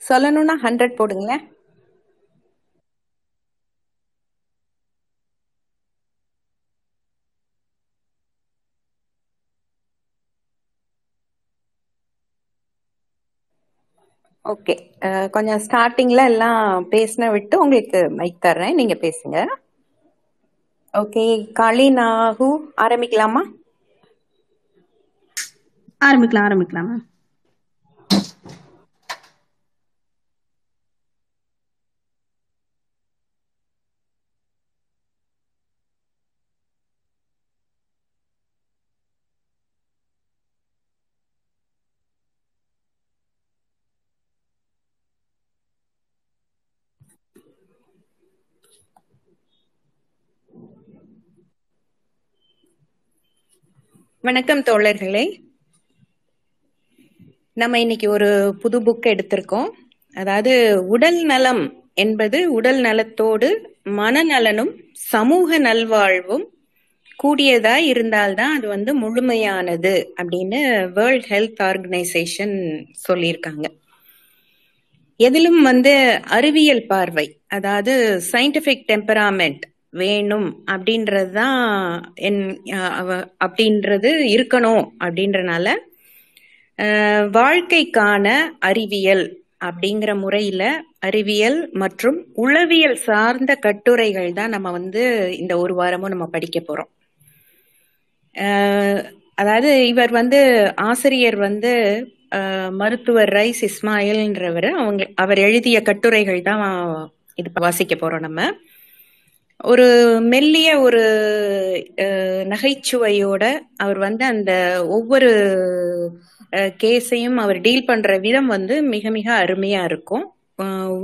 சொல்லணும்னா hundred போடுங்களேன். Okay கொஞ்சம் ஸ்டார்டிங்ல எல்லாம் பேசின விட்டு உங்களுக்கு மைக் தர்றேன். நீங்க பேசுங்க. ஓகே காளி நாகு ஆரம்பிக்கலாமா? ஆரம்பிக்கலாம் ஆரம்பிக்கலாம் மேம் வணக்கம் தோழர்களே. நம்ம இன்னைக்கு ஒரு புது புக் எடுத்திருக்கோம். அதாவது உடல் நலம் என்பது உடல் நலத்தோடு மனநலனும் சமூக நல்வாழ்வும் கூடியதா இருந்தால்தான் அது வந்து முழுமையானது அப்படின்னு வேர்ல்ட் ஹெல்த் ஆர்கனைசேஷன் சொல்லியிருக்காங்க. எதிலும் வந்து அறிவியல் பார்வை அதாவது சயின்டிபிக் டெம்பராமெண்ட் வேணும் அப்படின்றது தான் என் அப்படின்றது இருக்கணும் அப்படின்றனால வாழ்க்கைக்கான அறிவியல் அப்படிங்கிற முறையில அறிவியல் மற்றும் உளவியல் சார்ந்த கட்டுரைகள் தான் நம்ம வந்து இந்த ஒரு வாரமும் நம்ம படிக்க போறோம். அதாவது இவர் வந்து ஆசிரியர் வந்து மருத்துவர் ரைஸ் இஸ்மாயில்ன்றவர். அவங்க அவர் எழுதிய கட்டுரைகள் தான் இது வாசிக்க போறோம் நம்ம. ஒரு மெல்லிய ஒரு நகைச்சுவையோட அவர் வந்து அந்த ஒவ்வொரு கேஸையும் அவர் டீல் பண்ற விதம் வந்து மிக மிக அருமையா இருக்கும்.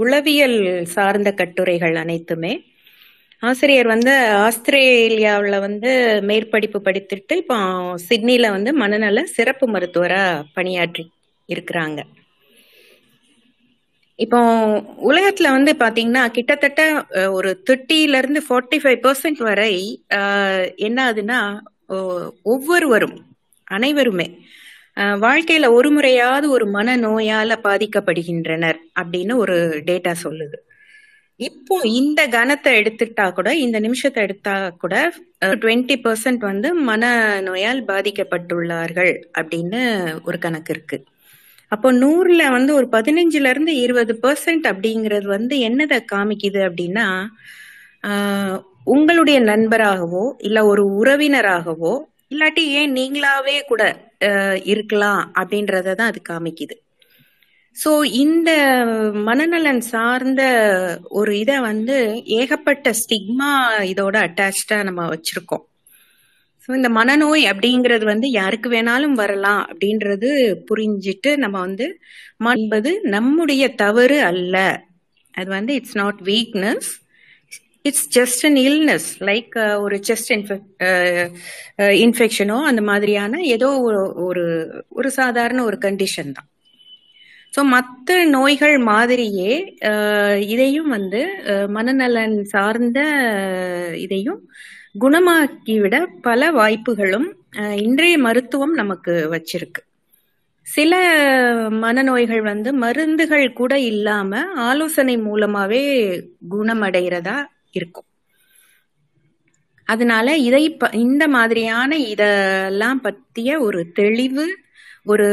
உளவியல் சார்ந்த கட்டுரைகள் அனைத்துமே. ஆசிரியர் வந்து ஆஸ்திரேலியாவில் வந்து மேற்படிப்பு படித்துட்டு இப்போ சிட்னியில் வந்து மனநல சிறப்பு மருத்துவராக பணியாற்றி இருக்கிறாங்க. இப்போ உலகத்துல வந்து பாத்தீங்கன்னா கிட்டத்தட்ட ஒரு தேர்ட்டில இருந்து ஃபார்ட்டி ஃபைவ் பர்சன்ட் வரை என்ன ஆகுதுன்னா ஒவ்வொருவரும் அனைவருமே வாழ்க்கையில ஒரு முறையாவது ஒரு மன நோயால பாதிக்கப்படுகின்றனர் அப்படின்னு ஒரு டேட்டா சொல்லுது. இப்போ இந்த கணத்தை எடுத்துட்டா கூட இந்த நிமிஷத்தை எடுத்தா கூட டுவெண்ட்டி பர்சன்ட் வந்து மன நோயால் பாதிக்கப்பட்டுள்ளார்கள் அப்படின்னு ஒரு கணக்கு இருக்கு. அப்போ நூறுல வந்து ஒரு பதினஞ்சுல இருந்து இருபது பர்சன்ட் அப்படிங்கிறது வந்து என்னதை காமிக்குது அப்படின்னா உங்களுடைய நண்பராகவோ இல்ல ஒரு உறவினராகவோ இல்லாட்டி ஏன் நீங்களாவே கூட இருக்கலாம் அப்படின்றத தான் அது காமிக்குது. ஸோ இந்த மனநலன் சார்ந்த ஒரு இதை வந்து ஏகப்பட்ட ஸ்டிக்மா இதோட அட்டாச்சா நம்ம வச்சிருக்கோம். ஸோ இந்த மனநோய் அப்படிங்கிறது வந்து யாருக்கு வேணாலும் வரலாம் அப்படின்றது புரிஞ்சிட்டு நம்ம வந்து என்பது நம்முடைய தவறு அல்ல. அது வந்து it's not weakness it's just an illness like ஒரு செஸ்ட் இன்ஃபெக்ஷனோ uh, uh, அந்த மாதிரியான ஏதோ ஒரு ஒரு சாதாரண ஒரு கண்டிஷன் தான். ஸோ மற்ற நோய்கள் மாதிரியே uh, இதையும் வந்து மனநலன் சார்ந்த இதையும் குணமாக்கிவிட பல வாய்ப்புகளும் இன்றைய மருத்துவம் நமக்கு வச்சிருக்கு. சில மனநோய்கள் வந்து மருந்துகள் கூட இல்லாம ஆலோசனை மூலமாவே குணமடைகிறதா இருக்கும். அதனால இதை இந்த மாதிரியான இதெல்லாம் பத்திய ஒரு தெளிவு ஒரு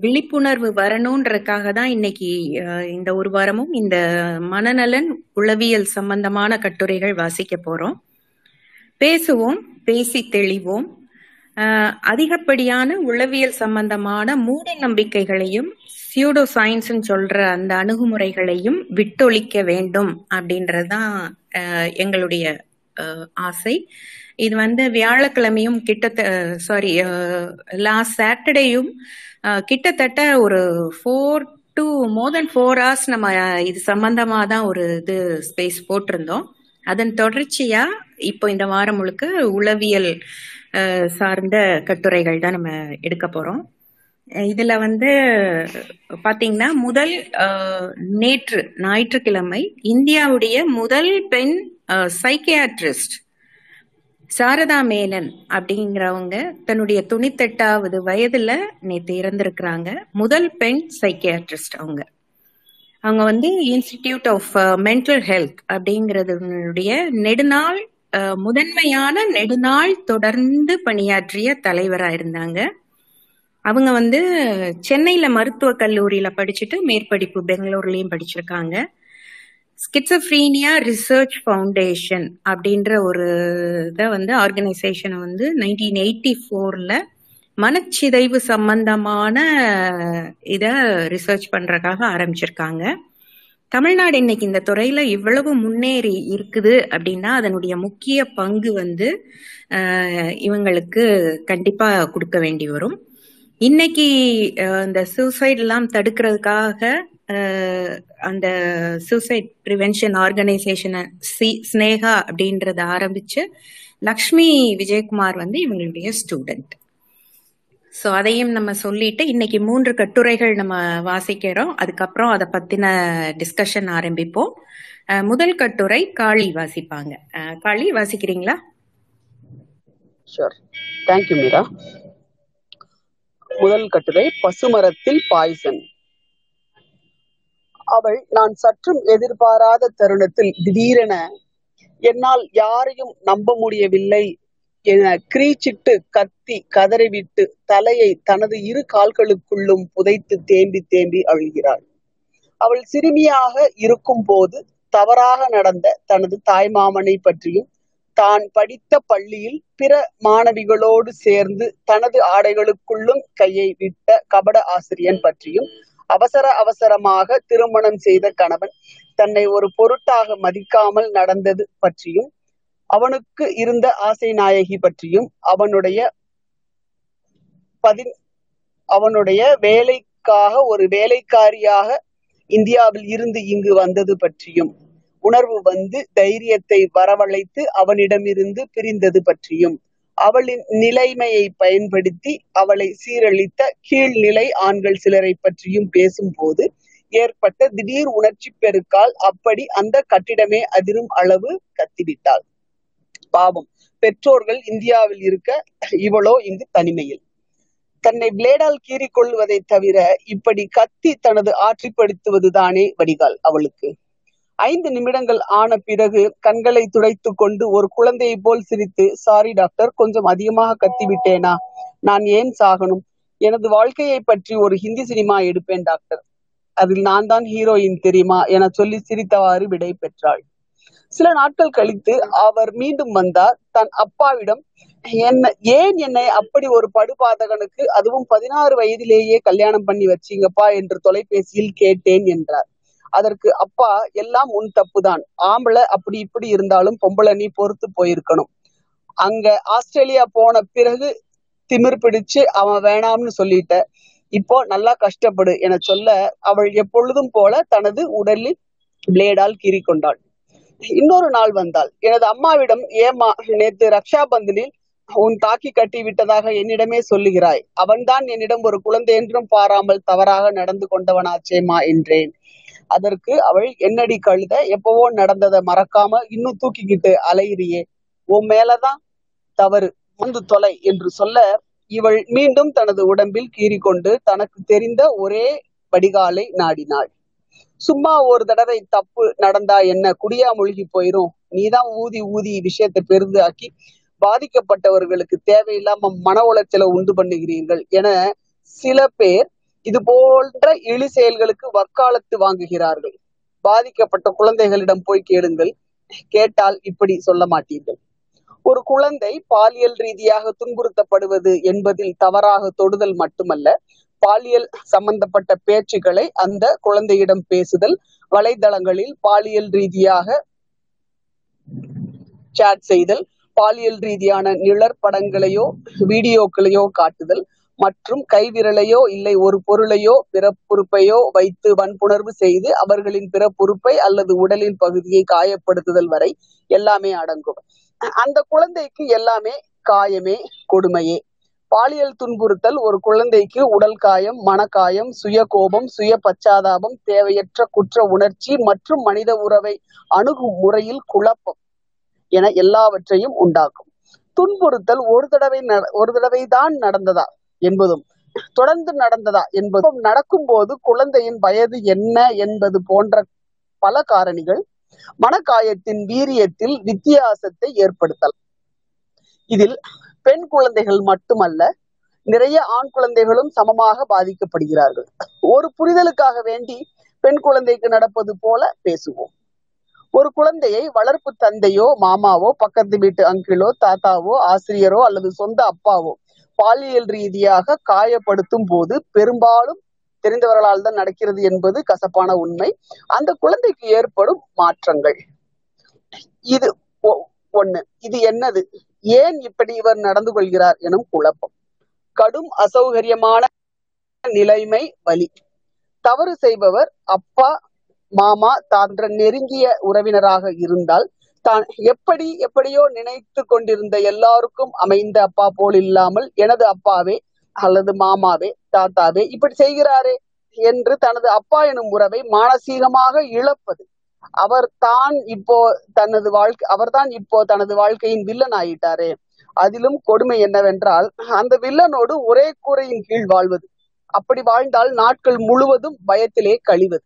விழிப்புணர்வு வரணுன்றதுக்காக தான் இன்னைக்கு இந்த ஒரு வாரமும் இந்த மனநலன் உளவியல் சம்பந்தமான கட்டுரைகள் வாசிக்க போறோம். பேசுவோம் பேசி தெளிவோம். அதிகப்படியான உளவியல் சம்பந்தமான மூட நம்பிக்கைகளையும் சியூடோ சயின்ஸ் சொல்ற அந்த அணுகுமுறைகளையும் விட்டொழிக்க வேண்டும் அப்படின்றதுதான் எங்களுடைய ஆசை. இது வந்து வியாழக்கிழமையும் கிட்டத்த சாரி லாஸ்ட் சாட்டர்டேயும் கிட்டத்தட்ட ஒரு four to more than four hours நம்ம இது சம்பந்தமா தான் ஒரு இது ஸ்பேஸ் போட்டிருந்தோம். அதன் தொடர்ச்சியா இப்போ இந்த வாரம் முழுக்க உளவியல் சார்ந்த கட்டுரைகள் தான் நம்ம எடுக்க போறோம். இதுல வந்து பாத்தீங்கன்னா முதல் நேற்று ஞாயிற்றுக்கிழமை இந்தியாவுடைய முதல் பெண் சைக்கியாட்ரிஸ்ட் சாரதா மேனன் அப்படிங்கிறவங்க தன்னுடைய தொண்ணூத்தெட்டாவது வயதுல நேத்து இறந்திருக்கிறாங்க. முதல் பெண் சைக்கியாட்ரிஸ்ட் அவங்க. அவங்க வந்து இன்ஸ்டிடியூட் ஆஃப் மென்டல் ஹெல்த் அப்படிங்கிறதுடைய நெடுநாள் முதன்மையான நெடுநாள் தொடர்ந்து பணியாற்றிய தலைவரா இருந்தாங்க. அவங்க வந்து சென்னையில மருத்துவக் கல்லூரியில படிச்சுட்டு மேற்படிப்பு பெங்களூர்லயும் படிச்சிருக்காங்க. ஸ்கிட்சஃப்ரீனியா ரிசர்ச் ஃபவுண்டேஷன் அப்படின்ற ஒரு இதை வந்து ஆர்கனைசேஷனை வந்து நைன்டீன் எயிட்டி ஃபோர்ல மனச்சிதைவு சம்பந்தமான இதை ரிசர்ச் பண்றதுக்காக ஆரம்பிச்சிருக்காங்க. தமிழ்நாடு இன்னைக்கு இந்த துறையில இவ்வளவு முன்னேறி இருக்குது அப்படின்னா அதனுடைய முக்கிய பங்கு வந்து இவங்களுக்கு கண்டிப்பா கொடுக்க வேண்டி வரும். இன்னைக்கு இந்த சூசைட் எல்லாம் தடுக்கிறதுக்காக அந்த சூசைட் ப்ரிவென்ஷன் ஆர்கனைசேஷனை சி ஸ்னேகா அப்படின்றத ஆரம்பிச்சு லக்ஷ்மி விஜயகுமார் வந்து இவங்களுடைய ஸ்டூடெண்ட் ஸோ அதையும் நம்ம சொல்லிட்டு இன்னைக்கு மூன்று கட்டுரைகள் நம்ம வாசிக்கிறோம். அதுக்கப்புறம் அதை பத்தின டிஸ்கஷன் ஆரம்பிப்போம். முதல் கட்டுரை காளி வாசிப்பாங்க. காளி வாசிக்கிறீங்களா? ஷூர் தேங்க்யூ மீரா முதல் கட்டுரை பசுமரத்தில் பாய்சன். அவள் நான் சற்றும் எதிர்பாராத தருணத்தில் திடீரென என்னால் யாரையும் நம்ப முடியவில்லை என கிரீச்சிட்டு கத்தி கதறிவிட்டு தலையை தனது இரு கால்களுக்குள்ளும் புதைத்து தேம்பி தேம்பி அழுகிறாள். அவள் சிறுமியாக இருக்கும் போது தவறாக நடந்த தனது தாய்மாமனை பற்றியும் தான் படித்த பள்ளியில் பிற மாணவிகளோடு சேர்ந்து தனது ஆடைகளுக்குள்ளும் கையை விட்ட கபட ஆசிரியன் பற்றியும் அவசர அவசரமாக திருமணம் செய்த கணவன் தன்னை ஒரு பொருட்டாக மதிக்காமல் நடந்தது பற்றியும் அவனுக்கு இருந்த ஆசை நாயகி பற்றியும் அவனுடைய பதின் அவனுடைய வேலைக்காக ஒரு வேலைக்காரியாக இந்தியாவில் இருந்து இங்கு வந்தது பற்றியும் உணர்வு வந்து தைரியத்தை வரவழைத்து அவனிடமிருந்து பிரிந்தது பற்றியும் அவளின் நிலைமையை பயன்படுத்தி அவளை சீரழித்த கீழ்நிலை ஆண்கள் சிலரை பற்றியும் பேசும்போது ஏற்பட்ட திடீர் உணர்ச்சி பெருக்கால் அப்படி அந்த கட்டிடமே அதிரும் அளவு கத்திவிட்டாள். பாவம் பெற்றோர்கள் இந்தியாவில் இருக்க இவளோ இங்கு தனிமையில். தன்னை பிளேடால் கீறிக் கொள்வதை தவிர இப்படி கத்தி தனது ஆற்றிப்படுத்துவதுதானே வடிகால் அவளுக்கு. ஐந்து நிமிடங்கள் ஆன பிறகு கண்களை துடைத்துக் கொண்டு ஒரு குழந்தையை போல் சிரித்து சாரி டாக்டர் கொஞ்சம் அதிகமாக கத்திவிட்டேனா? நான் ஏன் சாகணும்? எனது வாழ்க்கையை பற்றி ஒரு ஹிந்தி சினிமா எடுப்பேன் டாக்டர் அதில் நான் தான் ஹீரோயின் தெரியுமா? என சொல்லி சிரித்தவாறு விடை பெற்றாள். சில நாட்கள் கழித்து அவர் மீண்டும் வந்தார். தன் அப்பாவிடம் என்ன ஏன் என்னை அப்படி ஒரு படுபாதகனுக்கு அதுவும் பதினாறு வயதிலேயே கல்யாணம் பண்ணி வச்சீங்கப்பா? என்று தொலைபேசியில் கேட்டேன் என்றார். அதற்கு அப்பா எல்லாம் உன் தப்புதான். ஆம்பளை அப்படி இப்படி இருந்தாலும் பொம்பளை நீ பொறுத்து போயிருக்கணும். அங்க ஆஸ்திரேலியா போன பிறகு திமிர் பிடிச்சு அவன் வேணாம்னு சொல்லிட்ட. இப்போ நல்லா கஷ்டப்படு என சொல்ல அவள் எப்பொழுதும் போல தனது உடலில் பிளேடால் கீறிக்கொண்டாள். இன்னொரு நாள் வந்தாள். எனது அம்மாவிடம் ஏமா நேத்து ரக்ஷா பந்தனில் உன் தாக்கி கட்டி விட்டதாக என்னிடமே சொல்லுகிறாய். அவன்தான் என்னிடம் ஒரு குழந்தை என்றும் பாராமல் தவறாக நடந்து கொண்டவனாச்சேமா என்றேன். அதற்கு அவள் என்னடி கழுத எப்பவோ நடந்ததை மறக்காம இன்னும் தூக்கிக்கிட்டு அலையிறியே? உன் மேலதான் தவறு வந்து தொலை என்று சொல்ல இவள் மீண்டும் தனது உடம்பில் கீறிக்கொண்டு தனக்கு தெரிந்த ஒரே வடிகாலை நாடினாள். சும்மா ஒரு தடவை தப்பு நடந்தா என்ன? குடியா மூழ்கி போயிரும். நீதான் ஊதி ஊதி விஷயத்தை பெரிதாக்கி பாதிக்கப்பட்டவர்களுக்கு தேவையில்லாம மன உளைச்சலை உண்டு பண்ணுகிறீர்கள் என சில பேர் இது போன்ற இழி செயல்களுக்கு வக்காலத்து வாங்குகிறார்கள். பாதிக்கப்பட்ட குழந்தைகளிடம் போய் கேளுங்கள். கேட்டால் இப்படி சொல்ல மாட்டீர்கள். ஒரு குழந்தை பாலியல் ரீதியாக துன்புறுத்தப்படுவது என்பதில் தவறாக தொடுதல் மட்டுமல்ல பாலியல் சம்பந்தப்பட்ட பேச்சுக்களை அந்த குழந்தையிடம் பேசுதல் வலைதளங்களில் பாலியல் ரீதியாக சாட் செய்தல் பாலியல் ரீதியான நிழற்படங்களையோ வீடியோக்களையோ காட்டுதல் மற்றும் கைவிரலையோ இல்லை ஒரு பொருளையோ பிறப்புறுப்பையோ வைத்து வன்புணர்வு செய்து அவர்களின் பிறப்புறுப்பை அல்லது உடலின் பகுதியை காயப்படுத்துதல் வரை எல்லாமே அடங்கும். அந்த குழந்தைக்கு எல்லாமே காயமே கொடுமையே. பாலியல் துன்புறுத்தல் ஒரு குழந்தைக்கு உடல் காயம் மனக்காயம் சுய கோபம் சுய பச்சாதாபம் தேவையற்ற குற்ற உணர்ச்சி மற்றும் மனித உறவை அணுகும் முறையில் குழப்பம் என எல்லாவற்றையும் உண்டாக்கும். துன்புறுத்தல் ஒரு தடவை நட- ஒரு தடவை தான் நடந்ததா? என்பதும் தொடர்ந்து நடந்ததா என்பதும் நடக்கும் போது குழந்தையின் வயது என்ன என்பது போன்ற பல காரணிகள் மனக்காயத்தின் வீரியத்தில் வித்தியாசத்தை ஏற்படுத்தலாம் இதில் பெண் குழந்தைகள் மட்டுமல்ல நிறைய ஆண் குழந்தைகளும் சமமாக பாதிக்கப்படுகிறார்கள். ஒரு புரிதலுக்காக வேண்டி பெண் குழந்தைக்கு நடப்பது போல பேசுவோம். ஒரு குழந்தையை வளர்ப்பு தந்தையோ மாமாவோ பக்கத்து வீட்டு அங்கிளோ தாத்தாவோ ஆசிரியரோ அல்லது சொந்த அப்பாவோ பாலியல் ரீதியாக காயப்படுத்தும் போது பெரும்பாலும் தெரிந்தவர்களால் தான் நடக்கிறது என்பது கசப்பான உண்மை. அந்த குழந்தைக்கு ஏற்படும் மாற்றங்கள். இது ஒ- ஒண்ணு. இது என்னது? ஏன் இப்படி இவர் நடந்து கொள்கிறார் எனும் குழப்பம். கடும் அசௌகரியமான நிலைமை வலி. தவறு செய்பவர் அப்பா மாமா தான்ற நெருங்கிய உறவினராக இருந்தால் தான் எப்படி எப்படியோ நினைத்து கொண்டிருந்த எல்லாருக்கும் அமைந்த அப்பா போல் இல்லாமல் எனது அப்பாவே அல்லது மாமாவே தாத்தாவே இப்படி செய்கிறாரே என்று தனது அப்பா எனும் உறவை மானசீகமாக இழப்பது. அவர் தான் இப்போ தனது வாழ்க்கை அவர்தான் இப்போ தனது வாழ்க்கையின் வில்லன் ஆயிட்டாரே. அதிலும் கொடுமை என்னவென்றால் அந்த வில்லனோடு ஒரே கூரையின் கீழ் வாழ்வது. அப்படி வாழ்ந்தால் நாட்கள் முழுவதும் பயத்திலே கழிவது.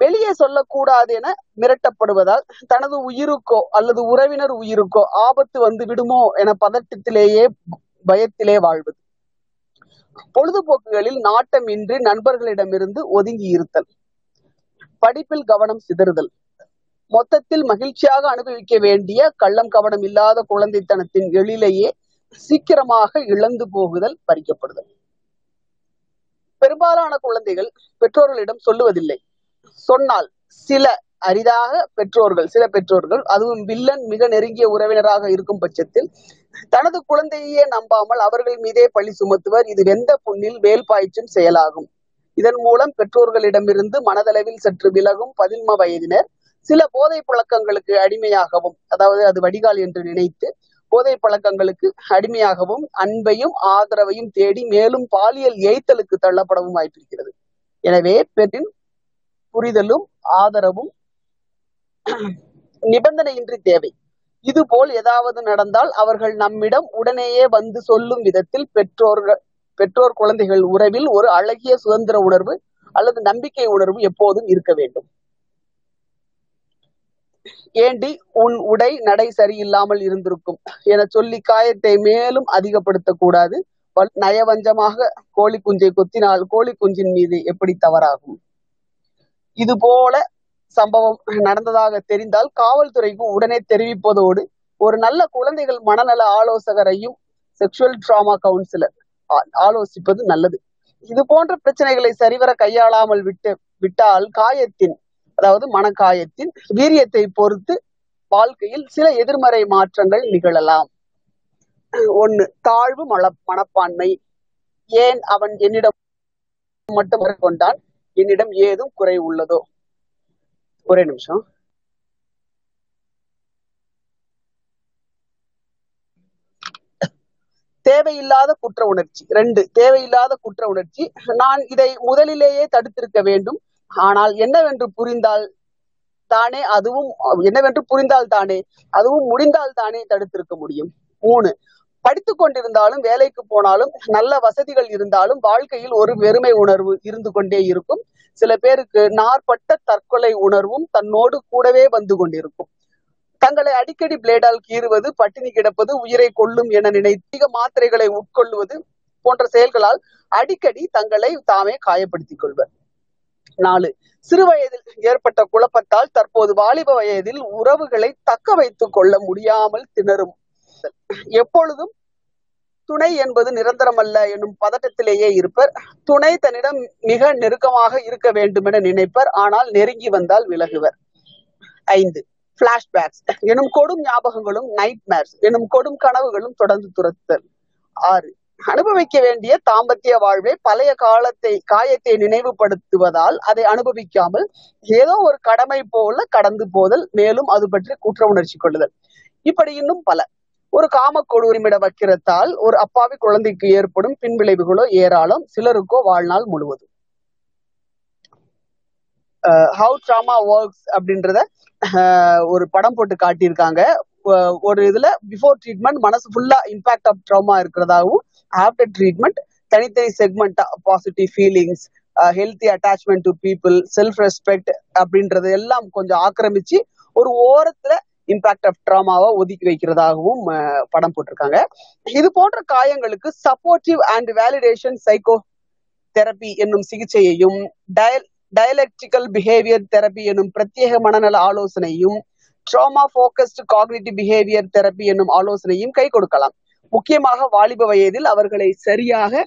வெளியே சொல்லக்கூடாது என மிரட்டப்படுவதால் தனது உயிருக்கோ அல்லது உறவினர் உயிருக்கோ ஆபத்து வந்து விடுமோ என பதட்டத்திலேயே பயத்திலே வாழ்வது. பொழுதுபோக்குகளில் நாட்டமின்றி நண்பர்களிடமிருந்து ஒதுங்கி இருத்தல். படிப்பில் கவனம் சிதறுதல். மொத்தத்தில் மகிழ்ச்சியாக அனுபவிக்க வேண்டிய கள்ளம் கவனம் இல்லாத குழந்தைத்தனத்தின் எழிலையே சீக்கிரமாக இழந்து போகுதல் பறிக்கப்படுதல். பெரும்பாலான குழந்தைகள் பெற்றோர்களிடம் சொல்லுவதில்லை. சொன்னால் சில அரிதாக பெற்றோர்கள் சில பெற்றோர்கள் அதுவும் வில்லன் மிக நெருங்கிய உறவினராக இருக்கும் பட்சத்தில் தனது குழந்தையே நம்பாமல் அவர்கள் மீதே பழி சுமத்துவர். இது வெந்த புண்ணில் வேல் பாய்ச்சும் செயலாகும். இதன் மூலம் பெற்றோர்களிடமிருந்து மனதளவில் சற்று விலகும் பதின்ம வயதினர். சில போதை பழக்கங்களுக்கு அடிமையாகவும் அதாவது அது வடிகால் என்று நினைத்து போதை பழக்கங்களுக்கு அடிமையாகவும் அன்பையும் ஆதரவையும் தேடி மேலும் பாலியல் ஏய்த்தலுக்கு தள்ளப்படவும் வாய்ப்பிருக்கிறது. எனவே பெண்ணின் புரிதலும் ஆதரவும் நிபந்தனையின்றி தேவை. இது போல் ஏதாவது நடந்தால் அவர்கள் நம்மிடம் உடனேயே வந்து சொல்லும் விதத்தில் பெற்றோர்கள் பெற்றோர் குழந்தைகள் உறவில் ஒரு அழகிய சுதந்திர உணர்வு அல்லது நம்பிக்கை உணர்வு எப்போதும் இருக்க வேண்டும். ஏண்டி உன் உடை நடை சரியில்லாமல் இருந்திருக்கும். என சொல்லி காயத்தை மேலும் அதிகப்படுத்த கூடாது. நயவஞ்சமாக கோழி குஞ்சை கொத்தினால் கோழி குஞ்சின் மீது எப்படி தவறாகும்? இது போல சம்பவம் நடந்ததாக தெரிந்தால் காவல்துறைக்கு உடனே தெரிவிப்பதோடு ஒரு நல்ல குழந்தைகள் மனநல ஆலோசகரையும் செக்ஷுவல் டிராமா கவுன்சிலர் ஆலோசிப்பது நல்லது. இது போன்ற பிரச்சனைகளை சரிவர கையாளாமல் விட்டு விட்டால் காயத்தின் அதாவது மனக்காயத்தின் வீரியத்தை பொறுத்து வாழ்க்கையில் சில எதிர்மறை மாற்றங்கள் நிகழலாம். ஒண்ணு தாழ்வு மன மனப்பான்மை. ஏன் அவன் என்னிடம் மட்டும் கொண்டான் என்னிடம் ஏதும் குறை உள்ளதோ? ஒரே நிமிஷம். தேவையில்லாத குற்ற உணர்ச்சி. ரெண்டு தேவையில்லாத குற்ற உணர்ச்சி. நான் இதை முதலிலேயே தடுத்திருக்க வேண்டும். ஆனால் என்னவென்று புரிந்தால் தானே அதுவும் என்னவென்று புரிந்தால் தானே அதுவும் முடிந்தால் தானே தடுத்திருக்க முடியும். மூணு படித்து கொண்டிருந்தாலும் வேலைக்கு போனாலும் நல்ல வசதிகள் இருந்தாலும் வாழ்க்கையில் ஒரு வெறுமை உணர்வு இருந்து கொண்டே இருக்கும். சில பேருக்கு நாற்பட்ட தற்கொலை உணர்வும் தன்னோடு கூடவே வந்து கொண்டிருக்கும். தங்களை அடிக்கடி பிளேடால் கீறுவது பட்டினி கிடப்பது உயிரை கொல்லும் என நினைத்து மாத்திரைகளை உட்கொள்வது போன்ற செயல்களால் அடிக்கடி தங்களை தாமே காயப்படுத்திக் கொள்வர். நாலு சிறு வயதில் ஏற்பட்ட குழப்பத்தால் தற்போது வாலிப வயதில் உறவுகளை தக்க வைத்துக் கொள்ள முடியாமல் திணறும். எப்பொழுதும் துணை என்பது நிரந்தரமல்ல என்னும் பதட்டத்திலேயே இருப்பர். துணை தன்னிடம் மிக நெருக்கமாக இருக்க வேண்டும் என நினைப்பர். ஆனால் நெருங்கி வந்தால் விலகுவர். ஐந்து. பிளாஷ்பேக்ஸ் எனும் கொடும் ஞாபகங்களும் நைட் மேர்ஸ் எனும் கொடும் கனவுகளும் தொடர்ந்து துரத்தல். ஆறு. அனுபவிக்க வேண்டிய தாம்பத்திய வாழ்வை பழைய காலத்தை காயத்தை நினைவுபடுத்துவதால் அதை அனுபவிக்காமல் ஏதோ ஒரு கடமை போல கடந்து போதல் மேலும் அது பற்றி குற்ற உணர்ச்சி கொள்ளுதல். இப்படி இன்னும் பல. ஒரு காம கொடூரிமிட வக்கிரத்தால் ஒரு அப்பாவி குழந்தைக்கு ஏற்படும் பின்விளைவுகளோ ஏராளம் சிலருக்கோ வாழ்நாள் முழுவதும். ஹவு ட்ராமா ஒர்க்ஸ் அப்படின்றத ஒரு படம் போட்டு காட்டியிருக்காங்க. ஒரு இதுல பிஃபோர் ட்ரீட்மெண்ட் மனசு ஃபுல்லா இம்பாக்ட் ஆஃப் ட்ராமா இருக்கிறதாகவும் ஆஃப்டர் ட்ரீட்மெண்ட் தனித்தனி segment positive feelings healthy attachment to people self respect அப்படின்றது எல்லாம் கொஞ்சம் ஆக்கிரமிச்சு ஒரு ஓரத்துல இம்பாக்ட் ஆஃப் ட்ராமாவை ஒதுக்கி வைக்கிறதாகவும் படம் போட்டிருக்காங்க. இது போன்ற காயங்களுக்கு supportive and validation psycho therapy என்னும் சிகிச்சையையும் டயலெக்டிக்கல் பிஹேவியர் தெரப்பி என்னும் பிரத்யேக மனநல ஆலோசனையும் trauma focused cognitive behaviour therapy என்னும் ஆலோசனையும் கை கொடுக்கலாம். முக்கியமாக வாலிப வயதில் அவர்களை சரியாக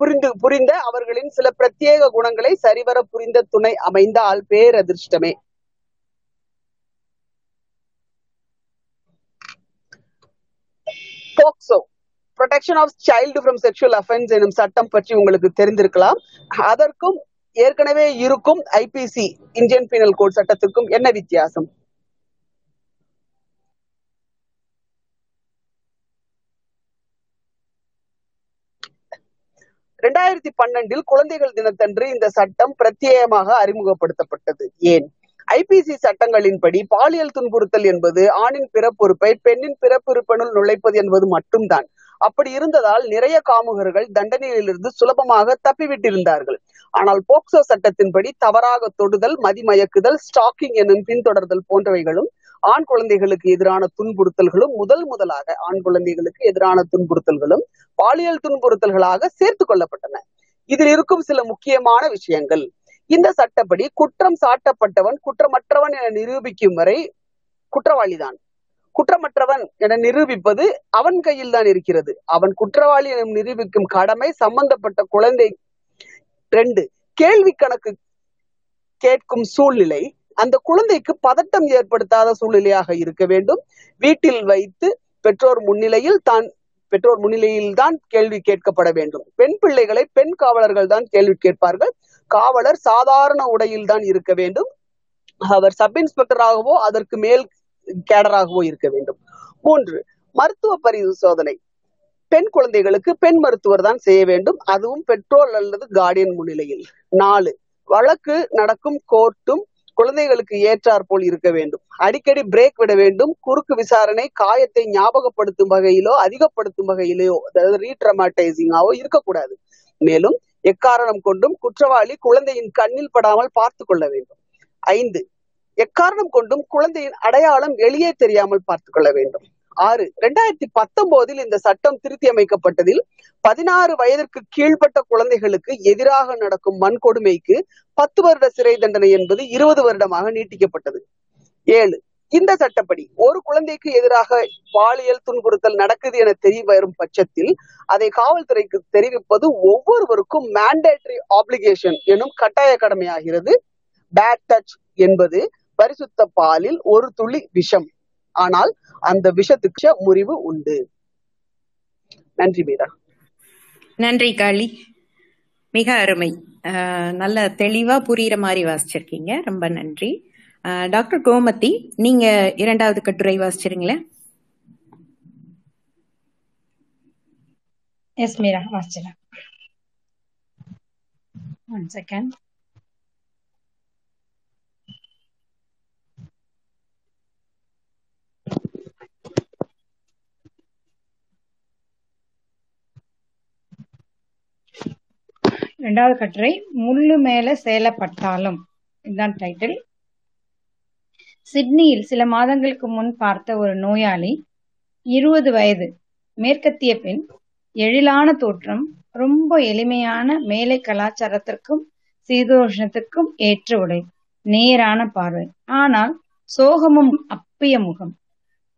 புரிந்து புரிந்த அவர்களின் சில பிரத்யேக குணங்களை சரிவர புரிந்த துணை அமைந்தால் பேரதிர்ஷ்டமே. POCSO protection of child from sexual offence எனும் சட்டம் பற்றி உங்களுக்கு தெரிந்திருக்கலாம். அதற்கும் ஏற்கனவே இருக்கும் ஐபிசி இந்தியன் பீனல் கோட் சட்டத்திற்கும் என்ன வித்தியாசம்? இரண்டாயிரத்தி பன்னெண்டில் குழந்தைகள் தினத்தன்று இந்த சட்டம் பிரத்யேகமாக அறிமுகப்படுத்தப்பட்டது. ஏன்? ஐபிசி சட்டங்களின்படி பாலியல் துன்புறுத்தல் என்பது ஆணின் பிறப்புறுப்பை பெண்ணின் பிறப்புறுப்பினுள் நுழைப்பது என்பது மட்டும்தான். அப்படி இருந்ததால் நிறைய காமுகர்கள் தண்டனையிலிருந்து சுலபமாக தப்பிவிட்டிருந்தார்கள். ஆனால் போக்சோ சட்டத்தின்படி தவறாக தொடுதல் மதிமயக்குதல் ஸ்டாக்கிங் எனும் பின்தொடர்தல் போன்றவைகளும் ஆண் குழந்தைகளுக்கு எதிரான துன்புறுத்தல்களும் முதல் முதலாக ஆண் குழந்தைகளுக்கு எதிரான துன்புறுத்தல்களும் பாலியல் துன்புறுத்தல்களாக சேர்த்து கொள்ளப்பட்டன. இதில் இருக்கும் சில முக்கியமான விஷயங்கள். இந்த சட்டப்படி குற்றம் சாட்டப்பட்டவன் குற்றமற்றவன் என நிரூபிக்கும் வரை குற்றவாளிதான். குற்றமற்றவன் என நிரூபிப்பது அவன் கையில் தான் இருக்கிறது. அவன் குற்றவாளி என நிரூபிக்கும் கடமை சம்பந்தப்பட்ட குழந்தை. ரெண்டு கேள்வி கணக்கு கேட்கும் சூழ்நிலை. அந்த குழந்தைக்கு பதட்டம் ஏற்படுத்தாத சூழ்நிலையாக இருக்க வேண்டும். வீட்டில் வைத்து பெற்றோர் முன்னிலையில் தான் பெற்றோர் முன்னிலையில் தான் கேள்வி கேட்கப்பட வேண்டும். பெண் பிள்ளைகளை பெண் காவலர்கள் தான் கேள்வி கேட்பார்கள். காவலர் சாதாரண உடையில் தான் இருக்க வேண்டும். அவர் சப் இன்ஸ்பெக்டராகவோ அதற்கு மேல் கேடராகவோ இருக்க வேண்டும். மூன்று மருத்துவ பரிசோதனை பெண் குழந்தைகளுக்கு பெண் மருத்துவர் தான் செய்ய வேண்டும். அதுவும் பெற்றோர் அல்லது கார்டியன் முன்னிலையில். நாலு வழக்கு நடக்கும் கோர்ட்டும் குழந்தைகளுக்கு ஏற்றாற் போல் இருக்க வேண்டும். அடிக்கடி பிரேக் விட வேண்டும். குறுக்கு விசாரணை காயத்தை ஞாபகப்படுத்தும் வகையிலோ அதிகப்படுத்தும் வகையிலோ அதாவது ரீட்ரமாட்டைசிங்காவோ இருக்கக்கூடாது. மேலும் எக்காரணம் கொண்டும் குற்றவாளி குழந்தையின் கண்ணில் படாமல் பார்த்து கொள்ள வேண்டும். ஐந்து எக்காரணம் கொண்டும் குழந்தையின் அடையாளம் வெளியே தெரியாமல் பார்த்து கொள்ள வேண்டும். ஆறு ரெண்டாயிரத்தி பத்தொன்பதில் இந்த சட்டம் திருத்தி அமைக்கப்பட்டதில் பதினாறு வயதிற்கு கீழ்ப்பட்ட குழந்தைகளுக்கு எதிராக நடக்கும் வன்கொடுமைக்கு பத்து வருட சிறை தண்டனை என்பது இருபது வருடமாக நீட்டிக்கப்பட்டது. ஏழு இந்த சட்டப்படி ஒரு குழந்தைக்கு எதிராக பாலியல் துன்புறுத்தல் நடக்குது என தெரிய வரும் பட்சத்தில் அதை காவல்துறைக்கு தெரிவிப்பது ஒவ்வொருவருக்கும் மேண்டேட்டரி ஆப்ளிகேஷன் எனும் கட்டாய கடமையாகிறது. பேட் டச் என்பது பரிசுத்த பாலில் ஒரு துளி விஷம். ஆனால் அந்த விஷத்துக்கு முறிவு உண்டு. நன்றி மீரா. நன்றி காளி. மிக அருமை. நல்ல தெளிவா புரியுற மாதிரி வாசிச்சிருக்கீங்க. ரொம்ப நன்றி. டாக்டர் கோமதி நீங்க இரண்டாவது கட்டுரை வாசிச்சிருங்களேன். எஸ் மீரா வாசிச்சிடலாம். ஒன் செகண்ட் ரெண்டாவது கட்டுரை முள்ளு மேல சேலப்பட்டாலும். இதுதான் டைட்டில் சிட்னியில் சில மாதங்களுக்கு முன் பார்த்த ஒரு நோயாளி இருபது வயது மேற்கத்திய பெண் எழிலான தோற்றம் ரொம்ப எளிமையான மேலை கலாச்சாரத்திற்கும் சீதோஷ்ணத்துக்கும் ஏற்ற உடை நேரான பார்வை. ஆனால் சோகமும் அப்பிய முகம்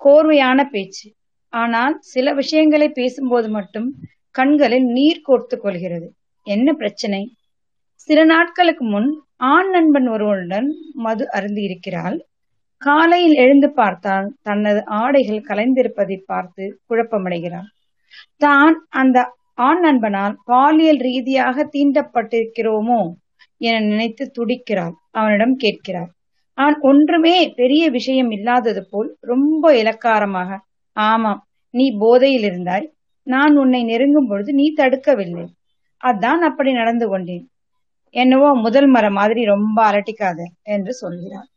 கோர்வையான பேச்சு. ஆனால் சில விஷயங்களை பேசும்போது மட்டும் கண்களில் நீர் கோர்த்து கொள்கிறது. என்ன பிரச்சனை? சில நாட்களுக்கு முன் ஆண் நண்பன் ஒருவனுடன் மது அருந்தி இருக்கிறாள் காலையில் எழுந்து பார்த்தால் தனது ஆடைகள் கலைந்திருப்பதை பார்த்து குழப்பமடைகிறாள். தான் அந்த ஆண் நண்பனால் பாலியல் ரீதியாக தீண்டப்பட்டிருக்கிறோமோ என நினைத்து துடிக்கிறாள். அவனிடம் கேட்கிறாள். அவன் ஒன்றுமே பெரிய விஷயம் இல்லாதது போல் ரொம்ப இலக்காரமாக ஆமாம் நீ போதையில் இருந்தாய். நான் உன்னை நெருங்கும் பொழுது நீ தடுக்கவில்லை. அதான் அப்படி நடந்து கொண்டேன். என்னவோ முதல் மரம் மாதிரி ரொம்ப அலட்டிக்காத என்று சொல்கிறார்.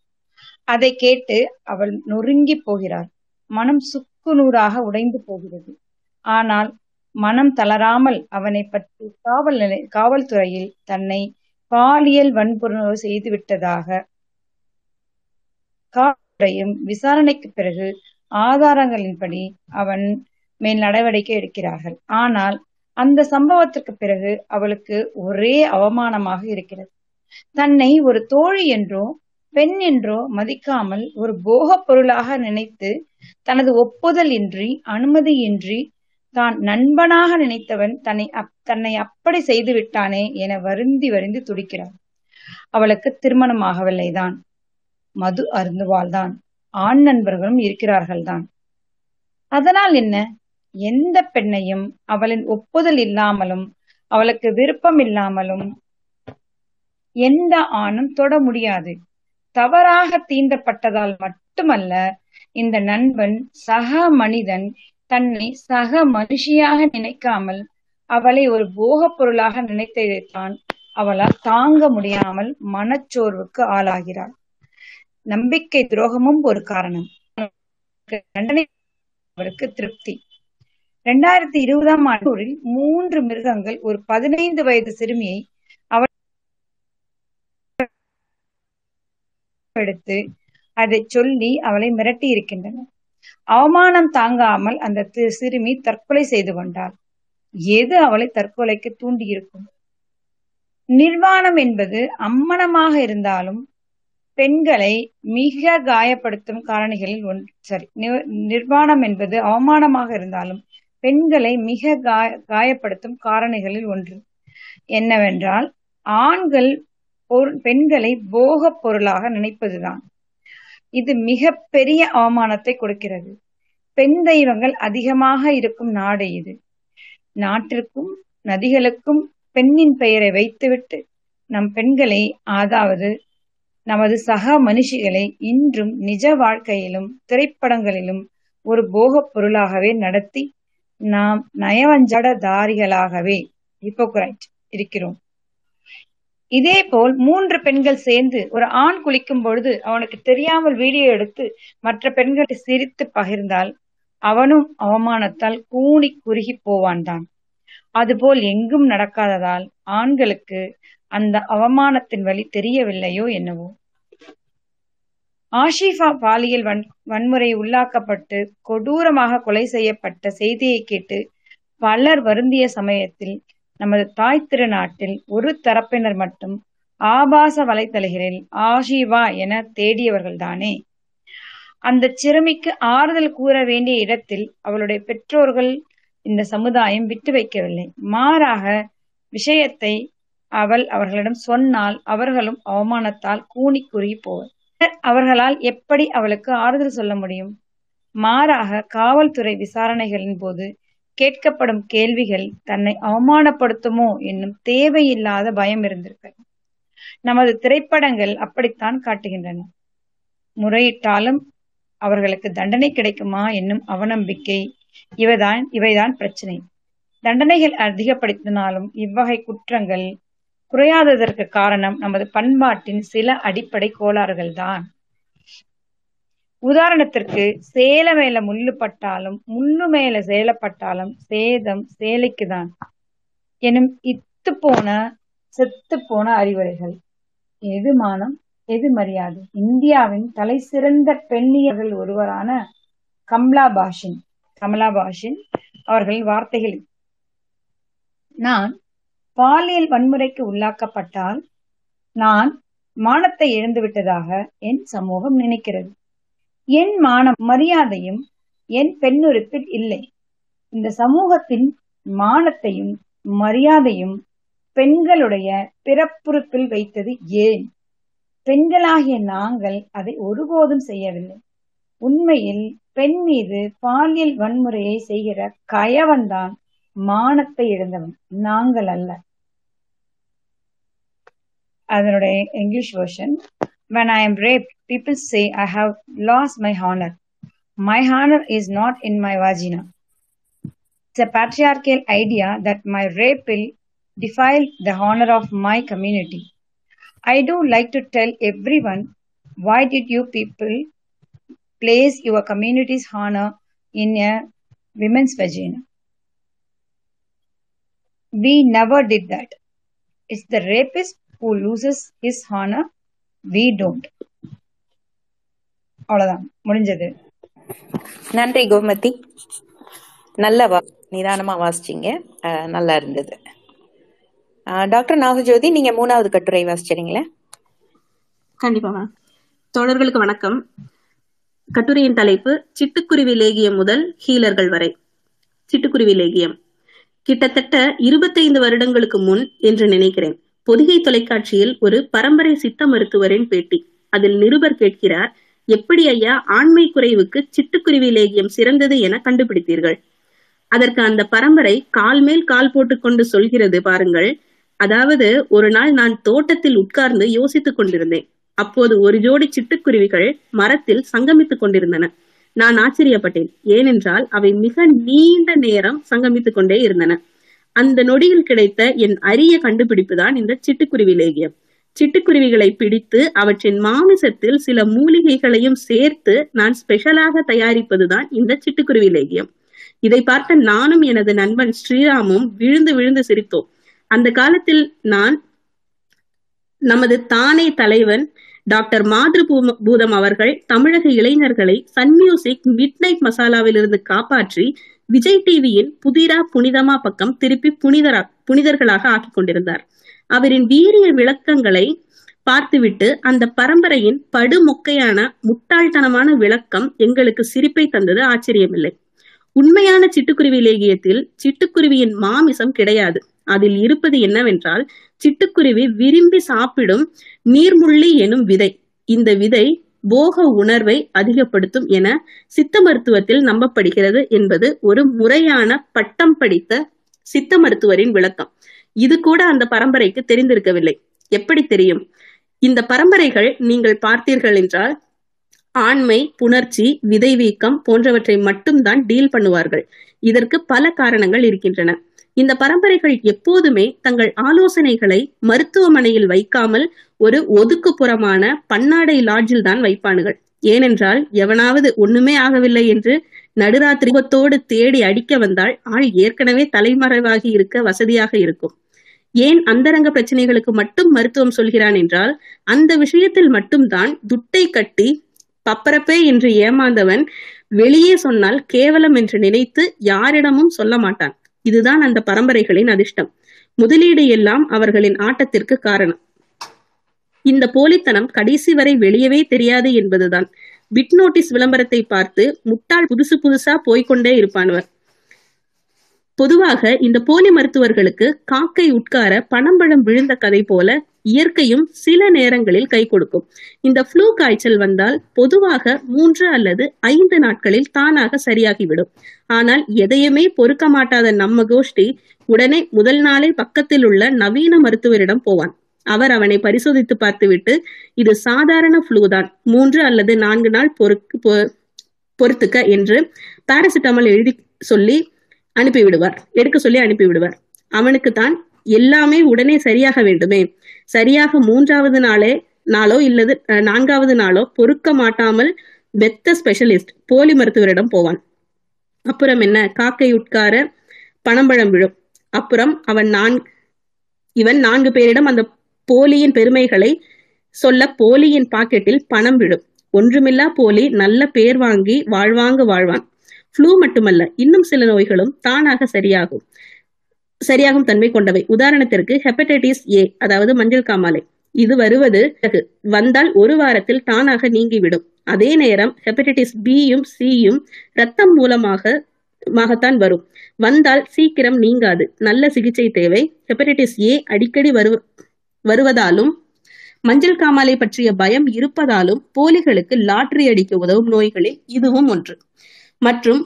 அதை கேட்டு அவள் நொறுங்கி போகிறாள். மனம் சுக்கு நூறாக உடைந்து போகிறது. ஆனால் மனம் தளராமல் அவனை பற்றி காவல் நிலை காவல்துறையில் தன்னை பாலியல் வன்புணர்வு செய்து விட்டதாக காவல்துறையும் விசாரணைக்கு பிறகு ஆதாரங்களின்படி அவன் மேல் நடவடிக்கை எடுக்கிறார்கள். ஆனால் அந்த சம்பவத்திற்கு பிறகு அவளுக்கு ஒரே அவமானமாக இருக்கிறது. தன்னை ஒரு தோழி என்றோ பெண் என்றோ மதிக்காமல் ஒரு போகப் பொருளாக நினைத்து தனது ஒப்புதல் இன்றி அனுமதியின்றி தான் நண்பனாக நினைத்தவன் தன்னை தன்னை அப்படி செய்து விட்டானே என வருந்தி வருந்தி துடிக்கிறாள் அவளுக்கு திருமணமாகவில்லைதான் மது அருந்துவாள்தான். ஆண் நண்பர்களும் இருக்கிறார்கள் தான் அதனால் என்ன? எந்த பெண்ணையும் அவளின் ஒப்புதல் இல்லாமலும் அவளுக்கு விருப்பம் இல்லாமலும் எந்த ஆணும் தொட முடியாது. தவறாக தீண்டப்பட்டதால் மட்டுமல்ல இந்த நண்பன் சக மனிதன் தன்னை சக மனுஷியாக நினைக்காமல் அவளை ஒரு போகப் பொருளாக நினைத்ததைத்தான் அவளால் தாங்க முடியாமல் மனச்சோர்வுக்கு ஆளாகிறாள். நம்பிக்கை துரோகமும் ஒரு காரணம். தண்டனை அவருக்கு திருப்தி. இரண்டாயிரத்தி இருபதாம் ஆண்டூரில் மூன்று மிருகங்கள் ஒரு பதினைந்து வயது சிறுமியை அவள் எடுத்து அதை சொல்லி அவளை மிரட்டி இருக்கின்றன. அவமானம் தாங்காமல் அந்த சிறுமி தற்கொலை செய்து கொண்டாள். எது அவளை தற்கொலைக்கு தூண்டி இருக்கும் நிர்வாணம் என்பது அம்மனமாக இருந்தாலும் பெண்களை மிக காயப்படுத்தும் காரணிகளில் ஒன்று சரி நிர்வாணம் என்பது அவமானமாக இருந்தாலும் பெண்களை மிக காய காயப்படுத்தும் காரணிகளில் ஒன்று. என்னவென்றால் ஆண்கள் பெண்களை போகப் பொருளாக நினைப்பதுதான். இது மிக பெரிய அவமானத்தை கொடுக்கிறது. பெண் தெய்வங்கள் அதிகமாக இருக்கும் நாடு இது. நாட்டிற்கும் நதிகளுக்கும் பெண்ணின் பெயரை வைத்துவிட்டு நம் பெண்களை அதாவது நமது சக மனுஷிகளை இன்றும் நிஜ வாழ்க்கையிலும் திரைப்படங்களிலும் ஒரு போகப் பொருளாகவே நடத்தி நாம் நயவஞ்சடதாரிகளாகவே ஹிப்போக்ரைட் இருக்கிறோம். இதே போல் மூன்று பெண்கள் சேர்ந்து ஒரு ஆண் குளிக்கும் பொழுது அவனுக்கு தெரியாமல் வீடியோ எடுத்து மற்ற பெண்களை சிரித்து பகிர்ந்தால் அவனும் அவமானத்தால் கூணி குறுகி போவான் தான். அதுபோல் எங்கும் நடக்காததால் ஆண்களுக்கு அந்த அவமானத்தின் வழி தெரியவில்லையோ என்னவோ. ஆஷிஃபா பாலியல் வன் வன்முறை உள்ளாக்கப்பட்டு கொடூரமாக கொலை செய்யப்பட்ட செய்தியை கேட்டு பலர் வருந்திய சமயத்தில் நமது தாய் திருநாட்டில் ஒரு தரப்பினர் மட்டும் ஆபாச வலைத்தளங்களில் ஆஷிவா என தேடியவர்கள்தானே. அந்த சிறுமிக்கு ஆறுதல் கூற வேண்டிய இடத்தில் அவளுடைய பெற்றோர்கள் இந்த சமுதாயம் விட்டு வைக்கவில்லை. மாறாக விஷயத்தை அவள் அவர்களிடம் சொன்னால் அவர்களும் அவமானத்தால் கூனி குறுகி போவர். அவர்களால் எப்படி அவளுக்கு ஆறுதல் சொல்ல முடியும்? மாறாக காவல்துறை விசாரணைகளின் போது கேட்கப்படும் கேள்விகள் தன்னை அவமானப்படுத்துமோ என்னும் தேவையில்லாத பயம் இருந்திருக்கிறது நமது திரைப்படங்கள் அப்படித்தான் காட்டுகின்றன. முறையிட்டாலும் அவர்களுக்கு தண்டனை கிடைக்குமா என்னும் அவநம்பிக்கை இவைதான் இவைதான் பிரச்சனை. தண்டனைகள் அதிகப்படுத்தினாலும் இவ்வகை குற்றங்கள் குறையாததற்கு காரணம் நமது பண்பாட்டின் சில அடிப்படை கோளாறுகள் தான் உதாரணத்திற்கு சேல மேல முள்ளு பட்டாலும் முள்ளு மேல சேலப்பட்டாலும் சேதம் சேலைக்குதான். எனும் இத்து போன செத்து போன அறிவுரைகள். எது மானம் எது மரியாதை? இந்தியாவின் தலை சிறந்த பெண்ணியர்கள் ஒருவரான கம்லா பாஷின் கமலா பாஷின் அவர்களின் வார்த்தைகள் நான் பாலியல் வன்முறைக்கு உள்ளாக்கப்பட்டால் நான் மானத்தை இழந்துவிட்டதாக என் சமூகம் நினைக்கிறது. என் மானம் மரியாதையும் என் பெண்ணுறுப்பில் இல்லை. இந்த சமூகத்தின் மானத்தையும் மரியாதையும் பெண்களுடைய பிறப்புறுப்பில் வைத்தது ஏன்? பெண்களாகிய நாங்கள் அதை ஒருபோதும் செய்யவில்லை. உண்மையில் பெண் மீது பாலியல் வன்முறையை செய்கிற கயவன்தான் மானத்தை இழந்தவன். நாங்கள் அல்ல. அதனுடைய English version when I am raped, people say I have lost my honor. My honor is not in my vagina. It's a patriarchal idea that my rape will defile the honor of my community. I do like to tell everyone why did you people place your community's honor in a woman's vagina? We never did that. It's the rapist who loses his honor. We don't. அவ்வளவுதான். முடிஞ்சது. நன்றி கோமதி. நல்ல வா நிதானமா வாசிச்சீங்க. அஹ், நல்லா இருந்தது. Doctor Nagajothi நீங்க மூணாவது கட்டுரை வாசிச்சீங்களே கண்டிப்பா மேம் தோழர்களுக்கு வணக்கம். கட்டுரையின் தலைப்பு சிட்டுக்குருவி லேகியம் முதல் ஹீலர்கள் வரை. சிட்டுக்குருவி லேகியம். கிட்டத்தட்ட இருபத்தைந்து வருடங்களுக்கு முன் என்று நினைக்கிறேன். பொதிகை தொலைக்காட்சியில் ஒரு பரம்பரை சித்த மருத்துவரின் பேட்டி. அதில் நிருபர் கேட்கிறார் எப்படி ஐயா ஆண்மை குறைவுக்கு சிட்டுக்குருவி லேகியம் சிறந்தது என கண்டுபிடித்தீர்கள்? அதற்கு அந்த பரம்பரை கால் மேல் கால் போட்டுக்கொண்டு சொல்கிறது பாருங்கள். அதாவது ஒரு நாள் நான் தோட்டத்தில் உட்கார்ந்து யோசித்துக் கொண்டிருந்தேன். அப்போது ஒரு ஜோடி சிட்டுக்குருவிகள் மரத்தில் சங்கமித்துக் கொண்டிருந்தன. நான் ஆச்சரியப்பட்டேன். ஏனென்றால் அவை மிக நீண்ட நேரம் சங்கமித்துக் கொண்டே இருந்தன. அந்த நொடியில் கிடைத்த என் அரிய கண்டுபிடிப்பு தான் இந்த சிட்டுக்குருவி லேகியம். சிட்டுக்குருவிகளை பிடித்து அவற்றின் மாமிசத்தில் சில மூலிகைகளையும் சேர்த்து நான் ஸ்பெஷலாக தயாரிப்பதுதான் இந்த சிட்டுக்குருவி லேகியம். இதை பார்த்த நானும் எனது நண்பன் ஸ்ரீராமும் விழுந்து விழுந்து சிரித்தோம். அந்த காலத்தில் நான் நமது தானே தலைவன் டாக்டர் மாதிரி பூதம் அவர்கள் தமிழக இளைஞர்களை சன் மியூசிக் மிட் நைட் மசாலாவிலிருந்து காப்பாற்றி விஜய் டிவியின் புதிரா புனிதமா பக்கம் திருப்பி புனிதரா புனிதர்களாக ஆக்கிக் கொண்டிருந்தார். அவரின் வீரிய விளக்கங்களை பார்த்துவிட்டு அந்த பரம்பரையின் படுமொக்கையான முட்டாள்தனமான விளக்கம் எங்களுக்கு சிரிப்பை தந்தது ஆச்சரியமில்லை. உண்மையான சிட்டுக்குருவி லேகியத்தில் சிட்டுக்குருவியின் மாமிசம் கிடையாது. அதில் இருப்பது என்னவென்றால் சிட்டுக்குருவி விரும்பி சாப்பிடும் நீர்முள்ளி எனும் விதை. இந்த விதை போக உணர்வை அதிகப்படுத்தும் என சித்த மருத்துவத்தில் நம்பப்படுகிறது என்பது ஒரு முறையான பட்டம் படித்த சித்த மருத்துவரின் விளக்கம். இது கூட அந்த பரம்பரைக்கு தெரிந்திருக்கவில்லை. எப்படி தெரியும்? இந்த பரம்பரைகள் நீங்கள் பார்த்தீர்கள் என்றால் ஆண்மை புணர்ச்சி விதை வீக்கம் போன்றவற்றை மட்டும்தான் டீல் பண்ணுவார்கள். இதற்கு பல காரணங்கள் இருக்கின்றன. இந்த பரம்பரைகள் எப்போதுமே தங்கள் ஆலோசனைகளை மருத்துவமனையில் வைக்காமல் ஒரு ஒதுக்குப்புறமான பன்னாடை லாட்ஜில் தான் வைப்பானுகள். ஏனென்றால் எவனாவது ஒண்ணுமே ஆகவில்லை என்று நடுராத்திரிபத்தோடு தேடி அடிக்க வந்தால் ஆள் ஏற்கனவே தலைமறைவாகி இருக்க வசதியாக இருக்கும். ஏன் அந்தரங்க பிரச்சனைகளுக்கு மட்டும் மருத்துவம் சொல்கிறான் என்றால் அந்த விஷயத்தில் மட்டும்தான் துட்டை கட்டி பப்பரப்பே என்று ஏமாந்தவன் வெளியே சொன்னால் கேவலம் என்று நினைத்து யாரிடமும் சொல்ல மாட்டான். இதுதான் அந்த பரம்பரைகளின் அதிர்ஷ்டம். முதலீடு எல்லாம் அவர்களின் ஆட்டத்திற்கு காரணம். இந்த போலித்தனம் கடைசி வரை வெளியவே தெரியாது என்பதுதான். பிட் நோட்டீஸ் விளம்பரத்தை பார்த்து முட்டாள் புதுசு புதுசா போய்கொண்டே இருப்பானவர் பொதுவாக இந்த போலி மருத்துவர்களுக்கு காக்கை உட்கார பணம்பழம் விழுந்த கதை போல இயற்கையும் சில நேரங்களில் கை கொடுக்கும். இந்த ஃப்ளூ காய்ச்சல் வந்தால் பொதுவாக மூன்று அல்லது ஐந்து நாட்களில் தானாக சரியாகிவிடும். ஆனால் எதையுமே பொறுக்க மாட்டாத நம்ம கோஷ்டி உடனே முதல் நாளே பக்கத்தில் உள்ள நவீன மருத்துவரிடம் போவான். அவர் அவனை பரிசோதித்து பார்த்துவிட்டு இது சாதாரண ஃப்ளூ தான். மூன்று அல்லது நான்கு நாள் பொறுக்கு பொறுத்துக்க என்று பாராசிட்டமால் எழுதி சொல்லி அனுப்பிவிடுவார். எடுக்க சொல்லி அனுப்பிவிடுவார். அவனுக்கு தான் எல்லாமே உடனே சரியாக வேண்டுமே. சரியாக மூன்றாவது நாளே நாளோ இல்லது நான்காவது நாளோ பொறுக்க மாட்டாமல் பெத்த ஸ்பெஷலிஸ்ட் போலி மருத்துவரிடம் போவான். அப்புறம் என்ன? காக்கை உட்கார பணம்பழம் விழும். அப்புறம் அவன் நான் இவன் நான்கு பேரிடம் அந்த போலியின் பெருமைகளை சொல்ல போலியின் பாக்கெட்டில் பணம் விடும் ஒன்றுமில்லா போலி நல்ல பேர் வாங்கி வாழ்வாங்க வாழ்வான். ஃப்ளூ மட்டுமல்ல இன்னும் சில நோய்களும் தானாக சரியாகும். சரியாகும் தன்மை கொண்டவை. உதாரணத்திற்கு ஹெப்படைட்டிஸ் ஏ அதாவது மஞ்சள் காமாலை. இது வருவது வந்தால் ஒரு வாரத்தில் தானாக நீங்கிவிடும். அதே நேரம் ஹெப்படைட்டிஸ் பியும் சியும் ரத்தம் மூலமாக மாகத்தான் வரும். வந்தால் சீக்கிரம் நீங்காது. நல்ல சிகிச்சை தேவை. ஹெப்படைட்டிஸ் ஏ அடிக்கடி வரு வருவதாலும் மஞ்சள் காமாலை பற்றிய பயம் இருப்பதாலும் போலிகளுக்கு லாட்டரி அடிக்க உதவும் நோய்களில் இதுவும் ஒன்று. மற்றும்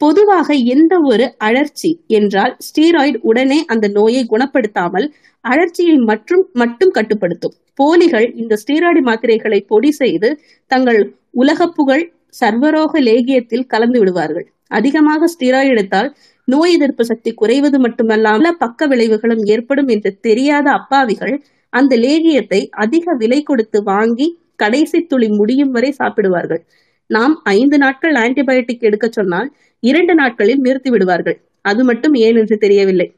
பொதுவாக எந்த ஒரு அழற்சி என்றால் ஸ்டீராய்டு உடனே அந்த நோயை குணப்படுத்தாமல் அழற்சியை மற்றும் மட்டும் கட்டுப்படுத்தும். போலிகள் இந்த ஸ்டீராய்டு மாத்திரைகளை பொடி செய்து தங்கள் உலக புகழ் சர்வரோக லேகியத்தில் கலந்து விடுவார்கள். அதிகமாக ஸ்டீராய்டு எடுத்தால் நோய் எதிர்ப்பு சக்தி குறைவது மட்டுமல்லாமல் பக்க விளைவுகளும் ஏற்படும் என்று தெரியாத அப்பாவிகள் அந்த லேகியத்தை அதிக விலை கொடுத்து வாங்கி கடைசி துளி முடியும் வரை சாப்பிடுவார்கள். நாம் ஐந்து நாட்கள் ஆன்டிபயோட்டிக் எடுக்க சொன்னால் இரண்டு நாட்களில் நிறுத்தி விடுவார்கள். அது மட்டும் ஏன் என்று தெரியவில்லை.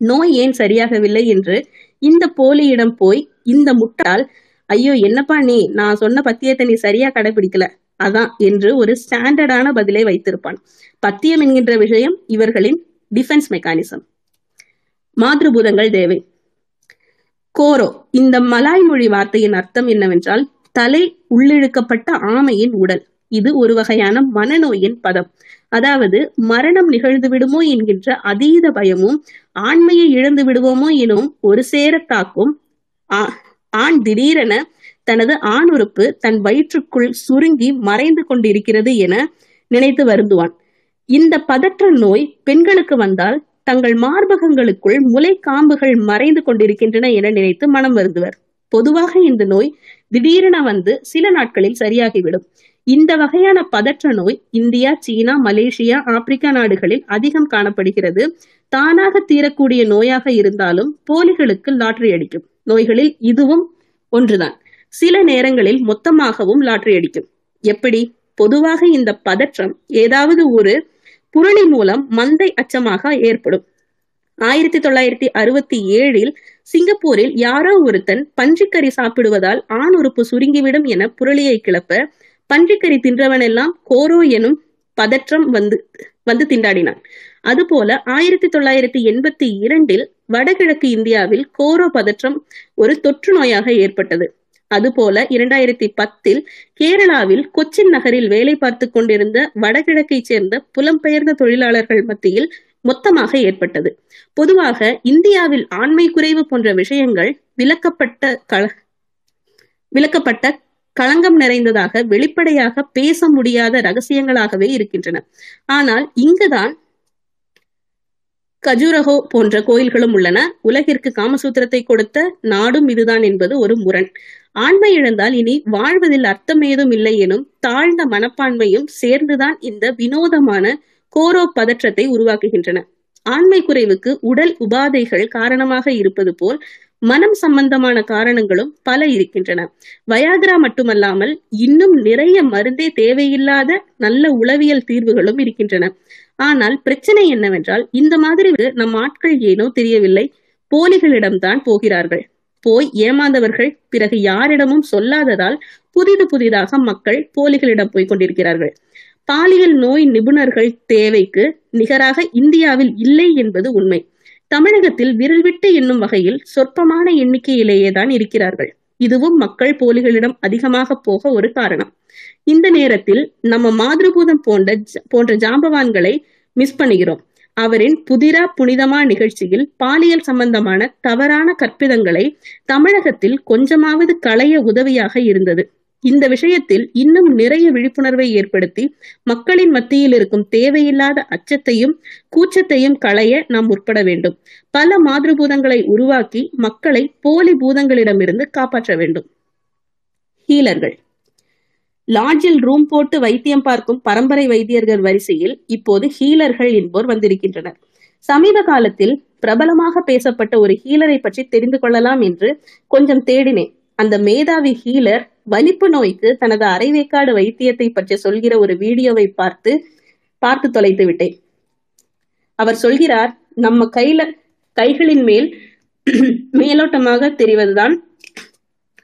நோய் ஏன் சரியாகவில்லை என்று இந்த போலியிடம் போய் இந்த முட்டாள் ஐயோ என்னப்பா நீ? நான் சொன்ன பத்தியத்தை நீ சரியா கடைபிடிக்கல. அதான் என்று ஒரு ஸ்டாண்டர்டான பதிலை வைத்திருப்பான். பத்தியம் என்கின்ற விஷயம் இவர்களின் டிஃபென்ஸ் மெக்கானிசம் மாத்ருபூதங்கள் தேவை. கோரோ இந்த மலாய் மொழி வார்த்தையின் அர்த்தம் என்னவென்றால் தலை உள்ளிழுக்கப்பட்ட ஆமையின் உடல். இது ஒரு வகையான மனநோயின் பதம். அதாவது மரணம் நிகழ்ந்து விடுமோ என்கின்ற அதீத பயமும் ஆண்மையை இழந்து விடுவோமோ எனும் ஒரு சேர தாக்கும் ஆ- ஆண் திடீரென தனது ஆண் உறுப்பு தன் வயிற்றுக்குள் சுருங்கி மறைந்து கொண்டிருக்கிறது என நினைத்து வருந்துவான். இந்த பதற்ற நோய் பெண்களுக்கு வந்தால் தங்கள் மார்பகங்களுக்குள் முளைக்காம்புகள் மறைந்து கொண்டிருக்கின்றன என நினைத்து மனம் வருந்துவர். பொதுவாக இந்த நோய் திடீரென வந்து சில நாட்களில் சரியாகிவிடும். இந்த வகையான பதற்ற நோய் இந்தியா சீனா மலேசியா ஆப்பிரிக்கா நாடுகளில் அதிகம் காணப்படுகிறது. தானாக தீரக்கூடிய நோயாக இருந்தாலும் போலிகளுக்கு லாட்டரி அடிக்கும். நோய்களில் இதுவும் ஒன்றுதான். சில நேரங்களில் மொத்தமாகவும் லாட்டரி அடிக்கும். எப்படி? பொதுவாக இந்த பதற்றம் ஏதாவது ஒரு புரளி மூலம் மந்தை அச்சமாக ஏற்படும். ஆயிரத்தி தொள்ளாயிரத்தி அறுபத்தி ஏழில் சிங்கப்பூரில் யாரோ ஒருத்தன் பன்றிக்கறி சாப்பிடுவதால் ஆண் உறுப்பு சுருங்கிவிடும் என புரளியை கிளப்ப பன்றிக்கறி தின்றவனெல்லாம் கோரோ எனும் பதற்றம் வந்து வந்து திண்டாடினான். அதுபோல ஆயிரத்தி தொள்ளாயிரத்தி எண்பத்தி இரண்டில் வடகிழக்கு இந்தியாவில் கோரோ பதற்றம் ஒரு தொற்று நோயாக ஏற்பட்டது. அதுபோல இரண்டாயிரத்தி பத்தில் கேரளாவில் கொச்சின் நகரில் வேலை பார்த்து கொண்டிருந்த வடகிழக்கைச் சேர்ந்த புலம்பெயர்ந்த தொழிலாளர்கள் மத்தியில் மொத்தமாக ஏற்பட்டது. பொதுவாக இந்தியாவில் ஆண்மை குறைவு போன்ற விஷயங்கள் விளக்கப்பட்ட கள விளக்கப்பட்ட களங்கம் நிறைந்ததாக வெளிப்படையாக பேச முடியாத ரகசியங்களாகவே இருக்கின்றன. ஆனால் இங்குதான் கஜுரஹோ போன்ற கோயில்களும் உள்ளன. உலகிற்கு காமசூத்திரத்தை கொடுத்த நாடும் இதுதான் என்பது ஒரு முரண். ஆண்மை இழந்தால் இனி வாழ்வதில் அர்த்தம் ஏதும் இல்லை எனும் தாழ்ந்த மனப்பான்மையும் சேர்ந்துதான் இந்த வினோதமான கோரோ பதற்றத்தை உருவாக்குகின்றன. ஆண்மை குறைவுக்கு உடல் உபாதைகள் காரணமாக இருப்பது போல் மனம் சம்பந்தமான காரணங்களும் பல இருக்கின்றன. வயாகிரா மட்டுமல்லாமல் இன்னும் நிறைய மருந்தே தேவையில்லாத நல்ல உளவியல் தீர்வுகளும் இருக்கின்றன. ஆனால் பிரச்சனை என்னவென்றால் இந்த மாதிரி நம் ஆட்கள் ஏனோ தெரியவில்லை. போலிகளிடம்தான் போகிறார்கள். போய் ஏமாந்தவர்கள் பிறகு யாரிடமும் சொல்லாததால் புதிது புதிதாக மக்கள் போலிகளிடம் போய் கொண்டிருக்கிறார்கள். பாலியல் நோய் நிபுணர்கள் தேவைக்கு நிகராக இந்தியாவில் இல்லை என்பது உண்மை. தமிழகத்தில் விரல் விட்டு என்னும் வகையில் சொற்பமான எண்ணிக்கையிலேயே தான் இருக்கிறார்கள். இதுவும் மக்கள் போலிகளிடம் அதிகமாக போக ஒரு காரணம். இந்த நேரத்தில் நம்ம மாதிரபூதம் போன்ற போன்ற ஜாம்பவான்களை மிஸ் பண்ணுகிறோம். அவரின் புதிரா புனிதமா நிகழ்ச்சியில் பாலியல் சம்பந்தமான தவறான கற்பிதங்களை தமிழகத்தில் கொஞ்சமாவது களைய உதவியாக இருந்தது. இந்த விஷயத்தில் இன்னும் நிறைய விழிப்புணர்வை ஏற்படுத்தி மக்களின் மத்தியில் இருக்கும் தேவையில்லாத அச்சத்தையும் கூச்சத்தையும் களைய நாம் உட்பட வேண்டும். பல மாதிருபூதங்களை உருவாக்கி மக்களை போலி பூதங்களிடமிருந்து காப்பாற்ற வேண்டும். ஹீலர்கள். லாட்ஜில் ரூம் போட்டு வைத்தியம் பார்க்கும் பரம்பரை வைத்தியர்கள் வரிசையில் இப்போது ஹீலர்கள் என்போர் வந்திருக்கின்றனர். சமீப காலத்தில் பிரபலமாக பேசப்பட்ட ஒரு ஹீலரை பற்றி தெரிந்து கொள்ளலாம் என்று கொஞ்சம் தேடினேன். அந்த மேதாவி ஹீலர் வலிப்பு நோய்க்கு தனது அரைவேக்காடு வைத்தியத்தை பற்றி சொல்கிற ஒரு வீடியோவை பார்த்து பார்த்து தொலைத்து விட்டேன். அவர் சொல்கிறார் நம்ம கையில கைகளின் மேல் மேலோட்டமாக தெரிவதுதான்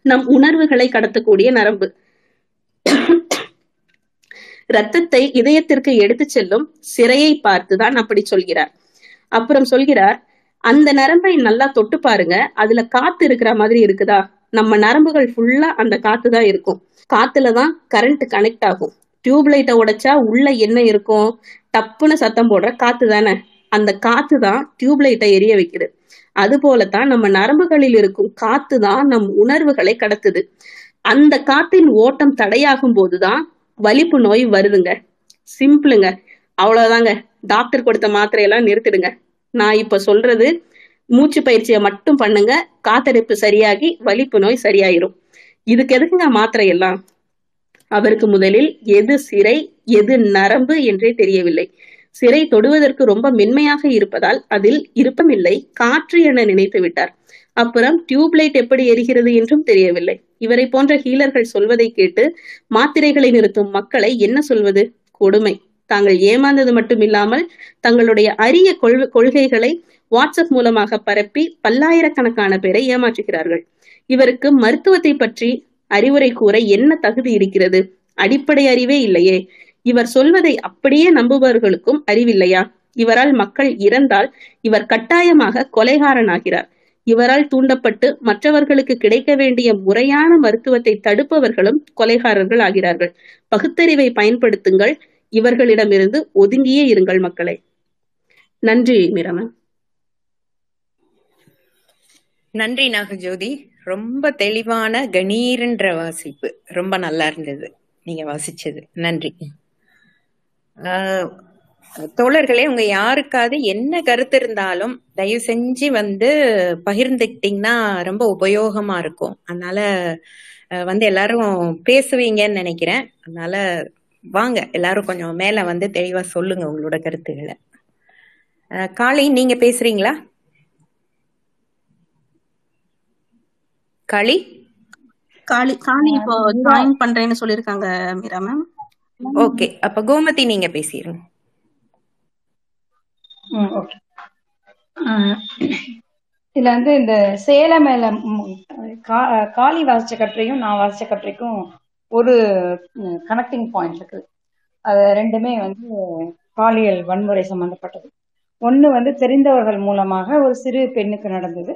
நம் உணர்வுகளை கடத்தக்கூடிய நரம்பு. ரத்தத்தை இதயத்திற்கு எடுத்துச் செல்லும் சிறையை பார்த்துதான் அப்படி சொல்கிறார். அப்புறம் சொல்கிறார் அந்த நரம்பை நல்லா தொட்டு பாருங்க அதுல காத்து இருக்கிற மாதிரி இருக்குதா? நம்ம நரம்புகள் ஃபுல்லா அந்த காத்து தான் இருக்கும். காத்துலதான் கரண்ட் கனெக்ட் ஆகும். டியூப் லைட்டை உடைச்சா உள்ள என்ன இருக்கும்? டப்புன்னு சத்தம் போடுற காத்து தானே? அந்த காத்து தான் டியூப் லைட்டை எரிய வைக்குது. அது போலத்தான் நம்ம நரம்புகளில் இருக்கும் காத்து தான் நம் உணர்வுகளை கடத்துது. அந்த காத்தின் ஓட்டம் தடையாகும் போதுதான் வலிப்பு நோய் வருதுங்க. சிம்பிளுங்க அவ்வளவுதாங்க. டாக்டர் கொடுத்த மாத்திரையெல்லாம் நிறுத்திடுங்க. நான் இப்ப சொல்றது மூச்சு பயிற்சியை மட்டும் பண்ணுங்க. காத்தடைப்பு சரியாகி வலிப்பு நோய் சரியாயிரும். இதுக்கு எதுக்குங்க மாத்திரை எல்லாம்? அவருக்கு முதலில் எது சிறை எது நரம்பு என்றே தெரியவில்லை. சிறை தொடுவதற்கு ரொம்ப மென்மையாக இருப்பதால் அதில் இருப்பமில்லை. காற்று என நினைத்து விட்டார். அப்புறம் டியூப்லைட் எப்படி எரிகிறது என்றும் தெரியவில்லை. இவரை போன்ற ஹீலர்கள் சொல்வதை கேட்டு மாத்திரைகளை நிறுத்தும் மக்களை என்ன சொல்வது? கொடுமை. தாங்கள் ஏமாந்தது மட்டுமில்லாமல் தங்களுடைய அரிய கொள்கைகளை வாட்ஸ்அப் மூலமாக பரப்பி பல்லாயிரக்கணக்கான பேரை ஏமாற்றுகிறார்கள். இவருக்கு மருத்துவத்தை பற்றி அறிவுரை கூற என்ன தகுதி இருக்கிறது? அடிப்படை அறிவே இல்லையே. இவர் சொல்வதை அப்படியே நம்புபவர்களுக்கும் அறிவில்லையா? இவரால் மக்கள் இறந்தால் இவர் கட்டாயமாக கொலைகாரனாகிறார். இவரால் தூண்டப்பட்டு மற்றவர்களுக்கு கிடைக்க வேண்டிய முறையான மருத்துவத்தை தடுப்பவர்களும் கொலைகாரர்கள் ஆகிறார்கள். பகுத்தறிவை பயன்படுத்துங்கள். இவர்களிடமிருந்து ஒதுங்கியே இருங்கள் மக்களை. நன்றி மிரமன் நன்றி நாகஜோதி. ரொம்ப தெளிவான கணீர்ன்ற வாசிப்பு. ரொம்ப நல்லா இருந்தது நீங்க வாசிச்சது. நன்றி. தோழர்களே உங்க யாருக்காவது என்ன கருத்து இருந்தாலும் தயவு செஞ்சு வந்து பகிர்ந்துக்கிட்டீங்கன்னா ரொம்ப உபயோகமா இருக்கும். அதனால வந்து எல்லாரும் பேசுவீங்கன்னு நினைக்கிறேன். அதனால வாங்க எல்லாரும் கொஞ்சம் மேல வந்து தெளிவா சொல்லுங்க உங்களோட கருத்துக்களை. காளி நீங்க பேசுறீங்களா? காளி? காளி. காளி இப்போ ஜாயின் பண்றேன்னு சொல்லியிருக்காங்க மீரா மேம். ஓகே. அப்ப கோமதி நீங்க பேசிருங்க. இதுல வந்து இந்த சேலம் மேல காளி வாசிச்ச கட்டுரையும் நான் வாசிச்ச கட்டுரைக்கும் ஒரு கனெக்டிங் பாயிண்ட் இருக்கு. அது ரெண்டுமே வந்து பாலியல் வன்முறை சம்பந்தப்பட்டது. ஒண்ணு வந்து தெரிந்தவர்கள் மூலமாக ஒரு சிறு பெண்ணுக்கு நடந்தது.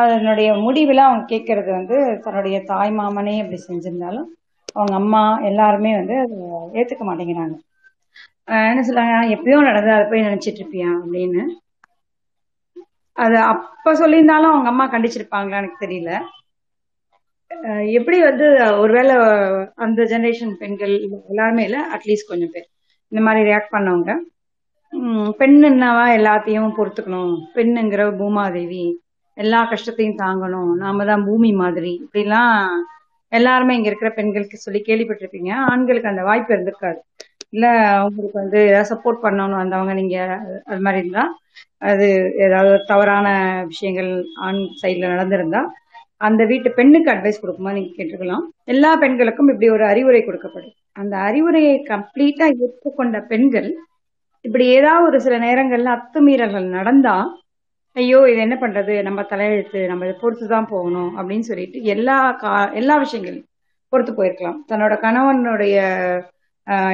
அதனுடைய முடிவில் அவங்க கேட்கறது வந்து தன்னுடைய தாய் மாமனே அப்படி செஞ்சிருந்தாலும் அவங்க அம்மா எல்லாருமே வந்து அதை ஏத்துக்க மாட்டேங்கிறாங்க. என்ன சொல்றாங்க? எப்பயோ நடந்தது அதை போய் நினைச்சிட்டு இருப்பியா அப்படின்னு. அது அப்ப சொல்லியிருந்தாலும் அவங்க அம்மா கண்டிச்சிருப்பாங்களா எனக்கு தெரியல. எப்படி வந்து ஒருவேளை அந்த ஜெனரேஷன் பெண்கள் எல்லாருமே இல்லை அட்லீஸ்ட் கொஞ்சம் பேர். இந்த மாதிரி ரியாக்ட் பண்ணவங்க. பெண்ணுன்னாவா எல்லாத்தையும் பொறுத்துக்கணும். பெண்ணுங்கிற பூமாதேவி எல்லா கஷ்டத்தையும் தாங்கணும். நாம தான் பூமி மாதிரி. இப்படிலாம் எல்லாருமே இங்க இருக்கிற பெண்களுக்கு சொல்லி கேள்விப்பட்டிருப்பீங்க. ஆண்களுக்கு அந்த வாய்ப்பு இருந்திருக்காது. இல்ல அவங்களுக்கு வந்து ஏதாவது சப்போர்ட் பண்ணணும் வந்தவங்க நீங்க அது மாதிரி இருந்தா அது ஏதாவது தவறான விஷயங்கள் ஆண் சைட்ல நடந்திருந்தா அந்த வீட்டு பெண்ணுக்கு அட்வைஸ் கொடுக்குமா நீங்க கேட்டுக்கலாம் எல்லா பெண்களுக்கும் இப்படி ஒரு அறிவுரை கொடுக்கப்படும். அந்த அறிவுரையை கம்ப்ளீட்டா ஏற்றுக்கொண்ட பெண்கள் இப்படி ஏதாவது ஒரு சில நேரங்கள்ல அத்துமீறல்கள் நடந்தா ஐயோ இது என்ன பண்றது? நம்ம தலையெழுத்து நம்ம இதை பொறுத்து தான் போகணும் அப்படின்னு சொல்லிட்டு எல்லா கா எல்லா விஷயங்களையும் பொறுத்து போயிருக்கலாம். தன்னோட கணவனுடைய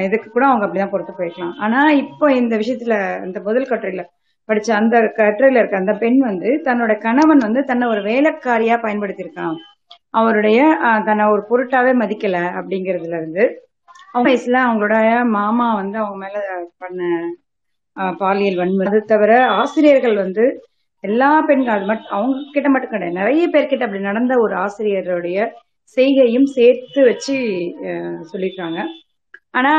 இதுக்கு கூட அவங்க அப்படிதான் பொறுத்து போயிருக்கலாம். ஆனா இப்போ இந்த விஷயத்துல இந்த முதல் கட்டுரையில படிச்ச அந்த கட்டுரையில இருக்க அந்த பெண் வந்து தன்னோட கணவன் வந்து தன்னை ஒரு வேலைக்காரியா பயன்படுத்தியிருக்கான். அவருடைய தன்னை ஒரு பொருட்டாவே மதிக்கல அப்படிங்கறதுல இருந்து அவங்க வயசுல அவங்களோட மாமா வந்து அவங்க மேல பண்ண பாலியல் வன்முறை. அது தவிர ஆசிரியர்கள் வந்து எல்லா பெண்கள் அது மட்டும் அவங்க கிட்ட மட்டும் கிடையாது. நிறைய பேர்கிட்ட அப்படி நடந்த ஒரு ஆசிரியருடைய செய்கையும் சேர்த்து வச்சு அஹ், சொல்லியிருக்காங்க ஆனா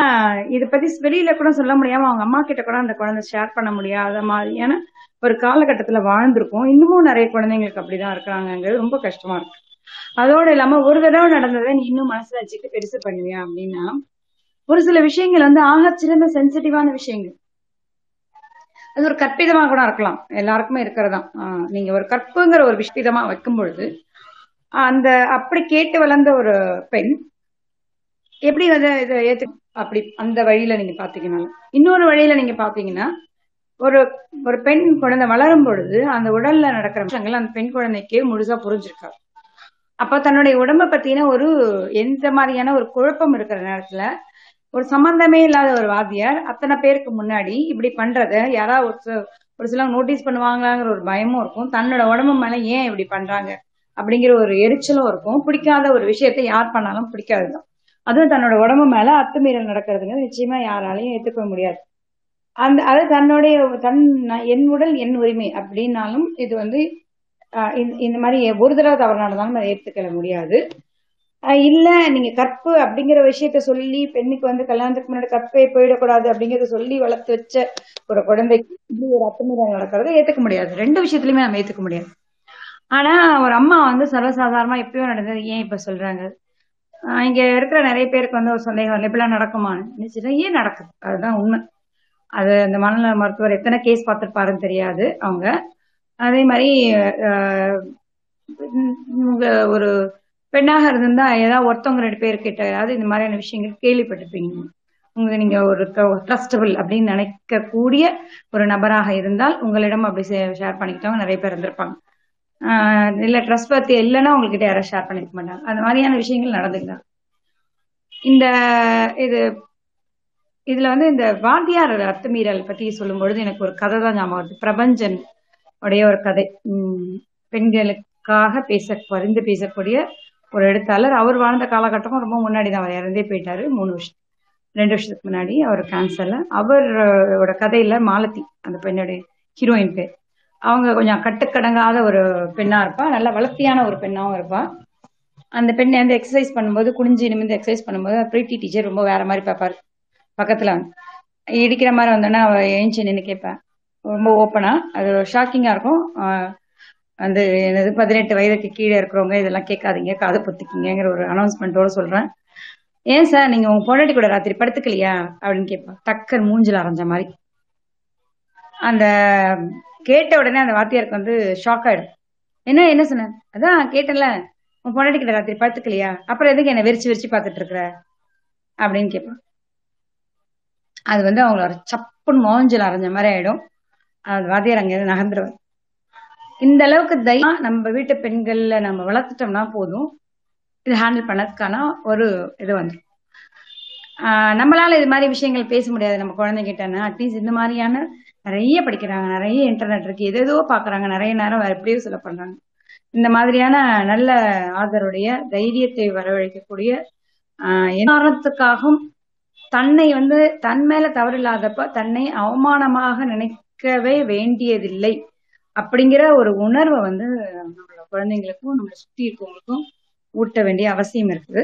இதை பத்தி வெளியில கூட சொல்ல முடியாம அவங்க அம்மா கிட்ட கூட அந்த குழந்தை ஷேர் பண்ண முடியாத மாதிரியான ஒரு காலகட்டத்துல வாழ்ந்திருக்கும் இன்னமும் நிறைய குழந்தைங்களுக்கு அப்படிதான் இருக்கிறாங்கிறது ரொம்ப கஷ்டமா இருக்கு. அதோட இல்லாம ஒரு தடவை நடந்ததை நீ இன்னும் மனசுல வச்சுட்டு பெருசு பண்ணுவியா அப்படின்னா ஒரு சில விஷயங்கள் வந்து ஆக சிறந்த சென்சிட்டிவான விஷயங்கள். அது ஒரு கற்பிதமா கூட இருக்கலாம். எல்லாருக்குமே இருக்கிறதான் ஆஹ் நீங்க ஒரு கற்புங்கிற ஒரு விஷயமா வைக்கும் பொழுது அந்த அப்படி கேட்டு வளர்ந்த ஒரு பெண் எப்படி வந்து இதை ஏத்து அப்படி அந்த வழியில நீங்க பாத்தீங்கன்னா இன்னொரு வழியில நீங்க பாத்தீங்கன்னா ஒரு ஒரு பெண் குழந்தை வளரும் பொழுது அந்த உடல்ல நடக்கிற விஷயங்கள் அந்த பெண் குழந்தைக்கு முழுசா புரிஞ்சிருக்காரு அப்ப தன்னுடைய உடம்ப பத்தின ஒரு எந்த மாதிரியான ஒரு குழப்பம் இருக்கிற நேரத்துல ஒரு சம்பந்தமே இல்லாத ஒரு வாத்தியார் அத்தனை பேருக்கு முன்னாடி இப்படி பண்றத யாராவது ஒரு சில- ஒரு சிலவங்க நோட்டீஸ் பண்ணுவாங்களாங்கிற ஒரு பயமும் இருக்கும். தன்னோட உடம்பு மேல ஏன் இப்படி பண்றாங்க? அப்படிங்கிற ஒரு எரிச்சலும் இருக்கும். பிடிக்காத ஒரு விஷயத்தை யார் பண்ணாலும் பிடிக்காதுதான். அதுவும் தன்னோட உடம்பு மேல அத்துமீறல் நடக்கிறதுங்கிறது நிச்சயமா யாராலையும் ஏத்துக்க முடியாது. அந்த அது தன்னுடைய தன் என் உடல் என் உரிமை அப்படின்னாலும் இது வந்து ஆஹ் இந்த- இந்த மாதிரி ஒரு தடவை தவறு நடந்தாலும் அதை முடியாது. இல்ல நீங்க கற்பு அப்படிங்கிற விஷயத்த சொல்லி பெண்ணுக்கு வந்து கல்யாணத்துக்கு முன்னாடி கற்பே போயிடக்கூடாது அப்படிங்கறத சொல்லி வளர்த்து வச்ச ஒரு குழந்தைக்கு இப்படி ஒரு அத்துமீறல் நடக்கிறத ஏத்துக்க முடியாது. ரெண்டு விஷயத்துலயுமே நம்ம ஏத்துக்க முடியாது. ஆனா ஒரு அம்மா வந்து சர்வசாதாரணமா எப்பயோ நடந்தது ஏன் இப்ப சொல்றாங்க? இங்க இருக்கிற நிறைய பேருக்கு வந்து ஒரு சந்தேகம் வரல இப்படிலாம் நடக்குமான்னு நினைச்சுட்டா ஏன் நடக்குது? அதுதான் உண்மை. அது அந்த மனநல மருத்துவர் எத்தனை கேஸ் பார்த்துருப்பாருன்னு தெரியாது அவங்க. அதே மாதிரி ஒரு பெண்ணாக இருந்திருந்தா ஏதாவது ஒருத்தவங்க ரெண்டு பேர் கிட்ட ஏதாவது இந்த மாதிரியான விஷயங்கள் கேள்விப்பட்டிருப்பீங்க. உங்க நீங்க ஒரு ட்ரஸ்டபிள் அப்படின்னு நினைக்கக்கூடிய ஒரு நபராக இருந்தால் உங்களிடம் அப்படி ஷேர் பண்ணிக்கிட்டவங்க நிறைய பேர் இருந்திருப்பாங்க. ஆஹ் இல்ல ட்ரஸ்ட் பத்தி இல்லைன்னா உங்ககிட்ட யாரும் ஷேர் பண்ணிக்க மாட்டாங்க. அந்த மாதிரியான விஷயங்கள் நடந்துக்கலாம் இந்த இது இதுல வந்து இந்த வாத்தியார் அத்துமீறல் பத்தி சொல்லும் பொழுது எனக்கு ஒரு கதை தான் ஞாபகம் வருது. பிரபஞ்சன் உடைய ஒரு கதை. உம் பெண்களுக்காக பேச பரிந்து பேசக்கூடிய ஒரு எழுத்தாளர். அவர் வாழ்ந்த காலகட்டமும் ரொம்ப முன்னாடி தான் அவர் இறந்தே போயிட்டாரு. மூணு வருஷம் ரெண்டு வருஷத்துக்கு முன்னாடி அவர் கேன்சர்ல அவரோட கதையில மாலதி அந்த பெண்ணுடைய ஹீரோயின் பேர். அவங்க கொஞ்சம் கட்டுக்கடங்காத ஒரு பெண்ணா இருப்பா. நல்ல வளர்த்தியான ஒரு பெண்ணாவும் இருப்பா. அந்த பெண்ணை வந்து எக்ஸசைஸ் பண்ணும்போது குனிஞ்சு நிமிந்து எக்ஸசைஸ் பண்ணும்போது பிரீட்டி டீச்சர் ரொம்ப வேற மாதிரி பார்ப்பாரு. பக்கத்துல இடிக்கிற மாதிரி வந்தோன்னா அவ ஏஞ்சி நின்று கேட்பேன் ரொம்ப ஓப்பனா அது ஷாக்கிங்கா இருக்கும். அந்த வந்து என்னது பதினெட்டு வயதுக்கு கீழே இருக்கிறவங்க இதெல்லாம் கேட்காதீங்க காதை பொத்திக்கிங்கிற ஒரு அனௌன்ஸ்மெண்ட்டோட சொல்றேன். ஏன் சார் நீங்க உங்க பொண்டாட்டி கூட ராத்திரி படுத்துக்கலையா? அப்படின்னு கேட்பா. டக்கர் மூஞ்சில் அரைஞ்ச மாதிரி. அந்த கேட்ட உடனே அந்த வாத்தியாருக்கு வந்து ஷாக் ஆயிடும். என்ன என்ன சொன்ன? அதான் கேட்டேன்ல. உன் பொண்டாட்டி கிட்ட ராத்திரி படுத்துக்கலையா? அப்புறம் எதுக்கு என்ன வெறிச்சு வெறிச்சு பார்த்துட்டு இருக்கிற அப்படின்னு கேட்பான் அது வந்து அவங்கள சப்புன்னு மோஞ்சல் அரைஞ்ச மாதிரி ஆயிடும். அந்த வாத்தியார் அங்கேருந்து நகர்ந்துருவார். இந்த அளவுக்கு தைரியம் நம்ம வீட்டு பெண்கள்ல நம்ம வளர்த்துட்டோம்னா போதும். இது ஹேண்டில் பண்ணதுக்கான ஒரு இது வந்துடும் நம்மளால இது மாதிரி விஷயங்கள் பேச முடியாது. நம்ம குழந்தைகிட்டனா அட்லீஸ்ட் இந்த மாதிரியான நிறைய படிக்கிறாங்க. நிறைய இன்டர்நெட் இருக்கு. எதோ பாக்குறாங்க. நிறைய நேரம் வேற எப்படியோ சொல்ல பண்றாங்க. இந்த மாதிரியான நல்ல ஆதருடைய தைரியத்தை வரவழைக்கக்கூடிய காரணத்துக்காகவும் தன்னை வந்து தன் மேல தவறு இல்லாதப்ப தன்னை அவமானமாக நினைக்கவே வேண்டியதில்லை. அப்படிங்கிற ஒரு உணர்வை வந்து நம்மளோட குழந்தைங்களுக்கும் நம்மளை சுத்தி இருக்கவங்களுக்கும் ஊட்ட வேண்டிய அவசியம் இருக்குது.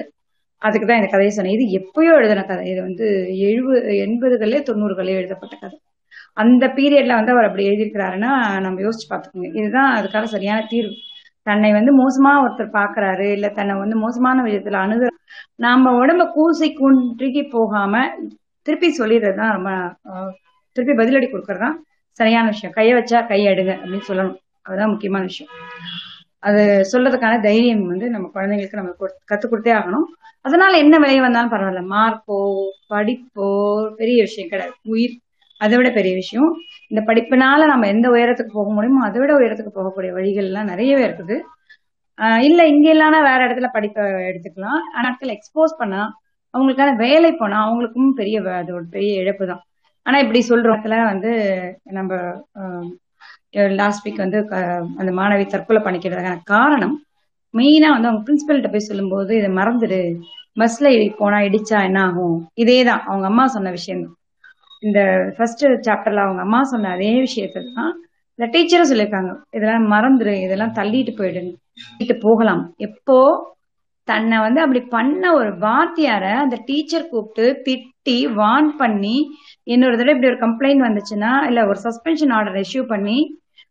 அதுக்கு தான் இந்த கதையை சொன்னேன். இது எப்பயோ எழுதின கதை. இது வந்து எழுபது எண்பதுகளே தொண்ணூறுகளே எழுதப்பட்ட கதை. அந்த பீரியட்ல வந்து அவர் அப்படி எழுதியிருக்கிறாருன்னா நம்ம யோசிச்சு பார்த்துக்கோங்க. இதுதான் அதுக்கான சரியான தீர்வு. தன்னை வந்து மோசமா ஒருத்தர் பாக்குறாரு இல்ல தன்னை வந்து மோசமான விதத்துல அணுகு நாம உடம்ப கூசை குன்றுகி போகாம திருப்பி சொல்லிடுறது தான் ரொம்ப திருப்பி பதிலடி கொடுக்கறதுதான் சரியான விஷயம். கையை வச்சா கை எடுங்க அப்படின்னு சொல்லணும். அதுதான் முக்கியமான விஷயம். அது சொல்றதுக்கான தைரியம் வந்து நம்ம குழந்தைங்களுக்கு நம்ம கத்துக் கொடுத்தே ஆகணும். அதனால என்ன விலை வந்தாலும் பரவாயில்ல. மார்க்கோ படிப்போ பெரிய விஷயம் கிடையாது. உயிர் அதை விட பெரிய விஷயம். இந்த படிப்பினால நம்ம எந்த உயரத்துக்கு போக முடியுமோ அதை விட உயரத்துக்கு போகக்கூடிய வழிகள் எல்லாம் நிறையவே இருக்குது. ஆஹ் இல்ல இங்க இல்லைன்னா வேற இடத்துல படிப்பை எடுத்துக்கலாம். நாட்கள் எக்ஸ்போஸ் பண்ணா அவங்களுக்கான வேலை போனா அவங்களுக்கும் பெரிய அது ஒரு பெரிய இழப்பு தான் ஆனா இப்படி சொல்றதுல வந்து நம்ம லாஸ்ட் வீக் வந்து அந்த மாணவி தற்கொலை பண்ணிக்கிறதுக்கான காரணம் மெயினா வந்து அவங்க பிரின்சிபல்கிட்ட போய் சொல்லும்போது இதை மறந்துடு பஸ்ல போனா இடிச்சா என்ன ஆகும்? இதே தான் அவங்க அம்மா சொன்ன விஷயம் இந்த ஃபர்ஸ்ட் சாப்டர்ல அவங்க அம்மா சொன்ன அதே விஷயத்தான் இந்த டீச்சரும் சொல்லியிருக்காங்க. இதெல்லாம் மறந்துடு இதெல்லாம் தள்ளிட்டு போயிடுன்னு போகலாம். எப்போ? தன்னை வந்து அப்படி பண்ண ஒரு வாத்தியார அந்த டீச்சர் கூப்பிட்டு திட்டி வார்ன் பண்ணி இன்னொரு தடவை இப்படி ஒரு கம்ப்ளைண்ட் வந்துச்சுன்னா இல்ல ஒரு சஸ்பென்ஷன் ஆர்டர் இஷ்யூ பண்ணி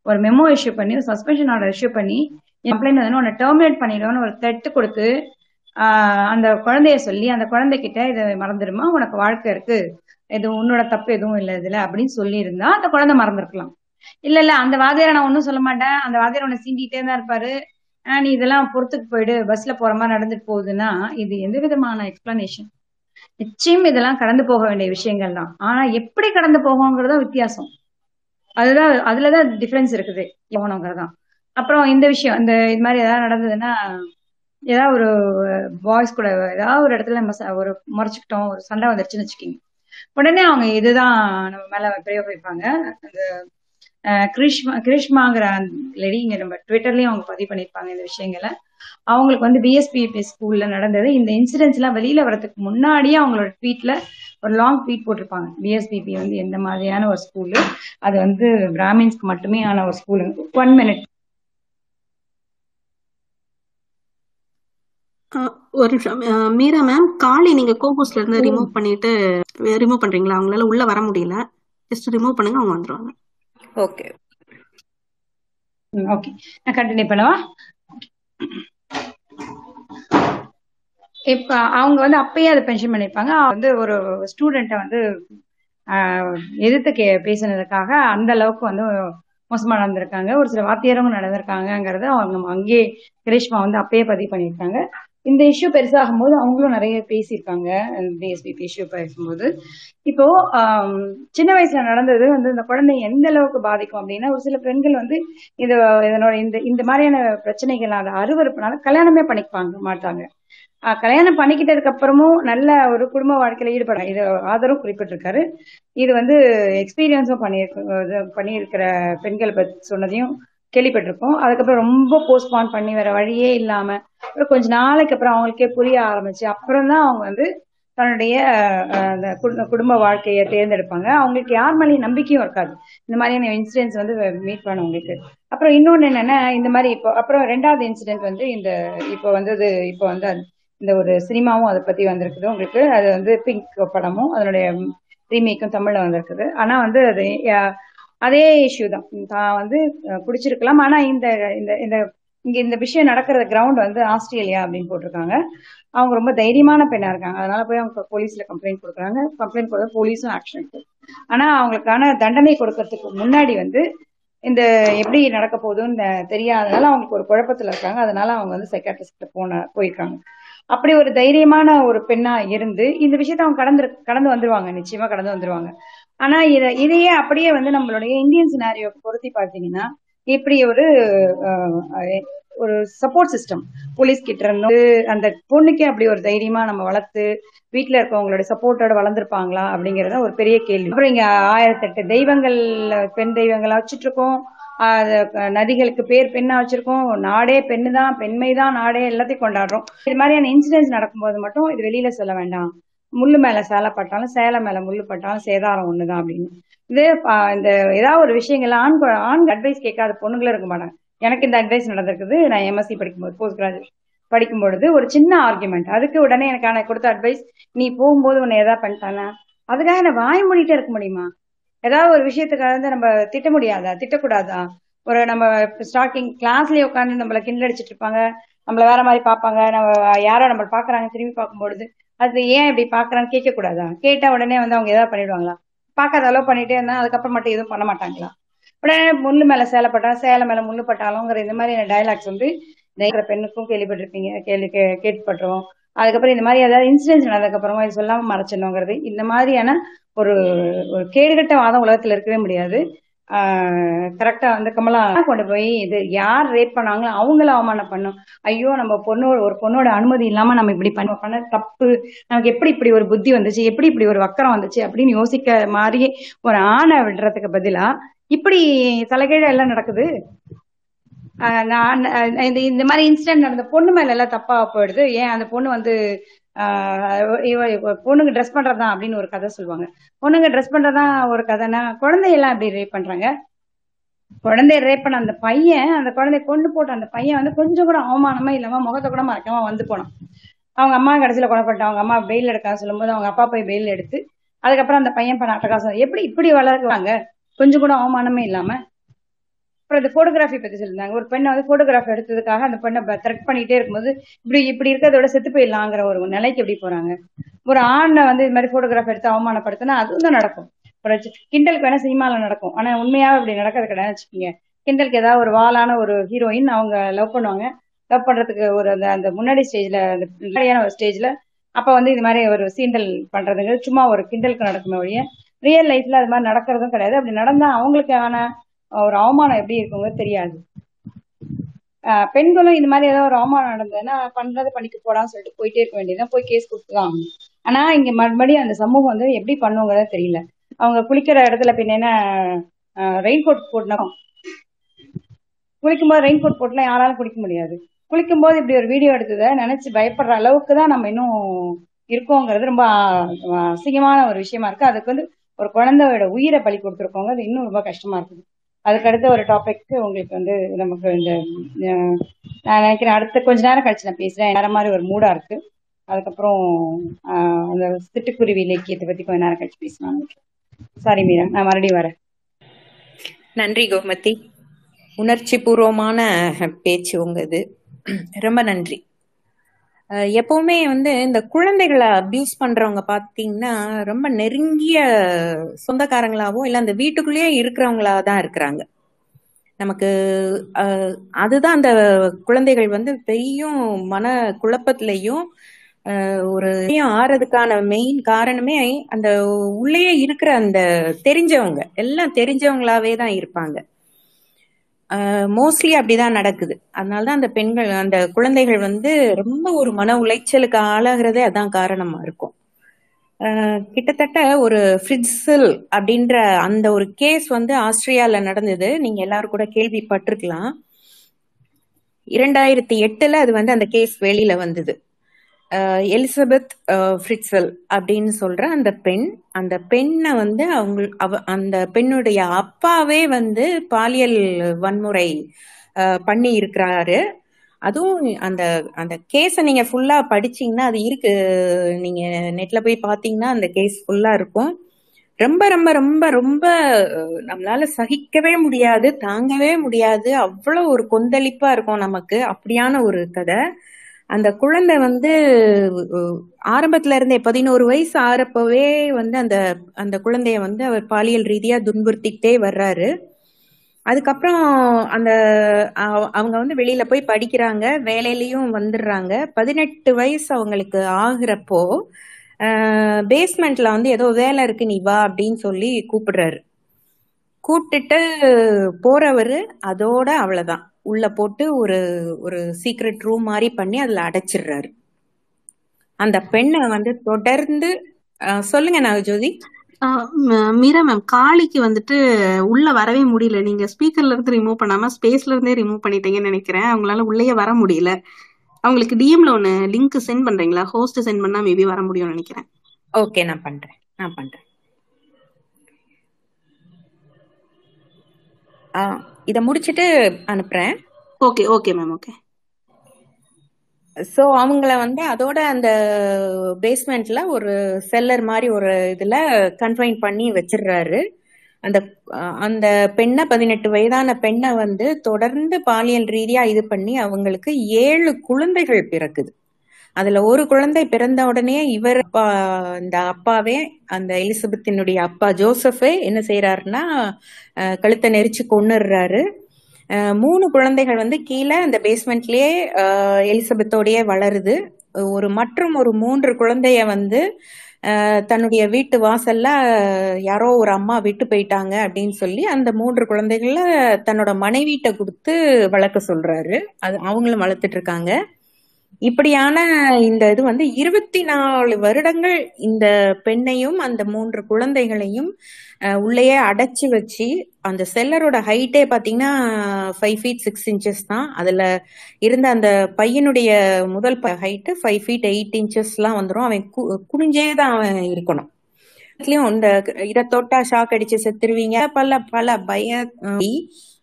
ஒரு மெமோ இஷ்யூ பண்ணி ஒரு சஸ்பென்ஷன் ஆர்டர் இஷ்யூ பண்ணி கம்ப்ளைண்ட் வந்து உன்னை டெர்மினேட் பண்ணிடுவோம்னு ஒரு தட்டு கொடுத்து அந்த குழந்தைய சொல்லி அந்த குழந்தைகிட்ட இதை மறந்துடுமா? உனக்கு வாழ்க்கை இருக்கு. இது உன்னோட தப்பு எதுவும் இல்லை இதுல அப்படின்னு சொல்லி இருந்தா அந்த குழந்தை மறந்துருக்கலாம். இல்ல இல்ல அந்த வாதியார நான் ஒன்னும் சொல்ல மாட்டேன். அந்த வாதியார் உன்னை சீண்டிகிட்டே தான் இருப்பாரு. நீ இதெல்லாம் பொறுத்துக்கு போயிடு. பஸ்ல போற மாதிரி நடந்துட்டு போகுதுன்னா இது எந்த விதமான எக்ஸ்பிளனேஷன் நிச்சயம் இதெல்லாம் கடந்து போக வேண்டிய விஷயங்கள் தான். ஆனா எப்படி கடந்து போகணுங்கிறதா வித்தியாசம். அதுதான் அதுலதான் டிஃபரன்ஸ் இருக்குது போகணுங்கிறதான் அப்புறம் இந்த விஷயம் இந்த இது மாதிரி ஏதாவது நடந்ததுன்னா ஏதாவது ஒரு பாய்ஸ் கூட ஏதாவது ஒரு இடத்துல நம்ம ஒரு முறைச்சுக்கிட்டோம் ஒரு சண்டை வந்துருச்சுன்னு வச்சுக்கிங்க. உடனே அவங்க இதுதான் நம்ம மேல பிரயோகிப்பாங்க. அந்த கிருஷ்மா கிருஷ்மாங்கிற லேடி இங்க நம்ம ட்விட்டர்லயும் அவங்க பதிவு பண்ணிருப்பாங்க இந்த விஷயங்களை. அவங்களுக்கு வந்து பிஎஸ்பி ஸ்கூல்ல நடந்தது. இந்த இன்சிடென்ட்ஸ் எல்லாம் வெளியில வரதுக்கு முன்னாடியே அவங்களோட ட்வீட்ல ஒரு லாங் ட்வீட் போட்டிருப்பாங்க. பிஎஸ்பிபி வந்து எந்த மாதிரியான ஒரு ஸ்கூலு அது வந்து பிராமின்ஸ்க்கு மட்டுமே ஆன ஒரு ஸ்கூலு ஒன் மினிட் ஒரு நிமிஷம். மீரா மேம் காளி நீங்க கோபோஸ்ல இருந்து ரிமூவ் பண்ணிட்டு ரிமூவ் பண்றீங்களா? அவங்களால உள்ள வர முடியல. ஜஸ்ட் ரிமூவ் பண்ணுங்க அவங்க வந்துருவாங்க. ஓகே ஓகே நான் கண்டினியூ பண்ணவா? இப்ப அவங்க வந்து அப்பயே அதை பென்ஷன் பண்ணிருப்பாங்க வந்து ஒரு ஸ்டூடெண்ட்டை வந்து எதிர்த்து கே பேசினதுக்காக அந்த அளவுக்கு வந்து மோசமா நடந்திருக்காங்க. ஒரு சில வாத்தியாரவங்க நடந்திருக்காங்கிறத அவங்க அங்கேயே கிரேஷ்மா வந்து அப்பயே பதிவு பண்ணியிருக்காங்க. இந்த இஷ்யூ பெருசாகும் போது அவங்களும் நிறைய பேசியிருக்காங்க. டிஎஸ்பிபி இஷ்யூ பேசும்போது. இப்போ சின்ன வயசுல நடந்தது வந்து இந்த குழந்தை எந்த அளவுக்கு பாதிக்கும் அப்படின்னா ஒரு சில பெண்கள் வந்து இது இதனோட இந்த இந்த மாதிரியான பிரச்சனைகள் அதை அருவருப்புனால கல்யாணமே பண்ணிப்பாங்க மாட்டாங்க. கல்யாணம் பண்ணிக்கிட்டதுக்கு அப்புறமும் நல்ல ஒரு குடும்ப வாழ்க்கையில ஈடுபட இது ஆதரவும் குறிப்பிட்டிருக்காரு. இது வந்து எக்ஸ்பீரியன்ஸும் பண்ணியிருக்க பண்ணியிருக்கிற பெண்களை பத்தி சொன்னதையும் கேள்விப்பட்டிருக்கோம் அதுக்கப்புறம் ரொம்ப போஸ்ட்பான் பண்ணி வேற வழியே இல்லாம அப்புறம் கொஞ்ச நாளைக்கு அப்புறம் அவங்களுக்கே புரிய ஆரம்பிச்சு அப்புறம் தான் அவங்க வந்து தன்னுடைய அந்த குடும்ப வாழ்க்கையை தேர்ந்தெடுப்பாங்க. அவங்களுக்கு யார் மேலேயும் நம்பிக்கையும் இருக்காது. இந்த மாதிரியான இன்சிடென்ட்ஸ் வந்து மீட் பண்ணவங்களுக்கு. அப்புறம் இன்னொன்னு என்னன்னா இந்த மாதிரி இப்போ அப்புறம் ரெண்டாவது இன்சிடென்ட் வந்து இந்த இப்போ வந்தது இப்போ வந்து இந்த ஒரு சினிமாவும் அதை பத்தி வந்திருக்குது. உங்களுக்கு அது வந்து பிங்க் படமும் அதனுடைய ரீமேக்கும் தமிழ்ல வந்திருக்குது. ஆனா வந்து அது அதே இஷ்யூ தான். தான் வந்து அஹ், பிடிச்சிருக்கலாம். ஆனா இந்த இந்த இந்த இங்க இந்த விஷயம் நடக்கிற கிரவுண்ட் வந்து ஆஸ்திரேலியா அப்படின்னு போட்டிருக்காங்க. அவங்க ரொம்ப தைரியமான பெண்ணா இருக்காங்க. அதனால போய் அவங்க போலீஸ்ல கம்ப்ளைண்ட் கொடுக்குறாங்க. கம்ப்ளைண்ட் கொடுத்தா போலீஸும் ஆக்ஷன் ஆனா அவங்களுக்கான தண்டனை கொடுக்கறதுக்கு முன்னாடி வந்து இந்த எப்படி நடக்க போகுதுன்னு தெரியாதனால அவங்களுக்கு ஒரு குழப்பத்துல இருக்காங்க. அதனால அவங்க வந்து சைக்காட்ரிஸ்ட் போன போயிருக்காங்க. அப்படி ஒரு தைரியமான ஒரு பெண்ணா இருந்து இந்த விஷயத்த அவங்க கடந்து கடந்து வந்துருவாங்க. நிச்சயமா கடந்து வந்துருவாங்க. ஆனா இத இதையே அப்படியே வந்து நம்மளுடைய இந்தியன் சினாரியோ பொருத்தி பார்த்தீங்கன்னா இப்படி ஒரு ஒரு சப்போர்ட் சிஸ்டம் போலீஸ் கிட்ட இருந்து அந்த பொண்ணுக்கே அப்படி ஒரு தைரியமா நம்ம வளர்த்து வீட்டுல இருக்கவங்களோட சப்போர்ட்டோட வளர்ந்துருப்பாங்களா அப்படிங்கறத ஒரு பெரிய கேள்வி. அப்புறம் இங்க ஆயிரத்தெட்டு தெய்வங்கள் பெண் தெய்வங்களா வச்சுட்டு இருக்கோம். நதிகளுக்கு பேர் பெண்ணா வச்சிருக்கோம். நாடே பெண்ணு தான் பெண்மை தான் நாடே எல்லாத்தையும் கொண்டாடுறோம். இது மாதிரியான இன்சிடென்ட்ஸ் நடக்கும்போது மட்டும் இது வெளியில சொல்ல வேண்டாம். முள்ளு மேல சேலை பட்டாலும் சேலை மேல முள்ளு பட்டாலும் சேதாரம் ஒண்ணுதான் அப்படின்னு. இது இந்த ஏதாவது ஒரு விஷயங்கள் ஆண் ஆண் அட்வைஸ் கேட்காத பொண்ணுங்களும் இருக்க மாட்டாங்க. எனக்கு இந்த அட்வைஸ் நடந்திருக்குது. நான் எம்எஸ்சி படிக்கும்போது போஸ்ட் கிராஜுவேட் படிக்கும் பொழுது ஒரு சின்ன ஆர்குமெண்ட் அதுக்கு உடனே எனக்கு கொடுத்த அட்வைஸ் நீ போகும்போது உன்னை ஏதாவது பண்ணிட்டானா? அதுக்காக நான் வாய் மூடிட்டே இருக்க முடியுமா? ஏதாவது ஒரு விஷயத்துக்காக வந்து நம்ம திட்ட முடியாதா? திட்டக்கூடாதா? ஒரு நம்ம ஸ்டார்டிங் கிளாஸ்லயே உட்காந்து நம்மள கிண்டல் அடிச்சிட்டு இருப்பாங்க. நம்மள வேற மாதிரி பார்ப்பாங்க. நம்ம யாரோ நம்மள பாக்குறாங்க திரும்பி பார்க்கும்பொழுது அது ஏன் இப்படி பாக்குறான்னு கேட்க கூடாதா கேட்டா உடனே வந்து அவங்க ஏதாவது பண்ணிடுவாங்களா? பார்க்காத அளவு பண்ணிட்டே இருந்தா அதுக்கப்புறம் மட்டும் எதுவும் பண்ண மாட்டாங்களா? உடனே முள்ளு மேல சேலை பட்டா சேலை மேல முள்ளு பட்டாலுங்கிற இந்த மாதிரி டைலாக்ஸ் வந்து இருக்கிற பெண்ணுக்கும் கேள்விப்பட்டிருப்பீங்க கேள்வி கே- அதுக்கப்புறம் இந்த மாதிரி ஏதாவது இன்சிடென்ட்ஸ் நடந்ததுக்கப்புறமா இது சொல்லாம மறைச்சிடணுங்கிறது இந்த மாதிரியான ஒரு ஒரு கேடுகட்ட வாதம் உலகத்துல இருக்கவே முடியாது. கரெக்டா வந்து கமலா கொண்டு போய் இது யார் ரேப் பண்ணாங்களோ அவங்கள அவமானம் பண்ணும். ஐயோ நம்ம பொண்ணோட ஒரு பொண்ணோட அனுமதி இல்லாம நம்ம இப்படி பண்ண பண்ண தப்பு நமக்கு எப்படி இப்படி ஒரு புத்தி வந்துச்சு எப்படி இப்படி ஒரு வக்கரம் வந்துச்சு அப்படின்னு யோசிக்க மாதிரியே ஒரு ஆணை விடுறதுக்கு பதிலா இப்படி தலைகீழ எல்லாம் நடக்குது. நான் இந்த இந்த மாதிரி இன்சிடென்ட் நடந்த பொண்ணு மேல எல்லாம் தப்பா போயிடுது. ஏன் அந்த பொண்ணு வந்து ஆஹ் பொண்ணுங்க ட்ரெஸ் பண்றதுதான் அப்படின்னு ஒரு கதை சொல்லுவாங்க. பொண்ணுங்க ட்ரெஸ் பண்றதுதான் ஒரு கதைனா குழந்தையெல்லாம் அப்படி ரேப் பண்றாங்க? குழந்தைய ரேப் பண்ண அந்த பையன் அந்த குழந்தைய கொண்டு போட்ட அந்த பையன் வந்து கொஞ்சம் கூட அவமானமா இல்லாம முகத்தை கூட மறக்காம வந்து போனான். அவங்க அம்மா கடைசியில கொலை அவங்க அம்மா பெயில் எடுக்க சொல்லும்போது அவங்க அப்பா போய் பெயில் எடுத்து அதுக்கப்புறம் அந்த பையன் பண்ண அட்டகாசம். எப்படி இப்படி வளர்க்குறாங்க? கொஞ்சம் கூட அவமானமே இல்லாம அப்புறம் இந்த போட்டோகிராஃபி பத்தி சொல்லியிருந்தாங்க. ஒரு பெண்ணை வந்து போட்டோகிராஃப் எடுத்ததுக்காக அந்த பெண்ணை த்ரெட் பண்ணிட்டே இருக்கும்போது இப்படி இப்படி இருக்கிறதோட செத்து போயிடலாங்கிற ஒரு நிலைக்கு எப்படி போறாங்க? ஒரு ஆணை வந்து இது மாதிரி போட்டோகிராஃப் எடுத்து அவமானப்படுத்தினா அதுவும் தான் நடக்கும். ஒரு கிண்டலுக்கு வேணா சினிமால நடக்கும். ஆனா உண்மையாவே இப்படி நடக்கிறது கிடையாது வச்சுக்கோங்க. கிண்டலுக்கு ஏதாவது ஒரு வாலான ஒரு ஹீரோயின் அவங்க லவ் பண்ணுவாங்க. லவ் பண்றதுக்கு ஒரு அந்த அந்த முன்னாடி ஸ்டேஜ்ல அந்த முன்னாடியான ஒரு ஸ்டேஜ்ல அப்ப வந்து இது மாதிரி ஒரு சீண்டல் பண்றதுங்கிறது சும்மா ஒரு கிண்டலுக்கு நடக்குமே ஒழிய ரியல் லைஃப்ல அது மாதிரி நடக்கிறதும் கிடையாது. அப்படி நடந்தா அவங்களுக்கான ஒரு அவமானம் எப்படி இருக்குங்கிறது தெரியாது. ஆஹ் பெண்களும் இந்த மாதிரி ஏதாவது ஒரு அவமானம் நடந்ததுன்னா பண்றது பண்ணிட்டு போடான்னு சொல்லிட்டு போயிட்டே இருக்க வேண்டியதுதான் போய் கேஸ் கொடுத்துதான் ஆகணும். ஆனா இங்க மறுபடியும் அந்த சமூகம் வந்து எப்படி பண்ணுங்கிறத தெரியல. அவங்க குளிக்கிற இடத்துல பின்ன என்ன ரெயின் கோட் போடணும் குளிக்கும்போது ரெயின் கோட் போட்டுலாம் யாராலும் குளிக்க முடியாது. குளிக்கும்போது இப்படி ஒரு வீடியோ எடுத்ததை நினைச்சு பயப்படுற அளவுக்கு தான் நம்ம இன்னும் இருக்கோங்கிறது ரொம்ப அசிங்கமான ஒரு விஷயமா இருக்கு. அதுக்கு வந்து ஒரு குழந்தையோட உயிரை பலி கொடுத்துருக்கோங்க அது இன்னும் ரொம்ப கஷ்டமா இருக்குது. அதுக்கு அடுத்த ஒரு டாபிக் உங்களுக்கு வந்து நமக்கு இந்த நான் நினைக்கிறேன் அடுத்த கொஞ்ச நேரம் கழிச்சு நான் பேசுறேன். நேரம் மாதிரி ஒரு மூடா இருக்கு. அதுக்கப்புறம் அந்த சிட்டுக்குருவி இலக்கியத்தை பத்தி கொஞ்ச நேரம் கழிச்சு பேசலாம் சாரி மீரா நான் மறுபடியும் வரேன். நன்றி கோமதி. உணர்ச்சி பூர்வமான பேச்சு உங்க இது. ரொம்ப நன்றி. எப்பவுமே வந்து இந்த குழந்தைகளை அபியூஸ் பண்றவங்க பாத்தீங்கன்னா ரொம்ப நெருங்கிய சொந்தக்காரங்களாவோ இல்ல அந்த வீட்டுக்குள்ளேயே இருக்கிறவங்களா தான் இருக்கிறாங்க. நமக்கு அதுதான் அந்த குழந்தைகள் வந்து பெரிய மன குழப்பத்திலையும் ஒரு ஆறதுக்கான மெயின் காரணமே அந்த உள்ளேயே இருக்கிற அந்த தெரிஞ்சவங்க. எல்லாம் தெரிஞ்சவங்களாவே தான் இருப்பாங்க. மோஸ்ட்லி அப்படிதான் நடக்குது. அதனாலதான் அந்த பெண்கள் அந்த குழந்தைகள் வந்து ரொம்ப ஒரு மன உளைச்சலுக்கு ஆளாகிறதே அதான் காரணமா இருக்கும். கிட்டத்தட்ட ஒரு ஃப்ரிட்ஸில் அப்படின்ற அந்த ஒரு கேஸ் வந்து ஆஸ்திரியால நடந்தது. நீங்க எல்லாரும் கூட கேள்விப்பட்டிருக்கலாம். இரண்டாயிரத்தி எட்டுல அது வந்து அந்த கேஸ் வெளியில வந்தது. எலிசபெத் ஃப்ரிட்சல் அப்படின்னு சொல்ற அந்த பெண் அந்த பெண்ணை வந்து அவங்க அவ அந்த பெண்ணுடைய அப்பாவே வந்து பாலியல் வன்முறை பண்ணி இருக்கிறாரு. அதுவும் அந்த அந்த கேஸை நீங்க ஃபுல்லா படிச்சீங்கன்னா அது இருக்கு. நீங்க நெட்ல போய் பாத்தீங்கன்னா அந்த கேஸ் ஃபுல்லா இருக்கும். ரொம்ப ரொம்ப ரொம்ப ரொம்ப நம்மளால சகிக்கவே முடியாது தாங்கவே முடியாது. அவ்வளவு ஒரு கொந்தளிப்பா இருக்கும் நமக்கு. அப்படியான ஒரு கதை. அந்த குழந்தை வந்து ஆரம்பத்துல இருந்தே பதினோரு வயசு ஆறப்பவே வந்து அந்த அந்த குழந்தைய வந்து அவர் பாலியல் ரீதியா துன்புறுத்திக்கிட்டே வர்றாரு. அதுக்கப்புறம் அந்த அவங்க வந்து வெளியில போய் படிக்கிறாங்க வேலையிலயும் வந்துடுறாங்க. பதினெட்டு வயசு அவங்களுக்கு ஆகுறப்போ பேஸ்மெண்ட்ல வந்து ஏதோ வேலை இருக்கு நீ வா அப்படின்னு சொல்லி கூப்பிடுறாரு. கூப்பிட்டுட்டு போறவரு அதோட அவ்வளவுதான். உள்ள போட்டு ஒரு ஒரு சீக்ரெட் ரூம் மாதிரி பண்ணி அதுல அடைச்சிடுறாரு. அந்த பெண்ணை வந்து தொடர்ந்து சொல்லுங்க ம- மீரா மேம் காளிக்கு வந்துட்டு உள்ள வரவே முடியல. நீங்க ஸ்பீக்கர்ல இருந்து ரிமூவ் பண்ணாம ஸ்பேஸ்ல இருந்தே ரிமூவ் பண்ணிட்டீங்கன்னு நினைக்கிறேன். அவங்களால உள்ளேயே வர முடியல. அவங்களுக்கு டிஎம்ல ஒன்னு லிங்க் சென்ட் பண்றீங்களா? ஹோஸ்ட் சென்ட் பண்ணா மேபி வர முடியும்னு நினைக்கிறேன். ஓகே நான் பண்றேன். நான் பண்றேன். இதை முடிச்சிட்டு அனுப்புறேன். Okay okay ma'am okay. So அவங்கள வந்து அதோட அந்த பேஸ்மெண்ட்ல ஒரு செல்லர் மாதிரி ஒரு இதுல கன்ஃபைன் பண்ணி வச்சிடுறாரு அந்த அந்த பெண்ணை பதினெட்டு வயதான பெண்ணை வந்து தொடர்ந்து பாலியல் ரீதியா இது பண்ணி அவங்களுக்கு ஏழு குழந்தைகள் பிறக்குது. அதுல ஒரு குழந்தை பிறந்த உடனே இவர் அப்பா இந்த அப்பாவே அந்த எலிசபெத்தினுடைய அப்பா ஜோசஃபே என்ன செய்யறாருன்னா கழுத்தை நெரிச்சு கொன்னுடுறாரு. மூணு குழந்தைகள் வந்து கீழே அந்த பேஸ்மெண்ட்லயே அஹ், எலிசபெத்தோடயே வளருது. ஒரு மற்றும் ஒரு மூன்று குழந்தைய வந்து தன்னுடைய வீட்டு வாசல்ல யாரோ ஒரு அம்மா விட்டு போயிட்டாங்க அப்படின்னு சொல்லி அந்த மூன்று குழந்தைகள தன்னோட மனைவிட்ட கொடுத்து வளர்க்க சொல்றாரு. அது அவங்களும் வளர்த்துட்டு இருக்காங்க. இப்படியான இந்த இது வந்து இருபத்தி நாலு வருடங்கள் இந்த பெண்ணையும் அந்த மூன்று குழந்தைகளையும் உள்ளேயே அடைச்சி வச்சு அந்த செல்லரோட ஹைட்டே பாத்தீங்கன்னா ஃபைவ் ஃபீட் சிக்ஸ் இன்ச்சஸ் தான். அதுல இருந்த அந்த பையனுடைய முதல் ஹைட்டு ஃபைவ் ஃபீட் எயிட் இன்ச்சஸ்லாம் வந்துடும் அவன் கு- குனிஞ்சே தான் அவன் இருக்கணும். இந்த இதை தொட்டா ஷாக் அடிச்சு செத்துருவீங்க. பல பல பய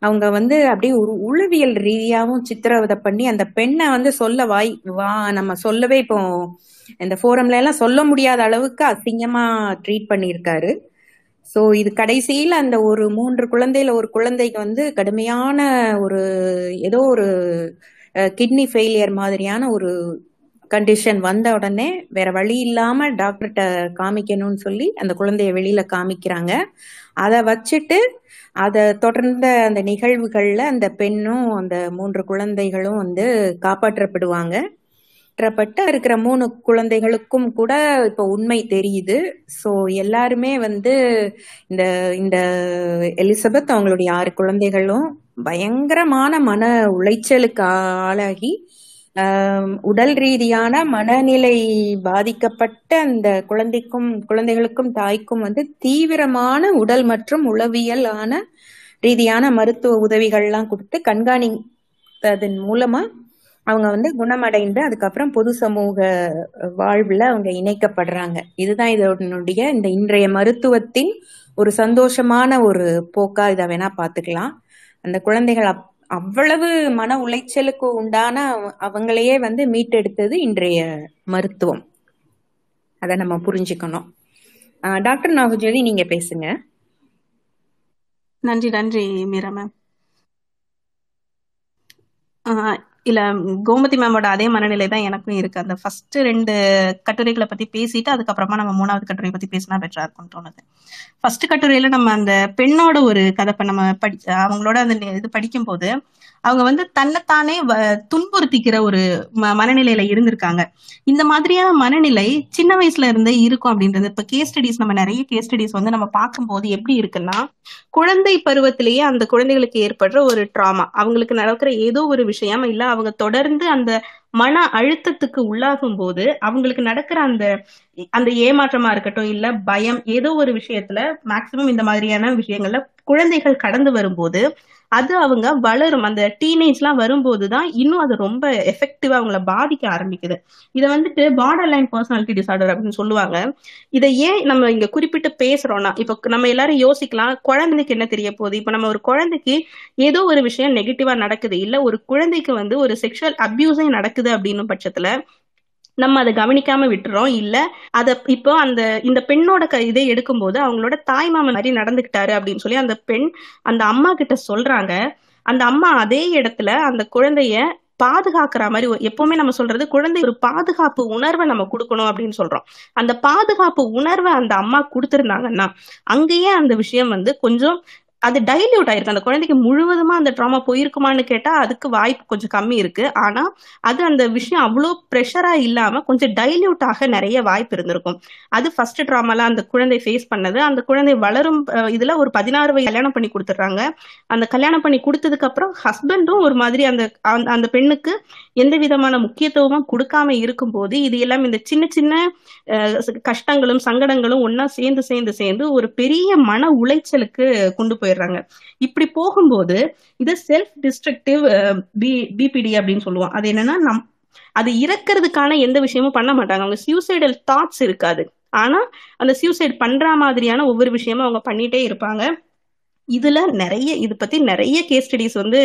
அவங்க வந்து அப்படியே ஒரு உளவியல் ரீதியாவும் சித்திரவதை பண்ணி அந்த பெண்ணை வந்து சொல்ல வாய் வா நம்ம சொல்லவே இப்போ இந்த ஃபோரம்ல எல்லாம் சொல்ல முடியாத அளவுக்கு அசிங்கமா ட்ரீட் பண்ணியிருக்காரு. ஸோ இது கடைசியில் அந்த ஒரு மூன்று குழந்தையில ஒரு குழந்தைக்கு வந்து கடுமையான ஒரு ஏதோ ஒரு கிட்னி ஃபெயிலியர் மாதிரியான ஒரு கண்டிஷன் வந்த உடனே வேற வழி இல்லாம டாக்டர்கிட்ட காமிக்கணும்னு சொல்லி அந்த குழந்தைய வெளியில காமிக்கிறாங்க. அதை வச்சுட்டு அதை தொடர்ந்த அந்த நிகழ்வுகளில் அந்த பெண்ணும் அந்த மூன்று குழந்தைகளும் வந்து காப்பாற்றப்படுவாங்க. காப்பாற்றப்பட்ட இருக்கிற மூணு குழந்தைகளுக்கும் கூட இப்போ உண்மை தெரியுது. ஸோ எல்லாருமே வந்து இந்த இந்த எலிசபெத் அவங்களுடைய ஆறு குழந்தைகளும் பயங்கரமான மன உளைச்சலுக்கு ஆளாகி உடல் ரீதியான மனநிலை பாதிக்கப்பட்ட அந்த குழந்தைக்கும் குழந்தைகளுக்கும் தாய்க்கும் வந்து தீவிரமான உடல் மற்றும் உளவியலான ரீதியான மருத்துவ உதவிகள்லாம் கொடுத்து கண்காணித்ததன் மூலமா அவங்க வந்து குணமடைந்து அதுக்கப்புறம் பொது சமூக வாழ்வுல அவங்க இணைக்கப்படுறாங்க. இதுதான் இதனுடைய இந்த இன்றைய மருத்துவத்தின் ஒரு சந்தோஷமான ஒரு போக்கா இதை வேணா பாத்துக்கலாம் அந்த குழந்தைகள் அப்- அவ்வளவு மன உளைச்சலுக்கு உண்டான அவங்களையே வந்து மீட்டெடுத்தது இன்றைய மருத்துவம். அதை நம்ம புரிஞ்சுக்கணும். டாக்டர் நாகஜோதி நீங்க பேசுங்க. நன்றி நன்றி மீரா மேம் இல்ல கோமதி மேமோட அதே மனநிலை தான் எனக்கும் இருக்கு. அந்த ஃபர்ஸ்ட் ரெண்டு கட்டுரைகளை பத்தி பேசிட்டு அதுக்கப்புறமா நம்ம மூணாவது கட்டுரை பத்தி பேசினா பெட்டரா இருக்கும்னு தோணுது. ஃபர்ஸ்ட் கட்டுரையில நம்ம அந்த பெண்ணோட ஒரு கதை நம்ம படி அவங்களோட அந்த இது படிக்கும் போது அவங்க வந்து தன்னைத்தானே துன்புறுத்திக்கிற ஒரு ம- மனநிலையில இருந்திருக்காங்க. இந்த மாதிரியான மனநிலை சின்ன வயசுல இருந்தே இருக்கும் அப்படின்றது. இப்ப கேஸ் ஸ்டடிஸ் நம்ம நிறைய கேஸ் ஸ்டடிஸ் வந்து நம்ம பார்க்கும்போது எப்படி இருக்குன்னா குழந்தை பருவத்திலேயே அந்த குழந்தைகளுக்கு ஏற்படுற ஒரு ட்ராமா அவங்களுக்கு நடக்கிற ஏதோ ஒரு விஷயம் இல்ல அவங்க தொடர்ந்து அந்த மன அழுத்தத்துக்கு உள்ளாகும் போது அவங்களுக்கு நடக்கிற அந்த அந்த ஏமாற்றமா இருக்கட்டும் இல்ல பயம் ஏதோ ஒரு விஷயத்துல மேக்சிமம் இந்த மாதிரியான விஷயங்கள்ல குழந்தைகள் கடந்து வரும்போது அது அவங்க வளரும். அந்த டீனேஜ் எல்லாம் வரும்போது தான் இன்னும் அது ரொம்ப எஃபெக்டிவா அவங்கள பாதிக்க ஆரம்பிக்குது. இதை வந்துட்டு பார்டர் லைன் பர்சனாலிட்டி டிசார்டர் அப்படின்னு சொல்லுவாங்க. இதை ஏன் நம்ம இங்க குறிப்பிட்டு பேசுறோம்னா இப்போ நம்ம எல்லாரும் யோசிக்கலாம் குழந்தைக்கு என்ன தெரிய போகுது? இப்போ நம்ம ஒரு குழந்தைக்கு ஏதோ ஒரு விஷயம் நெகட்டிவா நடக்குது. இல்ல ஒரு குழந்தைக்கு வந்து ஒரு செக்ஷுவல் அபியூஸே நடக்குது அப்படின்னும் பட்சத்துல நம்ம அதை கவனிக்காம விட்டுறோம். இல்ல அத இப்போ அந்த இந்த பெண்ணோட க இதை எடுக்கும்போது அவங்களோட தாய் மாமன் மாதிரி நடந்துகிட்டாரு அப்படின்னு சொல்லி அந்த பெண் அந்த அம்மா கிட்ட சொல்றாங்க. அந்த அம்மா அதே இடத்துல அந்த குழந்தைய பாதுகாக்கிற மாதிரி எப்பவுமே நம்ம சொல்றது குழந்தை ஒரு பாதுகாப்பு உணர்வை நம்ம கொடுக்கணும் அப்படின்னு சொல்றோம். அந்த பாதுகாப்பு உணர்வை அந்த அம்மா கொடுத்திருந்தாங்கன்னா அங்கேயே அந்த விஷயம் வந்து கொஞ்சம் அது டைல்யூட் ஆயிருக்கு. அந்த குழந்தைக்கு முழுவதுமா அந்த ட்ராமா போயிருக்குமான்னு கேட்டா அதுக்கு வாய்ப்பு கொஞ்சம் கம்மி இருக்கு. ஆனா அது அந்த விஷயம் அவ்வளோ ப்ரெஷரா இல்லாம கொஞ்சம் டைல்யூட் ஆக நிறைய வாய்ப்பு இருந்திருக்கும். அது ஃபர்ஸ்ட் ட்ராமாலாம் அந்த குழந்தை ஃபேஸ் பண்ணது. அந்த குழந்தை வளரும் இதுல ஒரு பதினாறு வயது கல்யாணம் பண்ணி கொடுத்துட்றாங்க. அந்த கல்யாணம் பண்ணி கொடுத்ததுக்கு அப்புறம் ஹஸ்பண்டும் ஒரு மாதிரி அந்த அந்த- அந்த பெண்ணுக்கு எந்த விதமான முக்கியத்துவமும் கொடுக்காம இருக்கும் போது இது எல்லாம் இந்த சின்ன சின்ன அஹ், கஷ்டங்களும் சங்கடங்களும் ஒன்னா சேர்ந்து சேர்ந்து சேர்ந்து ஒரு பெரிய மன உளைச்சலுக்கு கொண்டு போயிடுறாங்க. இப்படி போகும்போது இது செல்ஃப் டிஸ்ட்ரக்டிவ் பி பிபிடி அப்படின்னு சொல்லுவோம். அது என்னன்னா நம் அது இறக்கிறதுக்கான எந்த விஷயமும் பண்ண மாட்டாங்க. அவங்க சியூசைடல் தாட்ஸ் இருக்காது. ஆனா அந்த சியூசைட் பண்ற மாதிரியான ஒவ்வொரு விஷயமும் அவங்க பண்ணிட்டே இருப்பாங்க. இதுல நிறைய இது பத்தி நிறைய கேஸ் ஸ்டடிஸ் வந்து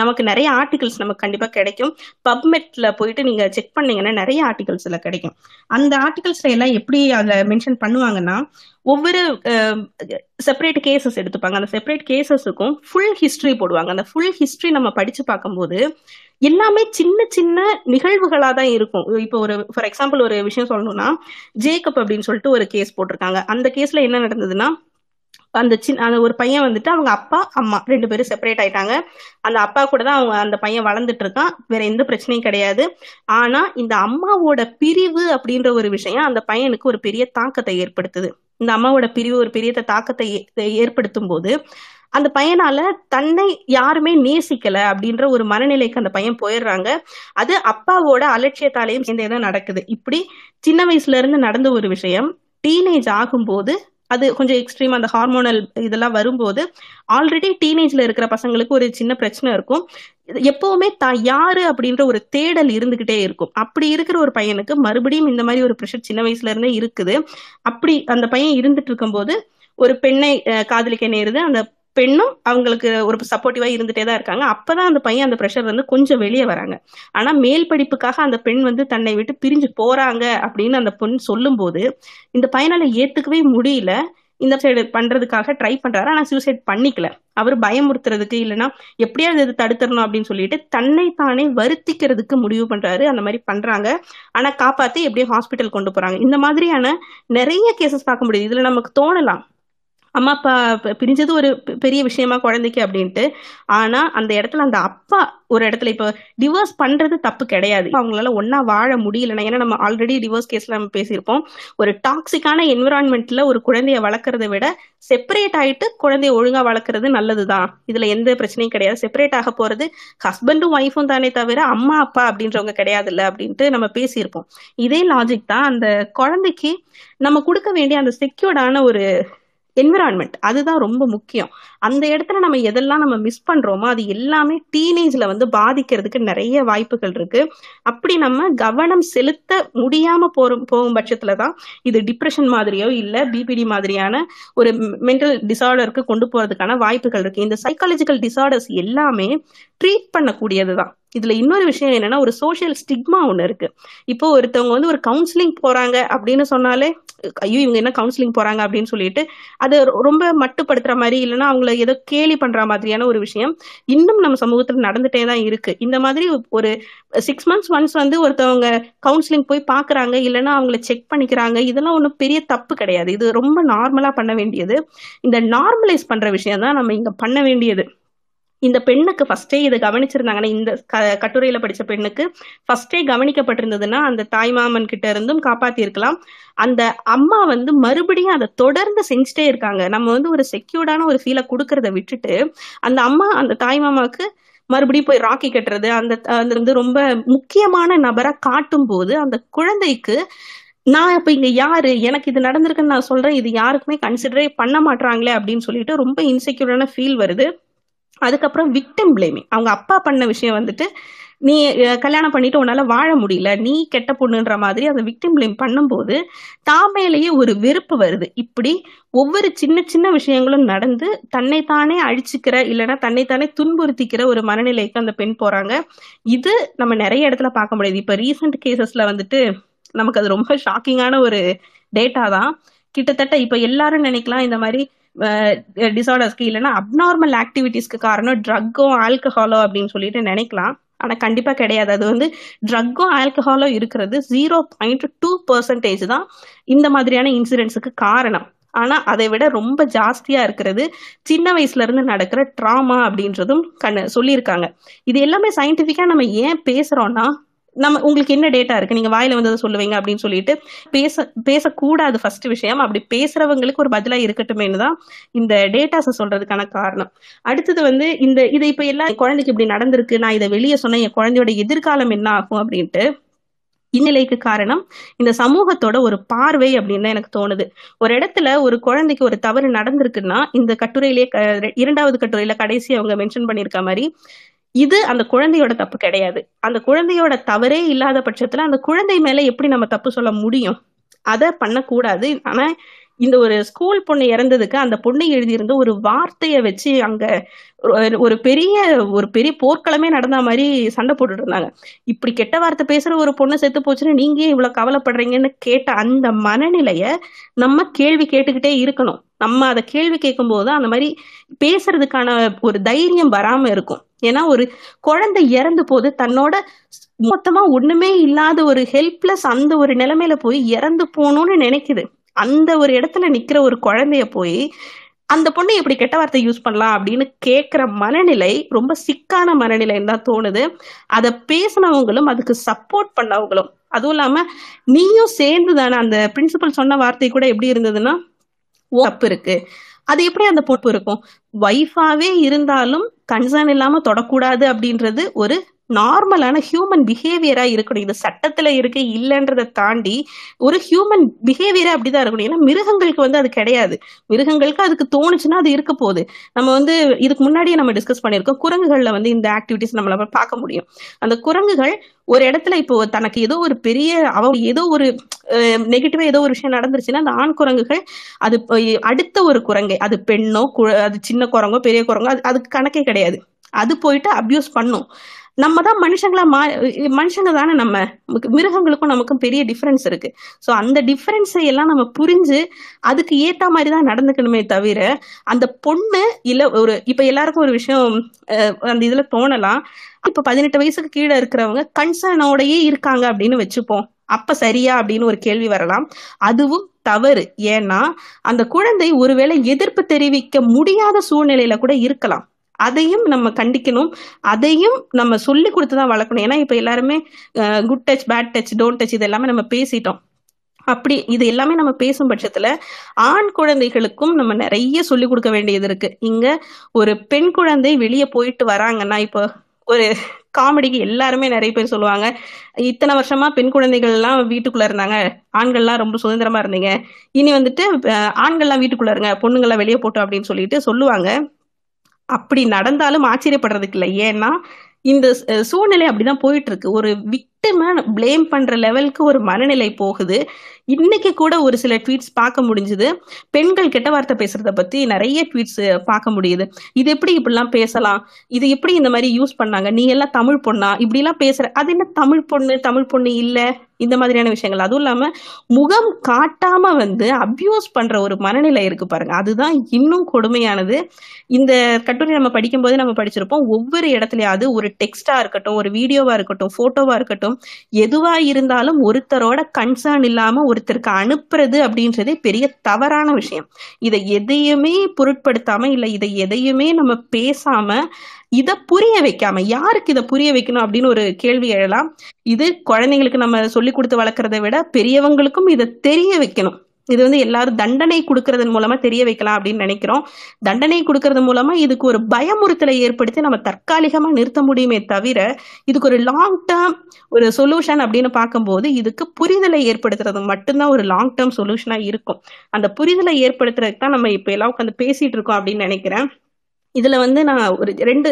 நமக்கு நிறைய ஆர்டிகல்ஸ் நமக்கு கண்டிப்பா கிடைக்கும். பப்மெட்ல போயிட்டு நீங்க செக் பண்ணீங்கன்னா நிறைய ஆர்டிகல்ஸ்ல கிடைக்கும். அந்த ஆர்டிகல்ஸ்ல எல்லாம் எப்படி அதை மென்ஷன் பண்ணுவாங்கன்னா ஒவ்வொரு செப்பரேட் கேசஸ் எடுத்துப்பாங்க. அந்த செப்பரேட் கேசஸுக்கும் ஃபுல் ஹிஸ்டரி போடுவாங்க. அந்த ஃபுல் ஹிஸ்டரி நம்ம படிச்சு பார்க்கும்போது எல்லாமே சின்ன சின்ன நிகழ்வுகளா தான் இருக்கும். இப்போ ஒரு ஃபார் எக்ஸாம்பிள் ஒரு விஷயம் சொல்லணும்னா ஜேக்கப் அப்படின்னு சொல்லிட்டு ஒரு கேஸ் போட்டிருக்காங்க. அந்த கேஸ்ல என்ன நடந்ததுன்னா அந்த சின்ன அந்த ஒரு பையன் வந்துட்டு அவங்க அப்பா அம்மா ரெண்டு பேரும் செப்பரேட் ஆயிட்டாங்க. அந்த அப்பா கூட தான் அவங்க அந்த பையன் வளர்ந்துட்டு இருக்கான். வேற எந்த பிரச்சனையும் கிடையாது. ஆனா இந்த அம்மாவோட பிரிவு அப்படின்ற ஒரு விஷயம் அந்த பையனுக்கு ஒரு பெரிய தாக்கத்தை ஏற்படுத்துது. இந்த அம்மாவோட பிரிவு ஒரு பெரிய தாக்கத்தை ஏ- ஏற்படுத்தும் போது அந்த பையனால தன்னை யாருமே நேசிக்கல அப்படின்ற ஒரு மனநிலைக்கு அந்த பையன் போயிடுறாங்க. அது அப்பாவோட அலட்சியத்தாலேயும் சேர்ந்தே தான் நடக்குது. இப்படி சின்ன வயசுல இருந்து நடந்த ஒரு விஷயம் டீனேஜ் ஆகும்போது அது கொஞ்சம் எக்ஸ்ட்ரீம் அந்த ஹார்மோனல் இதெல்லாம் வரும்போது ஆல்ரெடி டீனேஜ்ல இருக்கிற பசங்களுக்கு ஒரு சின்ன பிரச்சனை இருக்கும். இது எப்பவுமே தான் யாரு அப்படின்ற ஒரு தேடல் இருந்துகிட்டே இருக்கும். அப்படி இருக்கிற ஒரு பையனுக்கு மறுபடியும் இந்த மாதிரி ஒரு ப்ரெஷர் சின்ன வயசுல இருந்தே இருக்குது. அப்படி அந்த பையன் இருந்துட்டு இருக்கும்போது ஒரு பெண்ணை காதலிக்க நேருது. அந்த பெண்ணும் அவங்களுக்கு ஒரு சப்போர்ட்டிவா இருந்துட்டே தான் இருக்காங்க. அப்பதான் அந்த பையன் அந்த ப்ரெஷர் வந்து கொஞ்சம் வெளியே வராங்க. ஆனா மேல் படிப்புக்காக அந்த பெண் வந்து தன்னை விட்டு பிரிஞ்சு போறாங்க அப்படின்னு அந்த பொண்ணு சொல்லும்போது இந்த பையனால ஏத்துக்கவே முடியல. இந்த சைடு பண்றதுக்காக ட்ரை பண்றாரு. ஆனா சூசைட் பண்ணிக்கல. அவர் பயமுறுத்துறதுக்கு இல்லைன்னா எப்படியாவது இது தடுத்துடணும் அப்படின்னு சொல்லிட்டு தன்னை தானே வருத்திக்கிறதுக்கு முடிவு பண்றாரு. அந்த மாதிரி பண்றாங்க. ஆனா காப்பாத்தி எப்படியும் ஹாஸ்பிட்டல் கொண்டு போறாங்க. இந்த மாதிரியான நிறைய கேசஸ் பார்க்க முடியுது. இதுல நமக்கு தோணலாம். அம்மா அப்பா பிரிஞ்சது ஒரு பெ- பெரிய விஷயமா குழந்தைக்கு அப்படின்ட்டு. ஆனா அந்த இடத்துல அந்த அப்பா ஒரு இடத்துல இப்போ டிவோர்ஸ் பண்றது தப்பு கிடையாது. அவங்களால ஒன்னா வாழ முடியலன்னா ஏன்னா நம்ம ஆல்ரெடி டிவோர்ஸ் கேஸ்ல நம்ம பேசியிருப்போம். ஒரு டாக்ஸிக்கான என்விரான்மெண்ட்ல ஒரு குழந்தைய வளர்க்கறதை விட செப்பரேட் ஆயிட்டு குழந்தைய ஒழுங்கா வளர்க்கறது நல்லதுதான். இதுல எந்த பிரச்சனையும் கிடையாது. செப்பரேட் ஆக போறது ஹஸ்பண்டும் ஒய்ஃபும் தானே தவிர அம்மா அப்பா அப்படின்றவங்க கிடையாதுல்ல அப்படின்ட்டு நம்ம பேசியிருப்போம். இதே லாஜிக் தான் அந்த குழந்தைக்கு நம்ம கொடுக்க வேண்டிய அந்த செக்யூர்டான ஒரு என்விரான்மெண்ட் அதுதான் ரொம்ப முக்கியம். அந்த இடத்துல நம்ம எதெல்லாம் நம்ம மிஸ் பண்றோமோ அது எல்லாமே டீனேஜ்ல வந்து பாதிக்கிறதுக்கு நிறைய வாய்ப்புகள் இருக்கு. அப்படி நம்ம கவனம் செலுத்த முடியாம போற போகும் பட்சத்துல தான் இது டிப்ரெஷன் மாதிரியோ இல்ல பிபிடி மாதிரியான ஒரு மென்டல் டிசார்டருக்கு கொண்டு போறதுக்கான வாய்ப்புகள் இருக்கு. இந்த சைக்காலஜிக்கல் டிசார்டர்ஸ் எல்லாமே ட்ரீட் பண்ணக்கூடியது தான். இதுல இன்னொரு விஷயம் என்னன்னா ஒரு சோஷியல் ஸ்டிக்மா ஒண்ணு இருக்கு. இப்போ ஒருத்தவங்க வந்து ஒரு கவுன்சிலிங் போறாங்க அப்படின்னு சொன்னாலே ஐயோ இவங்க என்ன கவுன்சிலிங் போறாங்க அப்படின்னு சொல்லிட்டு அது ரொம்ப மட்டுப்படுத்துற மாதிரி இல்லைன்னா அவங்கள ஏதோ கேலி பண்ற மாதிரியான ஒரு விஷயம் இன்னும் நம்ம சமூகத்துல நடந்துட்டே தான் இருக்கு. இந்த மாதிரி ஒரு சிக்ஸ் மந்த்ஸ் ஒன்ஸ் வந்து ஒருத்தவங்க கவுன்சிலிங் போய் பாக்குறாங்க இல்லைன்னா அவங்கள செக் பண்ணிக்கிறாங்க இதெல்லாம் ஒன்றும் பெரிய தப்பு கிடையாது. இது ரொம்ப நார்மலா பண்ண வேண்டியது. இந்த நார்மலைஸ் பண்ற விஷயம் தான் நம்ம இங்க பண்ண வேண்டியது. இந்த பெண்ணுக்கு ஃபர்ஸ்டே இதை கவனிச்சிருந்தாங்கன்னா இந்த கட்டுரையில படிச்ச பெண்ணுக்கு ஃபர்ஸ்டே கவனிக்கப்பட்டிருந்ததுன்னா அந்த தாய்மாமன் கிட்ட இருந்தும் காப்பாத்தி இருக்கலாம் அந்த அம்மா வந்து மறுபடியும் அதை தொடர்ந்து செஞ்சுட்டே இருக்காங்க. நம்ம வந்து ஒரு செக்யூர்டான ஒரு ஃபீலை கொடுக்கறத விட்டுட்டு அந்த அம்மா அந்த தாய்மாமாவுக்கு மறுபடியும் போய் ராக்கி கட்டுறது அந்த அது வந்து ரொம்ப முக்கியமான நபரா காட்டும் போது அந்த குழந்தைக்கு நான் இப்ப இங்க யாரு? எனக்கு இது நடந்திருக்குன்னு நான் சொல்றேன். இது யாருக்குமே கன்சிடரே பண்ண மாட்டாங்களே அப்படின்னு சொல்லிட்டு ரொம்ப இன்செக்யூரான ஃபீல் வருது. அதுக்கப்புறம் விக்டம் பிளேமிங் அவங்க அப்பா பண்ண விஷயம் வந்துட்டு நீ கல்யாணம் பண்ணிட்டு உன்னால வாழ முடியல நீ கெட்ட பொண்ணுன்ற மாதிரி அந்த விக்டிம் பிளேம் பண்ணும்போது தாமேலேயே ஒரு வெறுப்பு வருது. இப்படி ஒவ்வொரு சின்ன சின்ன விஷயங்களும் நடந்து தன்னைத்தானே அழிச்சுக்கிற இல்லைன்னா தன்னைத்தானே துன்புறுத்திக்கிற ஒரு மனநிலைக்கு அந்த பெண் போறாங்க. இது நம்ம நிறைய இடத்துல பார்க்க முடியுது. இப்ப ரீசெண்ட் கேசஸ்ல வந்துட்டு நமக்கு அது ரொம்ப ஷாக்கிங்கான ஒரு டேட்டா தான். கிட்டத்தட்ட இப்ப எல்லாரும் நினைக்கலாம் இந்த மாதிரி டிசார்டர்ஸ்க்கு இல்லைன்னா அப்நார்மல் ஆக்டிவிட்டிஸ்க்கு காரணம் ட்ரக்கோ ஆல்கஹாலோ அப்படின்னு சொல்லிட்டு நினைக்கலாம். ஆனா கண்டிப்பா கிடையாது. அது வந்து ட்ரக்கோ ஆல்கஹாலோ இருக்கிறது ஜீரோ பாயிண்ட் டூ பர்சன்டேஜ் தான் இந்த மாதிரியான இன்சிடென்ட்ஸுக்கு காரணம். ஆனா அதை விட ரொம்ப ஜாஸ்தியா இருக்கிறது சின்ன வயசுல இருந்து நடக்கிற ட்ராமா அப்படின்றதும் கண்ணு சொல்லியிருக்காங்க. இது எல்லாமே சயின்டிஃபிக்கா நம்ம ஏன் பேசுறோம்னா நம்ம உங்களுக்கு என்ன டேட்டா இருக்கு? நீங்க வாயில வந்ததை சொல்லுவீங்க அப்படின்னு சொல்லிட்டு பேச பேசக்கூடாது ஃபர்ஸ்ட் விஷயம். அப்படி பேசுறவங்களுக்கு ஒரு பதிலா இருக்கட்டுமேனு தான் இந்த டேட்டாஸை சொல்றதுக்கான காரணம். அடுத்தது வந்து இந்த இதை இப்ப எல்லா குழந்தைக்கு இப்படி நடந்திருக்கு நான் இதை வெளியே சொன்னேன் என் குழந்தையோட எதிர்காலம் என்ன ஆகும் அப்படின்ட்டு இந்நிலைக்கு காரணம் இந்த சமூகத்தோட ஒரு பார்வை அப்படின்னு தான் எனக்கு தோணுது. ஒரு இடத்துல ஒரு குழந்தைக்கு ஒரு தவறு நடந்திருக்குன்னா இந்த கட்டுரையிலே இரண்டாவது கட்டுரையில கடைசி அவங்க மென்ஷன் பண்ணியிருக்க மாதிரி இது அந்த குழந்தையோட தப்பு கிடையாது. அந்த குழந்தையோட தவறே இல்லாத பட்சத்துல அந்த குழந்தை மேல எப்படி நம்ம தப்பு சொல்ல முடியும்? அதை பண்ணக்கூடாது. ஆனா இந்த ஒரு ஸ்கூல் பொண்ணு இறந்ததுக்கு அந்த பொண்ணு எழுதியிருந்த ஒரு வார்த்தைய வச்சு அங்க ஒரு பெரிய ஒரு பெரிய போர்க்களமே நடந்த மாதிரி சண்டை போட்டுட்டு இருந்தாங்க. இப்படி கெட்ட வார்த்தை பேசுற ஒரு பொண்ணு செத்து போச்சுன்னா நீங்க இவ்வளவு கவலைப்படுறீங்கன்னு கேட்ட அந்த மனநிலைய நம்ம கேள்வி கேட்டுக்கிட்டே இருக்கணும். நம்ம அதை கேள்வி கேட்கும் போது அந்த மாதிரி பேசுறதுக்கான ஒரு தைரியம் வராம இருக்கும். ஏன்னா ஒரு குழந்தை இறந்து போது தன்னோட மொத்தமா ஒண்ணுமே இல்லாத ஒரு ஹெல்ப்லெஸ் அந்த ஒரு நிலைமையில போய் இறந்து போகணும்னு நினைக்குது. அந்த ஒரு இடத்துல நிக்கிற ஒரு குழந்தைய போய் அந்த பொண்ணு எப்படி கெட்ட வார்த்தை யூஸ் பண்ணலாம் அப்படின்னு கேட்கிற மனநிலை ரொம்ப சிக்கான மனநிலைன்னு தான் தோணுது. அதை பேசினவங்களும் அதுக்கு சப்போர்ட் பண்ணவங்களும் அதுவும் இல்லாம நீயும் சேர்ந்து தானே அந்த பிரின்சிபல் சொன்ன வார்த்தை கூட எப்படி இருந்ததுன்னா தப்பு இருக்கு. அது எப்படி அந்த பொறுப்பு இருக்கும்? ஒய்ஃபாவே இருந்தாலும் கன்சர்ன் இல்லாம தொடக்கூடாது அப்படின்றது ஒரு நார்மலான ஹியூமன் பிஹேவியரா இருக்கணும். இது சட்டத்துல இருக்கு இல்லைன்றதை தாண்டி ஒரு ஹியூமன் பிஹேவியரா அப்படிதான் இருக்கணும். ஏன்னா மிருகங்களுக்கு வந்து அது கிடையாது. மிருகங்களுக்கு அதுக்கு தோணுச்சுன்னா அது இருக்க போகுது. நம்ம வந்து இதுக்கு முன்னாடியே நம்ம டிஸ்கஸ் பண்ணியிருக்கோம். குரங்குகள்ல வந்து இந்த ஆக்டிவிட்டிஸ் நம்மளால பார்க்க முடியும். அந்த குரங்குகள் ஒரு இடத்துல இப்போ தனக்கு ஏதோ ஒரு பெரிய அவ ஏதோ ஒரு நெகட்டிவா ஏதோ ஒரு விஷயம் நடந்துருச்சுன்னா அந்த ஆண் குரங்குகள் அது அடுத்த ஒரு குரங்கை. அது பெண்ணோ அது சின்ன குரங்கோ பெரிய குரங்கோ அது அதுக்கு கணக்கே கிடையாது. அது போயிட்டு அப்யூஸ் பண்ணும். நம்ம தான் மனுஷங்களா மா மனுஷங்க தானே நம்ம. மிருகங்களுக்கும் நமக்கும் பெரிய டிஃபரன்ஸ் இருக்கு. ஸோ அந்த டிஃபரன்ஸை எல்லாம் நம்ம புரிஞ்சு அதுக்கு ஏத்த மாதிரி தான் நடந்துக்கணுமே தவிர அந்த பொண்ணு இல்ல ஒரு இப்ப எல்லாருக்கும் ஒரு விஷயம் அந்த இதுல தோணலாம். இப்ப பதினெட்டு வயசுக்கு கீழே இருக்கிறவங்க கன்சர்னோடயே இருக்காங்க அப்படின்னு வச்சுப்போம். அப்ப சரியா அப்படின்னு ஒரு கேள்வி வரலாம். அதுவும் தவறு. ஏன்னா அந்த குழந்தை ஒருவேளை எதிர்ப்பு தெரிவிக்க முடியாத சூழ்நிலையில கூட இருக்கலாம். அதையும் நம்ம கண்டிக்கணும். அதையும் நம்ம சொல்லி கொடுத்துதான் வளர்க்கணும். ஏன்னா இப்ப எல்லாருமே good touch bad touch don't touch இது எல்லாமே நம்ம பேசிட்டோம். அப்படி இது எல்லாமே நம்ம பேசும் பட்சத்துல ஆண் குழந்தைகளுக்கும் நம்ம நிறைய சொல்லி கொடுக்க வேண்டியது இருக்கு. இங்க ஒரு பெண் குழந்தை வெளியே போயிட்டு வராங்கன்னா இப்போ ஒரு காமெடிக்கு எல்லாருமே நிறைய பேர் சொல்லுவாங்க இத்தனை வருஷமா பெண் குழந்தைகள் எல்லாம் வீட்டுக்குள்ள இருந்தாங்க ஆண்கள்லாம் ரொம்ப சுதந்திரமா இருந்தீங்க. இனி வந்துட்டு ஆண்கள்லாம் வீட்டுக்குள்ள இருங்க பொண்ணுங்கள்லாம் வெளியே போட்டோம் அப்படின்னு சொல்லிட்டு சொல்லுவாங்க. அப்படி நடந்தாலும் ஆச்சரியப்படுறதுக்கு இல்லை. ஏன்னா இந்த சூழ்நிலை அப்படிதான் போயிட்டு இருக்கு. ஒரு விக் விக்டிமை ப்ளேம் பண்ற லெவலுக்கு ஒரு மனநிலை போகுது. இன்னைக்கு கூட ஒரு சில ட்வீட்ஸ் பார்க்க முடிஞ்சுது. பெண்கள் கெட்ட வார்த்தை பேசுறத பத்தி நிறைய ட்வீட்ஸ் பார்க்க முடியுது. இது எப்படி இப்படிலாம் பேசலாம்? இது எப்படி இந்த மாதிரி யூஸ் பண்ணாங்க? நீ எல்லாம் தமிழ் பொண்ணா? இப்படி எல்லாம் பேசுற. அது என்ன தமிழ் பொண்ணு? தமிழ் பொண்ணு இல்ல. இந்த மாதிரியான விஷயங்கள். அதுவும் இல்லாம முகம் காட்டாம வந்து அபியூஸ் பண்ற ஒரு மனநிலை இருக்கு பாருங்க. அதுதான் இன்னும் கொடுமையானது. இந்த கட்டுரை நம்ம படிக்கும்போது நம்ம படிச்சிருப்போம். ஒவ்வொரு இடத்துலயாவது ஒரு டெக்ஸ்டா இருக்கட்டும் ஒரு வீடியோவா இருக்கட்டும் போட்டோவா இருக்கட்டும் எதுவா இருந்தாலும் ஒருத்தரோட கன்சர்ன் இல்லாம ஒருத்தருக்கு அனுப்புறது அப்படின்றதே பெரிய தவறான விஷயம். இதை எதையுமே பொருட்படுத்தாம இல்ல இதை எதையுமே நம்ம பேசாம இத புரிய வைக்காம யாருக்கு இதை புரிய வைக்கணும் அப்படின்னு ஒரு கேள்வி எழலாம். இது குழந்தைங்களுக்கு நம்ம சொல்லி கொடுத்து வளர்க்குறத விட பெரியவங்களுக்கும் இதை தெரிய வைக்கணும். இது வந்து எல்லாரும் தண்டனை கொடுக்கறதன் மூலமா தெரிய வைக்கலாம் அப்படின்னு நினைக்கிறோம். தண்டனை கொடுக்கறது மூலமா இதுக்கு ஒரு பயமுறுத்தலை ஏற்படுத்தி நம்ம தற்காலிகமா நிறுத்த முடியுமே தவிர இதுக்கு ஒரு லாங் டேர்ம் ஒரு சொல்யூஷன் அப்படின்னு பார்க்கும்போது இதுக்கு புரிதலை ஏற்படுத்துறது மட்டும்தான் ஒரு லாங் டேர்ம் சொல்யூஷனா இருக்கும். அந்த புரிதலை ஏற்படுத்துறதுக்கு தான் நம்ம இப்ப எல்லாம் உட்காந்து பேசிட்டு இருக்கோம் அப்படின்னு நினைக்கிறேன். இதுல வந்து நான் ஒரு ரெண்டு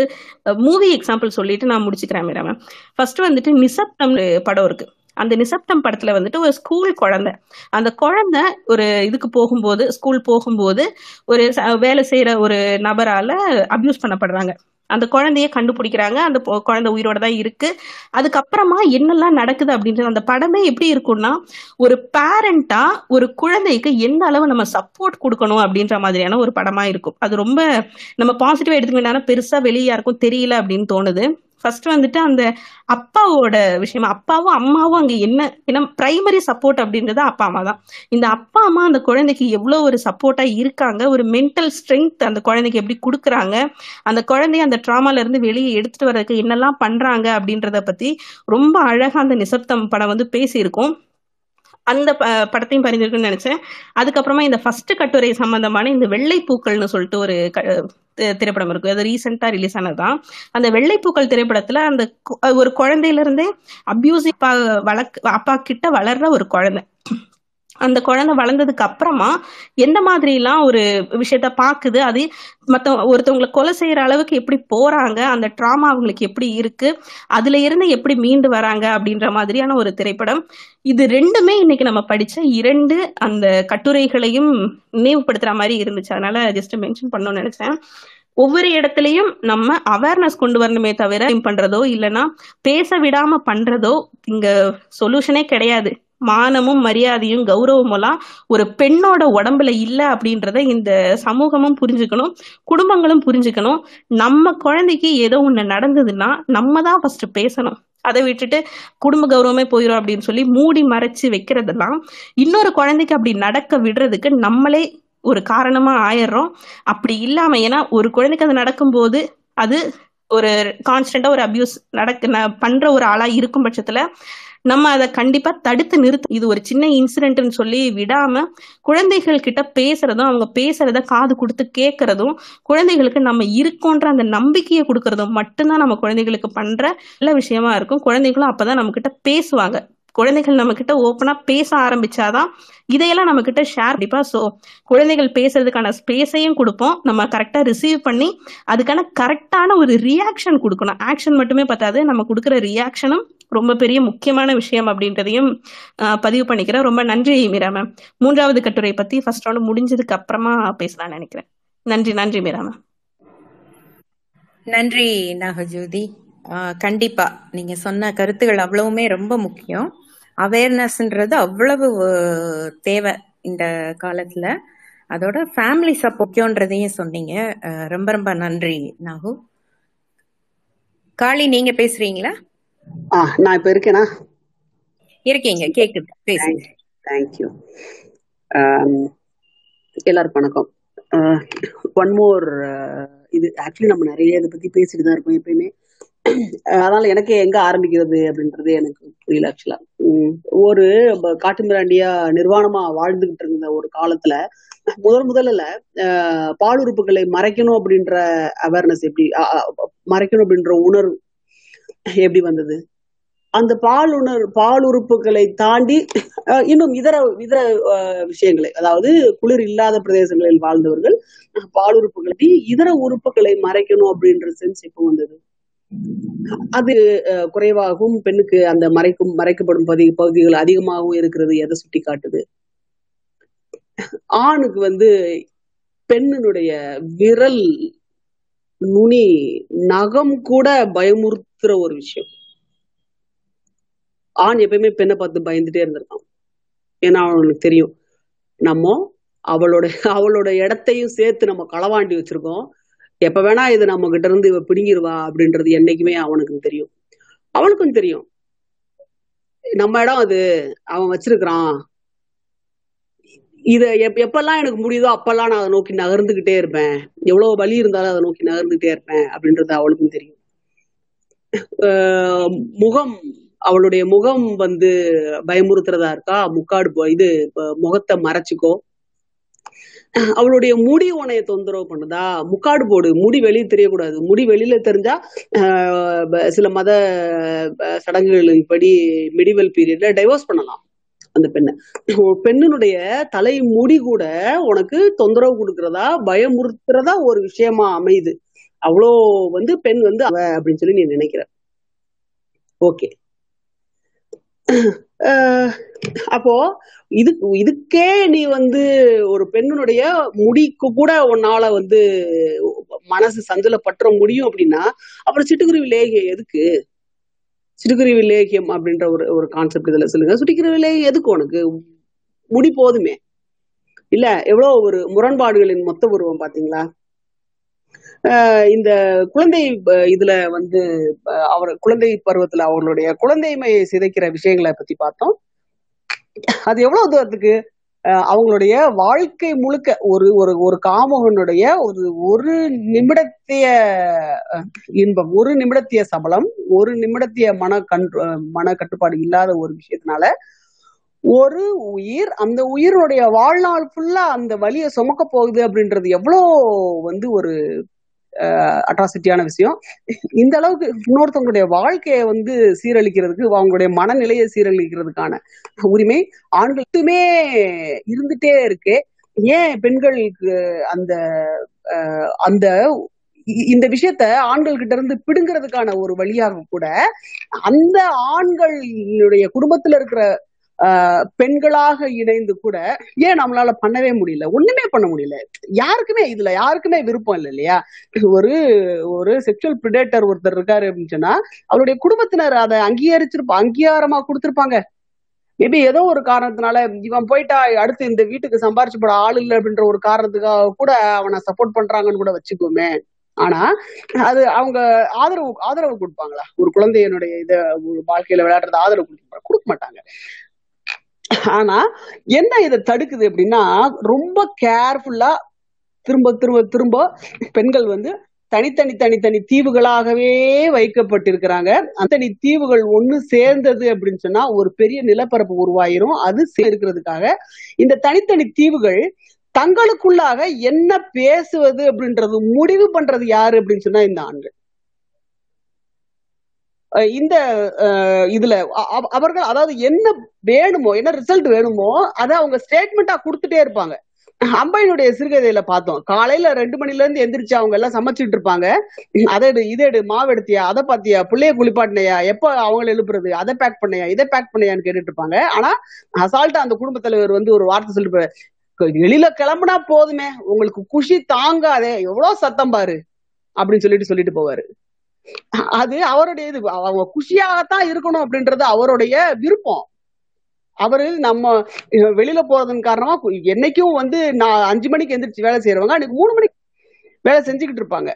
மூவி எக்ஸாம்பிள் சொல்லிட்டு நான் முடிச்சுக்கிறேன் மேடம் ஃபர்ஸ்ட் வந்துட்டு நிசப்தம் படம் இருக்கு. அந்த நிசப்தம் படத்துல வந்துட்டு ஒரு ஸ்கூல் குழந்தை. அந்த குழந்தை ஒரு இதுக்கு போகும்போது ஸ்கூல் போகும்போது ஒரு வேலை செய்யற ஒரு நபரால அபியூஸ் பண்ணப்படுறாங்க. அந்த குழந்தைய கண்டுபிடிக்கிறாங்க. அந்த குழந்தை உயிரோட தான் இருக்கு. அதுக்கப்புறமா என்னெல்லாம் நடக்குது அப்படின்றது அந்த படமே எப்படி இருக்கும்னா ஒரு பேரண்டா ஒரு குழந்தைக்கு எந்த அளவு நம்ம சப்போர்ட் கொடுக்கணும் அப்படின்ற மாதிரியான ஒரு படமா இருக்கும். அது ரொம்ப நம்ம பாசிட்டிவா எடுத்துக்க பெருசா வெளியே யாருக்கும் தெரியல அப்படின்னு தோணுது. ஃபர்ஸ்ட் வந்துட்டு அந்த அப்பாவோட விஷயம் அப்பாவும் அம்மாவும் அங்க என்ன ஏன்னா பிரைமரி சப்போர்ட் அப்படின்றது அப்பா அம்மா தான். இந்த அப்பா அம்மா அந்த குழந்தைக்கு எவ்வளவு ஒரு சப்போர்ட்டா இருக்காங்க ஒரு மென்டல் ஸ்ட்ரென்த் அந்த குழந்தைக்கு எப்படி கொடுக்குறாங்க அந்த குழந்தைய அந்த ட்ராமால இருந்து வெளியே எடுத்துட்டு வர்றதுக்கு என்னெல்லாம் பண்றாங்க அப்படின்றத பத்தி ரொம்ப அழகா அந்த நிசப்தம் படம் வந்து பேசியிருக்கோம். அந்த ப- படத்தையும் பரிந்துரைக்கணும்னு நினைச்சேன். அதுக்கப்புறமா இந்த ஃபர்ஸ்ட் கட்டுரை சம்பந்தமான இந்த வெள்ளை பூக்கள்னு சொல்லிட்டு ஒரு க- திரைப்படம் இருக்கு. அது ரீசெண்டா ரிலீஸ் ஆனதுதான். அந்த வெள்ளைப்பூக்கள் திரைப்படத்துல அந்த ஒரு குழந்தையில இருந்தே அபியூசிவ் வளர்க்க அப்பா கிட்ட வளர்ற ஒரு குழந்தை. அந்த குழந்தை வளர்ந்ததுக்கு அப்புறமா எந்த மாதிரி எல்லாம் ஒரு விஷயத்த பாக்குது? அது மத்த ஒருத்தவங்களை கொலை செய்யற அளவுக்கு எப்படி போறாங்க? அந்த ட்ராமா அவங்களுக்கு எப்படி இருக்கு? அதுல இருந்து எப்படி மீண்டு வராங்க? அப்படின்ற மாதிரியான ஒரு திரைப்படம். இது ரெண்டுமே இன்னைக்கு நம்ம படிச்ச இரண்டு அந்த கட்டுரைகளையும் நினைவுபடுத்துற மாதிரி இருந்துச்சு. அதனால ஜஸ்ட் மென்ஷன் பண்ணணும்னு நினைச்சேன். ஒவ்வொரு இடத்துலயும் நம்ம அவேர்னஸ் கொண்டு வரணுமே தவிர பண்றதோ இல்லைன்னா பேச விடாம பண்றதோ இங்க சொல்யூஷனே கிடையாது. மானமும் மரியாதையும் கௌரவமும் எல்லாம் ஒரு பெண்ணோட உடம்புல இல்லை அப்படின்றத இந்த சமூகமும் புரிஞ்சுக்கணும் குடும்பங்களும் புரிஞ்சுக்கணும். நம்ம குழந்தைக்கு ஏதோ ஒண்ணு நடந்ததுன்னா நம்ம தான் ஃபர்ஸ்ட் பேசணும். அதை விட்டுட்டு குடும்ப கௌரவமே போயிடும் அப்படின்னு சொல்லி மூடி மறைச்சு வைக்கிறதெல்லாம் இன்னொரு குழந்தைக்கு அப்படி நடக்க விடுறதுக்கு நம்மளே ஒரு காரணமா ஆயிடுறோம். அப்படி இல்லாம ஏன்னா ஒரு குழந்தைக்கு அது நடக்கும்போது அது ஒரு கான்ஸ்டன்டா ஒரு அபியூஸ் நடக்க ந- பண்ற ஒரு ஆளா இருக்கும் பட்சத்துல நம்ம அதை கண்டிப்பா தடுத்து நிறுத்த இது ஒரு சின்ன இன்சிடென்ட்னு சொல்லி விடாம குழந்தைகள் கிட்ட பேசுறதும் அவங்க பேசுறத காது கொடுத்து கேட்கறதும் குழந்தைகளுக்கு நம்ம இருக்கோன்ற அந்த நம்பிக்கையை கொடுக்கறதும் மட்டும்தான் நம்ம குழந்தைகளுக்கு பண்ற நல்ல விஷயமா இருக்கும். குழந்தைகளும் அப்பதான் நம்ம கிட்ட பேசுவாங்க. குழந்தைகள் நம்ம கிட்ட ஓப்பனா பேச ஆரம்பிச்சாதான் இதையெல்லாம் நம்ம கிட்ட ஷேர் கண்டிப்பா. ஸோ குழந்தைகள் பேசுறதுக்கான ஸ்பேஸையும் கொடுப்போம். நம்ம கரெக்டா ரிசீவ் பண்ணி அதுக்கான கரெக்டான ஒரு ரியாக்ஷன் கொடுக்கணும். ஆக்ஷன் மட்டுமே பத்தாது. நம்ம கொடுக்குற ரியாக்ஷனும் ரொம்ப பெரிய முக்கியமான விஷயம் அப்படின்றதையும் பதிவு பண்ணிக்கிறேன். ரொம்ப நன்றி மீரா மேம் மூன்றாவது கட்டுரை பத்தி ஃபர்ஸ்ட் ரவுண்ட் முடிஞ்சதுக்கு அப்புறமா பேசலாம்னு நினைக்கிறேன். நன்றி நன்றி மீரா மேம் நன்றி நாகஜோதி. கண்டிப்பா. நீங்க சொன்ன கருத்துகள் அவ்வளவுமே ரொம்ப முக்கியம். அவேர்னஸ்ன்றது அவ்வளவு தேவை இந்த காலத்துல. அதோட ஃபேமிலி சப்போர்ட்ன்றதையும் சொன்னீங்க. ரொம்ப ரொம்ப நன்றி நாகு. காளி நீங்க பேசுறீங்களா? நான் இப்ப இருக்கேனா? இருக்கீங்க கேக்குது. பேசுங்க. தேங்க்யூ எல்லாருக்கும் வணக்கம். ஒன் மோர் இது ஆக்சுவலி நம்ம நிறைய இதை பத்தி பேசிட்டு தான் இருக்கோம் எப்பயுமே. அதனால எனக்கு எங்க ஆரம்பிக்கிறது அப்படின்றது எனக்கு புரியல ஆக்சுவலா ஒரு காட்டு காட்டுமிராண்டியா நிர்வாணமா வாழ்ந்துகிட்டு இருந்த ஒரு காலத்துல முதல் முதல்ல அஹ், பால் உறுப்புகளை மறைக்கணும் அப்படின்ற அவேர்னஸ் எப்படி மறைக்கணும் அப்படின்ற உணர்வு எப்படி வந்தது? அந்த பால் உணர் பால் உறுப்புகளை தாண்டி அஹ், இன்னும் இதர இதர விஷயங்களை அதாவது குளிர் இல்லாத பிரதேசங்களில் வாழ்ந்தவர்கள் பால் உறுப்புகளை இதர உறுப்புகளை மறைக்கணும் அப்படின்ற சென்ஸ் எப்போ வந்தது? அது குறைவாகவும் பெண்ணுக்கு அந்த மறைக்கும் மறைக்கப்படும் பகுதி பகுதிகள் அதிகமாகவும் இருக்கிறது எதை சுட்டி காட்டுது ஆணுக்கு வந்து பெண்ணினுடைய விரல் நுனி நகம் கூட பயமுறுத்துற ஒரு விஷயம். ஆண் எப்பயுமே பெண்ணை பார்த்து பயந்துட்டே இருந்திருக்கான். ஏன்னா அவனுக்கு தெரியும். நம்ம அவளோட அவளோட இடத்தையும் சேர்த்து நம்ம களவாண்டி வச்சிருக்கோம். எப்ப வேணா இது நம்ம கிட்ட இருந்து இவ பிடுங்கிருவா அப்படின்றது என்னைக்குமே அவனுக்கு தெரியும். அவளுக்கும் தெரியும். நம்ம இடம் அது. அவன் வச்சிருக்கிறான். இத எப் எப்பெல்லாம் எனக்கு முடியுதோ அப்பெல்லாம் நான் அதை நோக்கி நகர்ந்துகிட்டே இருப்பேன். எவ்வளவு வலி இருந்தாலும் அதை நோக்கி நகர்ந்துகிட்டே இருப்பேன் அப்படின்றது அவளுக்கும் தெரியும். ஆஹ் முகம். அவளுடைய முகம் வந்து பயமுறுத்துறதா இருக்கா? முக்காடு போ- இது முகத்தை மறைச்சுக்கோ. அவளுடைய முடி உனைய தொந்தரவு பண்ணுதா? முக்காடு போடு. முடி வெளியே தெரியக்கூடாது. முடி வெளியில தெரிஞ்சா சில மத சடங்குகளின் படி மெடிவல் பீரியட்ல டைவோர்ஸ் பண்ணலாம் அந்த பெண்ணை. பெண்ணினுடைய தலை முடி கூட உனக்கு தொந்தரவு கொடுக்கறதா? பயமுறுத்துறதா ஒரு விஷயமா அமையுது. அவ்வளோ வந்து பெண் வந்து அவ அப்படின்னு சொல்லி நீ நினைக்கிற. ஓகே. அப்போ இது இதுக்கே நீ வந்து ஒரு பெண்ணுடைய முடிக்கு கூட உன்னால வந்து மனசு சஞ்சலப்பற்ற முடியும் அப்படின்னா அப்புறம் சிட்டுக்குருவி லேகியம் எதுக்கு? சிட்டுக்குருவி லேகியம் அப்படின்ற ஒரு ஒரு கான்செப்ட் இதுல சொல்லுங்க. சிட்டுக்குருவி லேகியம் எதுக்கு உனக்கு? முடி போதுமே. இல்ல எவ்வளவு ஒரு முரண்பாடுகளின் மொத்த உருவம் பாத்தீங்களா இந்த குழந்தை இதுல வந்து அவர் குழந்தை பருவத்துல அவர்களுடைய குழந்தைமையை சிதைக்கிற விஷயங்களை பத்தி பார்த்தோம். அது எவ்வளவு தூரத்துக்கு அவங்களுடைய வாழ்க்கை முழுக்க ஒரு ஒரு ஒரு காமகனுடைய ஒரு ஒரு நிமிடத்திய இன்பம் ஒரு நிமிடத்திய சபலம் ஒரு நிமிடத்திய மன கண் மன கட்டுப்பாடு இல்லாத ஒரு விஷயத்தினால ஒரு உயிர் அந்த உயிரோடைய வாழ்நாள் ஃபுல்லா அந்த வழியை சுமக்க போகுது அப்படின்றது எவ்வளோ வந்து ஒரு அட்ராசிட்டியான விஷயம். இந்த அளவுக்கு இன்னொருத்தவங்களுடைய வாழ்க்கையை வந்து சீரழிக்கிறதுக்கு அவங்களுடைய மனநிலையை சீரழிக்கிறதுக்கான உரிமை ஆண்களுக்குமே இருந்துட்டே இருக்கு. ஏன் பெண்களுக்கு அந்த அந்த இந்த விஷயத்த ஆண்கள் கிட்ட இருந்து பிடுங்கிறதுக்கான ஒரு வழியாக கூட அந்த ஆண்களுடைய குடும்பத்துல இருக்கிற பெண்களாக இணைந்து கூட ஏன் நம்மளால பண்ணவே முடியல? ஒண்ணுமே பண்ண முடியல. யாருக்குமே இதுல யாருக்குமே விருப்பம் இல்லை இல்லையா? ஒரு ஒரு செக்ஷுவல் பிரிடேட்டர் ஒருத்தர் இருக்காரு அப்படின்னு சொன்னா அவருடைய குடும்பத்தினர் அதை அங்கீகரிச்சிருப்பா அங்கீகாரமா கொடுத்திருப்பாங்க. மேபி ஏதோ ஒரு காரணத்தினால இவன் போயிட்டா அடுத்து இந்த வீட்டுக்கு சம்பாரிச்சு போட ஆள் இல்லை அப்படின்ற ஒரு காரணத்துக்காக கூட அவனை சப்போர்ட் பண்றாங்கன்னு கூட வச்சுக்கோமே. ஆனா அது அவங்க ஆதரவு ஆதரவு கொடுப்பாங்களா? ஒரு குழந்தையனுடைய இத ஒரு வாழ்க்கையில விளையாடுறது ஆதரவு கொடுக்க கொடுக்க மாட்டாங்க. ஆனா என்ன இதை தடுக்குது அப்படின்னா ரொம்ப கேர்ஃபுல்லா திரும்ப திரும்ப திரும்ப பெண்கள் வந்து தனித்தனி தனித்தனி தீவுகளாகவே வைக்கப்பட்டிருக்கிறாங்க. அத்தனி தீவுகள் ஒண்ணு சேர்ந்தது அப்படின்னு சொன்னா ஒரு பெரிய நிலப்பரப்பு உருவாயிரும். அது சேர்க்கிறதுக்காக இந்த தனித்தனி தீவுகள் தங்களுக்குள்ளாக என்ன பேசுவது அப்படின்றது முடிவு பண்றது யாரு அப்படின்னு சொன்னா இந்த ஆண்கள். இந்த இதுல அவர்கள் அதாவது என்ன வேணுமோ என்ன ரிசல்ட் வேணுமோ அதை அவங்க ஸ்டேட்மெண்டா கொடுத்துட்டே இருப்பாங்க. அம்பையனுடைய சிறுகதையில பார்த்தோம். காலையில ரெண்டு மணில இருந்து எந்திரிச்சு அவங்க எல்லாம் சமைச்சிட்டு இருப்பாங்க. அதை எடு இதை எடு மாவு எடுத்தியா அதை பாத்தியா பிள்ளைய குளிப்பாட்டினையா எப்ப அவங்கள எழுப்புறது அதை பேக் பண்ணையா இதை பேக் பண்ணியான்னு கேட்டுட்டு இருப்பாங்க. ஆனா அசால்ட்டா அந்த குடும்ப தலைவர் வந்து ஒரு வார்த்தை சொல்லிட்டு வெளியில கிளம்புனா போதுமே உங்களுக்கு குஷி தாங்காதே எவ்வளவு சத்தம் பாரு அப்படின்னு சொல்லிட்டு சொல்லிட்டு போவாரு. அது அவருடைய இது. அவங்க குஷியாகத்தான் இருக்கணும் அப்படின்றது அவருடைய விருப்பம். அவரு நம்ம வெளியில போறதன் காரணமா என்னைக்கும் வந்து நான் அஞ்சு மணிக்கு எந்திரிச்சு வேலை செய்யறவங்க அன்னைக்கு மூணு மணிக்கு வேலை செஞ்சுக்கிட்டு இருப்பாங்க.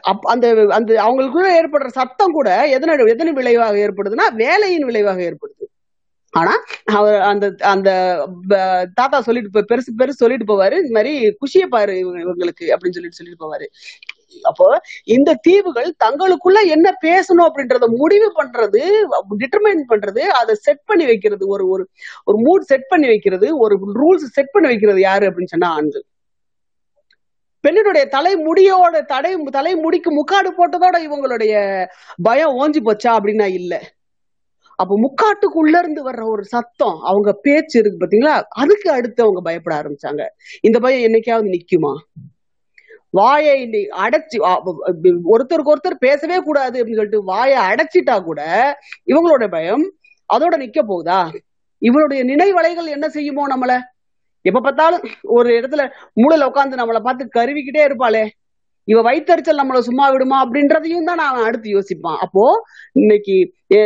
அப் அந்த அந்த அவங்களுக்குள்ள ஏற்படுற சத்தம் கூட எதன எதன விளைவாக ஏற்படுதுன்னா வேலையின் விளைவாக ஏற்படுது. ஆனா அவர் அந்த அந்த தாத்தா சொல்லிட்டு பெருசு பெருசு சொல்லிட்டு போவாரு. இந்த மாதிரி குஷியை பாரு இவங்க- இவங்களுக்கு அப்படின்னு சொல்லிட்டு சொல்லிட்டு போவாரு. அப்போ இந்த தீவுகள் தங்களுக்குள்ள என்ன பேசணும் அப்படின்றத முடிவு பண்றது டிட்டர்மைன் பண்றது அதை செட் பண்ணி வைக்கிறது. ஒரு ஒரு ஒரு மூட் செட் பண்ணி வைக்கிறது ஒரு ரூல்ஸ் செட் பண்ணி வைக்கிறது யாரு அப்படின்னு சொன்னா ஆண்கள். பெண்ணினுடைய தலை முடியோட தடை தலை முடிக்கு முக்காடு போட்டதோட இவங்களுடைய பயம் ஓஞ்சி போச்சா அப்படின்னா இல்ல. அப்ப முக்காட்டுக்குள்ள இருந்து வர்ற ஒரு சத்தம் அவங்க பேச்சு இருக்கு பாத்தீங்களா? அதுக்கு அடுத்து அவங்க பயப்பட ஆரம்பிச்சாங்க. இந்த பயம் என்னைக்காவது நிக்குமா? வாயை நீ அடைச்சு ஒருத்தருக்கு ஒருத்தர் பேசவே கூடாது அப்படின்னு சொல்லிட்டு வாயை அடைச்சிட்டா கூட இவங்களோட பயம் அதோட நிக்க போகுதா? இவனுடைய நினைவலைகள் என்ன செய்யுமோ நம்மள? எப்ப பார்த்தாலும் ஒரு இடத்துல மூளையில உட்காந்து நம்மளை பார்த்து கருவிக்கிட்டே இருப்பாளே. இவ வயித்தறிச்சல் நம்மள சும்மா விடுமா அப்படின்றதையும் தான் நான் அடுத்து யோசிப்பான். அப்போ இன்னைக்கு ஏ,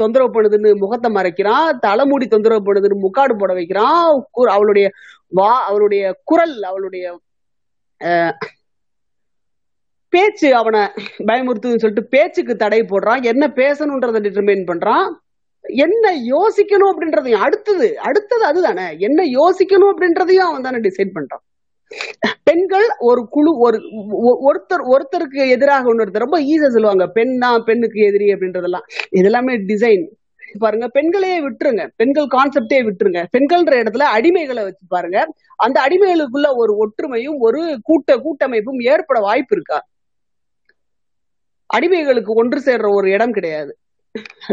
தொந்தரவு பண்ணுதுன்னு முகத்தை மறைக்கிறான் தலைமுடி தொந்தரவு பண்ணுதுன்னு முக்காடு போட வைக்கிறான் அவளுடைய வா அவளுடைய குரல் அவளுடைய பேச்சு அவனை பயமுறுத்துன்னு சொல்லிட்டு பேச்சுக்கு தடை போடுறான். என்ன பேசணுன்றதை டிட்டர்மைன் பண்றான். என்ன யோசிக்கணும் அப்படின்றதையும் அடுத்தது அடுத்தது அதுதானே. என்ன யோசிக்கணும் அப்படின்றதையும் அவன் தானே டிசைட் பண்றான். பெண்கள் ஒரு குழு ஒரு ஒருத்தர் ஒருத்தருக்கு எதிராக ஒன்று ரொம்ப ஈஸியா சொல்லுவாங்க. பெண் தான் பெண்ணுக்கு எதிரி அப்படின்றதெல்லாம். இது எல்லாமே டிசைன் பாருங்க பெண்களையே விட்டுருங்க. பெண்கள் கான்செப்டே விட்டுருங்க. பெண்கள்ன்ற இடத்துல அடிமைகளை வச்சு பாருங்க. அந்த அடிமைகளுக்குள்ள ஒரு ஒற்றுமையும் ஒரு கூட்ட கூட்டமைப்பும் ஏற்பட வாய்ப்பு இருக்கா? அடிமைகளுக்கு ஒன்று சேர்ற ஒரு இடம் கிடையாது.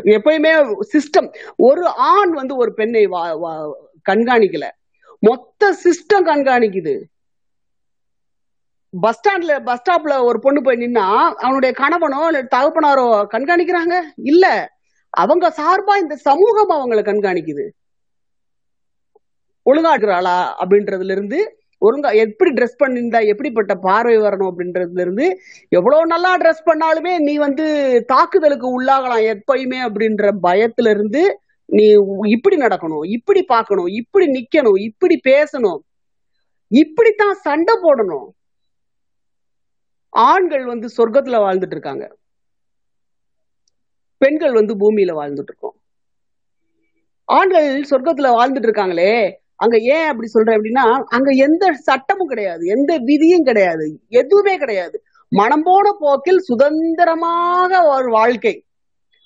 எப்பயுமே சிஸ்டம் ஒரு ஆண் வந்து ஒரு பெண்ணை கண்காணிக்கல. மொத்த சிஸ்டம் கண்காணிக்குது. பஸ் ஸ்டாண்ட்ல பஸ் ஸ்டாப்ல ஒரு பொண்ணு போய் நின்னா அவனுடைய கணவனோ இல்ல தகப்பனாரோ கண்காணிக்கிறாங்க? இல்ல. அவங்க சார்பா இந்த சமூகம் அவங்கள கண்காணிக்குது. ஒழுங்கா இருக்கிறாளா அப்படின்றதுல இருந்து ஒழுங்கா எப்படி ட்ரெஸ் பண்ணியிருந்தா எப்படிப்பட்ட பார்வை வரணும் அப்படின்றதுல இருந்து எவ்வளவு நல்லா ட்ரெஸ் பண்ணாலுமே நீ வந்து தாக்குதலுக்கு உள்ளாகலாம் எப்பயுமே அப்படின்ற பயத்துல இருந்து நீ இப்படி நடக்கணும் இப்படி பார்க்கணும் இப்படி நிக்கணும் இப்படி பேசணும் இப்படித்தான் சண்டை போடணும். ஆண்கள் வந்து சொர்க்கத்துல வாழ்ந்துட்டு இருக்காங்க. பெண்கள் வந்து பூமியில வாழ்ந்துட்டு இருக்கோம் ஆண்கள் சொர்க்கத்துல வாழ்ந்துட்டு இருக்காங்களே அங்க ஏன் அப்படி சொல்றேன் அப்படின்னா அங்க எந்த சட்டமும் கிடையாது எந்த விதியும் கிடையாது எதுவுமே கிடையாது. மனம் போன போக்கில் சுதந்திரமாக ஒரு வாழ்க்கை.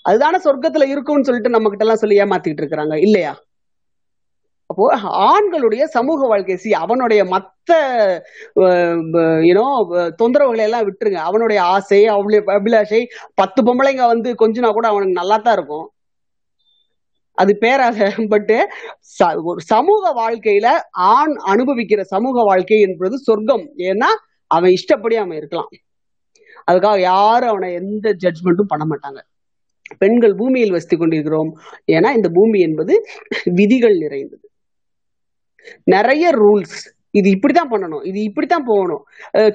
அதுதானே சொர்க்கத்துல இருக்கும்னு சொல்லிட்டு நம்ம கிட்ட எல்லாம் சொல்லி ஏமாத்திட்டு இருக்கிறாங்க இல்லையா? அப்போ ஆண்களுடைய சமூக வாழ்க்கை சி அவனுடைய மத்த யூனோ தொந்தரவுகளை எல்லாம் விட்டுருங்க. அவனுடைய ஆசை அவளுடைய அபிலாஷை பத்து பொம்பளைங்க வந்து கொஞ்சினா கூட அவனுக்கு நல்லா தான் இருக்கும். அது பேராக பட்டு ஒரு சமூக வாழ்க்கையில ஆண் அனுபவிக்கிற சமூக வாழ்க்கை என்பது சொர்க்கம். ஏன்னா அவன் இஷ்டப்படி அவன் இருக்கலாம். அதுக்காக யாரும் அவனை எந்த ஜட்ஜ்மெண்ட்டும் பண்ண மாட்டாங்க. பெண்கள் பூமியில் வசித்து கொண்டிருக்கிறோம். ஏன்னா இந்த பூமி என்பது விதிகள் நிறைந்தது. நிறைய ரூல்ஸ் இது இப்படித்தான் பண்ணணும். இது இப்படித்தான் போகணும்.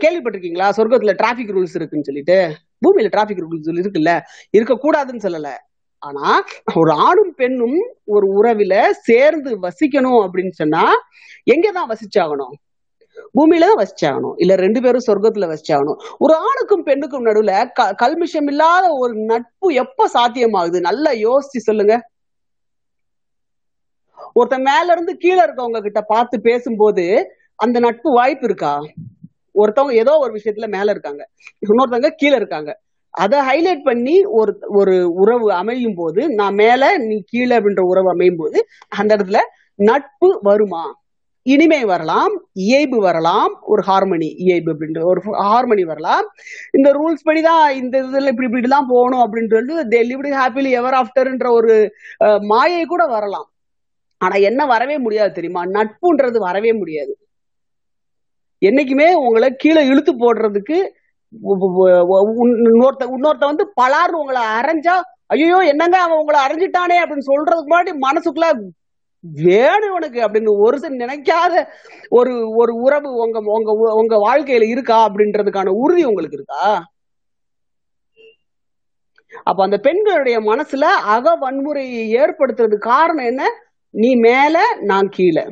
கேள்விப்பட்டிருக்கீங்களா? சொர்க்கத்துல டிராபிக் ரூல்ஸ் இருக்குன்னு சொல்லிட்டு. பூமியில டிராபிக் ரூல்ஸ் இருக்குல்ல? இருக்கக்கூடாதுன்னு சொல்லல. ஆனா ஒரு ஆணும் பெண்ணும் ஒரு உறவில சேர்ந்து வசிக்கணும் அப்படின்னு சொன்னா எங்கதான் வசிச்சாகணும்? பூமியில தான் வசிச்சாகணும். இல்ல ரெண்டு பேரும் சொர்க்கத்துல வசிச்சாகணும். ஒரு ஆணுக்கும் பெண்ணுக்கும் நடுவுல க கல்மிஷம் இல்லாத ஒரு நட்பு எப்ப சாத்தியமாகுது? நல்லா யோசிச்சு சொல்லுங்க. ஒருத்தன் மேல இருந்து கீழே இருக்கவங்க கிட்ட பார்த்து பேசும்போது அந்த நட்பு வாய்ப்பு இருக்கா? ஒருத்தவங்க ஏதோ ஒரு விஷயத்துல மேல இருக்காங்க. இன்னொருத்தவங்க கீழே இருக்காங்க. அதை ஹைலைட் பண்ணி ஒரு ஒரு உறவு அமையும் போது நான் மேல நீ கீழே அப்படின்ற உறவு அமையும் போது அந்த இடத்துல நட்பு வருமா? இனிமை வரலாம் இயைபு வரலாம் ஒரு ஹார்மனி இயைபு அப்படின்ற ஒரு ஹார்மனி வரலாம். இந்த ரூல்ஸ் படிதான் இந்த இதுல இப்படி இப்படி தான் போகணும் அப்படின்றது தே லிவ்டு ஹாப்பிலி எவர் ஆஃப்டர்ன்ற ஒரு மாயை கூட வரலாம். ஆனா என்ன வரவே முடியாது தெரியுமா? நட்புன்றது வரவே முடியாது. என்னைக்குமே உங்களை கீழே இழுத்து போடுறதுக்கு இன்னொருத்த இன்னொருத்த வந்து பலார்னு உங்களை அரைஞ்சா ஐயோ என்னங்க அவன் உங்களை அரைஞ்சிட்டானே அப்படின்னு சொல்றதுக்கு முன்னாடி மனசுக்குள்ள வேணும் உனக்கு அப்படின்னு ஒரு சில நினைக்காத ஒரு ஒரு உறவு உங்க உங்க உங்க வாழ்க்கையில இருக்கா அப்படின்றதுக்கான உறுதி உங்களுக்கு இருக்கா? அப்ப அந்த பெண்களுடைய மனசுல அக வன்முறையை ஏற்படுத்துறது காரணம் என்ன? நீ மேல நான் கீழே.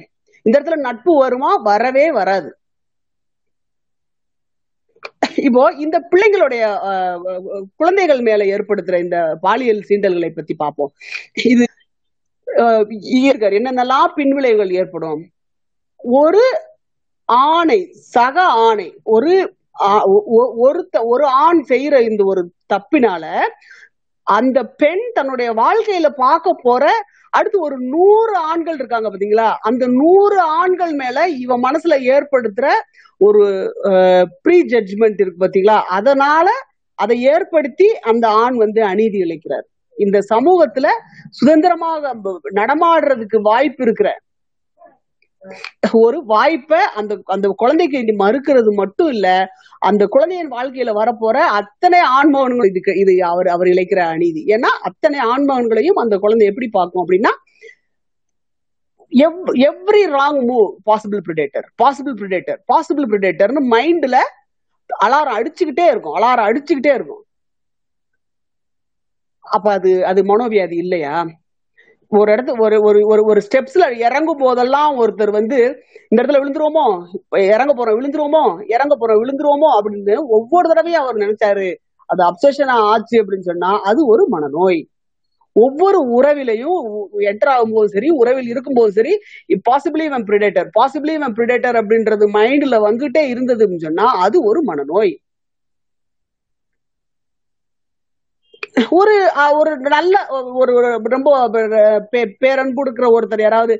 இந்த இடத்துல நட்பு வருமா? வரவே வராது. இப்போ இந்த பிள்ளைங்களுடைய குழந்தைகள் மேல ஏற்படுத்துற இந்த பாலியல் சீண்டல்களை பத்தி பார்ப்போம். இது இயற்கர் என்னென்னலாம் பின்விளைவுகள் ஏற்படும். ஒரு ஆணை சக ஆணை ஒரு ஒருத்த ஒரு ஆண் செய்யற இந்த ஒரு தப்பினால அந்த பெண் தன்னுடைய வாழ்க்கையில பார்க்க போற அடுத்து ஒரு நூறு ஆண்கள் இருக்காங்க பாத்தீங்களா? அந்த நூறு ஆண்கள் மேல இவ மனசுல ஏற்படுத்துற ஒரு ப்ரீ ஜட்ஜ்மெண்ட் இருக்கு பாத்தீங்களா? அதனால அதை ஏற்படுத்தி அந்த ஆண் வந்து அநீதி இழைக்கிறார். இந்த சமூகத்துல சுதந்திரமாக நடமாடுறதுக்கு வாய்ப்பு இருக்கிற ஒரு வாய்ப்பை அந்த அந்த குழந்தைக்கு நீ மறுக்கிறது மட்டும் இல்ல அந்த குழந்தையின் வாழ்க்கையில வரப்போற அத்தனை ஆண்மகன்கள் இதுக்கு இது அவர் அவர் இழைக்கிற அநீதி. ஏன்னா அத்தனை ஆண்மகன்களையும் அந்த குழந்தை எப்படி பார்க்கும் அப்படின்னா every wrong move possible predator possible predator possible ப்ரிடேட்டர்னு மைண்ட்ல அலாரம் அடிச்சுக்கிட்டே இருக்கும் அலாரம் அடிச்சுக்கிட்டே இருக்கும். அப்ப அது அது மனோவியாதி இல்லையா? ஒரு இடத்து ஒரு ஒரு ஒரு ஒரு ஸ்டெப்ஸ்ல இறங்கும் போதெல்லாம் ஒருத்தர் வந்து இந்த இடத்துல விழுந்துருவோமோ? இறங்க போறோம் விழுந்துருவோமோ? இறங்க போறோம் விழுந்துருவோமோ? அப்படின்னு ஒவ்வொரு தடவையும் அவர் நினைச்சாரு. அது அப்சஷனா ஆச்சு அப்படின்னு சொன்னா அது ஒரு மனநோய். ஒவ்வொரு உறவிலையும் என்டர் ஆகும்போது சரி உறவில் இருக்கும்போது சரி பாசிபிளி இவன் பிரிடேட்டர் பாசிபிளி இவன் பிரிடேட்டர் அப்படின்றது மைண்ட்ல வந்துட்டே இருந்ததுன்னு சொன்னா அது ஒரு மனநோய். ஒரு ஒரு நல்ல ஒரு ரொம்ப பேரன்பு கொடுக்குற ஒருத்தர் யாராவது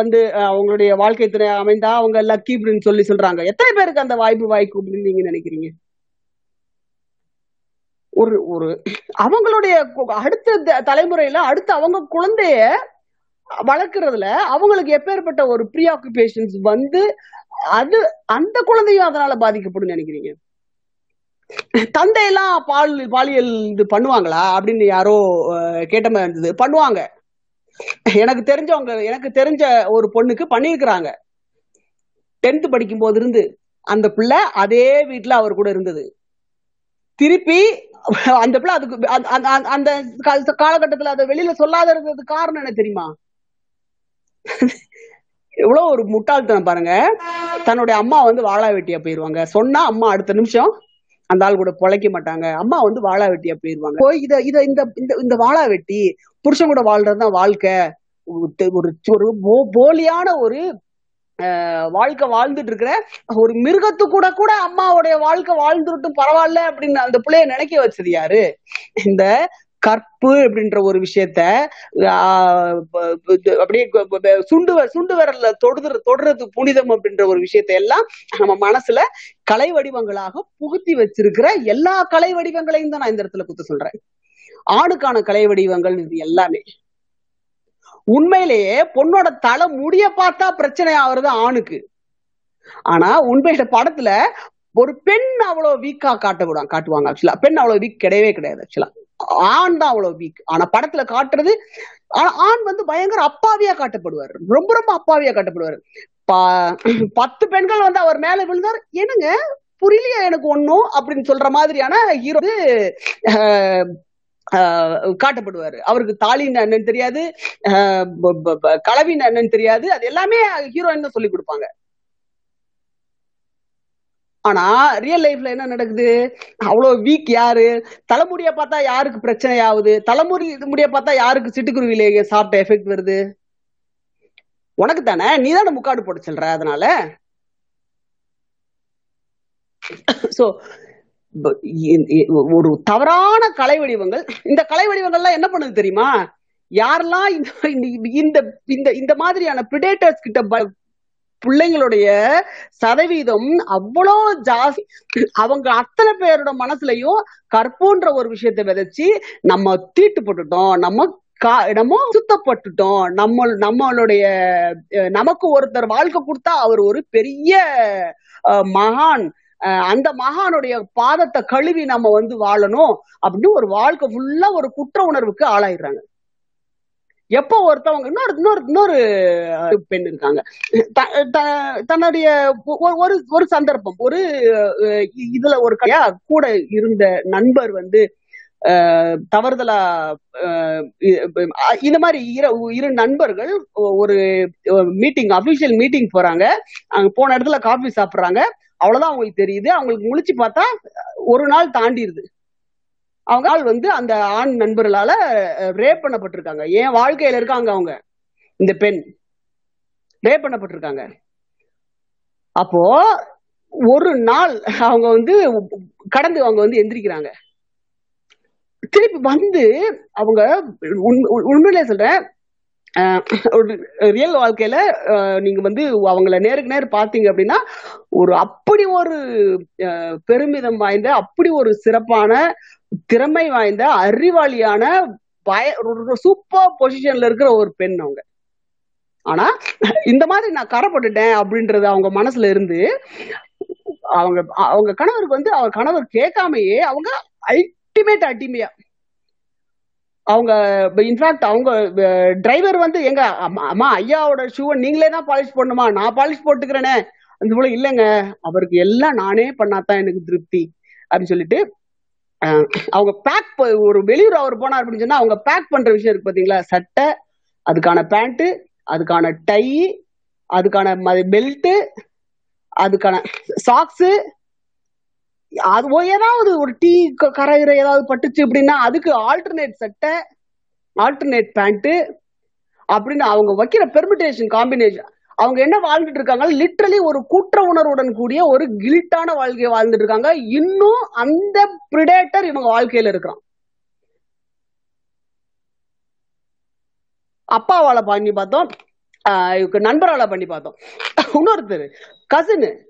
வந்து அவங்களுடைய வாழ்க்கை துணை அமைந்தா அவங்க லக்கி அப்படின்னு சொல்லி சொல்றாங்க. எத்தனை பேருக்கு அந்த வாய்ப்பு வாய்க்கும் அப்படின்னு நீங்க நினைக்கிறீங்க? ஒரு ஒரு அவங்களுடைய அடுத்த தலைமுறையில அடுத்து அவங்க குழந்தைய வளர்க்கறதுல அவங்களுக்கு எப்பேற்பட்ட ஒரு ப்ரீ ஆக்குபேஷன்ஸ் வந்து அது அந்த குழந்தையும் அதனால பாதிக்கப்படும் நினைக்கிறீங்க? தந்தையெல்லாம் பால் பாலியல் இது பண்ணுவாங்களா? அப்படின்னு யாரோ கேட்ட மாதிரி இருந்தது. பண்ணுவாங்க. எனக்கு தெரிஞ்சவங்க எனக்கு தெரிஞ்ச ஒரு பொண்ணுக்கு பண்ணிருக்கிறாங்க டென்த் படிக்கும் போது இருந்து அந்த பிள்ளை அதே வீட்டுல அவர் கூட இருந்தது. திருப்பி அந்த பிள்ளை அதுக்கு அந்த காலகட்டத்துல அதை வெளியில சொல்லாத இருந்தது காரணம் என்ன தெரியுமா? எவ்வளவு ஒரு முட்டாள்தனம் பாருங்க. தன்னுடைய அம்மா வந்து வாழா வெட்டியா போயிருவாங்க. சொன்னா அம்மா அடுத்த நிமிஷம் அந்த ஆள் கூட பொழைக்க மாட்டாங்க. அம்மா வந்து வாழா வெட்டியா போயிருவாங்க. போய் இத இத இந்த இந்த வாழா வெட்டி புருஷன் கூட வாழ்றதுதான் வாழ்க்கை. ஒரு ஒரு போலியான ஒரு வாழ்க்கை வாழ்ந்துட்டு இருக்கிற ஒரு மிருகத்து கூட கூட அம்மாவுடைய வாழ்க்கை வாழ்ந்துட்டும் பரவாயில்ல அப்படின்னு அந்த பிள்ளைய நினைக்க வச்சது யாரு? இந்த கற்பு அப்படின்ற ஒரு விஷயத்த அப்படியே சுண்டு சுண்டு விரல்ல தொடுற தொடுறது புனிதம் அப்படின்ற ஒரு விஷயத்த எல்லாம் நம்ம மனசுல கலை வடிவங்களாக புகுத்தி வச்சிருக்கிற எல்லா கலை வடிவங்களையும் தான் நான் இந்த இடத்துல குத்து சொல்றேன். ஆணுக்கான கலை வடிவங்கள் இது எல்லாமே. உண்மையிலேயே பொண்ணோட தலை முடிய பார்த்தா பிரச்சனை ஆகுறது ஆணுக்கு. ஆனா உண்மையில படத்துல ஒரு பெண் அவ்வளவு வீக்கா காட்டக்கூடாது காட்டுவாங்க ஆக்சுவலா பெண் அவ்வளவு வீக் கிடையவே கிடையாது ஆக்சுவலா ஆண் தான் அவ்வளவு வீக் ஆனா படத்துல காட்டுறது ஆண் வந்து பயங்கர அப்பாவியா காட்டப்படுவார். ரொம்ப ரொம்ப அப்பாவியா காட்டப்படுவார். பத்து பெண்கள் வந்து அவர் மேல விழுந்தார். என்னங்க? புரியலையா எனக்கு ஒன்னும் அப்படின்னு சொல்ற மாதிரியான ஹீரோ காட்டப்படுவாரு. அவருக்கு தாலின்னு என்னன்னு தெரியாது. கலவின்னு என்னன்னு தெரியாது. அது எல்லாமே ஹீரோயின் தான் சொல்லி கொடுப்பாங்க. ஆனா ரியல் லைஃப்ல என்ன நடக்குது? அவ்வளவு வீக் யாரு? தலைமுடிய பார்த்தா யாருக்கு பிரச்சனை ஆகுது தலைமுடி முடிய பார்த்தா யாருக்கு சிட்டுக்குருவிலேயே சாப்பிட்ட எஃபெக்ட் வருது? உனக்கு தானே? நீ தானே முக்காடு போட்டு சொல்ற அதனால? சோ ஒரு தவறான கலை வடிவங்கள். இந்த கலை வடிவங்கள்லாம் என்ன பண்ணுது தெரியுமா? யாரெல்லாம் இந்த இந்த இந்த மாதிரியான பிரிடேட்டர்ஸ் கிட்ட பிள்ளைங்களுடைய சதவீதம் அவ்வளோ ஜாஸ்தி. அவங்க அத்தனை பேரோட மனசுலயும் கற்போன்ற ஒரு விஷயத்தை விதைச்சு நம்ம தீட்டு போட்டுட்டோம். நம்ம நம்ம சுத்தப்பட்டுட்டோம். நம்ம நம்மளுடைய நமக்கு ஒருத்தர் வாழ்க்கை கொடுத்தா அவர் ஒரு பெரிய மகான். அந்த மகானுடைய பாதத்தை கழுவி நம்ம வந்து வாழணும் அப்படின்னு ஒரு வாழ்க்கை ஃபுல்லா ஒரு குற்ற உணர்வுக்கு ஆளாயிடுறாங்க. எப்போ ஒருத்தவங்க இன்னொரு இன்னொரு இன்னொரு பெண் இருக்காங்க. தன்னுடைய ஒரு ஒரு சந்தர்ப்பம் ஒரு இதுல ஒரு கூட இருந்த நண்பர் வந்து தவறுதலா இந்த மாதிரி இரு நண்பர்கள் ஒரு மீட்டிங் அபிஷியல் மீட்டிங் போறாங்க. அங்க போன இடத்துல காஃபி சாப்பிடுறாங்க. அவ்வளவுதான் அவங்களுக்கு தெரியுது. அவங்களுக்கு முழிச்சு பார்த்தா ஒரு நாள் தாண்டிடுது அவங்க ஆள் வந்து அந்த ஆண் நண்பர்களால ரேப் பண்ணப்பட்டிருக்காங்க. ஏன் வாழ்க்கையில இருக்காங்க அவங்க. இந்த பெண். ரேப் பண்ணப்பட்டிருக்காங்க. அப்போ ஒரு நாள் அவங்க வந்து கடந்து அவங்க வந்து எந்திரிக்கிறாங்க. திருப்பி வந்து அவங்க உண்மையிலே சொல்றேன் ஒரு ரியல் வாழ்க்கையில நீங்க வந்து அவங்கள நேருக்கு நேர் பாத்தீங்க அப்படின்னா ஒரு அப்படி ஒரு பெருமிதம் வாய்ந்த அப்படி ஒரு சிறப்பான திறமை வாய்ந்த அறிவாளியான பய சூப்பர் பொசிஷன்ல இருக்கிற ஒரு பெண் அவங்க. ஆனா இந்த மாதிரி நான் கரைப்பட்டுட்டேன் அப்படின்றது அவங்க மனசுல இருந்து அவங்க அவங்க கணவருக்கு வந்து அவர் கணவர் கேட்காமயே அவங்க அல்டிமேட் அடிமையா. அவங்க இன்ஃபேக்ட் அவங்க டிரைவர் வந்து எங்க அம்மா அம்மா, ஐயாவோட ஷூவை நீங்களே தான் பாலிஷ் பண்ணுமா நான் பாலிஷ் போட்டுக்கிறேனே. அந்த போல இல்லைங்க. அவருக்கு எல்லாம் நானே பண்ணாதான் எனக்கு திருப்தி அப்படின்னு சொல்லிட்டு அவங்க பேக் ஒரு வெளியூர் அவர் போனார் அப்படின்னு சொன்னா அவங்க பேக் பண்ற விஷயம் இருக்கு பாத்தீங்களா? சட்டை அதுக்கான பேண்ட்டு அதுக்கான டை அதுக்கான பெல்ட்டு அதுக்கான சாக்ஸு அது ஏதாவது ஒரு டீ கரைகிற ஏதாவது பட்டுச்சு அப்படின்னா அதுக்கு ஆல்டர்னேட் சட்டை ஆல்டர்னேட் பேண்ட்டு அப்படின்னு அவங்க வைக்கிற பெர்மிட்டேஷன் காம்பினேஷன் அவங்க என்ன வாழ்ந்துட்டு இருக்காங்க? லிட்ரலி ஒரு குற்ற உணர்வுடன் கூடிய ஒரு கில்ட்டான வாழ்க்கையை வாழ்ந்துட்டு இருக்காங்க. இன்னும் அந்த பிரிடேட்டர் இவங்க வாழ்க்கையில இருக்கிறான். அப்பாவால பண்ணி பார்த்தோம். நண்பரால பண்ணி பார்த்தோம். இன்னொருத்தர் கசின்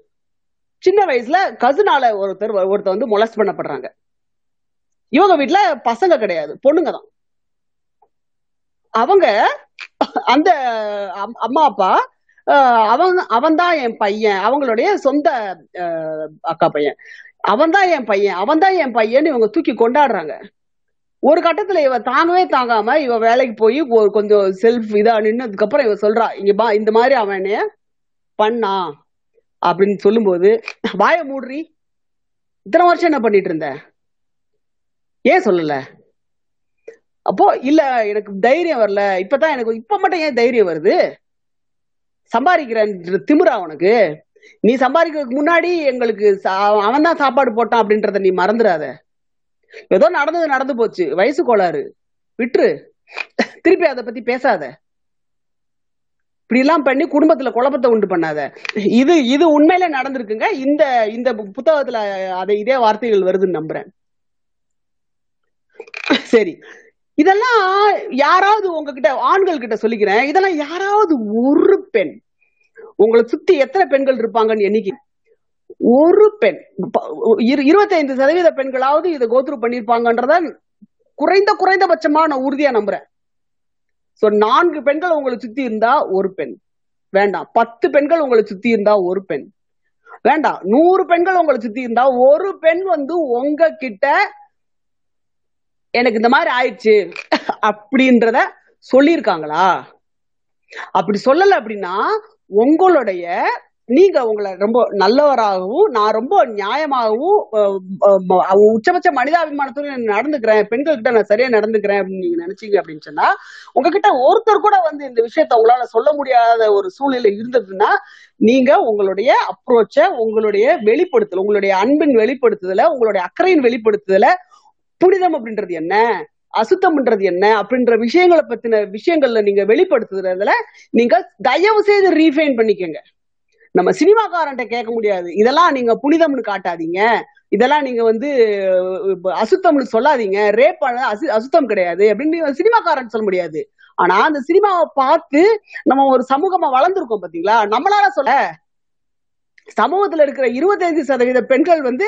சின்ன வயசுல கசினால ஒருத்தர் ஒருத்தர் வந்து மொலஸ்ட் பண்ணப்படுறாங்க. இவங்க வீட்டுல பசங்க கிடையாது பொண்ணுங்க தான் அவங்க அந்த அம்- அம்மா அப்பா அவன் அவன் தான் என் பையன். அவங்களுடைய சொந்த அக்கா பையன். அவன் தான் என் பையன். அவன் தான் என் பையன் இவங்க தூக்கி கொண்டாடுறாங்க. ஒரு கட்டத்துல இவ தாங்கவே தாங்காம இவ வேலைக்கு போய் ஒரு கொஞ்சம் செல்ஃப் இதா நின்னதுக்கு அப்புறம் இவ சொல்றா இங்க பா இந்த மாதிரி அவன் என்னைய பண்ணா. அப்படின்னு சொல்லும்போது வாய மூடுறி. இத்தனை வருஷம் என்ன பண்ணிட்டு இருந்த? ஏன் சொல்லல? அப்போ இல்ல எனக்கு தைரியம் வரல. இப்பதான் எனக்கு இப்ப மட்டும் ஏன் தைரியம் வருது? சம்பாதிக்கிறேன் திமிரா உனக்கு? நீ சம்பாதிக்கிறதுக்கு முன்னாடி எங்களுக்கு அவன் தான் சாப்பாடு போட்டான் அப்படின்றத நீ மறந்துடாத. ஏதோ நடந்தது நடந்து போச்சு. வயசு கோளாறு. விட்டுரு. திருப்பி அதை பத்தி பேசாத. இப்படி எல்லாம் பண்ணி குடும்பத்துல குழப்பத்தை உண்டு பண்ணாத. இது இது உண்மையில நடந்திருக்குங்க. இந்த இந்த புத்தகத்துல அதை இதே வார்த்தைகள் வருதுன்னு நம்புறேன். சரி. இதெல்லாம் யாராவது உங்ககிட்ட ஆண்கள் கிட்ட சொல்லிக்கிறேன். இதெல்லாம் யாராவது ஒரு பெண். உங்களை சுத்தி எத்தனை பெண்கள் இருப்பாங்கன்னு எண்ணிக்கை. ஒரு பெண். இருபத்தைந்து சதவீத பெண்களாவது இதை கோத்ரூ பண்ணிருப்பாங்கன்றத குறைந்த குறைந்தபட்சமா நான் உறுதியா நம்புறேன். சோ நான்கு பெண்கள் உங்களை சுத்தி இருந்தா ஒரு பெண். வேண்டாம். பத்து பெண்கள் உங்களை சுத்தி இருந்தா ஒரு பெண். வேண்டாம். நூறு பெண்கள் உங்களை சுத்தி இருந்தா ஒரு பெண் வந்து உங்க கிட்ட எனக்கு இந்த மாதிரி ஆயிடுச்சு அப்படின்றத சொல்லியிருக்காங்களா? அப்படி சொல்லல அப்படின்னா உங்களுடைய நீங்க உங்களை ரொம்ப நல்லவராகவும் நான் ரொம்ப நியாயமாகவும் உச்சபட்ச மனிதாபிமானத்துடன் நடந்துக்கிறேன் பெண்கள் கிட்ட நான் சரியா நடந்துக்கிறேன் அப்படின்னு நீங்க நினைச்சீங்க அப்படின்னு சொன்னா உங்ககிட்ட ஒருத்தர் கூட வந்து இந்த விஷயத்த உங்களால சொல்ல முடியாத ஒரு சூழ்நிலை இருந்ததுன்னா நீங்க உங்களுடைய அப்ரோச்ச உங்களுடைய வெளிப்படுத்தல் உங்களுடைய அன்பின் வெளிப்படுத்துதல உங்களுடைய அக்கறையின் வெளிப்படுத்துதல புனிதம் அப்படின்றது என்ன? அசுத்தம்ன்றது என்ன? அப்படின்ற விஷயங்களை பத்தின விஷயங்கள்ல நீங்க வெளிப்படுத்துறதுல நீங்க தயவு செய்து ரீஃபைன் பண்ணிக்கங்க. நம்ம சினிமாக்காரன்ட்ட கேட்க முடியாது. இதெல்லாம் நீங்க புனிதம்னு காட்டாதீங்க. இதெல்லாம் நீங்க வந்து அசுத்தம்னு சொல்லாதீங்க. ரேப் அசு அசுத்தம் கிடையாது அப்படின்னு சினிமாக்காரன் சொல்ல முடியாது. ஆனா அந்த சினிமாவை பார்த்து நம்ம ஒரு சமூகமா வளர்ந்துருக்கோம் பாத்தீங்களா? நம்மளால சொல்ல சமூகத்துல இருக்கிற இருபத்தைந்து சதவீத பெண்கள் வந்து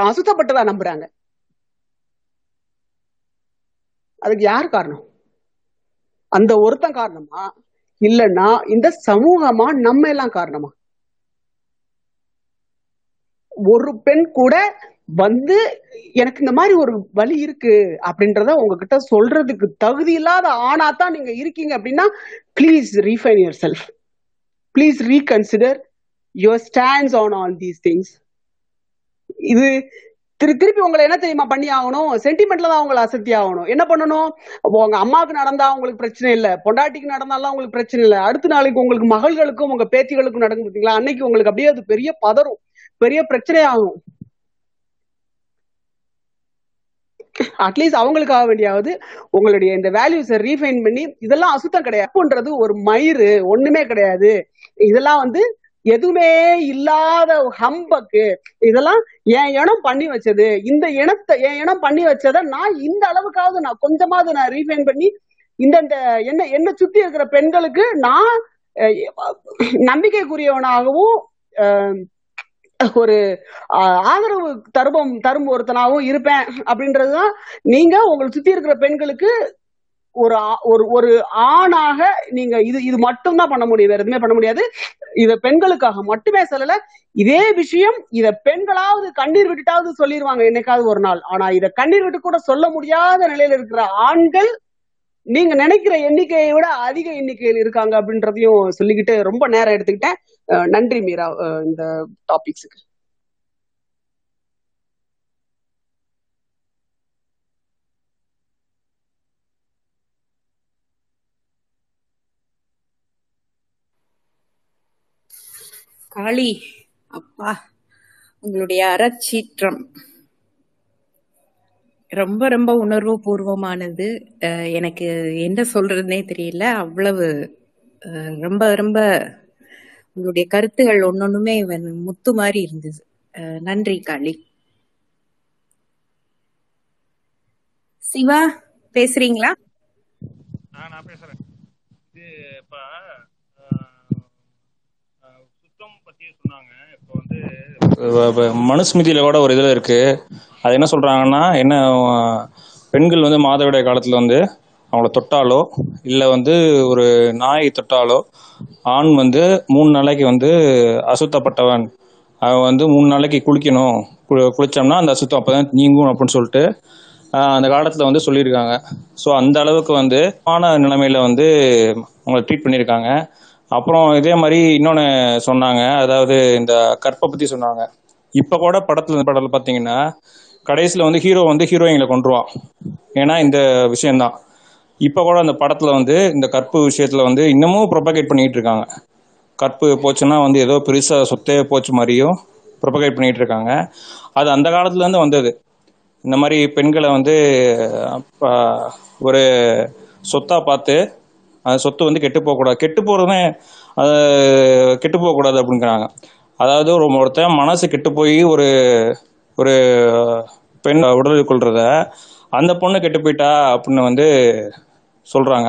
தான் அசுத்தப்பட்டதா நம்புறாங்க. அதுக்கு யார் காரணம்? அந்த ஒருத்தன் காரணமா? இல்லைன்னா இந்த சமூகமா நம்ம எல்லாம் காரணமா? ஒரு பெண் கூட வந்து எனக்கு இந்த மாதிரி ஒரு வழி இருக்கு அப்படின்றத உங்ககிட்ட சொல்றதுக்கு தகுதி இல்லாத ஆனா தான் நீங்க இருக்கீங்க அப்படின்னா please refine yourself please reconsider your stands on all these things இது திரு திருப்பி உங்களை என்ன தெரியுமா பண்ணி ஆகணும்? சென்டிமெண்ட்ல தான் உங்களை அசத்தி ஆகணும். என்ன பண்ணணும்? உங்க அம்மாவுக்கு நடந்தா உங்களுக்கு பிரச்சனை இல்ல. பொண்டாட்டிக்கு நடந்தாலும் உங்களுக்கு பிரச்சனை இல்லை. அடுத்த நாளைக்கு உங்களுக்கு மகள்களுக்கும் உங்க பேத்திகளுக்கும் நடக்கும் பார்த்தீங்களா அன்னைக்கு உங்களுக்கு அப்படியே அது பெரிய பதறும். பெரிய பிரச்சனை ஆகும். அட்லீஸ்ட் அவங்களுக்காக வேண்டியாவது உங்களுடைய இந்த வேல்யூஸை ரீஃபைன் பண்ணி இதெல்லாம் அசுத்தம் கிடையாதுன்றது ஒரு மயிறு. ஒண்ணுமே கிடையாது. இதெல்லாம் வந்து எதுவுமே இல்லாத ஹம்பக்கு இதெல்லாம் என் இனம் பண்ணி வச்சது. இந்த இனத்தை என் இனம் பண்ணி வச்சத நான் இந்த அளவுக்காவது நான் கொஞ்சமாவது நான் ரீஃபைன் பண்ணி இந்த என்ன என்ன சுத்தி இருக்கிற பெண்களுக்கு நான் நம்பிக்கைக்குரியவனாகவும் ஒரு ஆஹ், ஆதரவு தருபம் தரும் ஒருத்தனாகவும் இருப்பேன். அப்படின்றதுதான் நீங்க உங்களை சுத்தி இருக்கிற பெண்களுக்கு ஒரு ஆ- ஒரு ஒரு ஆணாக நீங்க இது இது மட்டும் தான் பண்ண முடியும். வேற எதுவுமே பண்ண முடியாது. இத பெண்களுக்காக மட்டுமே சொல்லல. இதே விஷயம் இத பெண்களாவது கண்ணீர் விட்டுட்டாவது சொல்லிடுவாங்க என்னைக்காவது ஒரு நாள். ஆனா இத கண்ணீர் விட்டு கூட சொல்ல முடியாத நிலையில இருக்கிற ஆண்கள் நீங்க நினைக்கிற எண்ணிக்கையை விட அதிக எண்ணிக்கையில் இருக்காங்க அப்படின்றதையும் சொல்லிக்கிட்டு ரொம்ப நேரம் எடுத்துக்கிட்டேன். நன்றி மீரா. அஹ் இந்த டாபிக்ஸுக்கு காளி. அப்பா உங்களுடைய அறச்சீற்றம். ரொம்ப ரொம்ப உணர்வு பூர்வமானது. எனக்கு என்ன சொல்றதுனே தெரியல. அவ்வளவு ரொம்ப ரொம்ப உங்களுடைய கருத்துகள் ஒன்னொன்னுமே வ- முத்து மாதிரி இருந்தது. நன்றி காளி. சிவா பேசுறீங்களா ஆ நான் பேசுறேன் இது இப்ப அஹ், சுத்தம் பத்தி சொன்னாங்க இப்போ வந்து மனுஸ்மிதியில கூட ஒரு இதுல இருக்கு. அது என்ன சொல்றாங்கன்னா என்ன பெண்கள் வந்து மாதவிடாய் காலத்துல வந்து அவங்கள தொட்டாலோ இல்ல வந்து ஒரு நாயை தொட்டாலோ ஆண் வந்து மூணு நாளைக்கு வந்து அசுத்தப்பட்டவன். அவன் வந்து மூணு நாளைக்கு குளிக்கணும். குளிச்சோம்னா அந்த அசுத்தம் அப்பதான் நீங்கும் அப்படின்னு சொல்லிட்டு அந்த காலத்துல வந்து சொல்லியிருக்காங்க. ஸோ அந்த அளவுக்கு வந்து ஆன நிலைமையில வந்து அவங்களை ட்ரீட் பண்ணியிருக்காங்க. அப்புறம் இதே மாதிரி இன்னொன்று சொன்னாங்க. அதாவது இந்த கற்பை பத்தி சொன்னாங்க. இப்போ கூட படத்துல படத்தில் பார்த்தீங்கன்னா கடைசியில் வந்து ஹீரோ வந்து ஹீரோயிங்களை கொண்டுருவான் ஏன்னா இந்த விஷயம்தான். இப்போ கூட அந்த படத்துல வந்து இந்த கற்பு விஷயத்துல வந்து இன்னமும் ப்ரொபகேட் பண்ணிட்டு இருக்காங்க. கற்பு போச்சுன்னா வந்து ஏதோ பெருசா சொத்தே போச்சு மாதிரியும் ப்ரொபகேட் பண்ணிட்டு இருக்காங்க. அது அந்த காலத்துல இருந்து வந்தது. இந்த மாதிரி பெண்களை வந்து ஒரு சொத்தா பார்த்து சொத்து வந்து கெட்டு போகக்கூடாது. கெட்டு போறதும் கெட்டு போகக்கூடாது அப்படிங்கிறாங்க. அதாவது ஒரு ஒருத்தன் மனசு கெட்டு போய் ஒரு ஒரு பெண் உடல் கொள்றத அந்த பொண்ணு கெட்டு போயிட்டா அப்படின்னு வந்து சொல்றாங்க.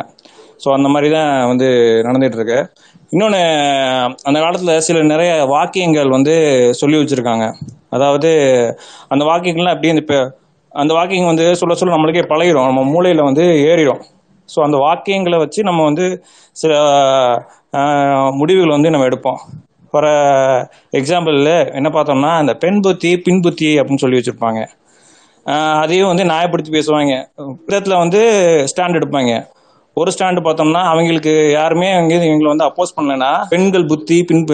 ஸோ அந்த மாதிரி தான் வந்து நடந்துட்டு இருக்கு இன்னொன்று அந்த காலத்தில் சில நிறைய வாக்கியங்கள் வந்து சொல்லி வச்சிருக்காங்க. அதாவது அந்த வாக்கியங்கள்லாம் அப்படியே இந்த அந்த வாக்கிங் வந்து சொல்ல சொல்ல நம்மளுக்கே பழகிடும் நம்ம மூளையில் வந்து ஏறிடும் ஸோ அந்த வாக்கியங்களை வச்சு நம்ம வந்து சில முடிவுகள் வந்து நம்ம எடுப்போம். வர எக்ஸாம்பிளில் என்ன பார்த்தோம்னா அந்த பெண் புத்தி பின் புத்தி அப்படின்னு சொல்லி வச்சுருப்பாங்க. அதையும் வந்து நியாயப்படுத்தி பேசுவாங்க. விதத்தில் வந்து ஸ்டாண்ட் எடுப்பாங்க. ஒரு ஸ்டாண்டு பார்த்தோம்னா அவங்களுக்கு யாருமே அங்கே இவங்களை வந்து அப்போஸ் பண்ணலைன்னா பெண்கள் புத்தி பின்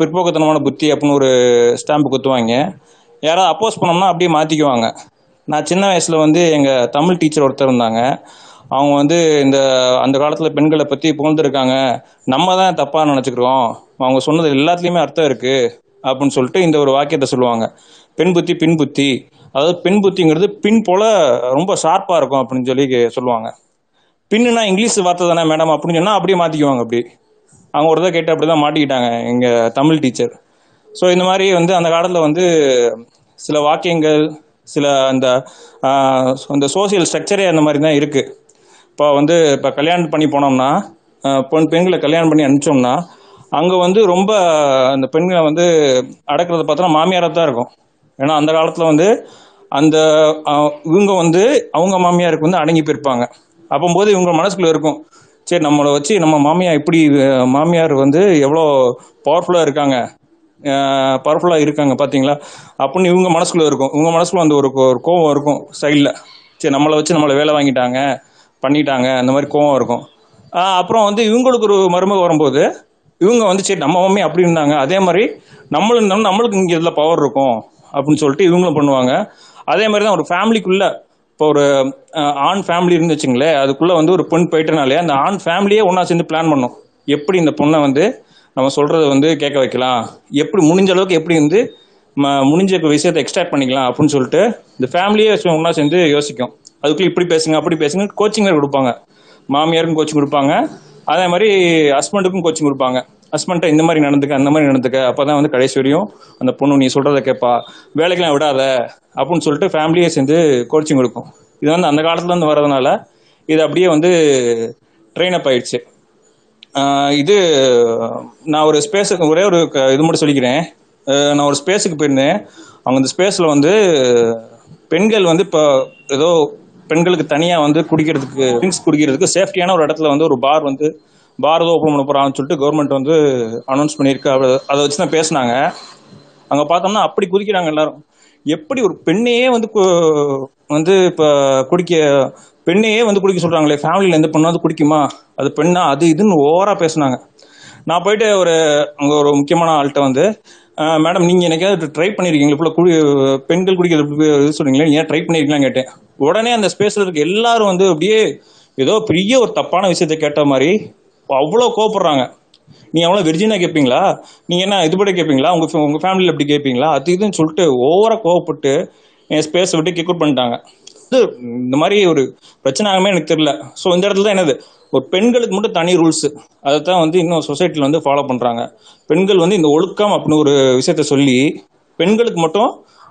பிற்போக்குத்தனமான புத்தி அப்படின்னு ஒரு ஸ்டாம்பு குத்துவாங்க. யாராவது அப்போஸ் பண்ணோம்னா அப்படியே மாற்றிக்குவாங்க நான் சின்ன வயசில் வந்து எங்கள் தமிழ் டீச்சர் ஒருத்தர் இருந்தாங்க. அவங்க வந்து இந்த அந்த காலத்தில் பெண்களை பற்றி புகழ்ந்துருக்காங்க. நம்ம தான் தப்பாக நினச்சிக்கிறோம் அவங்க சொன்னது எல்லாத்துலேயுமே அர்த்தம் இருக்குது அப்படின்னு சொல்லிட்டு இந்த ஒரு வாக்கியத்தை சொல்லுவாங்க. பெண் புத்தி பின் புத்தி. அதாவது பெண் புத்திங்கிறது பின் போல ரொம்ப ஷார்ப்பாக இருக்கும் அப்படின்னு சொல்லி சொல்லுவாங்க. பின்னுனா இங்கிலீஷ் வார்த்தை தானே மேடம் அப்படின்னு சொன்னால் அப்படியே மாற்றிக்குவாங்க அப்படி. அவங்க ஒரு தான் கேட்டு அப்படி தான் மாட்டிக்கிட்டாங்க எங்கள் தமிழ் டீச்சர் ஸோ இந்த மாதிரி வந்து அந்த காலத்தில் வந்து சில வாக்கியங்கள் சில அந்த அந்த சோசியல் ஸ்ட்ரக்சரே அந்த மாதிரி தான் இருக்குது இப்போ வந்து இப்போ கல்யாணம் பண்ணி போனோம்னா பெண் பெண்களை கல்யாணம் பண்ணி அனுப்பிச்சோம்னா அங்கே வந்து ரொம்ப அந்த பெண்களை வந்து அடக்கிறத பார்த்தோன்னா மாமியாராக தான் இருக்கும். ஏன்னா அந்த காலத்தில் வந்து அந்த இவங்க வந்து அவங்க மாமியாருக்கு வந்து அடங்கி போயிருப்பாங்க. அப்போம்போது இவங்க மனசுக்குள்ள இருக்கும் சரி நம்மளை வச்சு நம்ம மாமியார் இப்படி மாமியார் வந்து எவ்வளோ பவர்ஃபுல்லாக இருக்காங்க பவர்ஃபுல்லாக இருக்காங்க பார்த்தீங்களா? அப்படின்னு இவங்க மனசுக்குள்ளே இருக்கும். இவங்க மனசுக்குள்ள அந்த ஒரு கோ- ஒரு கோவம் இருக்கும் சைடில். சரி நம்மளை வச்சு நம்மளை வேலை வாங்கிட்டாங்க பண்ணிட்டாங்க. அந்த மாதிரி கோவம் இருக்கும். அப்புறம் வந்து இவங்களுக்கு ஒரு மருமக வரும்போது இவங்க வந்து சரி நம்ம மம்மி அப்படி இருந்தாங்க. அதே மாதிரி நம்மளும் இருந்தாலும் நம்மளுக்கு இங்கே இதில் பவர் இருக்கும். அப்படின்னு சொல்லிட்டு இவங்களும் பண்ணுவாங்க. அதே மாதிரி தான் ஒரு ஃபேமிலிக்குள்ள இப்போ ஒரு ஆண் ஃபேமிலி இருந்து வச்சுங்களேன் அதுக்குள்ள வந்து ஒரு பெண் போயிட்டனாலே அந்த ஆண் ஃபேமிலியே ஒன்றா சேர்ந்து பிளான் பண்ணும். எப்படி இந்த பொண்ணை வந்து நம்ம சொல்றதை வந்து கேட்க வைக்கலாம். எப்படி முடிஞ்ச அளவுக்கு எப்படி வந்து ம- முடிஞ்ச விஷயத்தை எக்ஸ்ட்ராக்ட் பண்ணிக்கலாம் அப்படின்னு சொல்லிட்டு இந்த ஃபேமிலியே ஒன்றா சேர்ந்து யோசிக்கும். அதுக்குள்ள இப்படி பேசுங்க அப்படி பேசுங்க கோச்சிங் கொடுப்பாங்க. மாமியாருக்கும் கோச்சிங் கொடுப்பாங்க. அதே மாதிரி ஹஸ்பண்டுக்கும் கோச்சிங் கொடுப்பாங்க. ஹஸ்பண்ட்டை இந்த மாதிரி நடந்துக்க அந்த மாதிரி நடந்துக்க. அப்பதான் வந்து கடைசி வரையும் அந்த பொண்ணு நீ சொல்றத கேட்பா. வேலைக்கெல்லாம் விடாத அப்படின்னு சொல்லிட்டு ஃபேமிலியே சேர்ந்து கோச்சிங் கொடுக்கும். இது வந்து அந்த காலத்துல இருந்து வர்றதுனால இது அப்படியே வந்து ட்ரெயின் அப் ஆயிடுச்சு. இது நான் ஒரு ஸ்பேஸுக்கு ஒரே ஒரு க- இது மட்டும் சொல்லிக்கிறேன். நான் ஒரு ஸ்பேஸுக்கு போயிருந்தேன். அவங்க அந்த ஸ்பேஸில் வந்து பெண்கள் வந்து இப்போ ஏதோ பெண்களுக்கு தனியாக வந்து குடிக்கிறதுக்கு ட்ரிங்க்ஸ் குடிக்கிறதுக்கு சேஃப்டியான ஒரு இடத்துல வந்து ஒரு பார் வந்து பார் ஓப்பன் பண்ண போகிறான்னு சொல்லிட்டு கவர்மெண்ட் வந்து அனௌன்ஸ் பண்ணியிருக்கு. அதை அதை வச்சு தான் பேசினாங்க. அங்கே பார்த்தோம்னா அப்படி குதிக்கிறாங்க எல்லாரும். எப்படி ஒரு பெண்ணையே வந்து கு- வந்து இப்போ குடிக்க பெண்ணையே வந்து குடிக்க சொல்றாங்களே? ஃபேமிலியில் எந்த பொண்ணாவது குடிக்குமா? அது பெண்ணா? அது இதுன்னு ஓவரா பேசுனாங்க. நான் போயிட்டு ஒரு அங்கே ஒரு முக்கியமான ஆள்கிட்ட வந்து மேடம் நீங்கள் எனக்காவது ட்ரை பண்ணியிருக்கீங்களா இப்போ குடி பெண்கள் குடிக்கிறது இப்படி இது ஏன் ட்ரை பண்ணியிருக்கீங்களான்னு கேட்டேன். உடனே அந்த ஸ்பேஸில் இருக்க எல்லாரும் வந்து அப்படியே ஏதோ பெரிய ஒரு தப்பான விஷயத்த கேட்ட மாதிரி அவ்வளோ கோபப்படுறாங்க நீ அவ்வளோ வெர்ஜினா கேட்பீங்களா நீ என்ன இதுபடி கேட்பீங்களா உங்க உங்க ஃபேமிலியில் எப்படி கேட்பீங்களா அது இதுன்னு சொல்லிட்டு ஓவரா கோவப்பட்டு என் ஸ்பேஸை விட்டு கிக் அவுட் பண்ணிட்டாங்க. இது இந்த மாதிரி ஒரு பிரச்சனை ஆகுமே எனக்கு தெரியல. ஸோ இந்த இடத்துல தான் என்னது? ஒரு பெண்களுக்கு மட்டும் தனி ரூல்ஸ் அதை தான் வந்து இன்னும் சொசைட்டியில் வந்து ஃபாலோ பண்றாங்க. பெண்கள் வந்து இந்த ஒழுக்கம் அப்படின்னு ஒரு விஷயத்த சொல்லி பெண்களுக்கு மட்டும்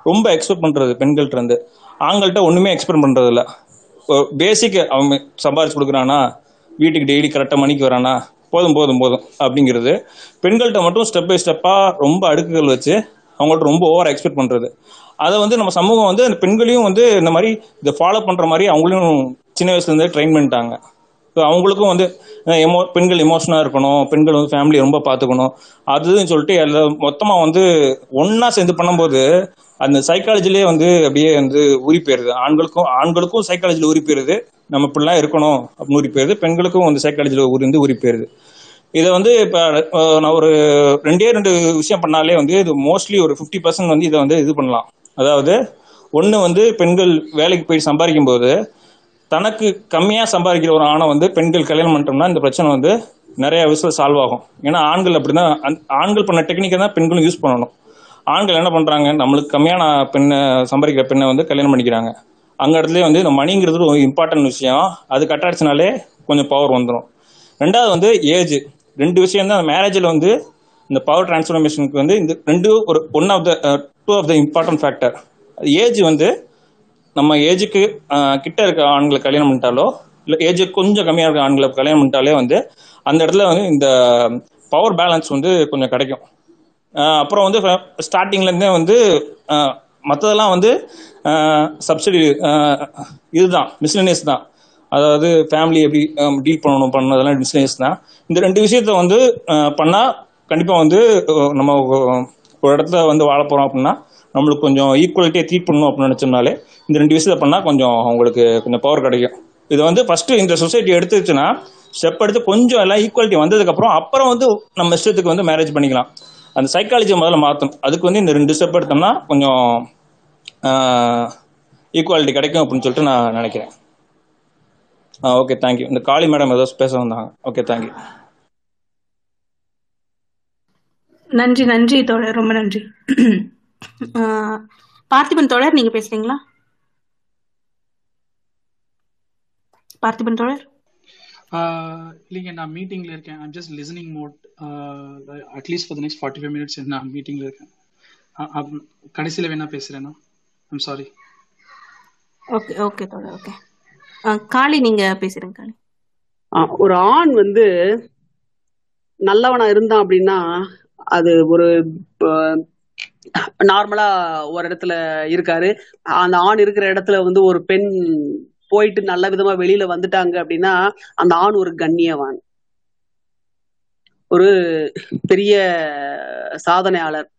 ரொம்ப எக்ஸ்பெக்ட் பண்றது பெண்கள்ட்ட இருந்து. ஆண்கள்கிட்ட ஒண்ணுமே எக்ஸ்பெக்ட் பண்றது இல்ல பேசிக் அவன் சம்பாரிச்சு கொடுக்குறானா வீட்டுக்கு டெய்லி கரெக்டாக மணிக்கு வரானா போதும் போதும் போதும் அப்படிங்கிறது பெண்கள்கிட்ட மட்டும் ஸ்டெப் பை ஸ்டெப்பாக ரொம்ப அடுக்குகள் வச்சு அவங்கள்ட்ட ரொம்ப ஓவர் எக்ஸ்பெக்ட் பண்ணுறது அதை வந்து நம்ம சமூகம் வந்து அந்த பெண்களையும் வந்து இந்த மாதிரி இதை ஃபாலோ பண்ணுற மாதிரி அவங்களையும் சின்ன வயசுலேருந்தே ட்ரெயின் பண்ணிட்டாங்க. ஸோ அவங்களுக்கும் வந்து எமோ பெண்கள் எமோஷனாக இருக்கணும் பெண்கள் வந்து ஃபேமிலி ரொம்ப பார்த்துக்கணும் அதுன்னு சொல்லிட்டு எல்லாம் மொத்தமாக வந்து ஒன்றா சேர்ந்து பண்ணும்போது அந்த சைக்காலஜிலே வந்து அப்படியே வந்து உரி போயிருது. ஆண்களுக்கும் ஆண்களுக்கும் சைக்காலஜியில் உரி போயிருது. நம்ம இப்படிலாம் இருக்கணும் அப்படின்னு உரி போயிருது. பெண்களுக்கும் வந்து சைக்காலஜியில் உரிந்து உரி போயிருது. இதை வந்து இப்போ நான் ஒரு ரெண்டே ரெண்டு விஷயம் பண்ணாலே வந்து இது மோஸ்ட்லி ஒரு ஃபிஃப்டி பர்சன்ட் வந்து இதை வந்து இது பண்ணலாம். அதாவது ஒன்று வந்து பெண்கள் வேலைக்கு போய் சம்பாதிக்கும் போது தனக்கு கம்மியாக சம்பாதிக்கிற ஒரு ஆணை வந்து பெண்கள் கல்யாணம் பண்ணிட்டோம்னா இந்த பிரச்சனை வந்து நிறைய விஷயம் சால்வ் ஆகும். ஏன்னா ஆண்கள் அப்படிதான் அந்த- ஆண்கள் பண்ண டெக்னிக்கை தான் பெண்களும் யூஸ் பண்ணணும். ஆண்கள் என்ன பண்றாங்க? நம்மளுக்கு கம்மியான பெண்ணை சம்பாதிக்கிற பெண்ணை வந்து கல்யாணம் பண்ணிக்கிறாங்க. அங்க இடத்துல வந்து இந்த மணிங்கிறது ஒரு இம்பார்ட்டன்ட் விஷயம். அது கட்டாடிச்சினாலே கொஞ்சம் பவர் வந்துடும் ரெண்டாவது வந்து ஏஜ் ரெண்டு விஷயம் தான் மேரேஜில் வந்து இந்த பவர் டிரான்ஸ்ஃபர்மேஷனுக்கு வந்து இந்த ரெண்டு ஒரு one of the two of the important factor age வந்து நம்ம ஏஜுக்கு uh, கிட்ட இருக்க ஆண்களை கல்யாணம் பண்ணிட்டாலோ இல்லை ஏஜ் கொஞ்சம் கம்மியாக இருக்க ஆண்களை கல்யாணம் பண்ணிட்டாலே வந்து அந்த இடத்துல வந்து இந்த பவர் பேலன்ஸ் வந்து கொஞ்சம் கிடைக்கும். அப்புறம் வந்து ஸ்டார்டிங்லேருந்தே வந்து மற்றதெல்லாம் வந்து சப்சிடி இதுதான் மிஸ்லினியஸ் தான். அதாவது ஃபேமிலி எப்படி டீல் பண்ணணும் பண்ணதெல்லாம் மிஸ்லினியஸ் தான். இந்த ரெண்டு விஷயத்த வந்து பண்ணால் கண்டிப்பாக வந்து நம்ம ஒரு இடத்துல வந்து வாழ போகிறோம் அப்படின்னா நம்மளுக்கு கொஞ்சம் ஈக்குவலிட்டியை ட்ரீட் பண்ணணும் அப்படின்னு நினச்சோம்னாலே இந்த ரெண்டு விஷயத்த பண்ணால் கொஞ்சம் அவங்களுக்கு கொஞ்சம் பவர் கிடைக்கும். இது வந்து ஃபஸ்ட்டு இந்த சொசைட்டி எடுத்துச்சுன்னா ஸ்டெப் எடுத்து கொஞ்சம் எல்லாம் ஈக்குவாலிட்டி வந்ததுக்கப்புறம் அப்புறம் வந்து நம்ம இஷ்டத்துக்கு வந்து மேரேஜ் பண்ணிக்கலாம். அந்த சைக்காலஜியை முதல்ல மாற்றணும் அதுக்கு வந்து இந்த ரெண்டு ஸ்டெப் எடுத்தோம்னா கொஞ்சம் ஈக்குவாலிட்டி கிடைக்கும் அப்படின்னு சொல்லிட்டு நான் நினைக்கிறேன். ஆ ஓகே தேங்க்யூ இந்த காளி மேடம் ஏதோ பேச வந்தாங்க. ஓகே தேங்க்யூ நன்றி நன்றி தோழர். ரொம்ப நன்றி. பார்த்திபன் தோழர் நீங்க பேசுறீங்களா? பார்த்திபன் தோழர்? இல்லைங்க நான் மீட்டிங்ல இருக்கேன். I'm just listening mode at least for the next forty five minutes நான் மீட்டிங்ல இருக்கேன். கடைசியில வேணா பேசுறேன்னா I'm sorry okay okay okay Kali நீங்க பேசுறீங்க காளி. ஒரு ஆண் வந்து நல்லவனா இருந்தான் அப்படின்னா அது ஒரு நார்மலா ஒரு இடத்துல இருக்காரு. அந்த ஆண் இருக்கிற இடத்துல வந்து ஒரு பெண் போயிட்டு நல்ல விதமா வெளியில வந்துட்டாங்க அப்படின்னா அந்த ஆண் ஒரு கண்ணியவான். ஒரு பெரிய சாதனையாளர்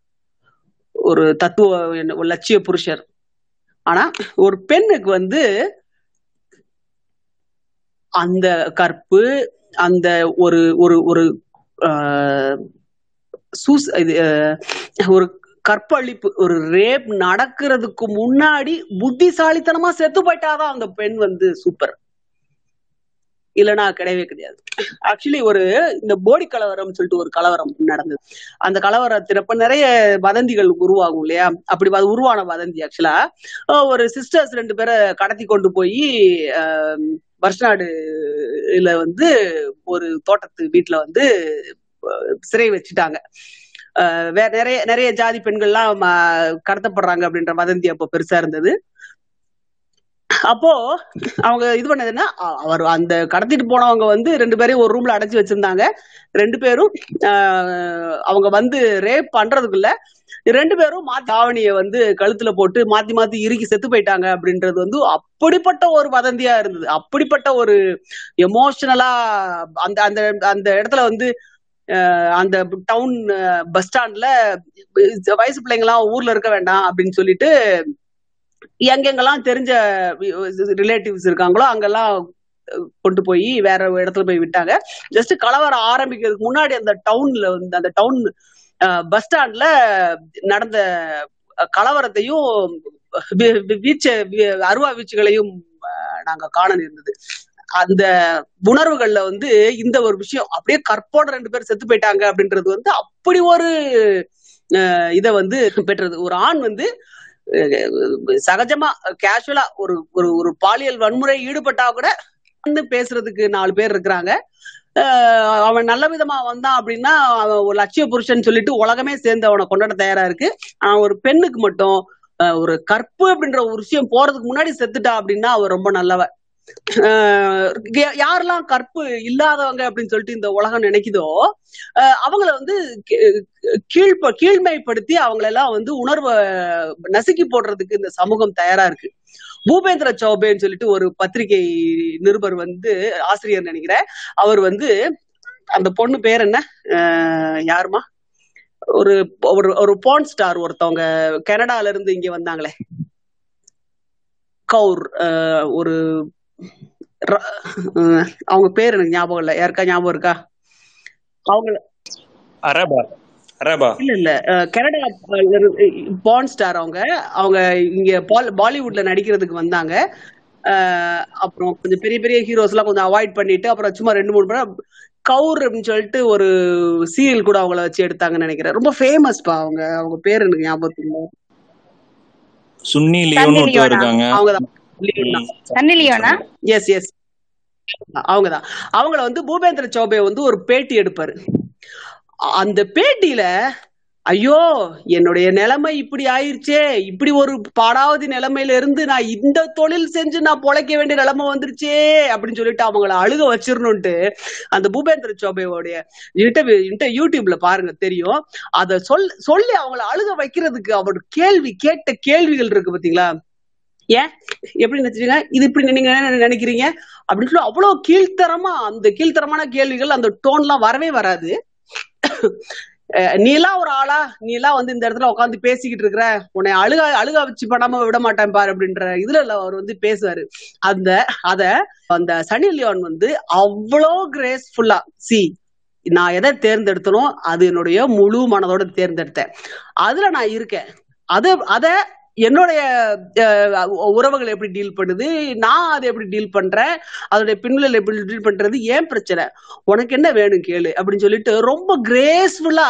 ஒரு தத்துவ ஒரு லட்சிய புருஷர். ஆனா ஒரு பெண்ணுக்கு வந்து அந்த கற்பு அந்த ஒரு ஒரு ஒரு ஆஹ், சூஸ் இது ஆஹ், ஒரு கற்பழிப்பு ஒரு ரேப் நடக்கிறதுக்கு முன்னாடி புத்திசாலித்தனமா செத்து போயிட்டாதான் அந்த பெண் வந்து சூப்பர். இல்லைன்னா கிடையவே கிடையாது. ஆக்சுவலி ஒரு இந்த போடி கலவரம் சொல்லிட்டு ஒரு கலவரம் நடந்தது. அந்த கலவரத்திறப்ப நிறைய வதந்திகள் உருவாகும் இல்லையா? அப்படி உருவான வதந்தி ஆக்சுவலா ஒரு சிஸ்டர்ஸ் ரெண்டு பேரை கடத்தி கொண்டு போய் வருஷநாடு இதுல வந்து ஒரு தோட்டத்து வீட்டுல வந்து சிறை வச்சுட்டாங்க. வேற நிறைய நிறைய ஜாதி பெண்கள்லாம் ம- கடத்தப்படுறாங்க அப்படின்ற வதந்தி அப்போ பெருசா இருந்தது. அப்போ அவங்க இது பண்ணதுன்னா அவர் அந்த கடத்திட்டு போனவங்க வந்து ரெண்டு பேரையும் ஒரு ரூம்ல அடைச்சு வச்சிருந்தாங்க. ரெண்டு பேரும் ஆஹ், அவங்க வந்து ரேப் பண்றதுக்குள்ள ரெண்டு பேரும் மா தாவணிய வந்து கழுத்துல போட்டு மாத்தி மாத்தி இறுக்கி செத்து போயிட்டாங்க அப்படின்றது வந்து அப்படிப்பட்ட ஒரு வதந்தியா இருந்தது. அப்படிப்பட்ட ஒரு எமோஷனலா அந்த அந்த அந்த இடத்துல வந்து அந்த டவுன் பஸ் ஸ்டாண்ட்ல வயசு பிள்ளைங்க எல்லாம் ஊர்ல இருக்க வேண்டாம் அப்படின்னு சொல்லிட்டு எங்கெங்கெல்லாம் தெரிஞ்ச ரிலேட்டிவ்ஸ் இருக்காங்களோ அங்கெல்லாம் கொண்டு போய் வேற ஒரு இடத்துல போய் விட்டாங்க. ஜஸ்ட் கலவரம் ஆரம்பிக்கிறதுக்கு முன்னாடி அந்த டவுன்ல வந்து அந்த டவுன் பஸ் ஸ்டாண்ட்ல நடந்த கலவரத்தையும் வீச்ச அருவா வீச்சுகளையும் அஹ், நாங்க காண நேர்ந்தது. அந்த உணர்வுகள்ல வந்து இந்த ஒரு விஷயம் அப்படியே கற்போட ரெண்டு பேர் செத்து போயிட்டாங்க அப்படின்றது வந்து அப்படி ஒரு அஹ், இத வந்து பெற்றது. ஒரு ஆண் வந்து சகஜமா கேஷுவலா ஒரு ஒரு ஒரு பாலியல் வன்முறை ஈடுபட்டா கூட வந்து பேசுறதுக்கு நாலு பேர் இருக்கிறாங்க. அவன் நல்ல விதமா வந்தான் அப்படின்னா அவன் ஒரு லட்சிய புருஷன் சொல்லிட்டு உலகமே சேர்ந்து அவனை கொண்டாட தயாரா இருக்கு. ஆனா ஒரு பெண்ணுக்கு மட்டும் ஒரு கற்பு அப்படின்ற ஒரு விஷயம் போறதுக்கு முன்னாடி செத்துட்டா அப்படின்னா அவ ரொம்ப நல்லவன். யாரெல்லாம் கற்பு இல்லாதவங்க அப்படின்னு சொல்லிட்டு இந்த உலகம் நினைக்குதோ அவங்கள வந்து கீழ்ப கீழ்ப்ப கீழ்மைப்படுத்தி அவங்களெல்லாம் வந்து உணர்வை நசுக்கி போடுறதுக்கு இந்த சமூகம் தயாரா இருக்கு. பூபேந்திர சௌபேன்னு சொல்லிட்டு ஒரு பத்திரிகை நிருபர் வந்து ஆசிரியர் நினைக்கிறேன். அவர் வந்து அந்த பொண்ணு பேர் என்ன? ஆஹ் யாருமா ஒரு ஒரு ஒரு போன் ஸ்டார் ஒருத்தவங்க கனடால இருந்து இங்க வந்தாங்களே. கவுர் ஒரு ர- அவங்க பேர் எனக்கு ஞாபகம் இல்ல. யாருக்கா ஞாபகம் இருக்கா? அவங்க அரபா. அரபா. இல்ல இல்ல. அஹ் கனடா பான் ஸ்டார் அவங்க. அவங்க இங்க பால்- பாலிவுட்ல நடிக்கிறதுக்கு வந்தாங்க. அஹ் அப்புறம் கொஞ்சம் பெரிய பெரிய ஹீரோஸ் எல்லாம் கொஞ்சம் அவாய்ட் பண்ணிட்டு அப்புறம் சும்மா ரெண்டு மூணு படம். கவுர் அப்படின்னு சொல்லிட்டு ஒரு சீரியல் கூட அவங்கள வச்சு எடுத்தாங்கன்னு நினைக்கிறேன். ரொம்ப ஃபேமஸ்ப்பா அவங்க. அவங்க பேர் எனக்கு ஞாபகத்துக்கு இல்ல. சுன்னி சன்னி லியோன்னு ஒருத்தர் லியோனா. இருக்காங்க. லியோனா எஸ் எஸ் அவங்கதான். அவங்கள வந்து பூபேந்திர சௌபே வந்து ஒரு பேட்டி எடுப்பாரு. அந்த பேட்டியில ஐயோ என்னுடைய நிலைமை இப்படி ஆயிருச்சே இப்படி ஒரு பாடாவதி நிலைமையில இருந்து நான் இந்த தொழில் செஞ்சு நான் பொழைக்க வேண்டிய நிலைமை வந்துருச்சே அப்படின்னு சொல்லிட்டு அவங்கள அழுக வச்சிரணும்ட்டு அந்த பூபேந்திர சௌபேவோடைய இன்டர்வியூ இன்டர் யூடியூப்ல பாருங்க தெரியும். அத சொல் சொல்லி அவங்கள அழுக வைக்கிறதுக்கு அவர் கேள்வி கேட்ட கேள்விகள் இருக்கு பாத்தீங்களா? ஏன்? எப்படி நினைச்சீங்க இது இப்படி நீங்க என்ன நினைக்கிறீங்க? அப்படின்னு சொல்லி அவ்வளவு கீழ்த்தரமா அந்த கீழ்த்தரமான கேள்விகள் அந்த டோன்லாம் வரவே வராது. அஹ் நீ எல்லாம் ஒரு ஆளா? நீ எல்லாம் வந்து இந்த இடத்துல உட்காந்து பேசிக்கிட்டு இருக்கிற உன்னை அழுக அழுக வச்சு பண்ணாம விட மாட்டேன் பாரு அப்படின்ற இதுல இல்ல அவர் வந்து பேசுவாரு. அந்த அத அந்த சனி லியோன் வந்து அவ்வளோ கிரேஸ்ஃபுல்லா சி நான் எதை தேர்ந்தெடுத்தனோ அது என்னுடைய முழு மனதோட தேர்ந்தெடுத்தேன். அதுல நான் இருக்கேன். அது அத என்னுடைய அஹ், உறவுகள் எப்படி டீல் பண்ணுது நான் அதை எப்படி டீல் பண்றேன் அதோடைய பின்விளைவு எப்படி டீல் பண்றது ஏன் பிரச்சனை? உனக்கு என்ன வேணும் கேளு அப்படின்னு சொல்லிட்டு ரொம்ப கிரேஸ்ஃபுல்லா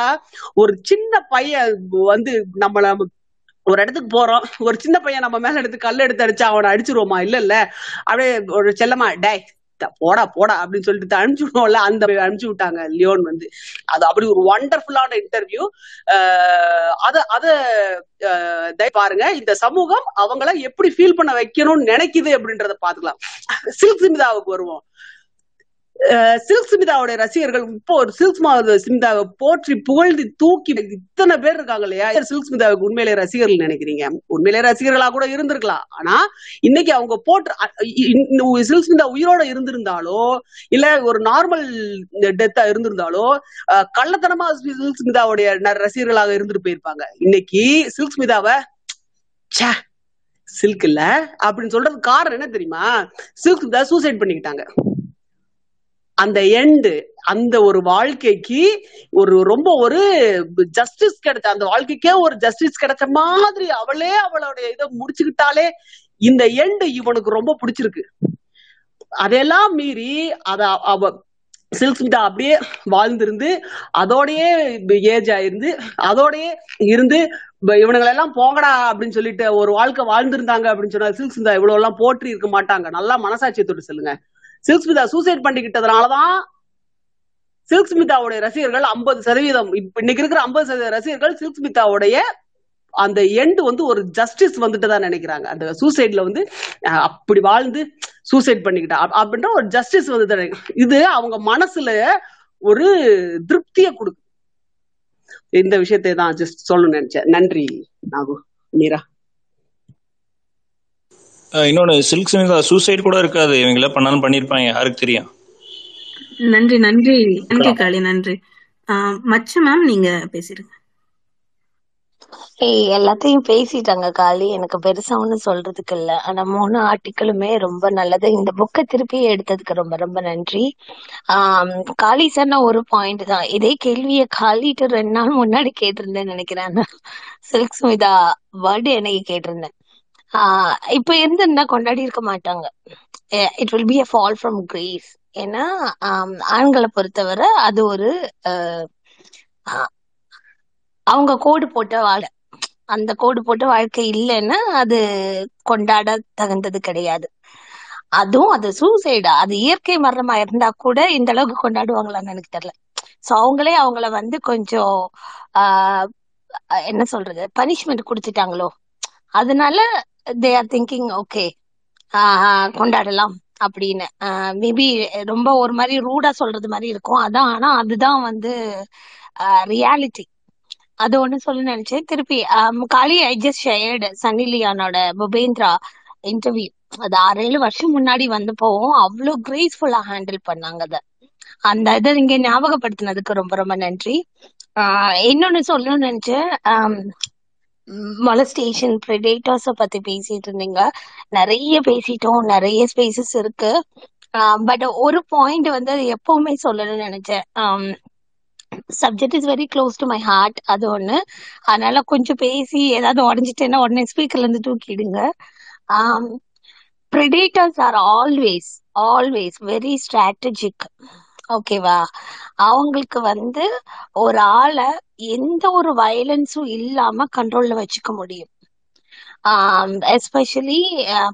ஒரு சின்ன பையன் வந்து நம்மள ஒரு இடத்துக்கு போறோம் ஒரு சின்ன பையன் நம்ம மேல எடுத்து கல் எடுத்து அடிச்சா அவனை அடிச்சிருவோமா? இல்ல இல்ல அப்படியே ஒரு செல்லமா டேய் போடா போடா அப்படின்னு சொல்லிட்டு அனுப்பிச்சு விடுவோம்ல அந்த அனுப்பிச்சு விட்டாங்க லியோன் வந்து. அது அப்படி ஒரு வண்டர்ஃபுல்லான இன்டர்வியூ அத அத பாருங்க இந்த சமூகம் அவங்கள எப்படி ஃபீல் பண்ண வைக்கணும்னு நினைக்குது அப்படின்றத பாத்துக்கலாம் சில்க் சிமிதாவுக்கு வருவோம். சில்க் ஸ்மிதாவுடைய ரசிகர்கள் இப்போ ஒரு சில்க் சிமிதாவை ஸ்மிதாவை போற்றி புகழ்ந்து தூக்கி இத்தனை பேர் இருக்காங்க இல்லையா? சில்க் ஸ்மிதாவுக்கு உண்மையிலே ரசிகர்கள் நினைக்கிறீங்க? உண்மையிலே ரசிகர்களா கூட இருந்திருக்கலாம். ஆனா இன்னைக்கு அவங்க போட்டு சில்க் ஸ்மிதா உயிரோட இருந்திருந்தாலோ இல்ல ஒரு நார்மல் டெத்தா இருந்திருந்தாலோ கள்ளத்தனமா சில்க் ஸ்மிதாவுடைய ரசிகர்களாக இருந்துட்டு போயிருப்பாங்க. இன்னைக்கு சில்க் ஸ்மிதாவை சில்க் இல்ல அப்படின்னு சொல்றதுக்கு காரணம் என்ன தெரியுமா? சில்க் ஸ்மிதா சூசைட் பண்ணிக்கிட்டாங்க. அந்த எண்டு அந்த ஒரு வாழ்க்கைக்கு ஒரு ரொம்ப ஒரு ஜஸ்டிஸ் கிடைச்ச அந்த வாழ்க்கைக்கே ஒரு ஜஸ்டிஸ் கிடைச்ச மாதிரி அவளே அவளுடைய இதை முடிச்சுக்கிட்டாலே இந்த எண்டு இவனுக்கு ரொம்ப பிடிச்சிருக்கு. அதையெல்லாம் மீறி அத அவ சில்க் அப்படியே வாழ்ந்திருந்து அதோடயே ஏஜ் ஆயிருந்து அதோடயே இருந்து இப்ப இவனுங்களெல்லாம் போங்கடா அப்படின்னு சொல்லிட்டு ஒரு வாழ்க்கை வாழ்ந்திருந்தாங்க அப்படின்னு சொன்னா சில்க் இவ்வளவு எல்லாம் போற்றி இருக்க மாட்டாங்க. நல்லா மனசாட்சியை தொட்டு சொல்லுங்க. சில்க்ஸ்மிதா சூசைட் பண்ணிக்கிட்டதுனாலதான் சில்க்ஸ்மிதாவுடைய ரசிகர்கள் ஐம்பது சதவீதம் இப்ப இன்னைக்கு இருக்கிற ஐம்பது சதவீத ரசிகர்கள் சில்க்ஸ்மிதாவுடைய அந்த எண்டு வந்து ஒரு ஜஸ்டிஸ் வந்துட்டு தான் நினைக்கிறாங்க. அந்த சூசைட்ல வந்து அப்படி வாழ்ந்து சூசைட் பண்ணிக்கிட்டா. அப்படின்ற ஒரு ஜஸ்டிஸ் வந்து இது அவங்க மனசுல ஒரு திருப்தியை கொடுக்கு இந்த விஷயத்தை தான் ஜஸ்ட் சொல்லணும்னு நினைச்சேன். நன்றி நாகு மீரா. இன்னொன்னு சில்க் சுனிதா சூசைட் கூட இருக்காது. இவங்கள பண்ணாலும் பண்ணிருப்பாங்க யாருக்கு தெரியும். நன்றி நன்றி. நன்றி காளி நன்றி. ஆஹ் மச்சு மேம் நீங்க பேசிருங்க ஏய் எல்லாத்தையும் பேசிட்டாங்க காளி. எனக்கு பெருசா ஒண்ணும் சொல்றதுக்கு இல்ல. ஆனா மூணு ஆர்டிக்கிளுமே ரொம்ப நல்லது. இந்த புக்கை திருப்பி எடுத்ததுக்கு ரொம்ப ரொம்ப நன்றி. ஆஹ் காளி சொன்ன ஒரு பாயிண்ட் தான். இதே கேள்வியை காளிட்டு ரெண்டு நாள் முன்னாடி கேட்டிருந்தேன்னு நினைக்கிறேன். சில்க் ஸ்மிதா பர்த்டே அன்னைக்கு கேட்டிருந்தேன்? இப்ப இருந்திருந்தா கொண்டாடி இருக்க மாட்டாங்க. It will be a fall from grace ஏன்னா ஆண்களை பொறுத்தவரை அது ஒரு அஹ், ஆஹ், அவங்க கோடு போட்ட வாழை அந்த கோடு போட்ட வாழ்க்கை இல்லைன்னா அது கொண்டாட தகுந்தது கிடையாது. அதுவும் அது சூசைடா அது இயற்கை மரணமா இருந்தா கூட இந்த அளவுக்கு கொண்டாடுவாங்களான்னு எனக்கு தெரியல. சோ அவங்களே அவங்கள வந்து கொஞ்சம் ஆஹ் என்ன சொல்றது பனிஷ்மெண்ட் கொடுத்துட்டாங்களோ? அதனால தே ஆர் திங்கிங் ஓகே கொண்டாடலாம் அப்படின்னு. மேபி ரொம்ப ஒரு மாதிரி ரூடா சொல்றது மாதிரி இருக்கும். அதான் ஆனா அதுதான் வந்து ரியாலிட்டி அது ஒண்ணு சொல்ல நினைச்சேன். திருப்பி ஆம், Kali I just shared Sunny லியானோட Bhupendra interview அது ஆறேழு வருஷம் முன்னாடி வந்து போவோம் அவ்வளோ கிரேஸ்ஃபுல்லா ஹேண்டில் பண்ணாங்க அதை. அந்த இதை நீங்க ஞாபகப்படுத்தினதுக்கு ரொம்ப ரொம்ப நன்றி. ஆஹ் இன்னொன்னு சொல்லணும்னு நினைச்சேன். மொலஸ்டேஷன் ப்ரெடேட்டர்ஸ பத்தி பேசிட்டு இருந்தீங்க. நிறைய பேசிட்டோம். நிறைய ஸ்பேசஸ் இருக்கு. பட் ஒரு பாயிண்ட் வந்து அது எப்பவுமே சொல்லணும்னு நினைச்சேன். Subject is very close to my heart அது ஒண்ணு. அதனால கொஞ்சம் பேசி ஏதாவது உடஞ்சிட்டேன்னா உடனே ஸ்பீக்கர்ல இருந்து தூக்கிடுங்க predators are always always very strategic ஓகேவா அவங்களுக்கு வந்து ஒரு ஆளை எந்த ஒரு வயலன்ஸும் இல்லாம கண்ட்ரோல்ல வச்சுக்க முடியும். எஸ்பெஷலி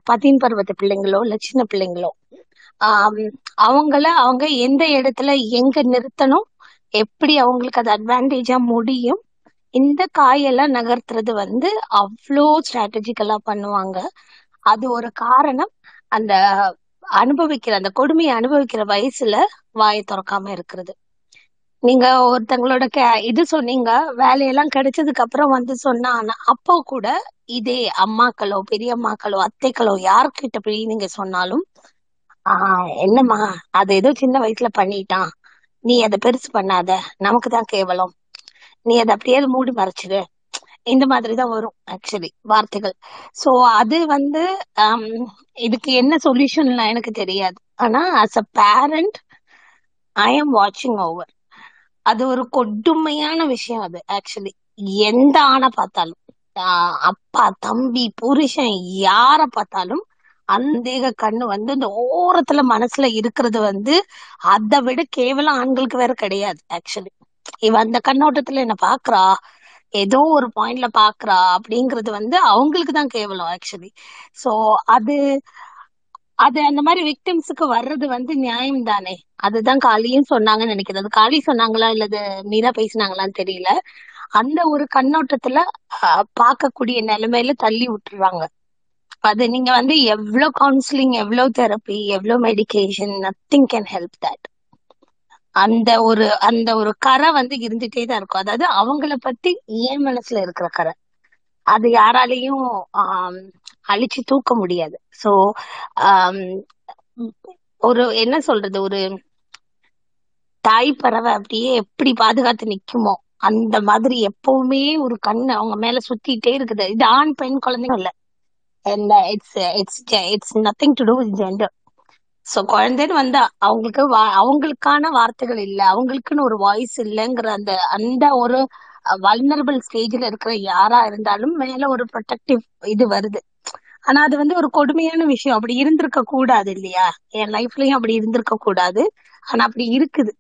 பதின் பருவத்து பிள்ளைங்களோ இல்ல சின்ன பிள்ளைங்களோ. ஆஹ் அவங்கள அவங்க எந்த இடத்துல எங்க நிறுத்தணும் எப்படி அவங்களுக்கு அது அட்வான்டேஜா முடியும் இந்த காயெல்லாம் நகர்த்துறது வந்து அவ்வளோ ஸ்ட்ராட்டஜிக்கலா பண்ணுவாங்க. அது ஒரு காரணம். அந்த அனுபவிக்கிற அந்த கொடுமையை அனுபவிக்கிற வயசுல வாயை திறக்காம இருக்கிறது. நீங்க ஒருத்தங்களோட கே இது சொன்னீங்க வேலையெல்லாம் கிடைச்சதுக்கு அப்புறம் வந்து சொன்னா அப்போ கூட இதே அம்மாக்களோ பெரியம்மாக்களோ அத்தைக்களோ யார்கிட்ட போய் நீங்க சொன்னாலும் ஆஹ் என்னம்மா அது ஏதோ சின்ன வயசுல பண்ணிட்டான். நீ அதை பெருசு பண்ணாத. நமக்கு தான் கேவலம். நீ அதை அப்படியே மூடி மறைச்சிடு இந்த மாதிரிதான் வரும் ஆக்சுவலி வார்த்தைகள். சோ அது வந்து um, இதுக்கு என்ன சொல்யூஷன்லாம் எனக்கு தெரியாது. ஆனா as a parent I am வாட்சிங் ஓவர் அது ஒரு கொடுமையான விஷயம் அது ஆக்சுவலி எந்த ஆணை பார்த்தாலும் ஆஹ் அப்பா தம்பி புருஷன் யார பார்த்தாலும் அந்த கண்ணு வந்து இந்த ஓரத்துல மனசுல இருக்கிறது வந்து அதை விட கேவலம் ஆண்களுக்கு வேற கிடையாது ஆக்சுவலி இவ அந்த கண்ணோட்டத்துல என்ன பாக்குறா ஏதோ ஒரு பாயிண்ட்ல பாக்குறா அப்படிங்கறது வந்து அவங்களுக்கு தான் கேவலம் ஆக்சுவலி சோ அது அது அந்த மாதிரி விக்டிம்ஸுக்கு வர்றது வந்து நியாயம் தானே அதுதான் காளியும் சொன்னாங்கன்னு நினைக்கிறது அது காளி சொன்னாங்களா இல்லது மீரா பேசினாங்களான்னு தெரியல. அந்த ஒரு கண்ணோட்டத்துல பார்க்கக்கூடிய நிலைமையில தள்ளி விட்டுறாங்க. அது நீங்க வந்து எவ்வளவு கவுன்சிலிங் எவ்வளவு தெரப்பி எவ்வளவு medication nothing can help that அந்த ஒரு அந்த ஒரு கரை வந்து இருந்துட்டே தான் இருக்கும். அதாவது அவங்கள பத்தி ஏன் மனசுல இருக்கிற கரை. அது யாராலையும் அழிச்சு தூக்க முடியாது. சோ ஒரு என்ன சொல்றது? ஒரு தாய் பறவை அப்படியே எப்படி பாதுகாத்து நிக்குமோ அந்த மாதிரி எப்பவுமே ஒரு கண்ணு அவங்க மேல சுத்திட்டே இருக்குது. இது ஆண் பெண் குழந்தைங்க இல்ல. It's it's it's nothing to do with gender so குழந்தைன்னு வந்தா அவங்களுக்கு வா- அவங்களுக்கான வார்த்தைகள் இல்ல. அவங்களுக்குன்னு ஒரு வாய்ஸ் இல்லைங்கிற அந்த அந்த ஒரு வல்னரபிள் ஸ்டேஜ்ல இருக்கிற யாரா இருந்தாலும் மேல ஒரு ப்ரொடெக்டிவ் இது வருது. ஆனா அது வந்து ஒரு கொடுமையான விஷயம். அப்படி இருந்திருக்க கூடாது இல்லையா? என் லைஃப்லயும் அப்படி இருந்திருக்க கூடாது. ஆனா அப்படி இருக்குது.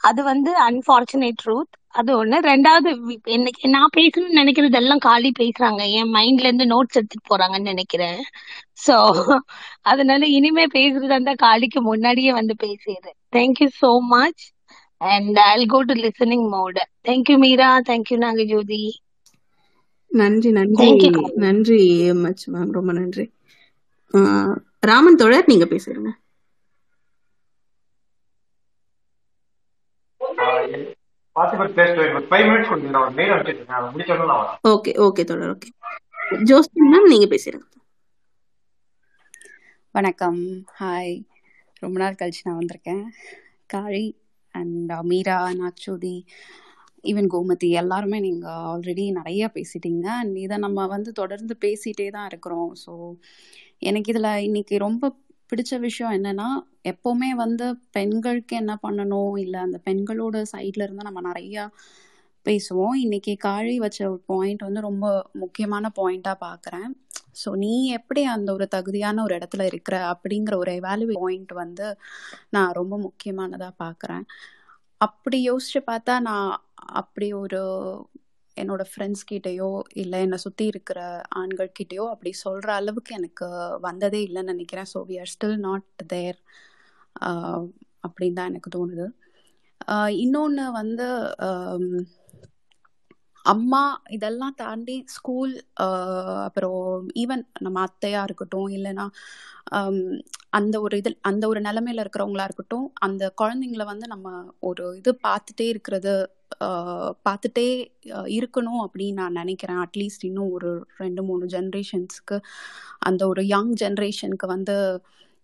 அது வந்து அன்பார்ச்சுனேட் ட்ரூத் அது ஒண்ணு. ரெண்டாவது என்னைக்கு நான் பேசணும்னு நினைக்கிறது எல்லாம் காலி பேசுறாங்க. என் மைண்ட்ல இருந்து நோட்ஸ் எடுத்துட்டு போறாங்கன்னு நினைக்கிறேன். சோ அதனால இனிமே பேசுறதா இருந்தா காலிக்கு முன்னாடியே வந்து பேசிடுறேன் thank you so much and I go to listening mode thank you Meera thank you Nagajothi நன்றி நன்றி. தேங்க்யூ நன்றி மச் மேம் ரொம்ப நன்றி. ஆஹ் ராமன் தோழர் நீங்க பேசுறீங்க ஓகே ஓகே தொடர் ஓகே ஜோஸ்பின் மேம் நீங்க பேசுறீங்க வணக்கம். ஹாய் ரொம்ப நாள் கழிச்சு நான் வந்திருக்கேன். காழி அண்ட் மீரா நாக்சோதி ஈவன் கோமதி எல்லாருமே நீங்கள் ஆல்ரெடி நிறைய பேசிட்டீங்க. அண்ட் இதை நம்ம வந்து தொடர்ந்து பேசிகிட்டே தான் இருக்கிறோம். ஸோ எனக்கு இதில் இன்னைக்கு ரொம்ப பிடிச்ச விஷயம் என்னன்னா எப்போவுமே வந்து பெண்களுக்கு என்ன பண்ணணும்? இல்லை அந்த பெண்களோட சைட்ல இருந்து நம்ம நிறையா பேசுவோம். இன்னைக்கு காழி வச்ச ஒரு பாயிண்ட் வந்து ரொம்ப முக்கியமான பாயிண்ட்டாக பார்க்குறேன் ஸோ நீ எப்படி அந்த ஒரு தகுதியான ஒரு இடத்துல இருக்கிற அப்படிங்கிற ஒரு எவாலுவே பாயிண்ட் வந்து நான் ரொம்ப முக்கியமானதாக பார்க்குறேன் அப்படி யோசிச்சு பார்த்தா நான் அப்படி ஒரு என்னோட ஃப்ரெண்ட்ஸ் கிட்டேயோ இல்லை என்னை சுற்றி இருக்கிற ஆண்கள் கிட்டேயோ அப்படி சொல்கிற அளவுக்கு எனக்கு வந்ததே இல்லைன்னு நினைக்கிறேன். So we are still not there அப்படின்னு தான் எனக்கு தோணுது. இன்னொன்று வந்து அம்மா இதெல்லாம் தாண்டி ஸ்கூல் அப்புறம் ஈவன் நம்ம அத்தையா இருக்கட்டும் இல்லைன்னா அந்த ஒரு இதில் அந்த ஒரு நிலமையில இருக்கிறவங்களா இருக்கட்டும் அந்த குழந்தைங்கள வந்து நம்ம ஒரு இது பார்த்துட்டே இருக்கிறது பார்த்துட்டே இருக்கணும் அப்படின்னு நான் நினைக்கிறேன். அட்லீஸ்ட் இன்னும் ஒரு ரெண்டு மூணு ஜென்ரேஷன்ஸ்க்கு அந்த ஒரு யங் ஜென்ரேஷனுக்கு வந்து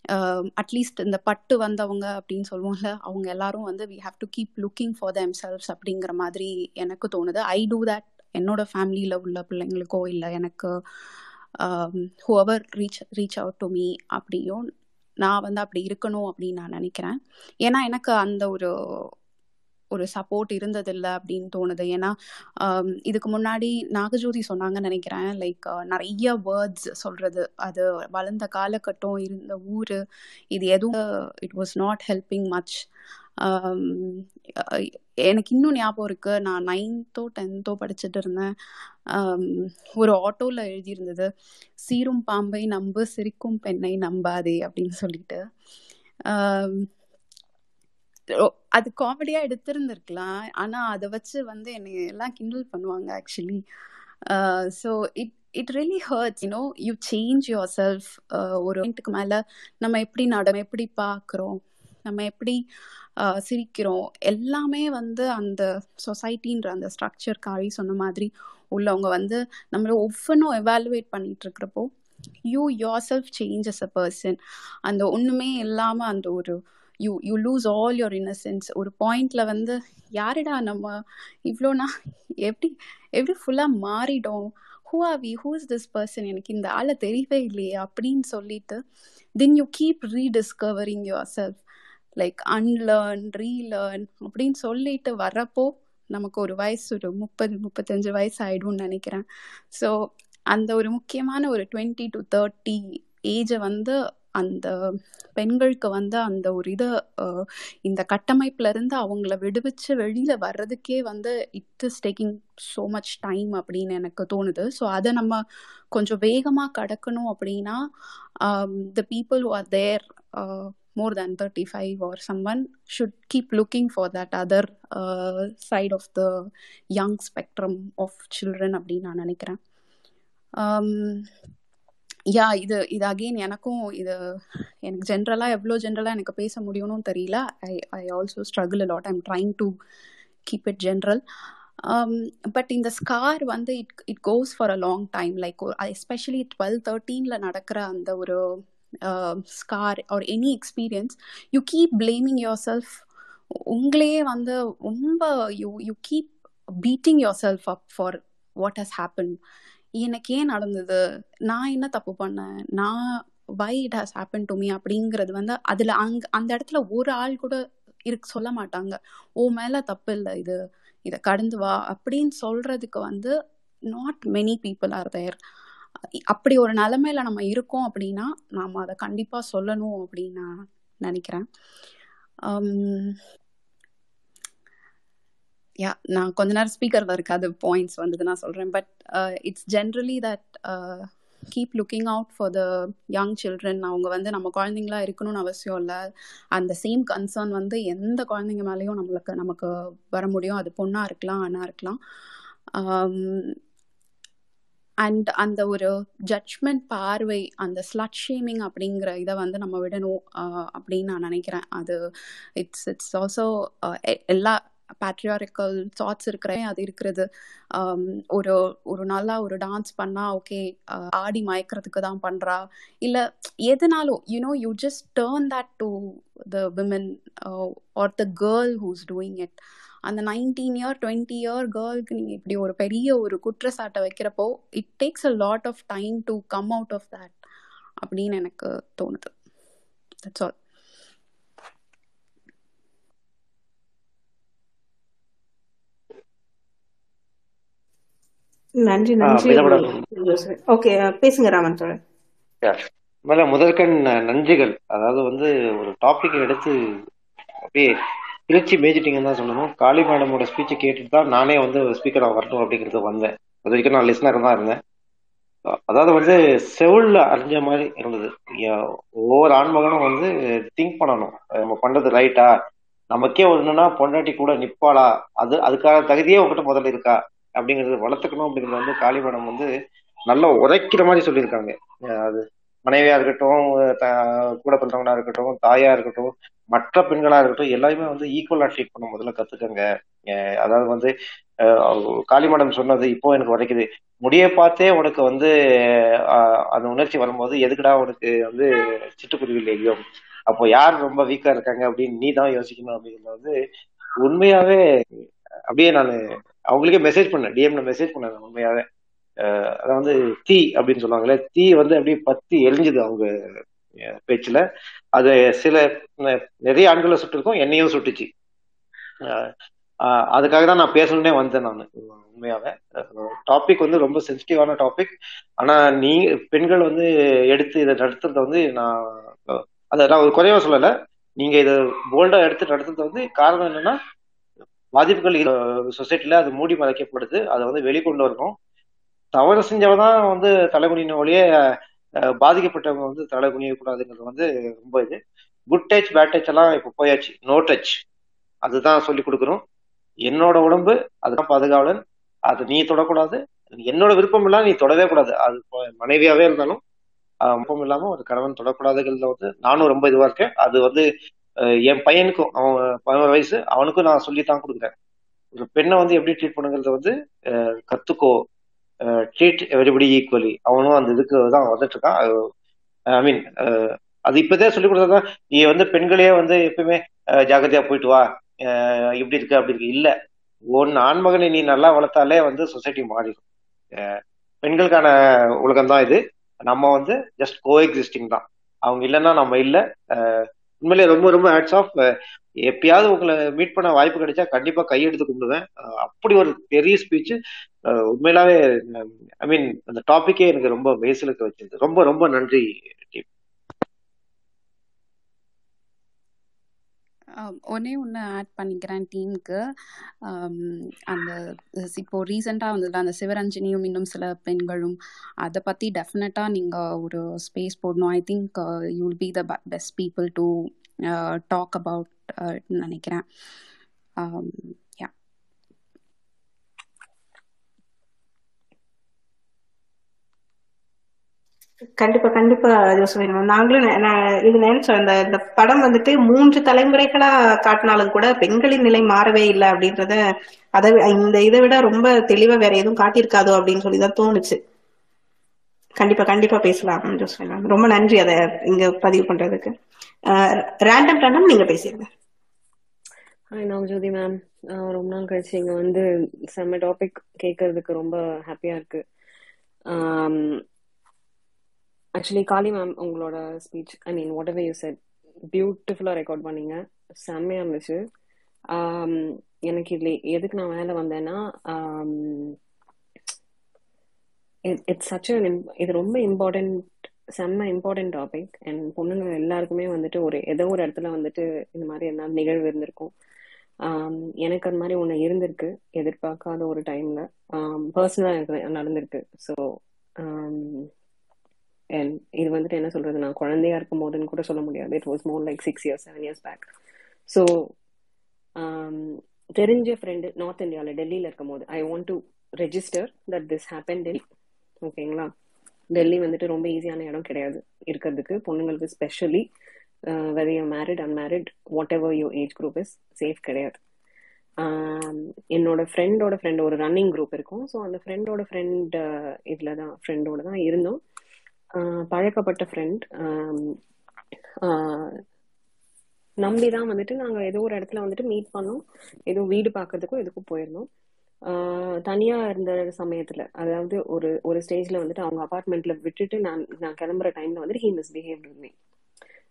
Um, அட்லீஸ்ட் இந்த பட்டு வந்தவங்க அப்படின்னு சொல்லுவோம்ல அவங்க எல்லாரும் வந்து we have to keep looking for themselves அப்படிங்கிற மாதிரி எனக்கு தோணுது. ஐ டூ தட் என்னோட ஃபேமிலியில் உள்ள பிள்ளைங்களுக்கோ இல்லை எனக்கு whoever reach reach out to me அப்படியும் நான் வந்து அப்படி இருக்கணும் அப்படின்னு நான் நினைக்கிறேன். ஏன்னா எனக்கு அந்த ஒரு ஒரு சப்போர்ட் இருந்ததில்லை அப்படின்னு தோணுது. ஏன்னா இதுக்கு முன்னாடி நாகஜோதி சொன்னாங்கன்னு நினைக்கிறேன். லைக் நிறைய வேர்ட்ஸ் சொல்றது. அது வளர்ந்த காலகட்டம் இருந்த ஊர். இது எதுவும் it was not helping much எனக்கு இன்னும் ஞாபகம் இருக்கு. நான் நைன்த்தோ டென்த்தோ படிச்சுட்டு இருந்தேன். ஒரு ஆட்டோவில் எழுதியிருந்தது. சீரும் பாம்பை நம்பு சிரிக்கும் பெண்ணை நம்பாதே அப்படின்னு சொல்லிட்டு. அது காமெடியா எடுத்திருந்திருக்கலாம். ஆனா அதை வச்சு வந்து என்னை எல்லாம் கிண்டல் பண்ணுவாங்க actually so it it really hurts you know you change yourself ஒரு பாயிண்ட்டுக்கு மேலே நம்ம எப்படி நடம் எப்படி பார்க்குறோம் நம்ம எப்படி சிரிக்கிறோம் எல்லாமே வந்து அந்த சொசைட்டின்ற அந்த ஸ்ட்ரக்சர் காரி சொன்ன மாதிரி உள்ளவங்க வந்து நம்மளை ஒவ்வொன்றும் எவாலுவேட் பண்ணிட்டு இருக்கிறப்போ you yourself change as a person அந்த ஒன்றுமே இல்லாமல் அந்த ஒரு you you lose all your innocence ஒரு பாயிண்ட்ல வந்து யாருடா நம்ம? இவ்வளோனா எப்படி எப்படி ஃபுல்லாக மாறிடும் who are we who is this person எனக்கு இந்த ஆளை தெரியவே இல்லையே அப்படின்னு சொல்லிட்டு then you keep rediscovering yourself like unlearn relearn அப்படின்னு சொல்லிட்டு வர்றப்போ நமக்கு ஒரு வயசு ஒரு முப்பது முப்பத்தஞ்சு வயசு ஆகிடும்னு நினைக்கிறேன். ஸோ அந்த ஒரு முக்கியமான ஒரு டுவெண்ட்டி டு தேர்ட்டி ஏஜை வந்து அந்த பெண்களுக்கு வந்து அந்த ஒரு இதை இந்த கட்டமைப்புல இருந்து அவங்கள விடுவிச்சு வெளியில வர்றதுக்கே வந்து it is taking so much time அப்படின்னு எனக்கு தோணுது. ஸோ அதை நம்ம கொஞ்சம் வேகமாக கடக்கணும் அப்படின்னா um, the people who are there more than thirty five or someone should keep looking for that other side of the young spectrum of children அப்படின்னு நான் நினைக்கிறேன். Um, யா இது இது அகெயின் எனக்கும் இது எனக்கு ஜென்ரலாக எவ்வளோ ஜென்ரலாக எனக்கு பேச முடியும்னு தெரியல. I I also struggle lot I'm trying to keep it general but இந்த ஸ்கார் வந்து it it goes for a long time like especially twelve தேர்ட்டீனில் நடக்கிற அந்த ஒரு scar or any experience you keep blaming yourself உங்களையே வந்து ரொம்ப you you keep beating yourself up for what has happen எனக்கு ஏன் நடந்தது. நான் என்ன தப்பு பண்ணேன்? நான் why it has happen to me அப்படிங்கிறது வந்து அதில் அங் அந்த இடத்துல ஒரு ஆள் கூட இருக்கு சொல்ல மாட்டாங்க. ஓ மேலே தப்பு இல்லை இது. இதை கடந்து வா. அப்படின்னு சொல்கிறதுக்கு வந்து not many people are there அப்படி ஒரு நிலமையில நம்ம இருக்கோம் அப்படின்னா நாம் அதை கண்டிப்பாக சொல்லணும் அப்படின்னு நான் நினைக்கிறேன். யா நான் கொஞ்ச நேரம் ஸ்பீக்கர்ல இருக்காது பாயிண்ட்ஸ் வந்தது நான் சொல்கிறேன் but it's generally that keep looking out for the young children அவங்க வந்து நம்ம குழந்தைங்களா இருக்கணும்னு அவசியம் இல்லை. அந்த சேம் கன்சர்ன் வந்து எந்த குழந்தைங்க மேலேயும் நம்மளுக்கு நமக்கு வர முடியும். அது பொண்ணாக இருக்கலாம் ஆணா இருக்கலாம். Um, அண்ட் அந்த ஒரு ஜட்ஜ்மெண்ட் பார்வை அந்த ஸ்லட் ஷேமிங் அப்படிங்கிற இதை வந்து நம்ம விடணும் uh, அப்படின்னு நான் நினைக்கிறேன். அது இட்ஸ் இட்ஸ் ஆல்சோ எல்லா பேட்ரியாரிக்கல் தாட்ஸ் இருக்கிற அது இருக்கிறது. ஒரு ஒரு நல்லா ஒரு டான்ஸ் பண்ணா ஓகே ஆடி மயக்கிறதுக்கு தான் பண்றா. இல்ல எதுனாலும் you know you just turn that to the women or the girl who's doing it அந்த நைன்டீன் இயர் டுவெண்ட்டி இயர் கேர்ளுக்கு நீங்கள் இப்படி ஒரு பெரிய ஒரு குற்றச்சாட்டை வைக்கிறப்போ it takes a lot of time to come out of that அப்படின்னு எனக்கு தோணுது. தட்ஸ் ஆல் நன்றி நன்றி. ஓகே பேசுங்க ராமன் தோழர். மேல முதற்கண் நன்றிகள். அதாவது வந்து ஒரு டாபிக் எடுத்து அப்படியே பிரிச்சு மேய்ச்சிட்டீங்கன்னு தான் சொல்லணும். காளி மேடமோட ஸ்பீச்சை கேட்டுட்டு தான் நானே வந்து ஸ்பீக்கராக வரணும் அப்படிங்கிறது வந்தேன். அது வரைக்கும் நான் லிஸ்னர் தான் இருந்தேன். அதாவது வந்து செவுல்ல அறிஞ்ச மாதிரி இருந்தது. ஒவ்வொரு ஆண்மகனும் வந்து திங்க் பண்ணணும். நம்ம பண்றது ரைட்டா நமக்கே ஒண்ணுன்னா பொண்டாட்டி கூட நிப்பாளா? அது அதுக்கான தகுதியே உங்ககிட்ட முதல்ல இருக்கா? அப்படிங்கறது வளர்த்துக்கணும் அப்படிங்கறது வந்து காளிமடம் வந்து நல்லா உரைக்கிற மாதிரி சொல்லியிருக்காங்க. அது மனைவியா இருக்கட்டும் கூட பிறந்தவங்களா இருக்கட்டும் தாயா இருக்கட்டும் மற்ற பெண்களா இருக்கட்டும் எல்லாருமே வந்து ஈக்குவலா ட்ரீட் பண்ண முதல்ல கத்துக்கங்க. அதாவது வந்து காளிமடம் காளி மேடம் சொன்னது இப்போ எனக்கு உரைக்குது. முடிய பார்த்தே உனக்கு வந்து அந்த உணர்ச்சி வரும்போது எதுக்குடா உனக்கு வந்து சிட்டுக்குருவி இல்லையோ? அப்போ யார் ரொம்ப வீக்கா இருக்காங்க அப்படின்னு நீ தான் யோசிக்கணும் அப்படிங்கறது வந்து உண்மையாவே அப்படியே நான் அவங்களுக்கே மெசேஜ் பண்ணேன். டிஎம்ல மெசேஜ் பண்ணேன் உண்மையாவே. அதை வந்து தீ அப்படின்னு சொல்லுவாங்களே தீ வந்து அப்படியே பத்தி எரிஞ்சுது அவங்க பேச்சுல. அது சில நிறைய ஆண்களை சுட்டிருக்கோம் என்னையும் சுட்டுச்சு. அதுக்காக தான் நான் பேசணுன்னே வந்தேன் நான் உண்மையாவே. டாபிக் வந்து ரொம்ப சென்சிட்டிவான டாபிக் ஆனா நீ பெண்கள் வந்து எடுத்து இதை நடத்துறத வந்து நான் அதை நான் ஒரு குறைவா சொல்லலை. நீங்க இதை போல்டா எடுத்து நடத்துறது வந்து காரணம் என்னன்னா பாதிப்புகள் சொசைட்டில அது மூடி மறைக்கப்படுது. அதை வந்து வெளிக்கொண்டு வரணும். தவறு செஞ்சவன் தான் வந்து தலைகுனின ஒழிய பாதிக்கப்பட்டவங்க வந்து தலை குனியக்கூடாதுங்கிறது வந்து ரொம்ப இது. குட் டச் பேட் டச் எல்லாம் இப்போ போயாச்சு. நோ டச் அதுதான் சொல்லி கொடுக்குறோம் என்னோட உடம்பு அதுதான் பாதுகாவலன். அது நீ தொடக்கூடாது. என்னோட விருப்பம் இல்லாம நீ தொடவே கூடாது. அது இப்போ மனைவியாவே இருந்தாலும் விருப்பம் இல்லாம ஒரு கணவன் தொடக்கூடாதுங்கிறதுல வந்து நானும் ரொம்ப இதுவா இருக்கேன். அது வந்து என் பையனுக்கும் அவன் பதினோரு வயசு அவனுக்கும் நான் சொல்லித்தான் கொடுக்குறேன். ஒரு பெண்ணை வந்து எப்படி ட்ரீட் பண்ணுங்கிறத வந்து கத்துக்கோ. ட்ரீட் எவ்ரிபடி ஈக்குவலி அவனும் அந்த இதுக்கு தான் வந்துட்டு இருக்கான் ஐ மீன் அது இப்பதே சொல்லி கொடுத்தா நீ வந்து பெண்களே வந்து எப்பயுமே ஜாகிரதையா போயிட்டு வா. இப்படி இருக்கு அப்படி இருக்கு. இல்ல. ஒன்னு ஆண்மகனை நீ நல்லா வளர்த்தாலே வந்து சொசைட்டி மாறிடும். பெண்களுக்கான உலகம் தான் இது. நம்ம வந்து ஜஸ்ட் கோ எக்ஸிஸ்டிங் தான். அவங்க இல்லைன்னா நம்ம இல்லை. உண்மையிலே ரொம்ப ரொம்ப ஹேட்ஸ் ஆஃப் எப்பயாவது உங்களை மீட் பண்ண வாய்ப்பு கிடைச்சா கண்டிப்பா கையெடுத்து கும்பிடுவேன். அப்படி ஒரு பெரிய ஸ்பீச் உண்மையிலாவே ஐ மீன் அந்த டாபிக்கே எனக்கு ரொம்ப பேசலுக்கு வச்சிருந்தது ரொம்ப ரொம்ப நன்றி டீம். ஒன்னே ஒன்று ஆட் பண்ணிக்கிறேன் டீமுக்கு அந்த இப்போ ரீசெண்டாக வந்ததுல அந்த சிவரஞ்சனியும் இன்னும் சில பெண்களும். அதை பற்றி டெஃபினட்டாக நீங்கள் ஒரு ஸ்பேஸ் போடணும். I think you will be the best people to talk about நினைக்கிறேன். கண்டிப்பா கண்டிப்பா கண்டிப்பா ஜோசப் நாங்களும் நான் இது நினைச்சோம். இந்த இந்த படம் வந்துட்டு மூன்று தலைமுறைகளா காட்டினாலும் கூட பெண்களின் நிலை மாறவே இல்லை அப்படின்றத அதை இந்த இதை விட ரொம்ப தெளிவா வேற எதுவும் காட்டியிருக்காதோ அப்படின்னு சொல்லி தான் தோணுச்சு. கண்டிப்பா கண்டிப்பா பேசலாம் ஜோசப் ரொம்ப நன்றி அதை இங்க பதிவு பண்றதுக்கு. ரேண்டம் ரேண்டம் நீங்க பேசிடுங்க ஹாய் நவஜோதி மேம் ரொம்ப நாள் கழிச்சு இங்க வந்து செம்ம டாபிக் கேட்கறதுக்கு ரொம்ப ஹாப்பியா இருக்கு. ஆக்சுவலி காளி மேம் உங்களோட speech I mean whatever you said பியூட்டிஃபுல்லாக ரெக்கார்ட் பண்ணீங்க. செம்மையாக இருந்துச்சு. Um, எனக்கு இதில் எதுக்கு நான் வேலை வந்தேன்னா um, இட்ஸ் சச் இது ரொம்ப இம்பார்ட்டன்ட் செம்ம இம்பார்ட்டன்ட் டாபிக் அண்ட் பொண்ணுங்க எல்லாருக்குமே வந்துட்டு ஒரு ஏதோ ஒரு இடத்துல வந்துட்டு இந்த மாதிரி என்ன நிகழ்வு இருந்திருக்கும். Um, எனக்கு அந்த மாதிரி ஒன்று இருந்திருக்கு எதிர்பார்க்காத ஒரு டைமில் பர்சனலாக எனக்கு நடந்திருக்கு. ஸோ இது வந்துட்டு என்ன சொல்றது நான் குழந்தையா இருக்கும் போதுன்னு கூட சொல்ல முடியாது. It was more like six years seven years back so தெரிஞ்ச ஃப்ரெண்டு நார்த் இந்தியாவில் டெல்லியில் இருக்கும் போது I want to register that this happen Delhi ஓகேங்களா டெல்லி வந்துட்டு ரொம்ப ஈஸியான இடம் கிடையாது இருக்கிறதுக்கு. பொண்ணுங்களுக்கு specially whether you married unmarried whatever you age group is safe கிடையாது. Um, என்னோட ஃப்ரெண்டோட ஃப்ரெண்ட் ஒரு ரன்னிங் குரூப் இருக்கும். ஸோ அந்த ஃப்ரெண்டோட ஃப்ரெண்ட் இதில் தான் ஃப்ரெண்டோட தான் இருந்தோம். பழக்கப்பட்ட ஃப்ரெண்ட் நம்பி தான் வந்துட்டு நாங்கள் ஏதோ ஒரு இடத்துல வந்துட்டு மீட் பண்ணோம். ஏதோ வீடு பார்க்கறதுக்கும் எதுக்கும் போயிருந்தோம். தனியாக தனியா இருந்த சமயத்துல அதாவது ஒரு ஒரு ஸ்டேஜ்ல வந்துட்டு அவங்க அபார்ட்மெண்ட்ல விட்டுட்டு நான் நான் கிளம்புற டைம்ல வந்துட்டு he misbehave me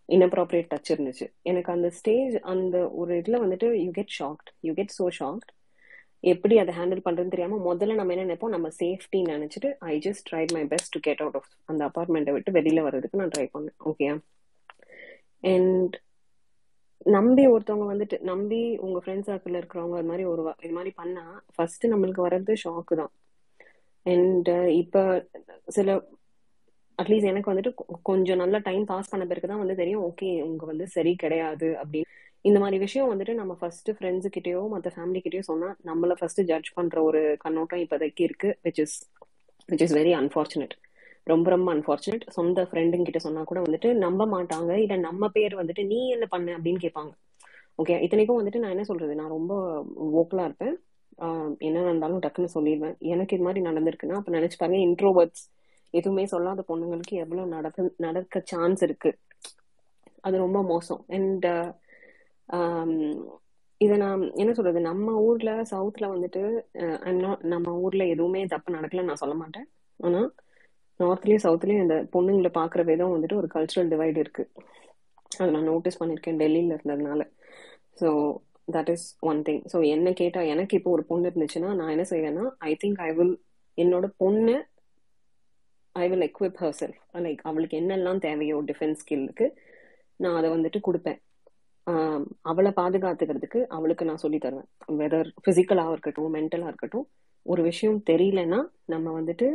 inappropriate touch இருந்துச்சு. எனக்கு அந்த ஸ்டேஜ் அந்த ஒரு இதுல வந்துட்டு you get shocked you get so shocked எப்படி அதை ஹேண்டில் பண்றதுன்னு தெரியாம முதல்ல நம்ம என்ன நினைப்போம்? நம்ம சேஃப்டி நினைச்சிட்டு I just try my best to get out of அந்த அப்பார்ட்மெண்ட்டை விட்டு வெளியில வர்றதுக்கு நான் ட்ரை பண்ணேன். ஓகேயா அண்ட் நம்பி ஒருத்தவங்க வந்துட்டு நம்பி உங்க ஃப்ரெண்ட்ஸ் சர்க்கிள் இருக்கிறவங்க இது மாதிரி ஒரு வ- இது மாதிரி பண்ணா ஃபர்ஸ்ட் நம்மளுக்கு வர்றது ஷாக்கு தான். அண்ட் இப்ப சில அட்லீஸ்ட் எனக்கு வந்துட்டு கொஞ்சம் நல்ல டைம் பாஸ் பண்ண பிறகு தான் வந்து தெரியும் ஓகே உங்க வந்து சரி கிடையாது அப்படின்னு இந்த மாதிரி விஷயம் வந்துட்டு நம்ம ஃபர்ஸ்ட் ஃப்ரெண்ட்ஸ் கிட்டயோ மற்ற ஃபேமிலி கிட்டயோ சொன்னா நம்மள ஃபர்ஸ்ட் ஜட்ஜ் பண்ற ஒரு கண்ணோட்டம் இப்போதைக்கு இருக்கு which is which is very unfortunate ரொம்ப ரொம்ப அன்ஃபார்ச்சுனேட் சொந்த ஃப்ரெண்டுங்க கிட்ட சொன்னா கூட வந்துட்டு நம்ப மாட்டாங்க. இல்ல நம்ம பேர் வந்துட்டு நீ என்ன பண்ண அப்படின்னு கேட்பாங்க. ஓகே இத்தனைக்கும் வந்துட்டு நான் என்ன சொல்றது? நான் ரொம்ப ஓக்கலா இருப்பேன். என்ன நடந்தாலும் டக்குன்னு சொல்லிடுவேன். எனக்கு இது மாதிரி நடந்திருக்குன்னா அப்ப நினைச்சு பாருங்க இன்ட்ரோவர்ட்ஸ் எதுவுமே சொல்லாத பொண்ணுங்களுக்கு எவ்வளவு நடக்க நடக்க சான்ஸ் இருக்கு. அது ரொம்ப மோசம். அண்ட் um, இதை நான் என்ன சொல்றது? நம்ம ஊர்ல சவுத்ல வந்துட்டு uh, நம்ம ஊர்ல எதுவுமே தப்பு நடக்கல நான் சொல்ல மாட்டேன். ஆனா நார்த்லயும் சவுத்லயும் இந்த பொண்ணுங்களை பாக்குற விதம் வந்துட்டு ஒரு கல்ச்சுரல் டிவைட் இருக்கு. அதை நான் நோட்டீஸ் பண்ணிருக்கேன் டெல்லியில இருந்ததுனால. So that is one thing so என்ன கேட்டா எனக்கு இப்போ ஒரு பொண்ணு இருந்துச்சுன்னா நான் என்ன செய்வேன்னா ஐ திங்க் ஐ வில் என்னோட பொண்ணு I will equip herself like அவளுக்கு என்னெல்லாம் தேவையோ டிஃபென்ஸ் ஸ்கில்லுக்கு நான் அதை வந்துட்டு கொடுப்பேன். அவளை பாதுகாத்துக்கிறதுக்கு அவளுக்கு நான் சொல்லி தருவேன். வெதர் ஃபிசிக்கலாக இருக்கட்டும் மென்டலாக இருக்கட்டும் ஒரு விஷயம் தெரியலன்னா நம்ம வந்துட்டு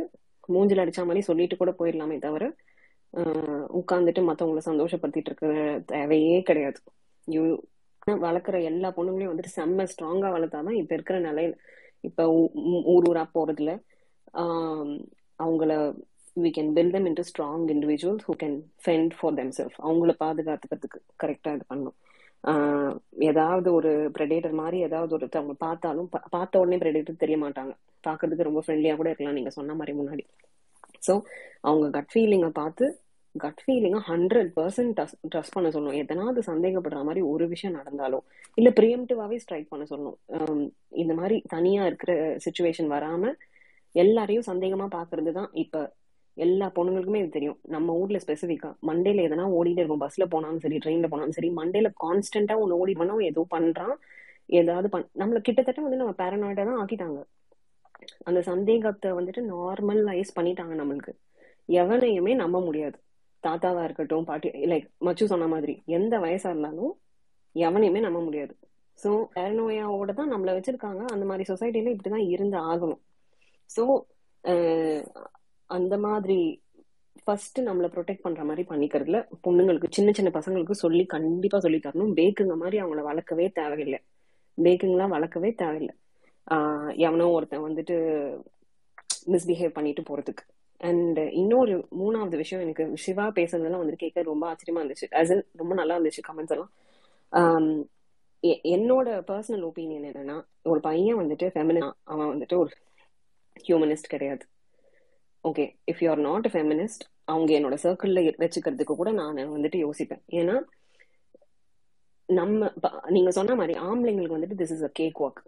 மூஞ்சில் அடிச்ச மாதிரி சொல்லிட்டு கூட போயிடலாமே தவிர உட்காந்துட்டு மற்றவங்களை சந்தோஷப்படுத்திட்டு இருக்கிற தேவையே கிடையாது. யூ வளர்க்குற எல்லா பொண்ணுங்களையும் வந்துட்டு செம்ம ஸ்ட்ராங்கா வளர்த்தாதான் இப்போ இருக்கிற நிலையில இப்போ ஊ- ஊர் ஊரா போகிறதுல அவங்கள we can build them them strong individuals who can fend for themselves அவங்கள பாதுகாத்துக்கிறதுக்கு கரெக்டாக இது பண்ணும் ஏதாவது ஒரு ப்ரெடேட்டர் மாதிரி ஏதாவது அவங்க பார்த்தாலும் பா- பார்த்த உடனே ப்ரெடேட்டர் தெரிய மாட்டாங்க. பார்க்கறதுக்கு ரொம்ப ஃப்ரெண்ட்லியாக கூட இருக்கலாம் நீங்கள் சொன்ன மாதிரி முன்னாடி. ஸோ அவங்க கட் ஃபீலிங்கை பார்த்து கட் ஃபீலிங்கை ஹண்ட்ரட் பர்சன்ட் ட்ரஸ்ட் பண்ண சொல்லணும். எதனாவது சந்தேகப்படுற மாதிரி ஒரு விஷயம் நடந்தாலும் இல்லை ப்ரியம்டிவாகவே ஸ்ட்ரைக் பண்ண சொல்லணும். இந்த மாதிரி தனியாக இருக்கிற சுச்சுவேஷன் வராமல் எல்லாரையும் சந்தேகமாக பார்க்கறது தான் இப்போ எல்லா பொண்ணுங்களுக்குமே இது தெரியும். நம்ம ஊர்ல ஸ்பெசிஃபிக்கா மண்டேல எதனா ஓடிட்டே இருக்கும். பஸ்ல போனாலும் சரி ட்ரெயின்ல போனாலும் சரி மண்டேல கான்ஸ்டன்டா ஒன்னு ஓடி பண்ணோம் ஏதோ பண்றான். ஏதாவது பண் நம்மள கிட்டத்தட்ட வந்து நம்ம பேரனாய்டா தான் ஆக்கிட்டாங்க. அந்த சந்தேகத்தை வந்துட்டு நார்மலைஸ் பண்ணிட்டாங்க நம்மளுக்கு. எவனையுமே நம்ப முடியாது. தாத்தாவா இருக்கட்டும் பாட்டி லைக் மச்சு சொன்ன மாதிரி எந்த வயசா இருந்தாலும் எவனையுமே நம்ப முடியாது. ஸோ பேரனோயாவோட தான் நம்மளை வச்சிருக்காங்க. அந்த மாதிரி சொசைட்டில இப்படிதான் இருந்து ஆகணும். ஸோ அந்த மாதிரி ஃபர்ஸ்ட் நம்மள ப்ரொடெக்ட் பண்ற மாதிரி பண்ணிக்கிறதுல பொண்ணுங்களுக்கு சின்ன சின்ன பசங்களுக்கு சொல்லி கண்டிப்பா சொல்லி தரணும். பேக்குங்க மாதிரி அவங்கள வளர்க்கவே தேவையில்லை. பேக்குங்கெல்லாம் வளர்க்கவே தேவையில்லை. ஆஹ் எவனோ ஒருத்தன் வந்துட்டு மிஸ்பிஹேவ் பண்ணிட்டு போறதுக்கு. அண்ட் இன்னொரு மூணாவது விஷயம் எனக்கு சிவா பேசுறதெல்லாம் வந்துட்டு கேட்க ரொம்ப ஆச்சரியமா இருந்துச்சு. அஸ் ரொம்ப நல்லா இருந்துச்சு கமெண்ட்ஸ் எல்லாம். எ- என்னோட பர்சனல் ஒப்பீனியன் என்னன்னா ஒரு பையன் வந்துட்டு ஃபெமினா அவன் வந்துட்டு ஒரு ஹியூமனிஸ்ட் கிடையாது. Okay if you are not feminist அவங்க என்னோட சர்க்கிளில் வச்சுக்கிறதுக்கு கூட நான் வந்துட்டு யோசிப்பேன். ஏன்னா நம்ம ப- நீங்க சொன்ன மாதிரி ஆம்பளைங்களுக்கு வந்துட்டு this is a cake walk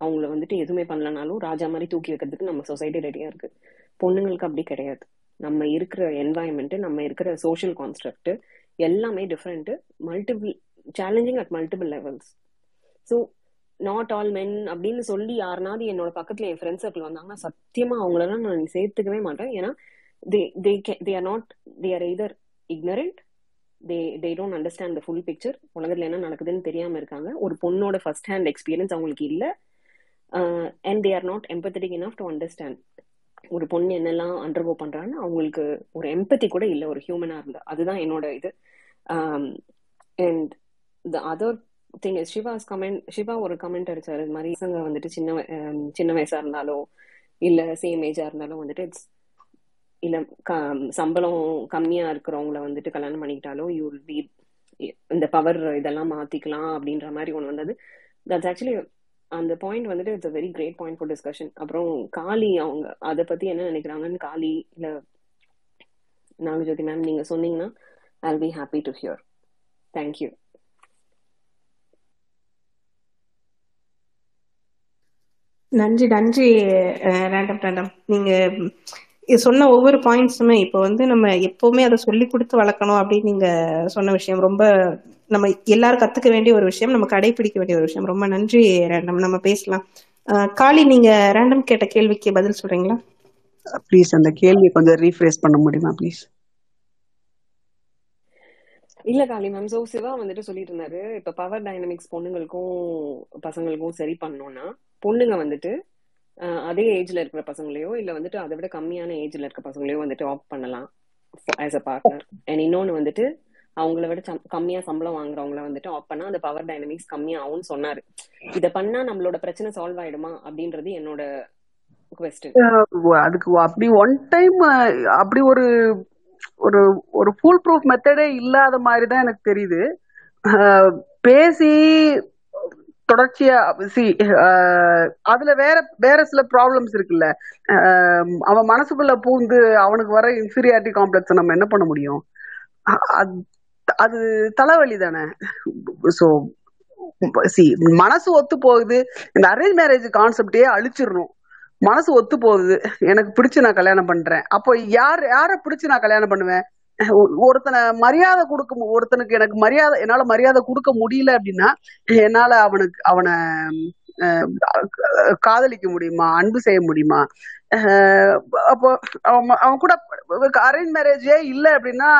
அவங்கள வந்துட்டு எதுவுமே பண்ணலனாலும் ராஜா மாதிரி தூக்கி வைக்கிறதுக்கு நம்ம சொசைட்டி ரெடியா இருக்கு. பொண்ணுங்களுக்கு அப்படி கிடையாது. நம்ம இருக்கிற என்வாயன்மெண்ட் நம்ம இருக்கிற சோஷியல் கான்ஸ்ட்ரக்ட் எல்லாமே different multiple challenging at multiple levels so not all men அப்படின்னு சொல்லி யாருனாவது என்னோட பக்கத்துல என் ஃப்ரெண்ட் சர்க்கிள் வந்தாங்கன்னா சத்தியமா அவங்களெல்லாம் நான் சேர்த்துக்கவே மாட்டேன். ஏன்னா they they they are not they are either ignorant they they don't understand the full picture உலகத்துல என்ன நடக்குதுன்னு தெரியாம இருக்காங்க. ஒரு பொண்ணோட ஃபர்ஸ்ட் ஹேண்ட் எக்ஸ்பீரியன்ஸ் அவங்களுக்கு இல்ல. And they are not empathetic enough to understand ஒரு பொண்ணு என்னெல்லாம் அண்டர்கோ பண்றான்னு அவங்களுக்கு ஒரு எம்பத்தி கூட இல்ல ஒரு ஹியூமனா இருந்தா. அதுதான் என்னோட இது. And the other thing is Shiva's comment Shiva ஒரு கமெண்ட் அடிச்சாரு. இது மாதிரி பசங்க வந்துட்டு சின்ன சின்ன வயசா இருந்தாலோ இல்ல சேம் ஏஜா இருந்தாலும் வந்துட்டு இட்ஸ் இல்ல க- சம்பளம் கம்மியா இருக்கிறவங்கள வந்துட்டு கல்யாணம் பண்ணிக்கிட்டாலோ யூ பி இந்த பவர் இதெல்லாம் மாத்திக்கலாம் அப்படின்ற மாதிரி ஒண்ணு வந்தது. தட்ஸ் ஆக்சுவலி அந்த பாயிண்ட் வந்துட்டு it's a very great point for discussion அப்புறம் காளி அவங்க அதை பத்தி என்ன நினைக்கிறாங்கன்னு காளி இல்ல நாகஜோதி மேம் நீங்க சொன்னீங்கன்னா I be happy to hear thank you நன்றி நன்றி ரேண்டம் ரேண்டம் நீங்க சொன்ன ஒவ்வொரு பாயிண்ட்ஸுமே இப்போ வந்து நம்ம எப்பவுமே அதை சொல்லி கொடுத்து வளர்க்கணும் அப்படின்னு நீங்க சொன்ன விஷயம். ரொம்ப நம்ம எல்லாரும் கத்துக்க வேண்டிய ஒரு விஷயம் நம்ம கடைபிடிக்க வேண்டிய ஒரு விஷயம். ரொம்ப நன்றி ரேண்டம் நம்ம பேசலாம். காளி நீங்க ரேண்டம் கேட்ட கேள்விக்கு பதில் சொல்றீங்களா? ப்ளீஸ் அந்த கேள்வியை கொஞ்சம் ரீஃப்ரேஸ் பண்ண முடியுமா ப்ளீஸ் இல்ல காளி மேம் சோ சிவா வந்துட்டு சொல்லிட்டு இருந்தாரு. இப்ப பவர் டைனமிக்ஸ் பொண்ணுங்களுக்கும் பசங்களுக்கும் சரி பண்ணோம்னா பொண்ணுங்க வந்துட்டு அதே ஏஜ்ல இருக்கிற பசங்களையோ இல்ல வந்துட்டு அதை விட கம்மியான ஏஜ்ல இருக்க பசங்களையோ வந்துட்டு ஆஃப் பண்ணலாம். ஆஸ் அ பார்ட்னர் அண்ட் இன்னொன்னு வந்துட்டு அவங்கள விட சம்- கம்மியா சம்பளம் வாங்குறவங்கள வந்துட்டு ஆஃப் பண்ணா அந்த பவர் டைனமிக்ஸ் கம்மியாகும்னு சொன்னாரு. இத பண்ணா நம்மளோட பிரச்சனை சால்வ் ஆயிடுமா? அப்படின்றது என்னோட கொஸ்டின் அதுக்கு அப்படி ஒன் டைம் அப்படி ஒரு ஒரு ஒரு ஃபுல் ப்ரூஃப் மெத்தடே இல்லாத மாதிரி தான் எனக்கு தெரியுது. பேசி தொடர்ச்சியா சி அதுல வேற வேற சில ப்ராப்ளம்ஸ் இருக்குல்ல. அவன் மனசுக்குள்ள பூந்து அவனுக்கு வர இன்ஃபீரியாரிட்டி காம்ப்ளெக்ஸ் நம்ம என்ன பண்ண முடியும்? அது அது தலைவலி தானே. ஸோ சி மனசு ஒத்து போகுது. இந்த அரேஞ்ச் மேரேஜ் கான்செப்டே அழிச்சிடணும். மனசு ஒத்து போகுது. எனக்கு பிடிச்சு நான் கல்யாணம் பண்றேன். அப்போ யார் யாரை பிடிச்சு நான் கல்யாணம் பண்ணுவேன்? ஒருத்தனை மரியாதை கொடுக்க மு- ஒருத்தனுக்கு எனக்கு மரியாதை என்னால மரியாதை கொடுக்க முடியல அப்படின்னா என்னால அவனுக்கு அவனை காதலிக்க முடியுமா அன்பு செய்ய முடியுமா? அப்போ அவன் அவன் கூட அரேஞ்ச் மேரேஜே இல்லை அப்படின்னா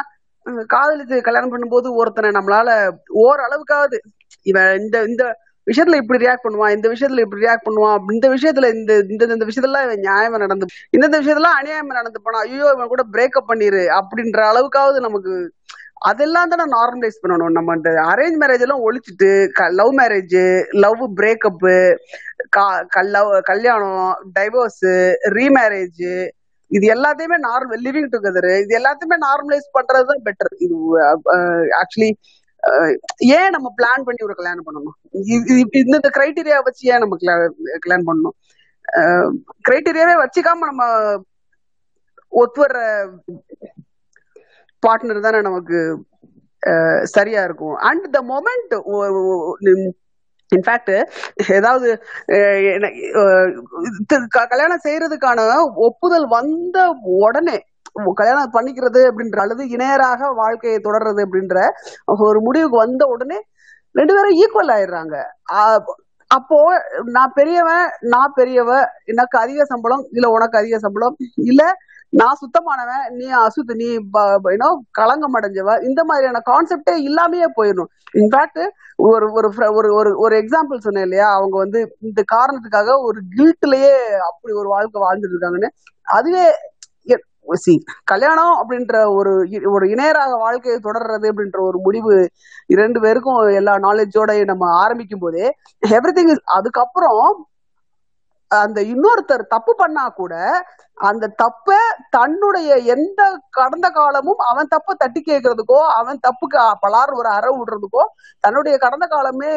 காதலித்து கல்யாணம் பண்ணும்போது ஒருத்தனை நம்மளால ஓரளவுக்காவது இவன் இந்த இந்த விஷயத்துல இப்படி ரியாக்ட் பண்ணுவான் இந்த விஷயத்துல இப்படி ரியாக்ட் பண்ணுவான் இந்த விஷயத்துல இந்த இந்த இந்த விஷயத்துல இவன் நியாயமா நடந்து இந்த இந்த விஷயத்துல அநியாயமா நடந்து போனா ஐயோ இவன் கூட பிரேக்கப் பண்ணிரு அப்படின்ற அளவுக்காவது நமக்கு அதெல்லாம் தானே நார்மலைஸ் பண்ணணும். நம்ம இந்த அரேஞ்ச் மேரேஜ் எல்லாம் ஒழிச்சிட்டு love marriage love breakup love கல்யாணம் டைவோர்ஸ் ரீமேரேஜ் இது எல்லாத்தையுமே நார்மல் லிவிங் டுகெதர் இது எல்லாத்தையுமே நார்மலைஸ் பண்றதுதான் பெட்டர் இது ஆக்சுவலி ஏன் நம்ம பிளான் பண்ணி ஒரு கல்யாணம் பண்ணணும்? இந்த இந்த கிரைட்டீரியா வச்சு ஏன் நம்ம கல்யாணம் பண்ணணும்? கிரைட்டீரியாவே வச்சுக்காம நம்ம ஒத்து வர்ற பார்ட்னர் தானே நமக்கு சரியா இருக்கும். அண்ட் த மொமெண்ட் இன்ஃபேக்ட் ஏதாவது கல்யாணம் செய்யறதுக்கான ஒப்புதல் வந்த உடனே கல்யாணம் பண்ணிக்கிறது அப்படின்ற அல்லது இணையராக வாழ்க்கையை தொடர்றது அப்படின்ற ஒரு முடிவுக்கு வந்த உடனே ரெண்டு பேரும் ஈக்குவல் ஆயிடுறாங்க. அப்போ நான் பெரியவன் நான் பெரியவ எனக்கு அதிக சம்பளம் இல்ல உனக்கு அதிக சம்பளம் இல்ல நான் சுத்தமானவன் நீ அசுத்த நீ யூனோ களங்கம் அடைஞ்சவ இந்த மாதிரியான கான்செப்டே இல்லாமயே போயிடணும். இன்ஃபேக்ட் ஒரு ஒரு ஒரு ஒரு ஒரு எக்ஸாம்பிள் சொன்னேன் இல்லையா? அவங்க வந்து இந்த காரணத்துக்காக ஒரு கில்ட்லயே அப்படி ஒரு வாழ்க்கை வாழ்ந்துட்டு இருக்காங்கன்னு. அதுவே சி கல்யாணம் அப்படின்ற ஒரு இ- ஒரு இணையராக வாழ்க்கையை தொடர்றது அப்படின்ற ஒரு முடிவு இரண்டு பேருக்கும் எல்லா நாலேஜோட நம்ம ஆரம்பிக்கும் போதே எவ்ரி திங் அதுக்கப்புறம் அந்த இன்னொருத்தர் தப்பு பண்ணா கூட அந்த தப்ப தன்னுடைய எந்த கடந்த காலமும் அவன் தப்ப தட்டி கேட்கறதுக்கோ அவன் தப்புக்கு பலார் ஒரு அற விடுறதுக்கோ தன்னுடைய கடந்த காலமே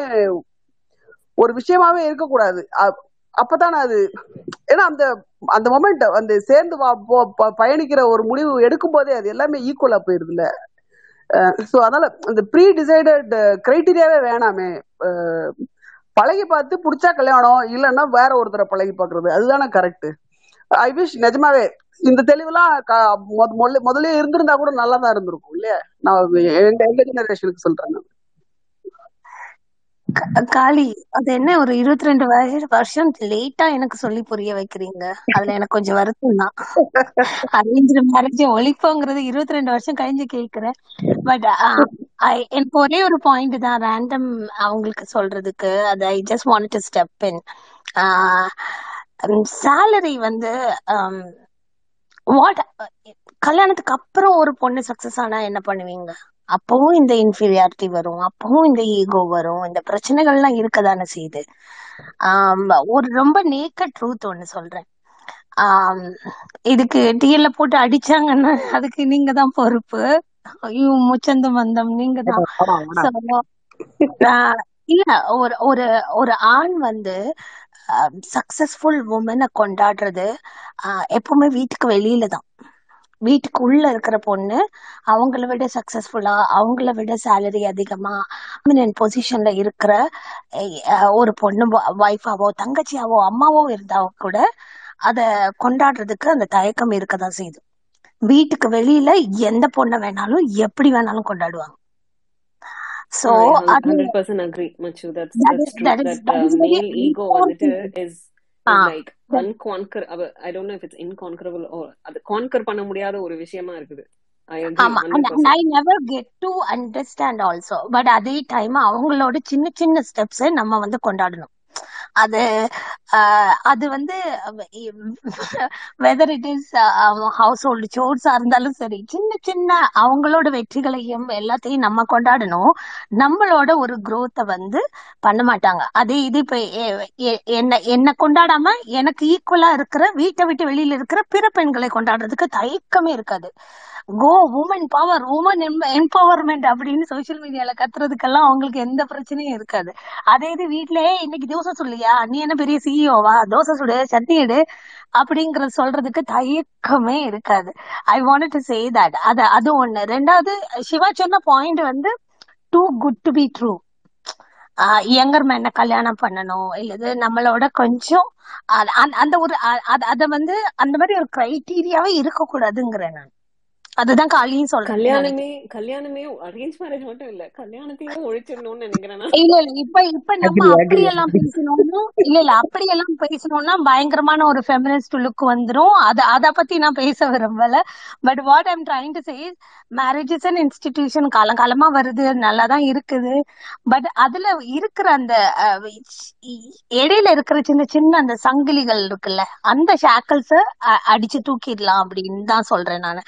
ஒரு விஷயமாவே இருக்கக்கூடாது. அப்பதான் அது ஏன்னா அந்த அந்த மொமெண்ட் அந்த சேர்ந்து வா- ப- பயணிக்கிற ஒரு முடிவு எடுக்கும் போதே அது எல்லாமே ஈக்குவலா போயிருதுல ஸோ அதனால இந்த ப்ரீ டிசைடட் கிரைட்டீரியாவே வேணாமே பழகி பார்த்து பிடிச்சா கல்யாணம் இல்லைன்னா வேற ஒருத்தரை பழகி பார்க்கறது. அதுதானே கரெக்ட் ஐ விஷ் நிஜமாவே இந்த தெளிவுலாம் முதல்ல முதல்ல இருந்திருந்தா கூட நல்லா தான் இருந்திருக்கும் இல்லையா? நான் எங்க எங்க ஜெனரேஷனுக்கு சொல்றேன் நான். காளி அது என்ன ஒரு இருபத்தி ரெண்டு வருஷம் லேட்டா எனக்கு சொல்லி புரிய வைக்கிறீங்க. அதுல எனக்கு கொஞ்சம் வருத்தம் தான். அரேஞ்ச் மேரேஜ் ஒழிப்போங்கிறது இருபத்தி ரெண்டு வருஷம் கழிஞ்சு கேக்குறேன் பட் uh, எனக்கு ஒரே ஒரு பாயிண்ட் தான் ரேண்டம் அவங்களுக்கு சொல்றதுக்கு. அது I just want to step in salary வந்து um, வாட் கல்யாணத்துக்கு அப்புறம் ஒரு பொண்ணு சக்சஸ் ஆனா என்ன பண்ணுவீங்க? அப்பவும் இந்த இன்ஃபீரியாரிட்டி வரும் அப்பவும் இந்த ஈகோ வரும் இந்த பிரச்சனைகள்லாம் இருக்கதானே செய்யுது. ஆம், ஒரு ரொம்ப நேக்க ட்ரூத் ஒண்ணு சொல்றேன். ஆம், இதுக்கு டிஎல்ல போட்டு அடிச்சாங்கன்னா அதுக்கு நீங்க தான் பொறுப்பு. ஐயோ முச்சந்தம் வந்தம் நீங்க தான். ஆஹ், இல்ல ஒரு ஒரு ஒரு ஆண் வந்து சக்சஸ்ஃபுல் உமனை கொண்டாடுறது ஆஹ் எப்பவுமே வீட்டுக்கு வெளியில தான். வீட்டுக்கு உள்ள இருக்கிற பொண்ணு அவங்கள விட சக்சஸ்ஃபுல்லா அவங்கள விட சேலரி அதிகமா பொசிஷன்ல இருக்கிற ஒரு பொண்ணு ஒய்ஃபாவோ தங்கச்சியாவோ அம்மாவோ இருந்தா கூட அத கொண்டாடுறதுக்கு அந்த தயக்கம் இருக்கதான் செய்யுது. வீட்டுக்கு வெளியில எந்த பொண்ணை வேணாலும் எப்படி வேணாலும் கொண்டாடுவாங்க. சோ அது 100% agree, Machu. That's that that's is true. that is That that uh, is very male ego வந்துட்டு important is is ah like unconquer I don't know if it's inconquerable or அது conquer பண்ண முடியாத ஒரு விஷயமா இருக்குது. I agree ஆமா and, and 100%. I never get to understand also but அதே time அவங்களோட சின்ன சின்ன ஸ்டெப்ஸ் நம்ம வந்து கொண்டாடணும் அது ஆஹ் அது வந்து whether it is household சோர்ஸா இருந்தாலும் சரி சின்ன சின்ன அவங்களோட வெற்றிகளையும் எல்லாத்தையும் நம்ம கொண்டாடணும். நம்மளோட ஒரு குரோத்தை வந்து பண்ண மாட்டாங்க. அதே இது இப்ப எ- என்ன என்ன கொண்டாடாம எனக்கு ஈக்குவலா இருக்கிற வீட்டை விட்டு வெளியில இருக்கிற பிற பெண்களை கொண்டாடுறதுக்கு தயக்கமே இருக்காது. Go woman power woman empowerment அப்படின்னு சோசியல் மீடியால கத்துறதுக்கெல்லாம் அவங்களுக்கு எந்த பிரச்சனையும் இருக்காது. அதே இது வீட்லயே இன்னைக்கு தோசை சொல்லியா நீ என்ன பெரிய சிஇஓவா தோசை சுடு சட்னி எடு அப்படிங்கறது சொல்றதுக்கு தயக்கமே இருக்காது. I want to say that அது அது ஒண்ணு. ரெண்டாவது சிவா சொன்ன பாயிண்ட் வந்து too good to be true younger என்ன கல்யாணம் பண்ணணும். இல்லது நம்மளோட கொஞ்சம் அந்த அந்த ஒரு அதை அத வந்து அந்த மாதிரி ஒரு கிரைட்டீரியாவே இருக்கக்கூடாதுங்கிறேன் நான். அதுதான் சொல்றேன்னு நினைக்கிறேன் கல்யாணமே கல்யாணமே அரேஞ்ச் மேரேஜ் மட்டும் இல்ல. கல்யாணத்தையே ஒழிச்சிடணும்னு நினைக்கிறேன் நான். இல்ல இல்ல இப்ப இப்ப நம்ம அக்ரி அப்படியெல்லாம் பேசணும்னா இல்ல இல்ல அப்படியெல்லாம் பேசணும்னா பயங்கரமான ஒரு ஃபெமினிஸ்ட் லுக் வந்துரும். அத அத பத்தி நான் பேச விரும்பல. But what I'm trying to say marriage is an institution காலங்காலமா வருது நல்லா தான் இருக்குது. பட் அதுல இருக்கிற அந்த இடையில இருக்கிற சின்ன சின்ன அந்த சங்கிலிகள் இருக்குல்ல அந்த ஷாக்கல்ஸ அடிச்சு தூக்கிடலாம் அப்படின்னு தான் சொல்றேன் நான்.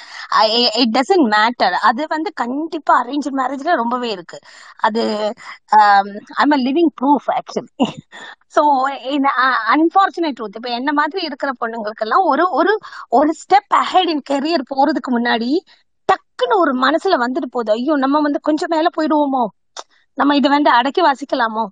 இட் டசன்ட் மேட்டர் அது வந்து கண்டிப்பா அரேஞ்ச் மேரேஜ்ல ரொம்பவே இருக்கு. அது I'm a living proof actually so unfortunate truth இப்போ என்ன மாதிரி இருக்கிற பொண்ணுங்களுக்கெல்லாம் ஒரு ஒரு ஒரு ஸ்டெப் அஹெட் இன் கெரியர் போறதுக்கு முன்னாடி டக்குன்னு ஒரு மனசுல வந்துட்டு போகுது. ஐயோ நம்ம வந்து கொஞ்சம் மேல போயிடுவோமோ? நம்ம இதை வந்து அடக்கி வாசிக்கலாமோ?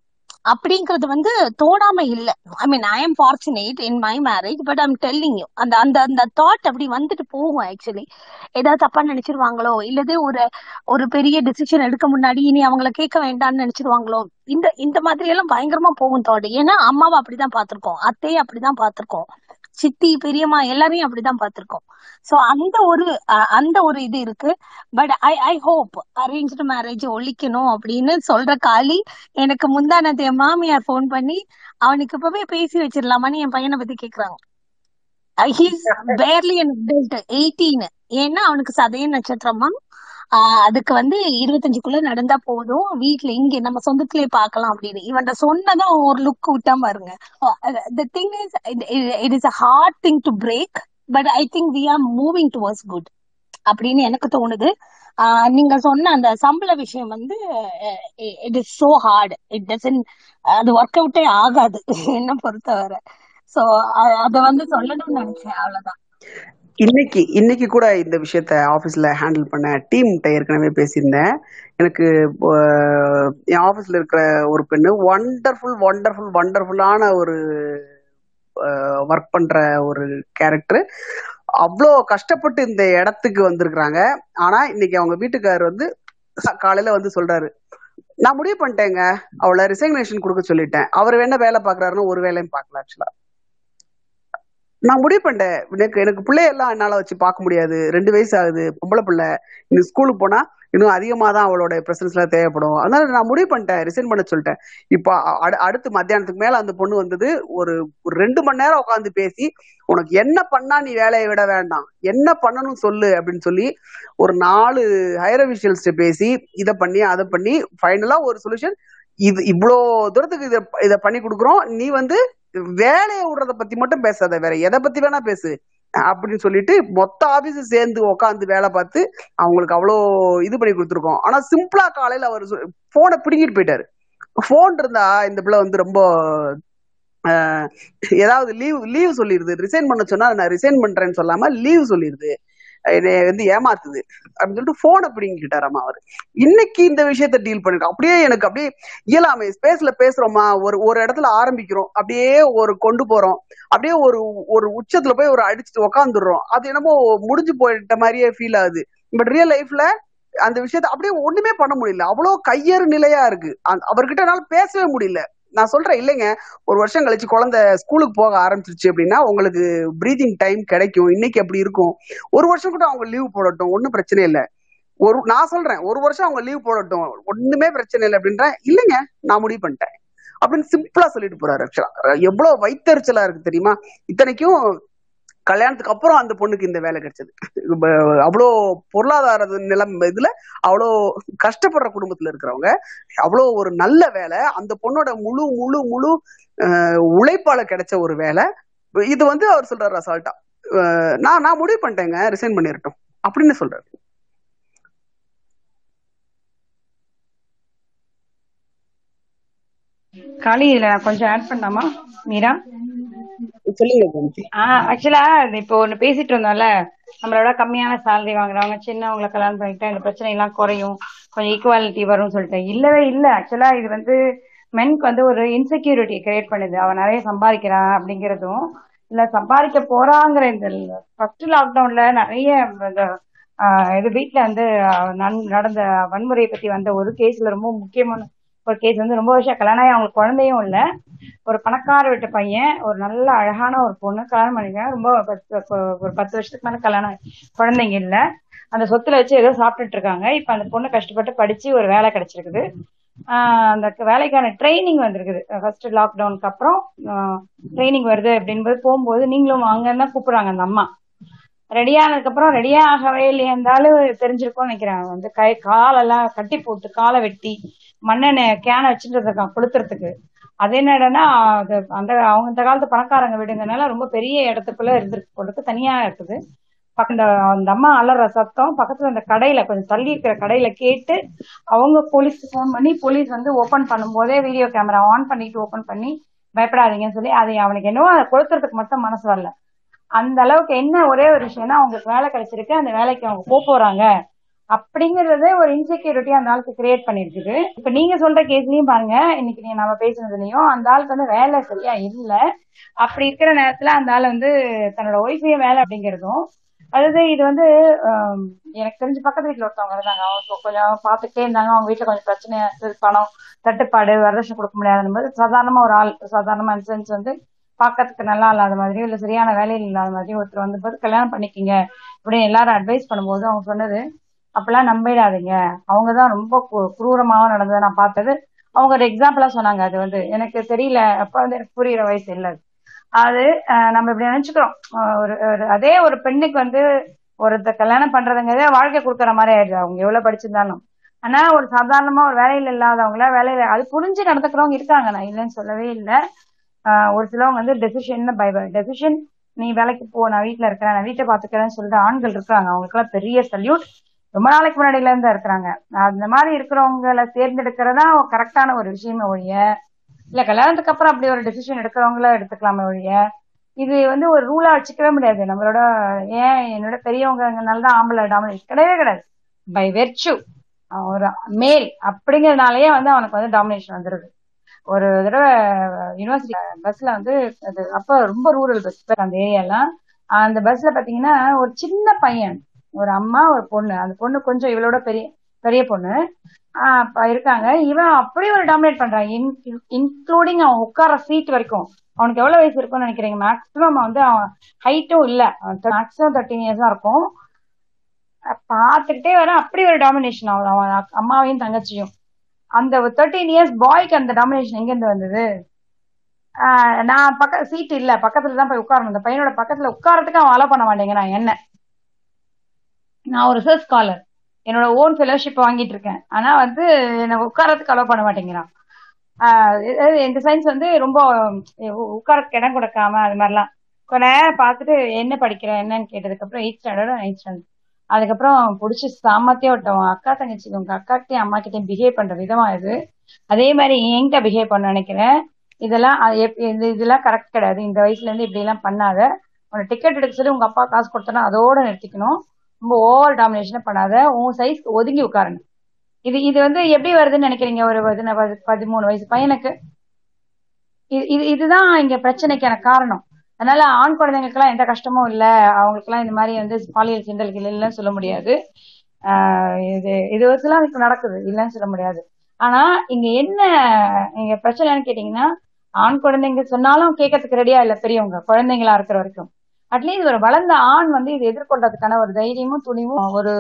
அப்படிங்கிறது வந்து தோணாம இல்ல. I mean I am fortunate in my marriage but I'm telling you அந்த அந்த அந்த தாட் அப்படி வந்துட்டு போகும் ஆக்சுவலி ஏதாவது தப்பா நினைச்சிருவாங்களோ இல்லது ஒரு ஒரு பெரிய டிசிஷன் எடுக்க முன்னாடி இனி அவங்கள கேட்க வேண்டாம்னு நினைச்சிருவாங்களோ இந்த இந்த மாதிரி எல்லாம் பயங்கரமா போகும் தாட் ஏன்னா அம்மாவை அப்படிதான் பாத்திருக்கோம் அத்தையை அப்படிதான் பாத்திருக்கோம் சித்தி பெரியம்மா எல்லாரையும் அப்படிதான் பார்த்திருக்கோம். சோ அந்த ஒரு அஹ், அந்த ஒரு இது இருக்கு. But I I hope arranged marriage ஒழிக்கணும் அப்படின்னு சொல்ற காலி எனக்கு முந்தானது என் மாமியார் போன் பண்ணி அவனுக்கு இப்பவே பேசி வச்சிடலாமான்னு என் பையனை பத்தி கேக்குறாங்க. He's barely an adult eighteen ஏன்னா அவனுக்கு சதய நட்சத்திரமா ஆஹ் அதுக்கு வந்து இருபத்தஞ்சுக்குள்ள நடந்தா போதும். வீட்டுல இங்க நம்ம சொந்தத்திலேயே பாக்கலாம் அப்படின்னு. இவன் சொன்னதான் ஒரு லுக் விட்டா பாருங்க. The thing is it is a hard thing to break but I think we are moving towards good அப்படின்னு எனக்கு தோணுது. ஆஹ் நீங்க சொன்ன அந்த சம்பள விஷயம் வந்து it is so hard it doesn't அது ஒர்க் அவுட்டே ஆகாது என்ன பொறுத்தவரை. சோ அத வந்து சொல்லணும்னு நினைச்சேன் அவ்வளவுதான். இன்னைக்கு இன்னைக்கு கூட இந்த விஷயத்த ஆஃபீஸ்ல ஹேண்டில் பண்ண டீம் ஏற்கனவே பேசியிருந்தேன். எனக்கு என் ஆஃபீஸ்ல இருக்கிற ஒரு பெண்ணு ஒண்டர்ஃபுல் ஒண்டர்ஃபுல் ஒண்டர்ஃபுல்லான ஒரு ஒர்க் பண்ற ஒரு கேரக்டர் அவ்வளோ கஷ்டப்பட்டு இந்த இடத்துக்கு வந்திருக்கிறாங்க. ஆனா இன்னைக்கு அவங்க வீட்டுக்காரர் வந்து ச- காலையில வந்து சொல்றாரு நான் முடிவு பண்ணிட்டேங்க. அவளை ரிசைக்னேஷன் கொடுக்க சொல்லிட்டேன். அவர் வேணா வேலை பாக்குறாருன்னு ஒரு வேலையும் பார்க்கல ஆக்சுவலா நான் முடிவு பண்ணிட்டேன். எனக்கு எனக்கு பிள்ளையெல்லாம் என்னால வச்சு பார்க்க முடியாது. ரெண்டு வயசு ஆகுது. பொம்பளை பிள்ளை. இந்த ஸ்கூலுக்கு போனா இன்னும் அதிகமாக தான் அவளோட ப்ரெசன்ஸ்லாம் தேவைப்படும். அதனால நான் முடிவு பண்ணிட்டேன். ரிசைன் பண்ண சொல்லிட்டேன். இப்போ அடு- அடுத்து மத்தியானத்துக்கு மேலே அந்த பொண்ணு வந்தது. ஒரு ஒரு ரெண்டு மணி நேரம் உட்காந்து பேசி உனக்கு என்ன பண்ணா நீ வேலையை விட வேண்டாம். என்ன பண்ணணும் சொல்லு? அப்படின்னு சொல்லி ஒரு நாலு ஹையர் அபிஷியல்ஸ்ட பேசி இதை பண்ணி அதை பண்ணி ஃபைனலாக ஒரு சொல்யூஷன் இது இவ்வளோ தூரத்துக்கு இதை இதை பண்ணி கொடுக்குறோம். நீ வந்து வேலையை விடுறத பத்தி மட்டும் பேசாத வேற எதை பத்தி வேணா பேசு. அப்படின்னு சொல்லிட்டு மொத்த ஆபீஸ் சேர்ந்து உட்காந்து வேலை பார்த்து அவங்களுக்கு அவ்வளோ இது பண்ணி கொடுத்துருக்கோம். ஆனா சிம்பிளா காலையில அவர் போனை பிடுங்கிட்டு போயிட்டாரு. போன் இருந்தா இந்த பிள்ளை வந்து ரொம்ப ஆஹ், ஏதாவது லீவ் லீவ் சொல்லிடுது ரிசைன் பண்ண சொன்னா நான் ரிசைன் பண்றேன்னு சொல்லாம லீவ் சொல்லிடுது என்னை வந்து ஏமாத்துது அப்படின்னு சொல்லிட்டு போனை பிடிங்கிட்டாராமா அவர். இன்னைக்கு இந்த விஷயத்த டீல் பண்ணிருக்கோம் அப்படியே எனக்கு அப்படியே இயலாமை ஸ்பேஸ்ல பேசுறோமா ஒரு ஒரு இடத்துல ஆரம்பிக்கிறோம் அப்படியே ஒரு கொண்டு போறோம் அப்படியே ஒரு ஒரு உச்சத்துல போய் ஒரு அடிச்சுட்டு உக்காந்துடுறோம். அது என்னமோ முடிஞ்சு போயிட்ட மாதிரியே ஃபீல் ஆகுது. பட் ரியல் லைஃப்ல அந்த விஷயத்த அப்படியே ஒண்ணுமே பண்ண முடியல. அவ்வளவு கையறு நிலையா இருக்கு. அவர்கிட்ட என்னால பேசவே முடியல. நான் சொல்றேன் இல்லைங்க. ஒரு வருஷம் கழிச்சு குழந்தை ஸ்கூலுக்கு போக ஆரம்பிச்சிருச்சு அப்படின்னா உங்களுக்கு ப்ரீதிங் டைம் கிடைக்கும். இன்னைக்கு அப்படி இருக்கும். ஒரு வருஷம் கூட அவங்க லீவ் போடட்டும். ஒன்றும் பிரச்சனை இல்லை. ஒரு நான் சொல்றேன் ஒரு வருஷம் அவங்க லீவ் போடட்டும். ஒண்ணுமே பிரச்சனை இல்லை அப்படின்றேன் இல்லைங்க நான் முடிவு பண்ணிட்டேன். அப்படின்னு சிம்பிளா சொல்லிட்டு போறாரு ஆக்சுவலா எவ்வளவு வைத்தறிச்சலா இருக்கு தெரியுமா? இத்தனைக்கும் கல்யாணத்துக்கு அப்புறம் அந்த பொண்ணுக்கு இந்த வேலை கிடைச்சது. அவ்வளோ பொருளாதார நிலம் இதுல அவ்வளோ கஷ்டப்படுற குடும்பத்துல இருக்கிறவங்க அவ்வளோ ஒரு நல்ல வேலை அந்த பொண்ணோட முழு முழு முழு உழைப்பால கிடைச்ச ஒரு வேலை. இது வந்து அவர் சொல்றாரு அசால்ட்டா. அஹ், நான் நான் முடிவு பண்ணிட்டேங்க ரிசைன் பண்ணிரட்டும் அப்படின்னு சொல்றாரு. காளி இதுல நான் கொஞ்சம் ஆட் பண்ணலாமா? மீரா? ஆக்சுவலா இப்போ ஒண்ணு பேசிட்டு இருந்தோம்ல நம்மளோட கம்மியான சேலரி வாங்குறவங்க சின்னவங்களை கல்யாணம் பண்ணிட்டா இந்த பிரச்சனை எல்லாம் குறையும் கொஞ்சம் ஈக்குவாலிட்டி வரும்னு சொல்லிட்டு. இல்லவே இல்ல ஆக்சுவலா இது வந்து மென்க்கு வந்து ஒரு இன்செக்யூரிட்டி கிரியேட் பண்ணுது. அவன் நிறைய சம்பாதிக்கிறான் அப்படிங்கறதும் இல்ல சம்பாதிக்க போறாங்கிற இந்த ஃபர்ஸ்ட் லாக்டவுன்ல நிறைய இந்த இது வீட்டுல வந்து நன்- நடந்த வன்முறையை பத்தி வந்த ஒரு கேஸ்ல ரொம்ப முக்கியமான ஒரு கேஸ் வந்து ரொம்ப வருஷம் கல்யாணம் ஆகி அவங்களுக்கு குழந்தையும் இல்ல. ஒரு பணக்கார வீட்டு பையன் ஒரு நல்ல அழகான ஒரு பொண்ணு கல்யாணம் பண்ணிருக்காங்க. ரொம்ப பத்து- ஒரு பத்து வருஷத்துக்கு மேல கல்யாணம் குழந்தைங்க இல்ல. அந்த சொத்துல வச்சு ஏதோ சாப்பிட்டுட்டு இருக்காங்க. இப்ப அந்த பொண்ணு கஷ்டப்பட்டு படிச்சு ஒரு வேலை கிடைச்சிருக்குது. ஆஹ் அந்த வேலைக்கான ட்ரைனிங் வந்திருக்குது. ஃபர்ஸ்ட் லாக்டவுனுக்கு அப்புறம் ட்ரைனிங் வருது அப்படின்போது போகும்போது நீங்களும் வாங்கன்னு தான் கூப்பிடுறாங்க அந்த அம்மா. ரெடி ஆனதுக்கு அப்புறம் ரெடியா ஆகவே இல்லையா இருந்தாலும் தெரிஞ்சிருக்கும்னு நினைக்கிறாங்க வந்து கை காலெல்லாம் கட்டி போட்டு காலை வெட்டி மண்ணெண்ணெய் கேனை வச்சுட்டு இருக்கான் கொளுத்துறதுக்கு. அது என்னடனா அது அந்த அவங்க இந்த காலத்து பணக்காரங்க வீடுங்கனால ரொம்ப பெரிய இடத்துக்குள்ள இருந்திருக்கு. போட்டுக்கு தனியா இருக்குது. பக்கம் அந்த அம்மா அலற சத்தம். பக்கத்துல அந்த கடையில கொஞ்சம் தள்ளி இருக்கிற கடையில கேட்டு அவங்க போலீஸ்க்கு ஃபோன் பண்ணி போலீஸ் வந்து ஓபன் பண்ணும்போதே வீடியோ கேமரா ஆன் பண்ணிட்டு ஓபன் பண்ணி பயப்படாதீங்கன்னு சொல்லி அதை அவனுக்கு என்னவோ அதை கொளுத்துறதுக்கு மட்டும் மனசு வரல. அந்த அளவுக்கு என்ன ஒரே ஒரு விஷயம்னா அவங்களுக்கு வேலை கிடைச்சிருக்கு. அந்த வேலைக்கு அவங்க போக போறாங்க. அப்படிங்கறதே ஒரு இன்செக்யூரிட்டி அந்த ஆளுக்கு கிரியேட் பண்ணிருக்குது. இப்ப நீங்க சொல்ற கேஸ்லயும் பாருங்க. இன்னைக்கு நீங்க நம்ம பேசுனதுலயும் அந்த ஆளுக்கு வந்து வேலை சரியா இல்ல. அப்படி இருக்கிற நேரத்துல அந்த ஆள் வந்து தன்னோட ஒய்ஃபையும் வேலை அப்படிங்கிறதும் அதாவது இது வந்து எனக்கு தெரிஞ்சு பக்கத்து வீட்டுல ஒருத்தவங்க இருந்தாங்க. அவங்க கொஞ்சம் பாத்துக்கிட்டே இருந்தாங்க. அவங்க வீட்டுல கொஞ்சம் பிரச்சனை பணம் தட்டுப்பாடு வரதட்சணை கொடுக்க முடியாத போது சாதாரணமா ஒரு ஆள் சாதாரணமா சென்ஸ் வந்து பார்க்கறதுக்கு நல்லா இல்லாத மாதிரியும் இல்ல சரியான வேலையில் இல்லாத மாதிரியும் ஒருத்தர் வந்து கல்யாணம் பண்ணிக்கிங்க. அப்படின்னு எல்லாரும் அட்வைஸ் பண்ணும்போது அவங்க சொன்னது அப்பெல்லாம் நம்பிடாதீங்க. அவங்கதான் ரொம்ப கு- குரூரமாவும் நடந்ததை நான் பார்த்தது. அவங்க ஒரு எக்ஸாம்பிளா சொன்னாங்க. அது வந்து எனக்கு தெரியல. அப்ப வந்து எனக்கு புரியுற வயசு இல்ல அது. அஹ், நம்ம இப்படி நினைச்சுக்கிறோம். ஒரு ஒரு- அதே ஒரு பெண்ணுக்கு வந்து ஒருத்த கல்யாணம் பண்றதுங்கிறதே வாழ்க்கை கொடுக்குற மாதிரி ஆயிடுது. அவங்க எவ்வளவு படிச்சிருந்தாலும். ஆனா ஒரு சாதாரணமா ஒரு வேலையில இல்லாதவங்கள வேலையில அது புரிஞ்சு நடந்துக்கிறவங்க இருக்காங்க. நான் இல்லைன்னு சொல்லவே இல்லை. ஆஹ் ஒரு சிலவங்க வந்து டெசிஷன் பயப்பட டெசிஷன் நீ வேலைக்கு போ நான் வீட்டுல இருக்கிறேன் நான் வீட்டை பாத்துக்கிறேன்னு சொல்லிட்டு ஆண்கள் இருக்காங்க. அவங்களுக்குலாம் பெரிய சல்யூட் ரொம்ப நாளைக்கு முன்னாடியில இருந்து இருக்கிறாங்க. அந்த மாதிரி இருக்கிறவங்கள தேர்ந்தெடுக்கிறதா கரெக்டான ஒரு விஷயமே ஒழிய இல்ல கல்யாணத்துக்கு அப்புறம் அப்படி ஒரு டெசிஷன் எடுக்கிறவங்கள எடுத்துக்கலாமே ஒழிய இது வந்து ஒரு ரூலா வச்சுக்கவே முடியாது. நம்மளோட ஏன் என்னோட பெரியவங்கனால தான் ஆம்பளை டாமினேஷன் கிடையவே கிடையாது. பை வெர்ச்சு ஒரு மேல் அப்படிங்கறதுனாலயே வந்து அவனுக்கு வந்து டாமினேஷன் வந்துருது. ஒரு தடவை யூனிவர்சிட்டி பஸ்ல வந்து அது அப்ப ரொம்ப ரூரல் பஸ் அந்த ஏரியாலாம் அந்த பஸ்ல பாத்தீங்கன்னா ஒரு சின்ன பையன் ஒரு அம்மா ஒரு பொண்ணு. அந்த பொண்ணு கொஞ்சம் இவளோட பெரிய பெரிய பொண்ணு. இருக்காங்க. இவன் அப்படி ஒரு டாமினேட் பண்றான் இன்க்ளூடிங் அவன் உட்கார சீட் வரைக்கும். அவனுக்கு எவ்வளவு வயசு இருக்கும்னு நினைக்கிறீங்க? மேக்ஸிமம் வந்து அவன் ஹைட்டும் இல்ல. மேக்ஸிமம் தேர்ட்டின் இயர்ஸ் தான் இருக்கும். பார்த்துக்கிட்டே வர அப்படி ஒரு டாமினேஷன் அவன் அவன் அம்மாவையும் தங்கச்சியும். அந்த தேர்ட்டீன் இயர்ஸ் பாய்க்கு அந்த டாமினேஷன் எங்க இருந்து வந்தது நான் பக்க சீட் இல்ல. பக்கத்துல தான் போய் உட்காரணும். அந்த பையனோட பக்கத்துல உட்காரத்துக்கு அவன் அலோ பண்ண மாட்டேங்கிறான். என்ன? நான் ஒரு ரிசர்ச் ஸ்காலர் என்னோட ஓன் ஃபெலோஷிப் வாங்கிட்டு இருக்கேன். ஆனா வந்து என்ன உட்காரத்துக்கு அலோவ் பண்ண மாட்டேங்கிறான். இந்த சயின்ஸ் வந்து ரொம்ப உட்காரத்துக்கு இடம் கொடுக்காம அது மாதிரிலாம். கொஞ்ச நேரம் பார்த்துட்டு என்ன படிக்கிற என்னன்னு கேட்டதுக்கு அப்புறம் எயிட் ஸ்டாண்டர்ட் நைன்த் ஸ்டாண்டர்ட் அதுக்கப்புறம் பிடிச்சி சாமத்தையே விட்டோம் அக்கா தங்கச்சி உங்க அக்காட்டையும் அம்மா கிட்டையும் பிஹேவ் பண்ற விதமா இது. அதே மாதிரி என்கிட்ட பிஹேவ் பண்ண நினைக்கிறேன். இதெல்லாம் அது எப்- இதெல்லாம் கரெக்ட் கிடையாது. இந்த வயசுல இருந்து இப்படி எல்லாம் பண்ணாத. உன டிக்கெட் எடுக்க சொல்லி உங்க அப்பா காசு கொடுத்தனா அதோட நிறுத்திக்கணும். ரொம்ப ஓவர் டாமினேஷன் பண்ணாத உன் சைஸ் ஒதுங்கி உட்காரணும் இது இது வந்து எப்படி வருதுன்னு நினைக்கிறீங்க? ஒரு பதி- பதிமூணு வயசு பையனுக்கு. இது இது இதுதான் இங்க பிரச்சனைக்கான காரணம். அதனால ஆண் குழந்தைங்களுக்குலாம் எந்த கஷ்டமும் இல்ல. அவங்களுக்குலாம் இந்த மாதிரி வந்து பாலியல் சீண்டல்கள் இல்லைன்னு சொல்ல முடியாது. இது இது வரைக்கும் அதுக்கு நடக்குது. இல்லைன்னு சொல்ல முடியாது. ஆனா இங்க என்ன இங்க பிரச்சனைன்னு கேட்டீங்கன்னா ஆண் குழந்தைங்க சொன்னாலும் கேட்கறதுக்கு ரெடியா இல்ல பெரியவங்க குழந்தைங்களா இருக்கிற வரைக்கும். அட்லீஸ்ட் ஒரு வளர்ந்த ஆண் வந்து இதை எதிர்கொள்றதுக்கான ஒரு தைரியமும் துணிவும் ஒரு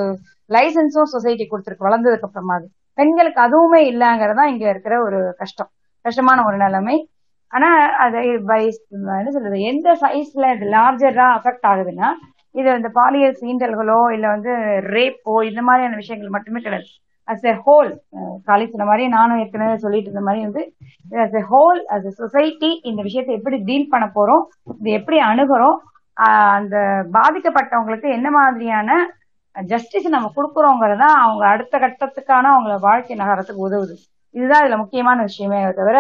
லைசன்ஸும் சொசைட்டி கொடுத்துருக்கு வளர்ந்ததுக்கு அப்புறமா அது. பெண்களுக்கு அதுவுமே இல்லங்கிறதா இங்க இருக்கிற ஒரு கஷ்டம். கஷ்டமான ஒரு நிலைமை. ஆனா அது வைஸ் என்ன சொல்றது எந்த சைஸ்ல இது லார்ஜரா அஃபெக்ட் ஆகுதுன்னா இது இந்த பாலியல் சீண்டல்களோ இல்ல வந்து ரேப்போ இந்த மாதிரியான விஷயங்கள் மட்டுமே கிடையாது. அஸ் எ ஹோல் காலேஜ் சொன்ன மாதிரி நானும் ஏற்கனவே சொல்லிட்டு இருந்த மாதிரி வந்து as a whole as a society இந்த விஷயத்தை எப்படி டீல் பண்ண போறோம் இது எப்படி அணுகுறோம் அந்த பாதிக்கப்பட்டவங்களுக்கு என்ன மாதிரியான ஜஸ்டிஸ் நம்ம கொடுக்குறோங்கிறதா அவங்க அடுத்த கட்டத்துக்கான அவங்கள வாழ்க்கை நகரத்துக்கு உதவுது. இதுதான் இதுல முக்கியமான விஷயமே தவிர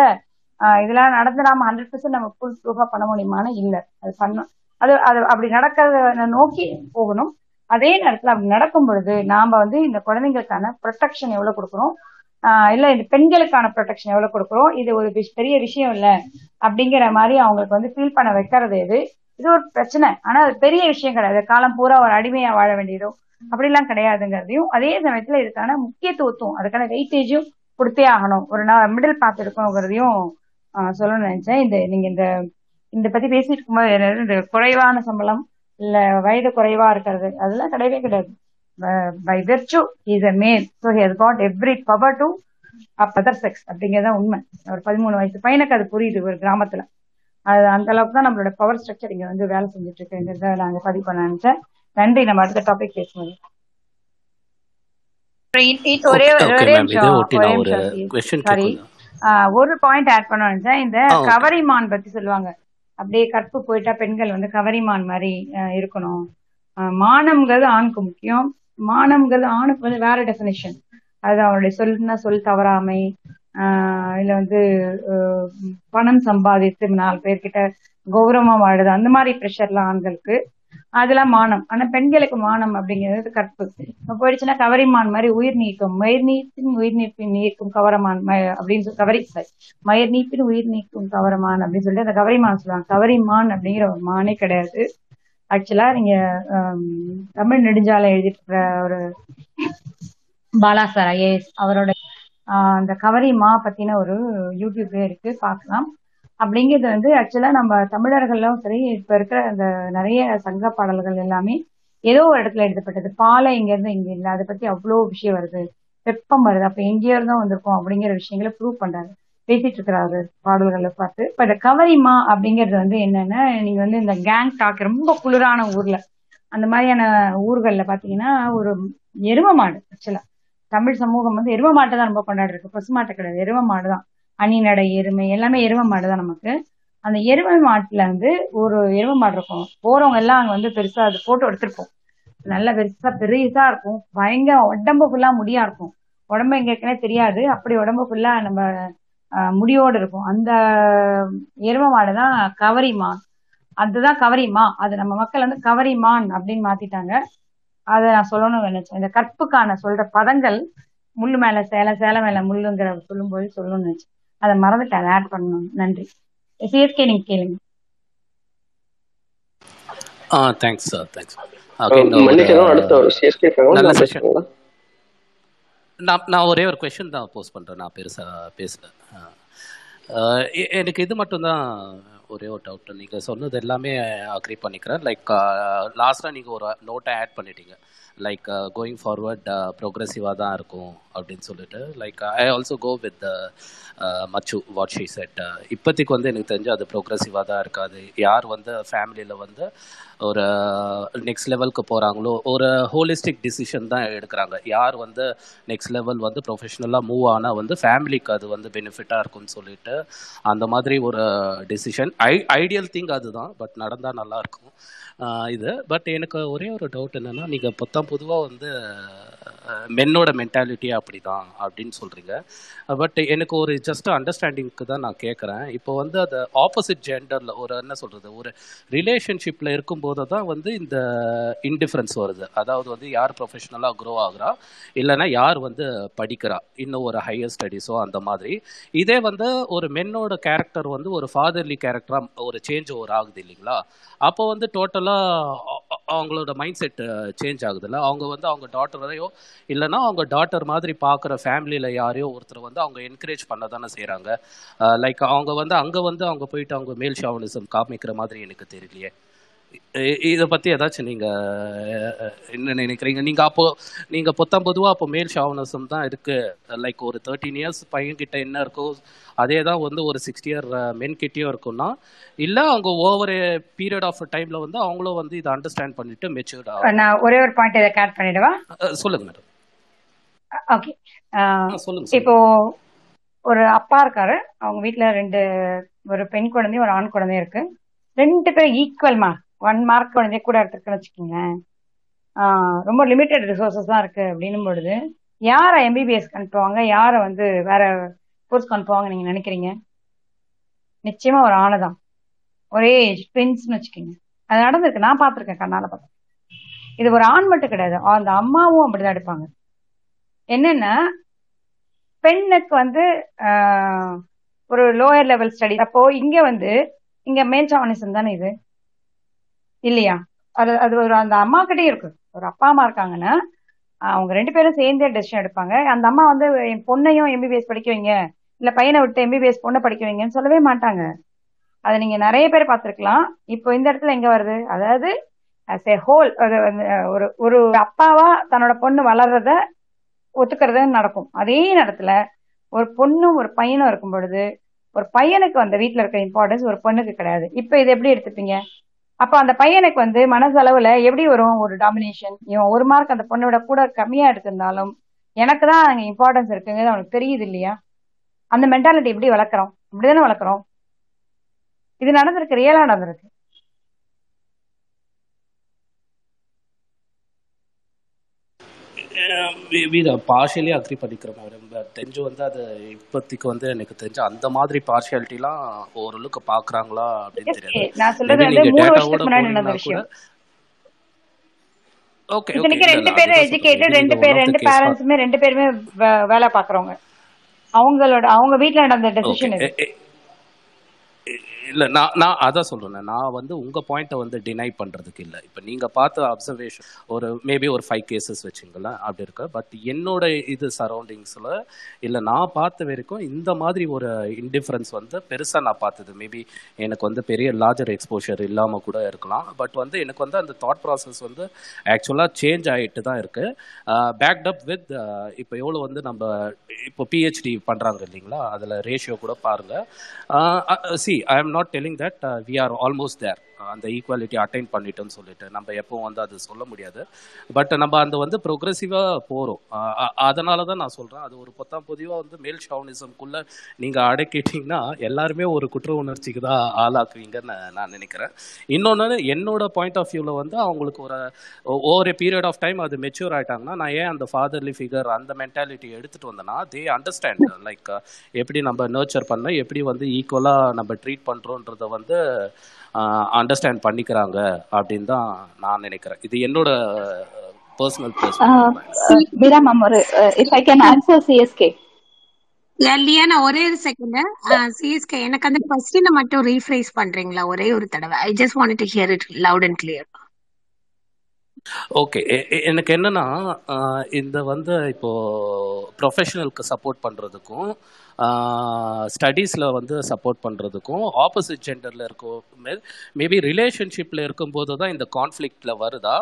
இதெல்லாம் இதெல்லாம் நடந்துடாம ஹண்ட்ரட் பர்சன்ட் நம்ம ஃபுல் ப்ரூஃபா பண்ண முடியுமான்னு இல்ல. அது பண்ண அது அது அப்படி நடக்கிறத நோக்கி போகணும். அதே நேரத்துல அப்படி நடக்கும் பொழுது நாம வந்து இந்த குழந்தைங்களுக்கான ப்ரொடெக்ஷன் எவ்வளவு கொடுக்குறோம்? ஆஹ் இல்ல இந்த பெண்களுக்கான ப்ரொடெக்ஷன் எவ்வளவு கொடுக்குறோம்? இது ஒரு பெரிய விஷயம் இல்ல. அப்படிங்கிற மாதிரி அவங்களுக்கு வந்து ஃபீல் பண்ண வைக்கிறது எது? இது ஒரு பிரச்சனை. ஆனா அது பெரிய விஷயம் கிடையாது. காலம் பூரா ஒரு அடிமையா வாழ வேண்டியதோ அப்படிலாம் கிடையாதுங்கிறதையும் அதே சமயத்துல இதுக்கான முக்கியத்துவத்துவம் அதுக்கான வெயிட்டேஜும் கொடுத்தே ஆகணும். ஒரு நான் மிடில் பாத் இருக்கணுங்கிறதையும் சொல்லணும்னு நினைச்சேன். இந்த நீங்க இந்த இந்த பத்தி பேசிட்டு இருக்கும்போது இந்த குறைவான சம்பளம் இல்ல வயது குறைவா இருக்கிறது அதெல்லாம் கிடையவே கிடையாது. By virtue is a male so he has got every power to other sex அப்படிங்கறத உண்மை. ஒரு பதிமூணு வயசு பையனுக்கு அது புரியுது ஒரு கிராமத்துல. அது அந்த அளவுக்கு தான் நம்மளோட பவர் ஸ்ட்ரக்சர் இங்க வந்து வேலை செஞ்சுட்டு இருக்குங்கிறத நாங்க பதிவு பண்ண நினைச்சேன். நன்றி நம்ம அடுத்த டாபிக் பேசுவோம். ஒரே ஒரே ஒரே சாரி பாயிண்ட் ஆட் பண்ண நினைச்சேன். இந்த ஓகே கவரிமான் பத்தி சொல்லுவாங்க. அப்படியே கற்பு போயிட்டா பெண்கள் வந்து கவரிமான் மாதிரி இருக்கணும். மானம்ங்கிறது ஆணுக்கு முக்கியம். மானம்ங்கிறது ஆணுக்கு வந்து வேற டெஃபினேஷன் அது அவருடைய சொல்லுனா சொல் தவறாமை. இல்ல வந்து பணம் சம்பாதித்து நாலு பேர்கிட்ட கௌரவமா வாழுது அந்த மாதிரி ப்ரெஷர்லாம் ஆண்களுக்கு. அதெல்லாம் மானம். ஆனா பெண்களுக்கு மானம் அப்படிங்கிறது கற்பு. போயிடுச்சுன்னா கவரிமான் மாதிரி உயிர் நீக்கும். மயிர் நீப்பின் உயிர் நீப்பின் நீக்கும் கவரமான். ம- அப்படின்னு சொல்லி கவரி சார் மயிர் நீப்பின் உயிர் நீக்கும் கவரமான் அப்படின்னு சொல்லிட்டு அந்த கவரிமான் சொல்லுவாங்க. கவரிமான் அப்படிங்கிற ஒரு மானே கிடையாது. ஆக்சுவலா நீங்க தமிழ் நெடுஞ்சாலை எழுதிட்டு இருக்கிற ஒரு பாலா சார் ஐஏஎஸ் அவரோட அந்த கவரி மா பத்தின ஒரு யூடியூப்ல இருக்கு பார்க்கலாம். அப்படிங்கிறது வந்து ஆக்சுவலா நம்ம தமிழர்களும் சரி இப்ப இருக்கிற அந்த நிறைய சங்க பாடல்கள் எல்லாமே ஏதோ ஒரு இடத்துல எழுதப்பட்டது பாலை இங்க இருந்து இங்க இல்லை அதை பத்தி அவ்வளோ விஷயம் வருது. வெப்பம் வருது. அப்ப எங்கேயோ இருந்தும் வந்திருக்கோம் அப்படிங்கிற விஷயங்களை ப்ரூவ் பண்றாரு. பேசிட்டு இருக்கிறாரு பாடல்களை பார்த்து. இப்ப இந்த கவரிமா அப்படிங்கிறது வந்து என்னன்னா நீங்க வந்து இந்த கேங் டாக் ரொம்ப குளிரான ஊர்ல அந்த மாதிரியான ஊர்கள்ல பாத்தீங்கன்னா ஒரு எரும மாடு ஆக்சுவலா தமிழ் சமூகம் வந்து எருவ மாட்டை தான் ரொம்ப கொண்டாடி இருக்கு பசு மாட்டை கிடையாது. எருவ மாடு தான் அணிநடை எருமை எல்லாமே எருவ மாடு தான் நமக்கு. அந்த எருமை மாட்டுல வந்து ஒரு எருவ மாடு இருக்கும். போறவங்க எல்லாம் அங்க வந்து பெருசா அது போட்டோ எடுத்திருப்போம். நல்லா பெருசா பெருசா இருக்கும். பயங்கர உடம்பு ஃபுல்லா முடியா இருக்கும். உடம்பு எங்க இருக்குன்னே தெரியாது. அப்படி உடம்பு ஃபுல்லா நம்ம முடியோடு இருக்கும். அந்த எரும மாடு தான் கவரிமான் அதுதான் கவரிமா. அது நம்ம மக்கள் வந்து கவரிமான் அப்படின்னு மாத்திட்டாங்க. அதை நான் சொல்லணும்னு நினைச்சேன். இந்த கற்புக்கான சொல்ற பதங்கள் முள்ளு மேல சேலை சேலை மேல முள்ளுங்கிற சொல்லும்போது சொல்லணும்னு நினைச்சேன். அதை மறந்துட்டேன் ஆட் பண்ணணும். நன்றி. சிஎஸ்கே நீங்க கேளுங்க. Ah thanks sir thanks again ஒரு மன்னிக்கணும் அடுத்த ஒரு சிஎஸ்கே நல்ல நான் நான் நான் ஒரே ஒரு கொஷின் தான் போஸ்ட் பண்ணுறேன் நான் பெருசாக பேசல. எனக்கு இது மட்டும்தான் ஒரே ஒரு டவுட் நீங்கள் சொன்னது எல்லாமே அக்ரி பண்ணிக்கிறேன். லைக் லாஸ்ட்டாக நீங்கள் ஒரு நோட்டை ஆட் பண்ணிட்டீங்க. லைக் கோயிங் ஃபார்வர்ட் ப்ரோக்ரெசிவாக தான் இருக்கும் அப்படின்னு சொல்லிட்டு like I also go with much what she said இப்போதைக்கு வந்து எனக்கு தெரிஞ்சு அது ப்ரோக்ரெசிவாக தான் இருக்காது. யார் வந்து ஃபேமிலியில் வந்து ஒரு uh, நெக்ஸ்ட் லெவலுக்கு போகிறாங்களோ ஒரு ஹோலிஸ்டிக் டிசிஷன் தான் எடுக்கிறாங்க. யார் வந்து நெக்ஸ்ட் லெவல் வந்து ப்ரொஃபஷனலாக மூவ் ஆனால் வந்து ஃபேமிலிக்கு அது வந்து பெனிஃபிட்டாக இருக்கும்னு சொல்லிட்டு அந்த மாதிரி ஒரு டிசிஷன் ஐ ஐடியல் திங் அதுதான் பட் நடந்தால் நல்லாயிருக்கும் இது. பட் எனக்கு ஒரே ஒரு டவுட் என்னென்னா நீங்கள் பொத்தம் பொதுவாக வந்து மென்னோட மென்டாலிட்டி அப்படிதான் அப்படின்னு சொல்றீங்க. பட் எனக்கு ஒரு ஜஸ்ட் அண்டர்ஸ்டாண்டிங்க்கு தான் நான் கேட்குறேன் இப்போ வந்து அது ஆப்போசிட் ஜெண்டரில் ஒரு என்ன சொல்றது ஒரு ரிலேஷன்ஷிப்பில் இருக்கும்போது தான் வந்து இந்த இன்டிஃபரன்ஸ் வருது. அதாவது வந்து யார் ப்ரொஃபஷனலாக க்ரோ ஆகுறா இல்லைன்னா யார் வந்து படிக்கிறா இன்னும் ஒரு ஹையர் ஸ்டடீஸோ அந்த மாதிரி. இதே வந்து ஒரு மென்னோட கேரக்டர் வந்து ஒரு ஃபாதர்லி கேரக்டராக ஒரு சேஞ்ச் ஓவர் ஆகுது இல்லைங்களா? அப்போ வந்து டோட்டலாக அவங்களோட மைண்ட் செட் சேஞ்ச் ஆகுதுல்ல. அவங்க வந்து அவங்க டாட்டரையோ இல்லைன்னா அவங்க டாட்டர் மாதிரி பார்க்குற ஃபேமிலியில் யாரையோ ஒருத்தர் வந்து அவங்க என்கரேஜ் பண்ண தானே செய்கிறாங்க லைக் அவங்க வந்து அங்கே வந்து அவங்க போயிட்டு அவங்க மேல் ஷாவனிசம் காமிக்கிற மாதிரி எனக்கு தெரியலையே. இதை பற்றி ஏதாச்சும் நீங்கள் என்ன நினைக்கிறீங்க? நீங்கள் அப்போ நீங்கள் பொத்தாம் பொதுவாக அப்போ மேல் ஷாவனிசம் தான் இருக்குது லைக் ஒரு தேர்ட்டீன் இயர்ஸ் பையன்கிட்ட என்ன இருக்கோ அதே தான் வந்து ஒரு சிக்ஸ்டி இயர் மென் கிட்டேயும் இருக்கும்னா இல்லை அவங்க ஓவர் பீரியட் ஆஃப் டைமில் வந்து அவங்களும் வந்து இதை அண்டர்ஸ்டாண்ட் பண்ணிட்டு மெச்சூர்ட் ஆகும் நான் ஒரே ஒரு பாயிண்ட் இதை கேட் பண்ணிடவா? சொல்லுங்க மேடம் ஓகே சொல்லுங்க இப்போ ஒரு அப்பா இருக்காரு. அவங்க வீட்ல ரெண்டு ஒரு பெண் குழந்தையும் ஒரு ஆண் குழந்தையும் இருக்கு. ரெண்டு பேரும் ஈக்குவல் மார்க் ஒன் மார்க் குழந்தைய கூட எடுத்துருக்குன்னு வச்சுக்கோங்களேன். ரொம்ப லிமிட்டெட் ரிசோர்ஸஸ் தான் இருக்கு அப்படின்னும் பொழுது யாரை எம்பிபிஎஸ் அனுப்புவாங்க யாரை வந்து வேற கோர்ஸ்க்கு அனுப்புவாங்க நீங்க நினைக்கிறீங்க? நிச்சயமா ஒரு ஆணை தான். ஒரே ஏஜ் ட்வின்ஸ்னு வச்சுக்கோங்க. அது நடந்திருக்கு. நான் பார்த்துருக்கேன் கண்ணால பார்த்தேன் இது ஒரு ஆண் மட்டும் கிடையாது. அந்த அம்மாவும் அப்படிதான் எடுப்பாங்க. என்னன்னா பெண்ணுக்கு வந்து ஒரு லோயர் லெவல் ஸ்டடி அப்போ இங்க வந்து இங்க மேல் சாவனிசம் தானே இது? இல்லையா? அது அது ஒரு அந்த அம்மா கிட்டே இருக்கு. ஒரு அப்பா அம்மா இருக்காங்கன்னா அவங்க ரெண்டு பேரும் சேர்ந்தே டெசிஷன் எடுப்பாங்க. அந்த அம்மா வந்து என் பொண்ணையும் எம்பிபிஎஸ் படிக்க வைங்க. இல்ல பையனை விட்டு எம்பிபிஎஸ் பொண்ணை படிக்க வைங்கன்னு சொல்லவே மாட்டாங்க. அதை நீங்க நிறைய பேர் பார்த்துருக்கலாம். இப்போ இந்த இடத்துல எங்க வருது? அதாவது as a ஹோல் ஒரு ஒரு அப்பாவா தன்னோட பொண்ணு வளர்றத ஒத்துக்கிறது நடக்கும். அதே நேரத்துல ஒரு பொண்ணும் ஒரு பையனும் இருக்கும் பொழுது ஒரு பையனுக்கு அந்த வீட்டுல இருக்க இம்பார்ட்டன்ஸ் ஒரு பொண்ணுக்கு கிடையாது. இப்ப இது எப்படி எடுத்துப்பீங்க? அப்ப அந்த பையனுக்கு வந்து மனசளவுல எப்படி வரும் ஒரு டாமினேஷன் இவன் ஒரு மார்க் அந்த பொண்ணை விட கூட கம்மியா எடுத்திருந்தாலும் எனக்கு தான் அங்க இம்பார்ட்டன்ஸ் இருக்குங்கிறது அவனுக்கு தெரியுது இல்லையா? அந்த மென்டாலிட்டி எப்படி வளர்க்குறோம்? இப்படிதானே வளர்க்குறோம்? இது நடந்திருக்கு ரியலா நடந்திருக்கு. இதை பார்ஷியலி அக்ரி பண்ணிக்கிறேன் மேடம் தெரிஞ்சு வந்து அது இப்போதைக்கு வந்து எனக்கு தெரிஞ்சு அந்த மாதிரி பார்ஷியாலிட்டிலாம் ஓரளவுக்கு பார்க்குறாங்களா அப்படின்னு தெரியாது. ஓகே ரெண்டு பேரும் எஜுகேட்டட் ரெண்டு பேர் ரெண்டு பேரண்ட்ஸுமே ரெண்டு பேருமே வேலை பாக்குறவங்க அவங்களோட அவங்க வீட்ல நடந்த டெசிஷன் இல்லை நான் நான் அதான் சொல்கிறேன் நான் வந்து உங்கள் பாயிண்ட்டை வந்து டினை பண்ணுறதுக்கு இல்லை. இப்போ நீங்கள் பார்த்த அப்சர்வேஷன் ஒரு மேபி ஒரு ஃபைவ் கேசஸ் வச்சுங்களேன் அப்படி இருக்கு. பட் என்னோட இது சரௌண்டிங்ஸில் இல்லை நான் பார்த்த வரைக்கும் இந்த மாதிரி ஒரு இன்டிஃபரன்ஸ் வந்து பெருசாக நான் பார்த்தது. மேபி எனக்கு வந்து பெரிய லார்ஜர் எக்ஸ்போஷர் இல்லாமல் கூட இருக்கலாம். பட் வந்து எனக்கு வந்து அந்த தாட் ப்ராசஸ் வந்து ஆக்சுவலாக சேஞ்ச் ஆகிட்டு தான் இருக்குது பேக்டப் வித் இப்போ எவ்வளோ வந்து நம்ம இப்போ பிஹெச்டி பண்ணுறாங்க இல்லைங்களா? அதில் ரேஷியோ கூட பாருங்கள் see I am not telling that we are almost there அந்த ஈக்குவாலிட்டி அட்டைன் பண்ணிட்டோம்னு சொல்லிட்டு நம்ம எப்பவும் வந்து அது சொல்ல முடியாது. பட் நம்ம அந்த வந்து ப்ரோக்ரெசிவாக போகிறோம் அதனால தான் நான் சொல்கிறேன் அது ஒரு பொத்தாம் பொதுவாக வந்து மேல் ஷாவனிசம்குள்ளே நீங்கள் அடக்கிட்டீங்கன்னா எல்லாருமே ஒரு குற்ற உணர்ச்சிக்கு தான் ஆளாக்குவீங்கன்னு நான் நினைக்கிறேன். இன்னொன்று என்னோட பாயிண்ட் ஆஃப் வியூவில் வந்து அவங்களுக்கு ஒரு ஓவர் பீரியட் ஆஃப் டைம் அது மெச்சூர் ஆகிட்டாங்கன்னா நான் ஏன் அந்த ஃபாதர்லி ஃபிகர் அந்த மென்டாலிட்டி எடுத்துகிட்டு வந்தேன்னா தே அண்டர்ஸ்டாண்ட் லைக் எப்படி நம்ம நர்ச்சர் பண்ண எப்படி வந்து ஈக்குவலாக நம்ம ட்ரீட் பண்ணுறோன்றத வந்து அண்டர்ஸ்டாண்ட் பண்ணிக்கிறாங்க அப்படின்னு தான் நான் நினைக்கிறேன். இது என்னோட personal I can answer CSK. Liana ஒரே ஒரு செகண்ட் சிஎஸ்கே எனக்கு அந்த கொஸ்டினை மட்டும் ரீஃப்ரைஸ் பண்றீங்களா? ஒரே ஒரு தடவை. I just want to hear it loud and clear okay எனக்கு என்னன்னா இந்த வந்து இப்போ ப்ரொஃபஷனலுக்கு சப்போர்ட் பண்ணுறதுக்கும் ஸ்டடீஸில் வந்து சப்போர்ட் பண்ணுறதுக்கும் ஆப்போசிட் ஜெண்டரில் இருக்கும் மேபி ரிலேஷன்ஷிப்பில் இருக்கும்போது தான் இந்த கான்ஃப்ளிக்டில் வருதா?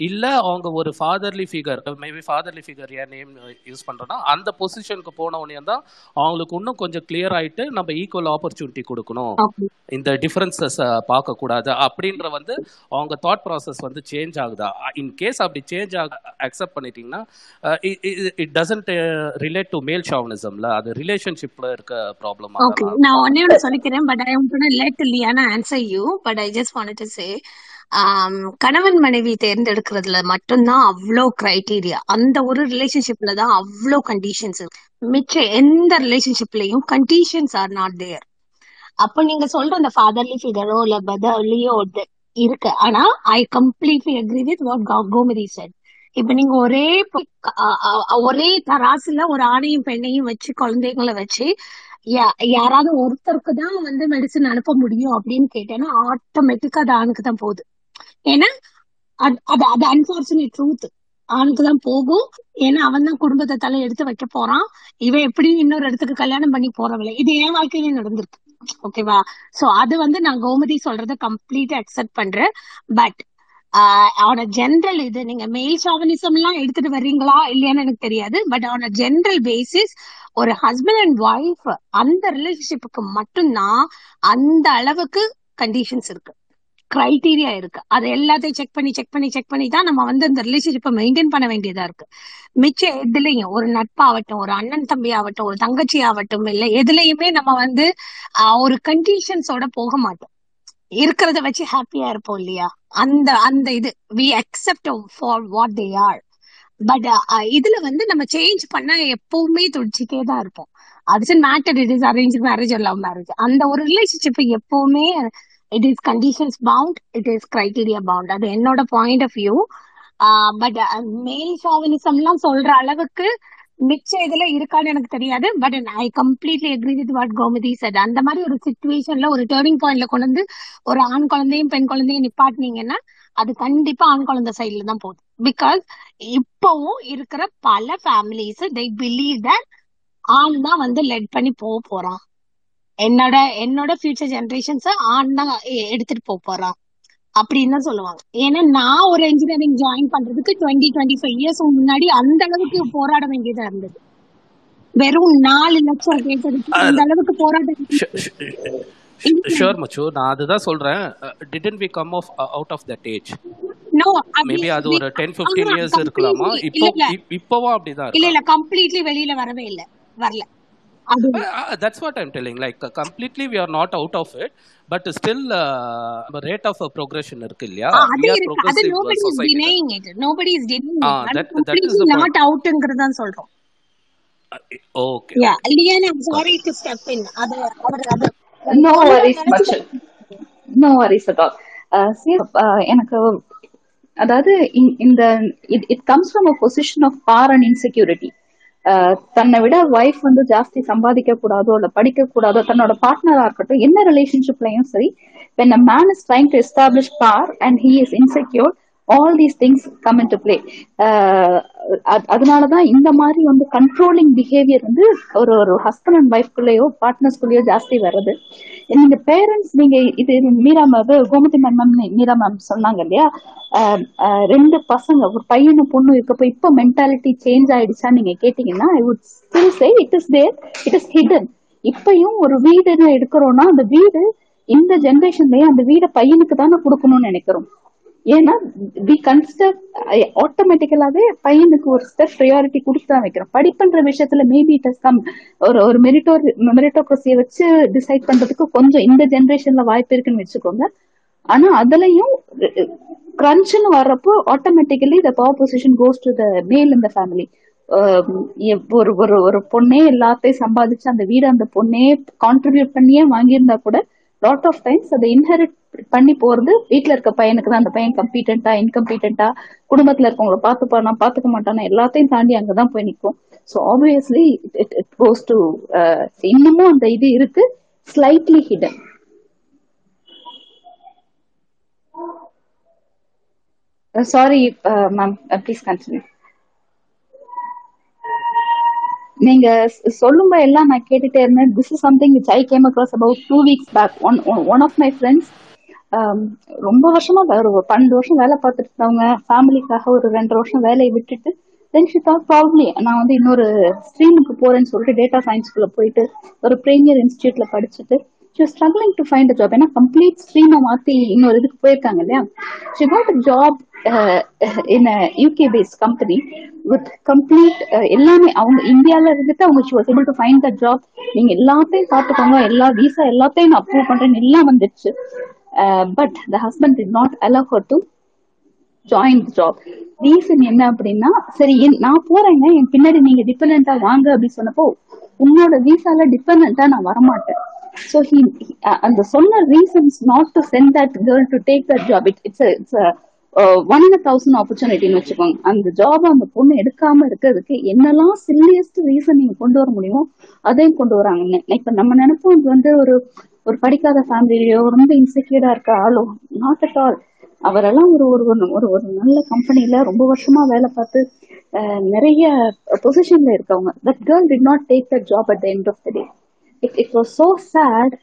இல்லை அவங்க ஒரு fatherly figure maybe fatherly figure ஏன் நேம் யூஸ் பண்ணுறோன்னா அந்த பொசிஷனுக்கு போன உடனே தான் அவங்களுக்கு இன்னும் கொஞ்சம் கிளியர் ஆயிட்டு நம்ம ஈக்குவல் ஆப்பர்ச்சுனிட்டி கொடுக்கணும். இந்த டிஃபரன்சஸ் பார்க்கக்கூடாது அப்படின்ற வந்து அவங்க தாட் ப்ராசஸ் வந்து சேஞ்ச் ஆகுதா? இன் கேஸ் அப்படி சேஞ்ச் ஆக அக்செப்ட் பண்ணிட்டீங்கன்னா it doesn't relate to male ஷாவனிசம்ல அது ரிலேஷன்ஷிப்ல இருக்க தான் நான் ஒன்னே ஒன்று சொல்லிக்கிறேன் but I want let Liana answer you but I just want to say கணவன் மனைவி தேர்ந்தெடுக்கிறதுல மட்டும்தான் அவ்வளோ கிரைட்டீரியா அந்த ஒரு ரிலேஷன்ஷிப்ல தான் அவ்வளோ கண்டிஷன்ஸ் மிச்ச எந்த ரிலேஷன்ஷிப்லயும் கண்டிஷன்ஸ் ஆர் நாட் தேர் அப்ப நீங்க சொல்ற அந்த ஃபாதர்லி ஃபிகரோ இல்ல பதர்லியோ இருக்கு. ஆனா I completely agree with what Gomathi said இப்ப நீங்க ஒரே ஒரே தராசுல ஒரு ஆணையும் பெண்ணையும் வச்சு குழந்தைங்களை வச்சு யாராவது ஒருத்தருக்கு தான் வந்து மெடிசன் அனுப்ப முடியும் அப்படின்னு கேட்டேன்னா ஆட்டோமேட்டிக்கா அது ஆணுக்கு தான் போகுது. ஏன்னா அது அது அது அன்பார்ச்சுனேட் ட்ரூத் அவனுக்கு தான் போகும். ஏன்னா அவன் தான் குடும்பத்தை தலை எடுத்து வைக்க போறான். இவன் எப்படி இன்னொரு இடத்துக்கு கல்யாணம் பண்ணி போறவள இது என் வாழ்க்கையிலே நடந்திருக்கு. ஓகேவா சோ அது வந்து நான் கோமதி சொல்றத கம்ப்ளீட்டா அக்செப்ட் பண்றேன். பட் அவன ஜென்ரல் இது நீங்க மெயில் ஷாவனிசம் எல்லாம் எடுத்துட்டு வர்றீங்களா? இல்லையான்னு எனக்கு தெரியாது. பட் ஆன் ஜென்ரல் பேசிஸ் ஒரு ஹஸ்பண்ட் அண்ட் ஒய்ஃப் அந்த ரிலேஷன்ஷிப்புக்கு மட்டும்தான் அந்த அளவுக்கு கண்டிஷன்ஸ் இருக்கு. கிரைட்டீரியா இருக்கு. அது எல்லாத்தையும் செக் பண்ணி செக் பண்ணி செக் பண்ணி தான் நம்ம வந்து அந்த ரிலேஷன்ஷிப்பை மெயின்டைன் பண்ண வேண்டியதா இருக்கு. மிச்ச எதுலயும் ஒரு நட்பாகட்டும் ஒரு அண்ணன் தம்பி ஆகட்டும் ஒரு தங்கச்சி ஆகட்டும் இல்ல எதுலயுமே நம்ம வந்து ஆஹ், ஒரு கண்டிஷன்ஸோட போக மாட்டோம். இருக்கிறத வச்சு ஹாப்பியா இருப்போம் இல்லையா? அந்த அந்த இது we accept for what they are but இதுல வந்து நம்ம சேஞ்ச் பண்ண எப்பவுமே துடிச்சிட்டே தான் இருப்போம். அது matter it is arrange marriage love marriage அந்த ஒரு ரிலேஷன்ஷிப் எப்பவுமே it is conditions bound it is criteria bound அது என்னோட பாயிண்ட் ஆஃப் வியூ பட் மேல் ஷாவினிசம் சொல்ற அளவுக்கு மிச்ச இதுல இருக்கான்னு எனக்கு தெரியாது. But I completely agree with what Gomathi sir அந்த மாதிரி ஒரு சுச்சுவேஷன்ல ஒரு டேர்னிங் பாயிண்ட்ல கொண்டு வந்து ஒரு ஆண் குழந்தையும் பெண் குழந்தையும் நிப்பாட்டினீங்கன்னா அது கண்டிப்பா ஆண் குழந்தை சைட்ல தான் போகுது பிகாஸ் இப்பவும் இருக்கிற பல ஃபேமிலிஸ் தே பிலீவ் தட் ஆண் தான் வந்து லெட் பண்ணி போக போறான். என்னோட என்னோட ஃபியூச்சர் ஜெனரேஷன்ஸ் ஆண் தான் எடுத்துட்டு போக போறான் அப்படின்னு தான் சொல்லுவாங்க. ஏன்னா நான் ஒரு இன்ஜினியரிங் ஜாயின் பண்றதுக்கு டுவெண்ட்டி டுவெண்ட்டி ஃபைவ் இயர்ஸ் முன்னாடி அந்த அளவுக்கு போராட வேண்டியதா இருந்தது. வெறும் நாலு லட்சம் கேட்டதுக்கு அந்த அளவுக்கு போராட ஷுர் மச்சு நான் அதுதான் சொல்றேன். Didn't we come off out of that age no maybe அது ஒரு டென் ஃபிஃப்டீன் இயர்ஸ் இருக்கலாமா? இப்போ இப்போவும் அப்படிதான் இல்ல இல்ல கம்ப்ளீட்லி வெளியில வரவே இல்ல. வரல. அது that's what I'm telling like completely we are not out of it but still rate of progression இருக்கு இல்லையா ஆ, அது வி ஆர் இருக்கு அது progressive nobody is society denying it nobody is denying ah it அது that that is completely the not point அவுட்ங்கிறது தான் சொல்றோம் okay yeah okay லியன் I'm sorry to step in அது அவர் அது No சொல்லணும்னு worries much. நினைச்சு No worries at all. Uh, see, uh, எனக்கு அதாவது இ- இந்த it it comes from a position of power and insecurity தன்னை விட ஒய்ஃப் வந்து ஜாஸ்தி சம்பாதிக்க கூடாதோ இல்ல படிக்க கூடாதோ தன்னோட பார்ட்னரா இருக்கட்டும் என்ன ரிலேஷன்ஷிப்லயும் சரி when a man is trying to establish power and he all these things come into play அது- அதனாலதான் இந்த மாதிரி வந்து கண்ட்ரோலிங் பிஹேவியர் வந்து ஒரு ஒரு ஹஸ்பண்ட் அண்ட் ஒய்ஃப்குள்ளேயோ பார்ட்னர்ஸ்குள்ளேயோ ஜாஸ்தி வர்றது. நீங்க பேரண்ட்ஸ் நீங்க இது Meera ma'am Gomathi ma'am ma'am Meera ma'am சொன்னாங்க இல்லையா? ரெண்டு பசங்க ஒரு பையனும் பொண்ணு இருக்கப்போ இப்போ மென்டாலிட்டி சேஞ்ச் ஆயிடுச்சா நீங்க கேட்டீங்கன்னா I would still say it is there it is hidden இப்பயும் ஒரு வீடு எடுக்கிறோம்னா அந்த வீடு இந்த ஜென்ரேஷன்லயே அந்த வீடை பையனுக்கு தானே கொடுக்கணும்னு நினைக்கிறோம். ஏன்னா வி கன்சிடர் ஆட்டோமேட்டிக்கலாவே பையனுக்கு ஒரு ஸ்டெப் ப்ரையாரிட்டி கொடுத்து தான் வைக்கிறோம். படிப்புன்ற விஷயத்துல மேபி இட் ஹஸ் கம் ஒரு ஒரு மெரிட்டோ மெரிட்டோக்ரஸியை வச்சு டிசைட் பண்றதுக்கு கொஞ்சம் இந்த ஜென்ரேஷன்ல வாய்ப்பு இருக்குன்னு வச்சுக்கோங்க. ஆனா அதுலயும் கிரன்ச்னு வர்றப்போ automatically the power position goes to the male இந்த ஃபேமிலி ஒரு ஒரு ஒரு பொண்ணே எல்லாத்தையும் சம்பாதிச்சு அந்த வீடு அந்த பொண்ணே கான்ட்ரிபியூட் பண்ணியே வாங்கியிருந்தா கூட லாட் ஆஃப் டைம்ஸ் அதை இன்ஹெரிட் பண்ணி போறது வீட்ல இருக்க பையனுக்கு தான் அந்த பையன் கம்பீட்டண்டா இன்கம்பீட்டண்டா குடும்பத்துல இருக்கவங்கள பாத்துப்பானா பாத்துக்க மாட்டானா எல்லாத்தையும் தாண்டி அங்கதான் போய் நிற்கும் so obviously it it goes to இன்னமும் அந்த இது இருக்கு slightly hidden sorry ma'am please continue நீங்க ஸ்- எல்லாம் நான் கேட்டுட்டே இருந்தேன். This is something which I came across about two weeks back one one of my friends ரொம்ப வருஷமா வே- ஒரு பன்னெண்டு வருஷம் வேலை பார்த்துட்டு இருந்தவங்க ஃபேமிலிக்காக ஒரு ரெண்டு வருஷம் வேலையை விட்டுட்டு தென் ஷி தாட் ப்ராப்ளி நான் வந்து இன்னொரு ஸ்ட்ரீமுக்கு போறேன்னு சொல்லிட்டு டேட்டா சயின்ஸ்குள்ள போயிட்டு ஒரு பிரீமியர் இன்ஸ்டியூட்ல படிச்சுட்டு she struggling to find job ஏன்னா கம்ப்ளீட் ஸ்ட்ரீமை மாத்தி இன்னொரு இதுக்கு போயிருக்காங்க இல்லையா? She got job in UK based company with complete எல்லாமே அவங்க இந்தியால இருந்துட்டு அவங்க she was able to find the job நீங்க எல்லாத்தையும் பார்த்துக்கோங்க எல்லா விசா எல்லாத்தையும் நான் அப்ரூவ் பண்றேன்னு எல்லாம் வந்துடுச்சு. But the husband did not allow her to join job reason என்ன அப்படின்னா சரி என்- நான் போறேங்க என் பின்னாடி நீங்க டிபெண்டா வாங்க அப்படின்னு சொன்னப்போ உன்னோட விசால டிபெண்டா நான் வரமாட்டேன். ஸோ ஹி uh, அந்த சொன்ன reasons not to send that girl to take that job it it's it's one in thousand ஆப்பர்ச்சுனிட்டின்னு வச்சுக்கோங்க. அந்த ஜாப் அந்த பொண்ணு எடுக்காம இருக்கிறதுக்கு என்னெல்லாம் சில்லியஸ்ட் ரீசன் நீங்க கொண்டு வர முடியுமோ அதையும் கொண்டு வராங்க. இப்ப நம்ம நினைப்போம் இது வந்து ஒரு ஒரு படிக்காத ஃபேமிலியோ ரொம்ப இன்செக்யூர்டா இருக்க ஆளோ நாட் அட் ஆல் அவரெல்லாம் ஒரு ஒரு ஒரு ஒரு நல்ல கம்பெனில ரொம்ப வருஷமா வேலை பார்த்து அஹ், நிறைய பொசிஷன்ல இருக்கவங்க. That girl did not take the job at the end of the day it it was so sad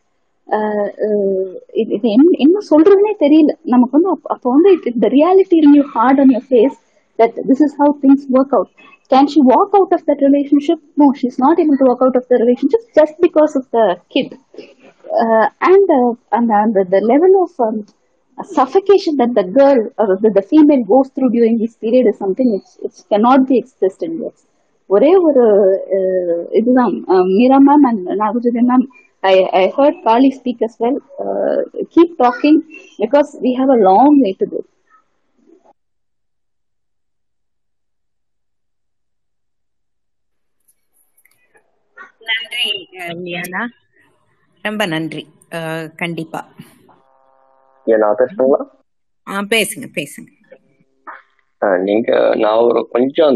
இது என்ன சொல்றதுனே தெரியல. நமக்கு வந்து அப்போ வந்து it the reality in you hard on your face that this is how things work out can she walk out of that relationship no she is not able to walk out of the relationship just because of the kid and uh, and, and the, the level of um, suffocation that the girl or the, the female goes through during this period is something which, which cannot be expressed in words. ஒரே ஒரு அஹ், இதுதான் அஹ், Meera ma'am and Nagajothi ma'am I I heard Kali speak as well keep talking because we have a long way to go நன்றி அஹ், Liana ரொம்ப நன்றி. கண்டிப்பா. நான் பேசுங்க பேசுங்க. நீங்க நான் ஒரு கொஞ்சம்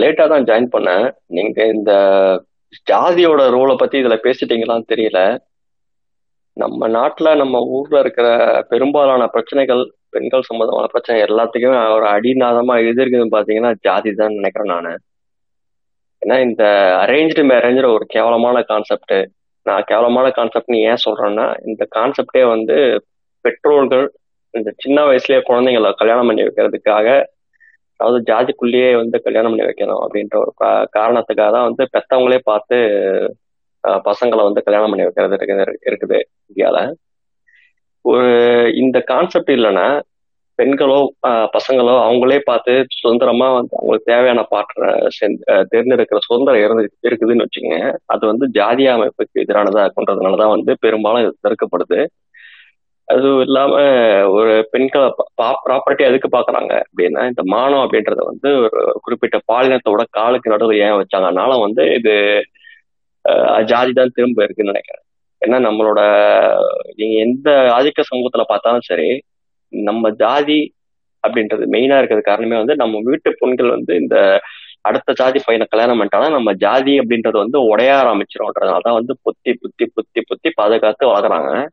லேட்டா தான் ஜாயின் பண்ணேன். நீங்க இந்த ஜாதியோட ரோலை பத்தி இதுல பேசிட்டீங்களான்னு தெரியல. நம்ம நாட்டுல நம்ம ஊர்ல இருக்கிற பெரும்பாலான பிரச்சனைகள் பெண்கள் சம்பந்தமான பிரச்சனை எல்லாத்துக்குமே ஒரு அடிநாதமா எழுதிருக்குதுன்னு பாத்தீங்கன்னா ஜாதி தான் நினைக்கிறேன் நானு. ஏன்னா இந்த அரேഞ്ച്டு மேரேஜ்ற ஒரு கேவலமான கான்செப்ட் நான் கேவலமான கான்செப்ட்னு ஏன் சொல்றேன்னா இந்த கான்செப்டே வந்து பெற்றோர்கள் இந்த சின்ன வயசுலயே குழந்தைங்களை கல்யாணம் பண்ணி வைக்கிறதுக்காக அதாவது ஜாதிக்குள்ளேயே வந்து கல்யாணம் பண்ணி வைக்கணும் அப்படின்ற ஒரு காரணத்துக்காக தான் வந்து பெத்தவங்களே பார்த்து பசங்களை வந்து கல்யாணம் பண்ணி வைக்கிறது இருக்குது இருக்குது இந்தியால. ஒரு இந்த கான்செப்ட் இல்லைன்னா பெண்களோ பசங்களோ அவங்களே பார்த்து சுதந்திரமா வந்து அவங்களுக்கு தேவையான பாற்ற தேர்ந்தெடுக்கிற சுதந்திரம் இருந்து இருக்குதுன்னு வச்சுங்க அது வந்து ஜாதிய அமைப்புக்கு எதிரானதா கொண்டதுனாலதான் வந்து பெரும்பாலும் இது தடுக்கப்படுது. அதுவும் இல்லாம ஒரு பெண்களை ப்ராப்பர்ட்டி எதுக்கு பாக்குறாங்க அப்படின்னா இந்த மானம் அப்படின்றத வந்து ஒரு குறிப்பிட்ட பாலினத்தோட காலுக்கு நடுவில் ஏன் வச்சாங்கனால வந்து இது ஜாதி தான் திரும்ப இருக்குன்னு நினைக்கிறேன். ஏன்னா நம்மளோட நீங்க எந்த ஆதிக்க சமூகத்துல பார்த்தாலும் சரி நம்ம ஜாதி அப்படின்றது மெயினா இருக்கிறது காரணமே வந்து நம்ம வீட்டு பெண்கள் வந்து இந்த அடுத்த ஜாதி பையனை கல்யாணம் பண்ணிட்டாலும் நம்ம ஜாதி அப்படின்றது வந்து உடைய ஆரம்பிச்சிரும்ன்றதுனால தான் வந்து புத்தி புத்தி புத்தி புத்தி பாதுகாத்து வளர்க்குறாங்க.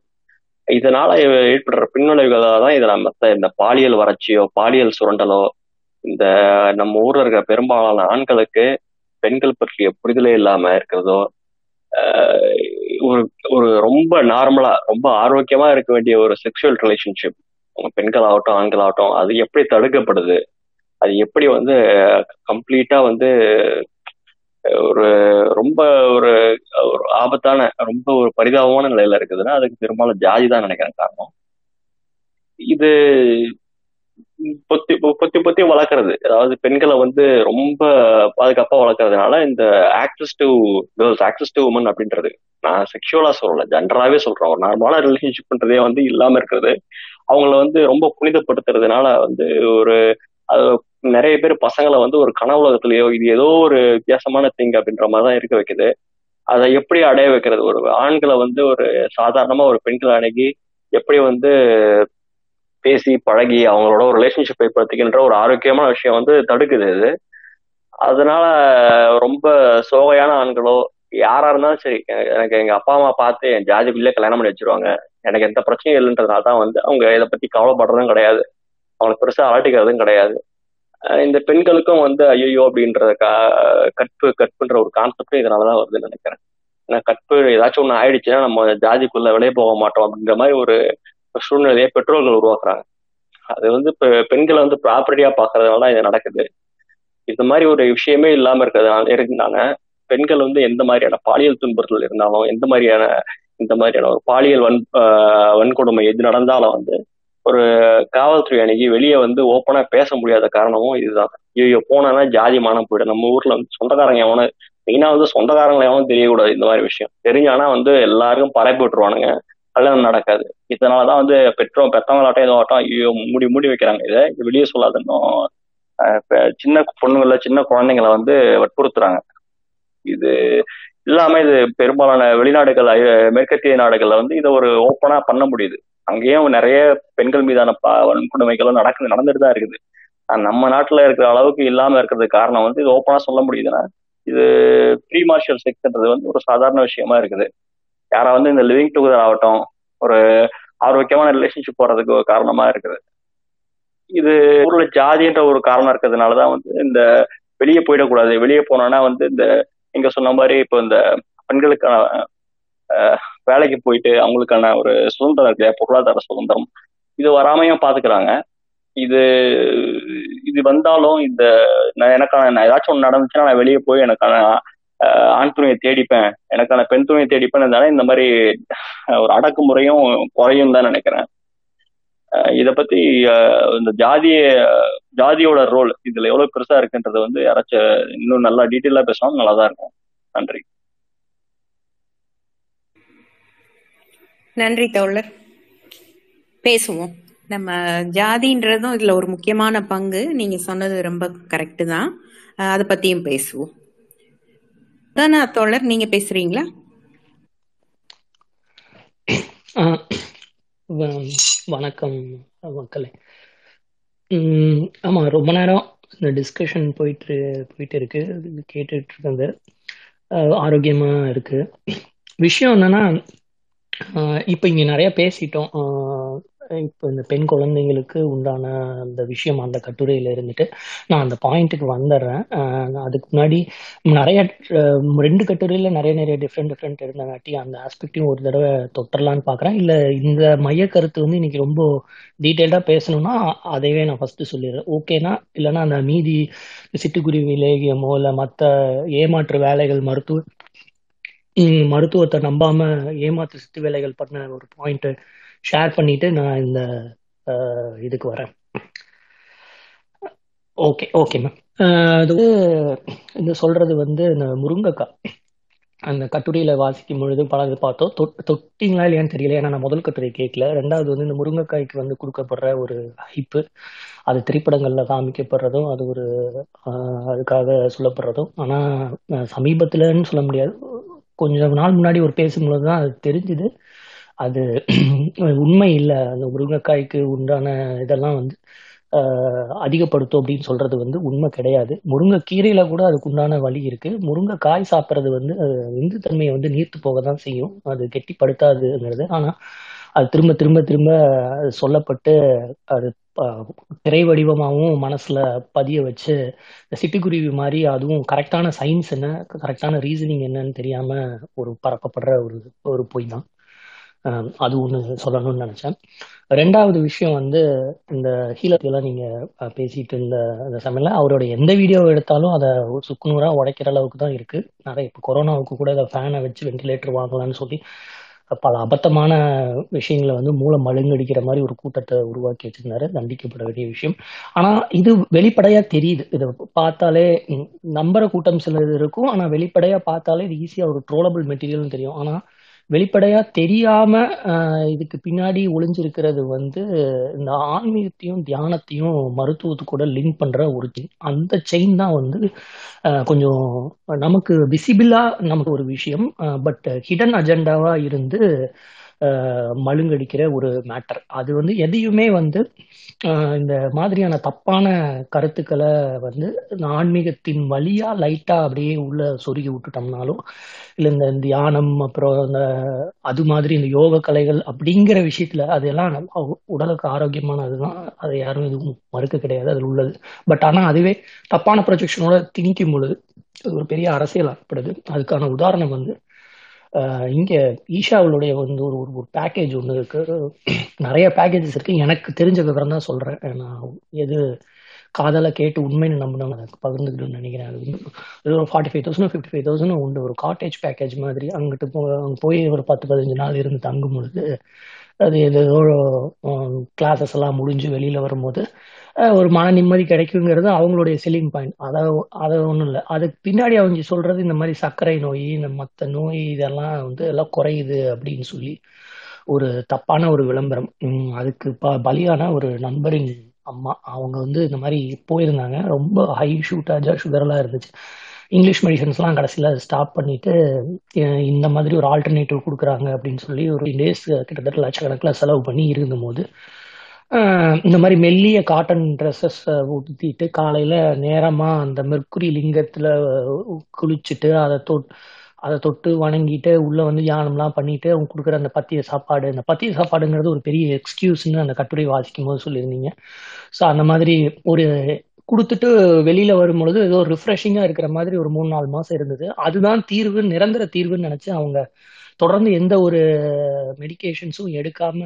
இதனால ஏற்படுற பின்னடைவுகளால தான் இதுல மத்த இந்த பாலியல் வறட்சியோ பாலியல் சுரண்டலோ இந்த நம்ம ஊர்ல இருக்கிற பெரும்பாலான ஆண்களுக்கு பெண்கள் பற்றிய புரிதலே இல்லாம இருக்கிறதோ ஒரு ஒரு ரொம்ப நார்மலா ரொம்ப ஆரோக்கியமா இருக்க வேண்டிய ஒரு செக்ஷுவல் ரிலேஷன்ஷிப் பெண்கள் ஆகட்டும் ஆண்கள் ஆகட்டும் அது எப்படி தடுக்கப்படுது? அது எப்படி வந்து கம்ப்ளீட்டா வந்து ஒரு ரொம்ப ஒரு ஒரு ஆபத்தான ரொம்ப ஒரு பரிதாபமான நிலையில இருக்குதுன்னா அதுக்கு பெரும்பாலும் ஜாதி தான் நினைக்கிறேன் காரணம். இது பொத்தி பொத்தி பொத்தி வளர்க்கறது. அதாவது பெண்களை வந்து ரொம்ப பாதுகாப்பா வளர்க்கறதுனால இந்த access to girls access to woman அப்படின்றது நான் செக்ஷுவலா சொல்லல ஜென்ரலாவே சொல்றேன். ஒரு நார்மலான ரிலேஷன்ஷிப்ன்றதே வந்து இல்லாம இருக்கிறது. அவங்கள வந்து ரொம்ப புனிதப்படுத்துறதுனால வந்து ஒரு நிறைய பேர் பசங்களை வந்து ஒரு கனவுலகத்திலேயோ இது ஏதோ ஒரு வித்தியாசமான திங் அப்படின்ற மாதிரி தான் இருக்க வைக்குது. அதை எப்படி அடைய வைக்கிறது? ஒரு ஆண்களை வந்து ஒரு சாதாரணமா ஒரு பெண்களை அணுகி எப்படி வந்து பேசி பழகி அவங்களோட ஒரு ரிலேஷன்ஷிப் ஏற்படுத்திக்கின்ற ஒரு ஆரோக்கியமான விஷயம் வந்து தடுக்குது இது. அதனால ரொம்ப சோகையான ஆண்களோ யாரா இருந்தாலும் சரி எனக்கு எங்க அப்பா அம்மா பார்த்து என் ஜாதிக்குள்ளே கல்யாணம் பண்ணி வச்சிருவாங்க. எனக்கு எந்த பிரச்சனையும் இல்லைன்றதுனால தான் வந்து அவங்க இதை பத்தி கவலைப்படுறதும் கிடையாது. அவங்களுக்கு பெருசா அலட்டிக்கிறதும் கிடையாது. இந்த பெண்களுக்கும் வந்து ஐயோ அப்படின்ற கற்பு கற்புன்ற ஒரு கான்செப்டும் இதனாலதான் வருதுன்னு நினைக்கிறேன். ஏன்னா கற்பு ஏதாச்சும் ஒண்ணு ஆயிடுச்சுன்னா நம்ம ஜாதிக்குள்ள வெளியே போக மாட்டோம் அப்படின்ற மாதிரி ஒரு சூழ்நிலையை பெற்றோர்கள் உருவாக்குறாங்க. அது வந்து இப்போ பெண்களை வந்து ப்ராப்பர்ட்டியா பாக்குறதுனால இது நடக்குது. இந்த மாதிரி ஒரு விஷயமே இல்லாம இருக்கிறதுனால இருந்தாங்க பெண்கள் வந்து எந்த மாதிரியான பாலியல் துன்புறுத்தல் இருந்தாலும் எந்த மாதிரியான இந்த மாதிரியான ஒரு பாலியல் வன் வன்கொடுமை எது நடந்தாலும் வந்து ஒரு காவல்துறை அன்னைக்கு வெளியே வந்து ஓப்பனா பேச முடியாத காரணமும் இதுதான். ஐயோ போனா ஜாதி மானம் போயிடும். நம்ம ஊர்ல வந்து சொந்தக்காரங்க எவனும் மெயினா வந்து சொந்தக்காரங்களை எவனும் தெரியக்கூடாது இந்த மாதிரி விஷயம். தெரிஞ்சானா வந்து எல்லாருக்கும் பரப்பி விட்டுருவானுங்க. கல்யாணம் நடக்காது. இதனாலதான் வந்து பெற்றோர் பெற்றவங்களாட்டம் ஏதோ ஆட்டம் ஐயோ மூடி மூடி வைக்கிறாங்க. இதை இது வெளியே சொல்லாதுன்னும் சின்ன பொண்ணுங்கள சின்ன குழந்தைங்களை வந்து வற்புறுத்துறாங்க. இது இல்லாம இது பெரும்பாலான வெளிநாடுகள் மேற்கத்திய நாடுகள்ல வந்து இதை ஒரு ஓப்பனா பண்ண முடியுது. அங்கேயும் நிறைய பெண்கள் மீதான பா வன்கொடுமைகளும் நடக்குது நடந்துட்டு தான் இருக்குது. நம்ம நாட்டுல இருக்கிற அளவுக்கு இல்லாம இருக்கிறதுக்கு காரணம் வந்து இது ஓப்பனா சொல்ல முடியுதுன்னா இது ப்ரீ மார்ஷியல் செக்ஸ்ன்றது வந்து ஒரு சாதாரண விஷயமா இருக்குது. யாரா வந்து இந்த லிவிங் டுகெதர் ஆகட்டும் ஒரு ஆரோக்கியமான ரிலேஷன்ஷிப் போறதுக்கு ஒரு காரணமா இருக்குது. இது ஊர்ல ஜாதின்ற ஒரு காரணம் இருக்கிறதுனாலதான் வந்து இந்த வெளியே போயிடக்கூடாது. வெளியே போனோம்னா வந்து இந்த நீங்க சொன்ன மாதிரி இப்போ இந்த பெண்களுக்கான வேலைக்கு போயிட்டு அவங்களுக்கான ஒரு சுதந்திரம் இருக்கு இல்லையா, பொருளாதார சுதந்திரம். இது வராமையும் பாத்துக்கிறாங்க. இது இது வந்தாலும் இந்த நான் எனக்கான நான் ஏதாச்சும் ஒன்று நடந்துச்சுன்னா நான் வெளியே போய் எனக்கான ஆண் துணையை தேடிப்பேன். எனக்கான பெண் துணையை தேடிப்பேன். இந்த மாதிரி ஒரு அடக்குமுறையும் குறையும் தான் நினைக்கிறேன். இதை இத பத்தி இந்த ஜாதிய ஜாதியோட ரோல் இதுல எவ்வளவு பெருசா இருக்குன்றது வந்து யாராச்சும் இன்னும் நல்லா டீட்டெயிலா பேசணும் நல்லா தான் இருக்கும். நன்றி. நன்றி தோழர். பேசுவோம். நம்ம ஜாதின்றதும் இதுல ஒரு முக்கியமான பங்கு. நீங்க சொன்னது ரொம்ப கரெக்டு தான். அதை பத்தியும் பேசுவோம். தானா தோழர் நீங்க பேசுறீங்களா? ஆ, வ- வணக்கம் மக்களே. ஆமா ரொம்ப நேரம் இந்த டிஸ்கஷன் போயிட்டு போயிட்டு இருக்கு கேட்டுட்டு இருக்கிறது ஆரோக்கியமா இருக்கு. விஷயம் என்னன்னா இப்போ இங்க நிறைய பேசிட்டோம். இப்போ இந்த பெண் குழந்தைங்களுக்கு உண்டான அந்த விஷயம் அந்த கட்டுரையில இருந்துட்டு நான் அந்த பாயிண்ட்டுக்கு வந்துடுறேன் அதுக்கு முன்னாடி நிறைய ரெண்டு கட்டுரையில நிறைய நிறைய டிஃப்ரெண்ட் டிஃப்ரெண்ட் இருந்தங்காட்டி அந்த ஆஸ்பெக்டையும் ஒரு தடவை தொட்டரலான்னு பார்க்குறேன் இல்லை இந்த மைய கருத்து வந்து இன்னைக்கு ரொம்ப டீட்டெயில்டாக பேசணும்னா அதைவே நான் ஃபர்ஸ்ட் சொல்லிடுறேன் ஓகேனா இல்லைன்னா அந்த மீதி சிட்டுக்குருவி லேகியமோ இல்லை மற்ற ஏமாற்று வேலைகள் மருத்துவ மருத்துவத்தை நம்பாம ஏமாத்து சித்து வேலைகள் பண்ண ஒரு பாயிண்ட் ஷேர் பண்ணிட்டு நான் இந்த இதுக்கு வரேன். ஓகே ஓகே மேம் அது வந்து இது சொல்றது வந்து இந்த முருங்கைக்காய். அந்த கட்டுரையில வாசிக்கும் பொழுது பலது பார்த்தோம். தொட் தொட்டிங்களா இல்லையான்னு தெரியல. ஏன்னா நான் முதல் கட்டுரை கேட்கல. ரெண்டாவது வந்து இந்த முருங்கைக்காய்க்கு வந்து கொடுக்கப்படுற ஒரு ஹைப்பு அது திரைப்படங்கள்ல காமிக்கப்படுறதும் அது ஒரு அதுக்காக சொல்லப்படுறதும். ஆனா சமீபத்துலன்னு சொல்ல முடியாது. கொஞ்சம் நாள் முன்னாடி ஒரு பேசும்பொழுது தான் அது தெரிஞ்சுது. அது உண்மை இல்லை. அந்த முருங்கைக்காய்க்கு உண்டான இதெல்லாம் வந்து அதிகப்படுத்தும் அப்படின்னு சொல்றது வந்து உண்மை கிடையாது. முருங்கைக்கீரையில கூட அதுக்கு உண்டான வழி இருக்கு. முருங்கைக்காய் சாப்பிட்றது வந்து இந்து தன்மையை வந்து நீர்த்து போக தான் செய்யும். அது கெட்டிப்படுத்தாதுங்கிறது. ஆனா அது திரும்ப திரும்ப திரும்ப அது சொல்லப்பட்டு அது ப- திரை வடிவமாகவும் மனசுல பதிய வச்சு இந்த சிட்டுக்குருவி மாதிரி அதுவும் கரெக்டான சயின்ஸ் என்ன கரெக்டான ரீசனிங் என்னன்னு தெரியாம ஒரு பரப்பப்படுற ஒரு ஒரு பொய் தான் அது ஒன்று சொல்லணும்னு நினைச்சேன். ரெண்டாவது விஷயம் வந்து இந்த ஹீலத்திலாம் நீங்க பேசிட்டு இருந்த அந்த சமயம்ல அவரோட எந்த வீடியோ எடுத்தாலும் அதை சுக்குநூறா உடைக்கிற அளவுக்கு தான் இருக்கு. நிறைய இப்போ கொரோனாவுக்கு கூட அதை ஃபேனை வச்சு வென்டிலேட்டர் வாங்கலாம்னு சொல்லி பல அபத்தமான விஷயங்களை வந்து மூளை மழுங்கடிக்கிற மாதிரி ஒரு கூட்டத்தை உருவாக்கி வச்சிருந்தாரு. தண்டிக்கப்பட வேண்டிய விஷயம். ஆனா இது வெளிப்படையா தெரியுது. இதை பார்த்தாலே நம்புற கூட்டம் சிலது இருக்கும். ஆனா வெளிப்படையா பார்த்தாலே இது ஈஸியா ஒரு ட்ரோலபிள் மெட்டீரியல்னு தெரியும். ஆனா வெளிப்படையா தெரியாம இதுக்கு பின்னாடி ஒளிஞ்சிருக்கிறது வந்து இந்த ஆன்மீகத்தையும் தியானத்தையும் மருத்துவத்து கூட லிங்க் பண்ற ஒரு செயின் அந்த செயின் தான் வந்து கொஞ்சம் நமக்கு விசிபிளா நமக்கு ஒரு விஷயம். பட் ஹிடன் அஜெண்டாவா இருந்து மழுங்கடிக்கிற ஒரு மேட்டர் அது வந்து எதையுமே வந்து இந்த மாதிரியான தப்பான கருத்துக்களை வந்து இந்த ஆன்மீகத்தின் வழியா லைட்டா அப்படியே உள்ள சொருகி விட்டுட்டோம்னாலும் இல்ல இந்த தியானம் அப்புறம் இந்த அது மாதிரி இந்த யோக கலைகள் அப்படிங்கிற விஷயத்துல அதெல்லாம் உடலுக்கு ஆரோக்கியமான அதுதான் அதை யாரும் எதுவும் மறுக்க கிடையாது அதில் உள்ளது. பட் ஆனா அதுவே தப்பான ப்ரொஜெக்ஷனோட திணிக்கும் பொழுது அது ஒரு பெரிய அரசியல் ஆகப்படுது அதுக்கான உதாரணம் வந்து இங்க ஈஷாவுடைய வந்து ஒரு ஒரு பேக்கேஜ் ஒன்று இருக்கு. நிறைய பேக்கேஜஸ் இருக்கு. எனக்கு தெரிஞ்ச விவரம் தான் சொல்றேன். நான் எது காதல கேட்டு உண்மைன்னு நம்பினவங்க அதை பகிர்ந்துக்கணும்னு நினைக்கிறேன். அது வந்து ஒரு forty five thousand fifty five thousand உண்டு. ஒரு காட்டேஜ் பேக்கேஜ் மாதிரி அங்கிட்டு போ அங்கே போய் ஒரு பத்து பதினஞ்சு நாள் இருந்து தங்கும் பொழுது அது ஏதோ கிளாஸஸ் எல்லாம் முடிஞ்சு வெளியில வரும்போது ஒரு மன நிம்மதி கிடைக்குங்கிறது அவங்களுடைய செல்லிங் பாயிண்ட் அதை அதை ஒன்றும் இல்லை. அதுக்கு பின்னாடி அவங்க சொல்றது இந்த மாதிரி சர்க்கரை நோய் இந்த மற்ற நோய் இதெல்லாம் வந்து எல்லாம் குறையுது அப்படின்னு சொல்லி ஒரு தப்பான ஒரு விளம்பரம். அதுக்கு ப பலியான ஒரு நண்பரின் அம்மா. அவங்க வந்து இந்த மாதிரி போயிருந்தாங்க. ரொம்ப ஹை ஷூட்டாஜா சுகர்லாம் இருந்துச்சு. இங்கிலீஷ் மெடிசன்ஸ்லாம் கடைசியில் ஸ்டாப் பண்ணிட்டு இந்த மாதிரி ஒரு ஆல்டர்னேட்டிவ் கொடுக்குறாங்க அப்படின்னு சொல்லி ஒரு டேஸ் கிட்டத்தட்ட லட்சக்கணக்கில் செலவு பண்ணி இருந்தபோது போது இந்த மாதிரி மெல்லிய காட்டன் ட்ரெஸ்ஸஸ் ஊற்றிட்டு காலையில் நேரமாக அந்த மெர்க்குரி லிங்கத்தில் குளிச்சுட்டு அதை தொட் அதை தொட்டு வணங்கிட்டு உள்ளே வந்து யானம்லாம் பண்ணிட்டு அவங்க கொடுக்குற அந்த பத்திய சாப்பாடு. அந்த பத்திய சாப்பாடுங்கிறது ஒரு பெரிய எக்ஸ்கியூஸ்னு அந்த கட்டுரை வாசிக்கும் போது சொல்லியிருந்தீங்க. ஸோ அந்த மாதிரி ஒரு கொடுத்துட்டு வெளியில வரும்பொழுது ஏதோ ரிஃப்ரெஷிங்கா இருக்கிற மாதிரி ஒரு மூணு நாலு மாசம் இருந்தது. அதுதான் தீர்வு நிரந்தர தீர்வுன்னு நினைச்சு அவங்க தொடர்ந்து எந்த ஒரு மெடிக்கேஷன்ஸும் எடுக்காம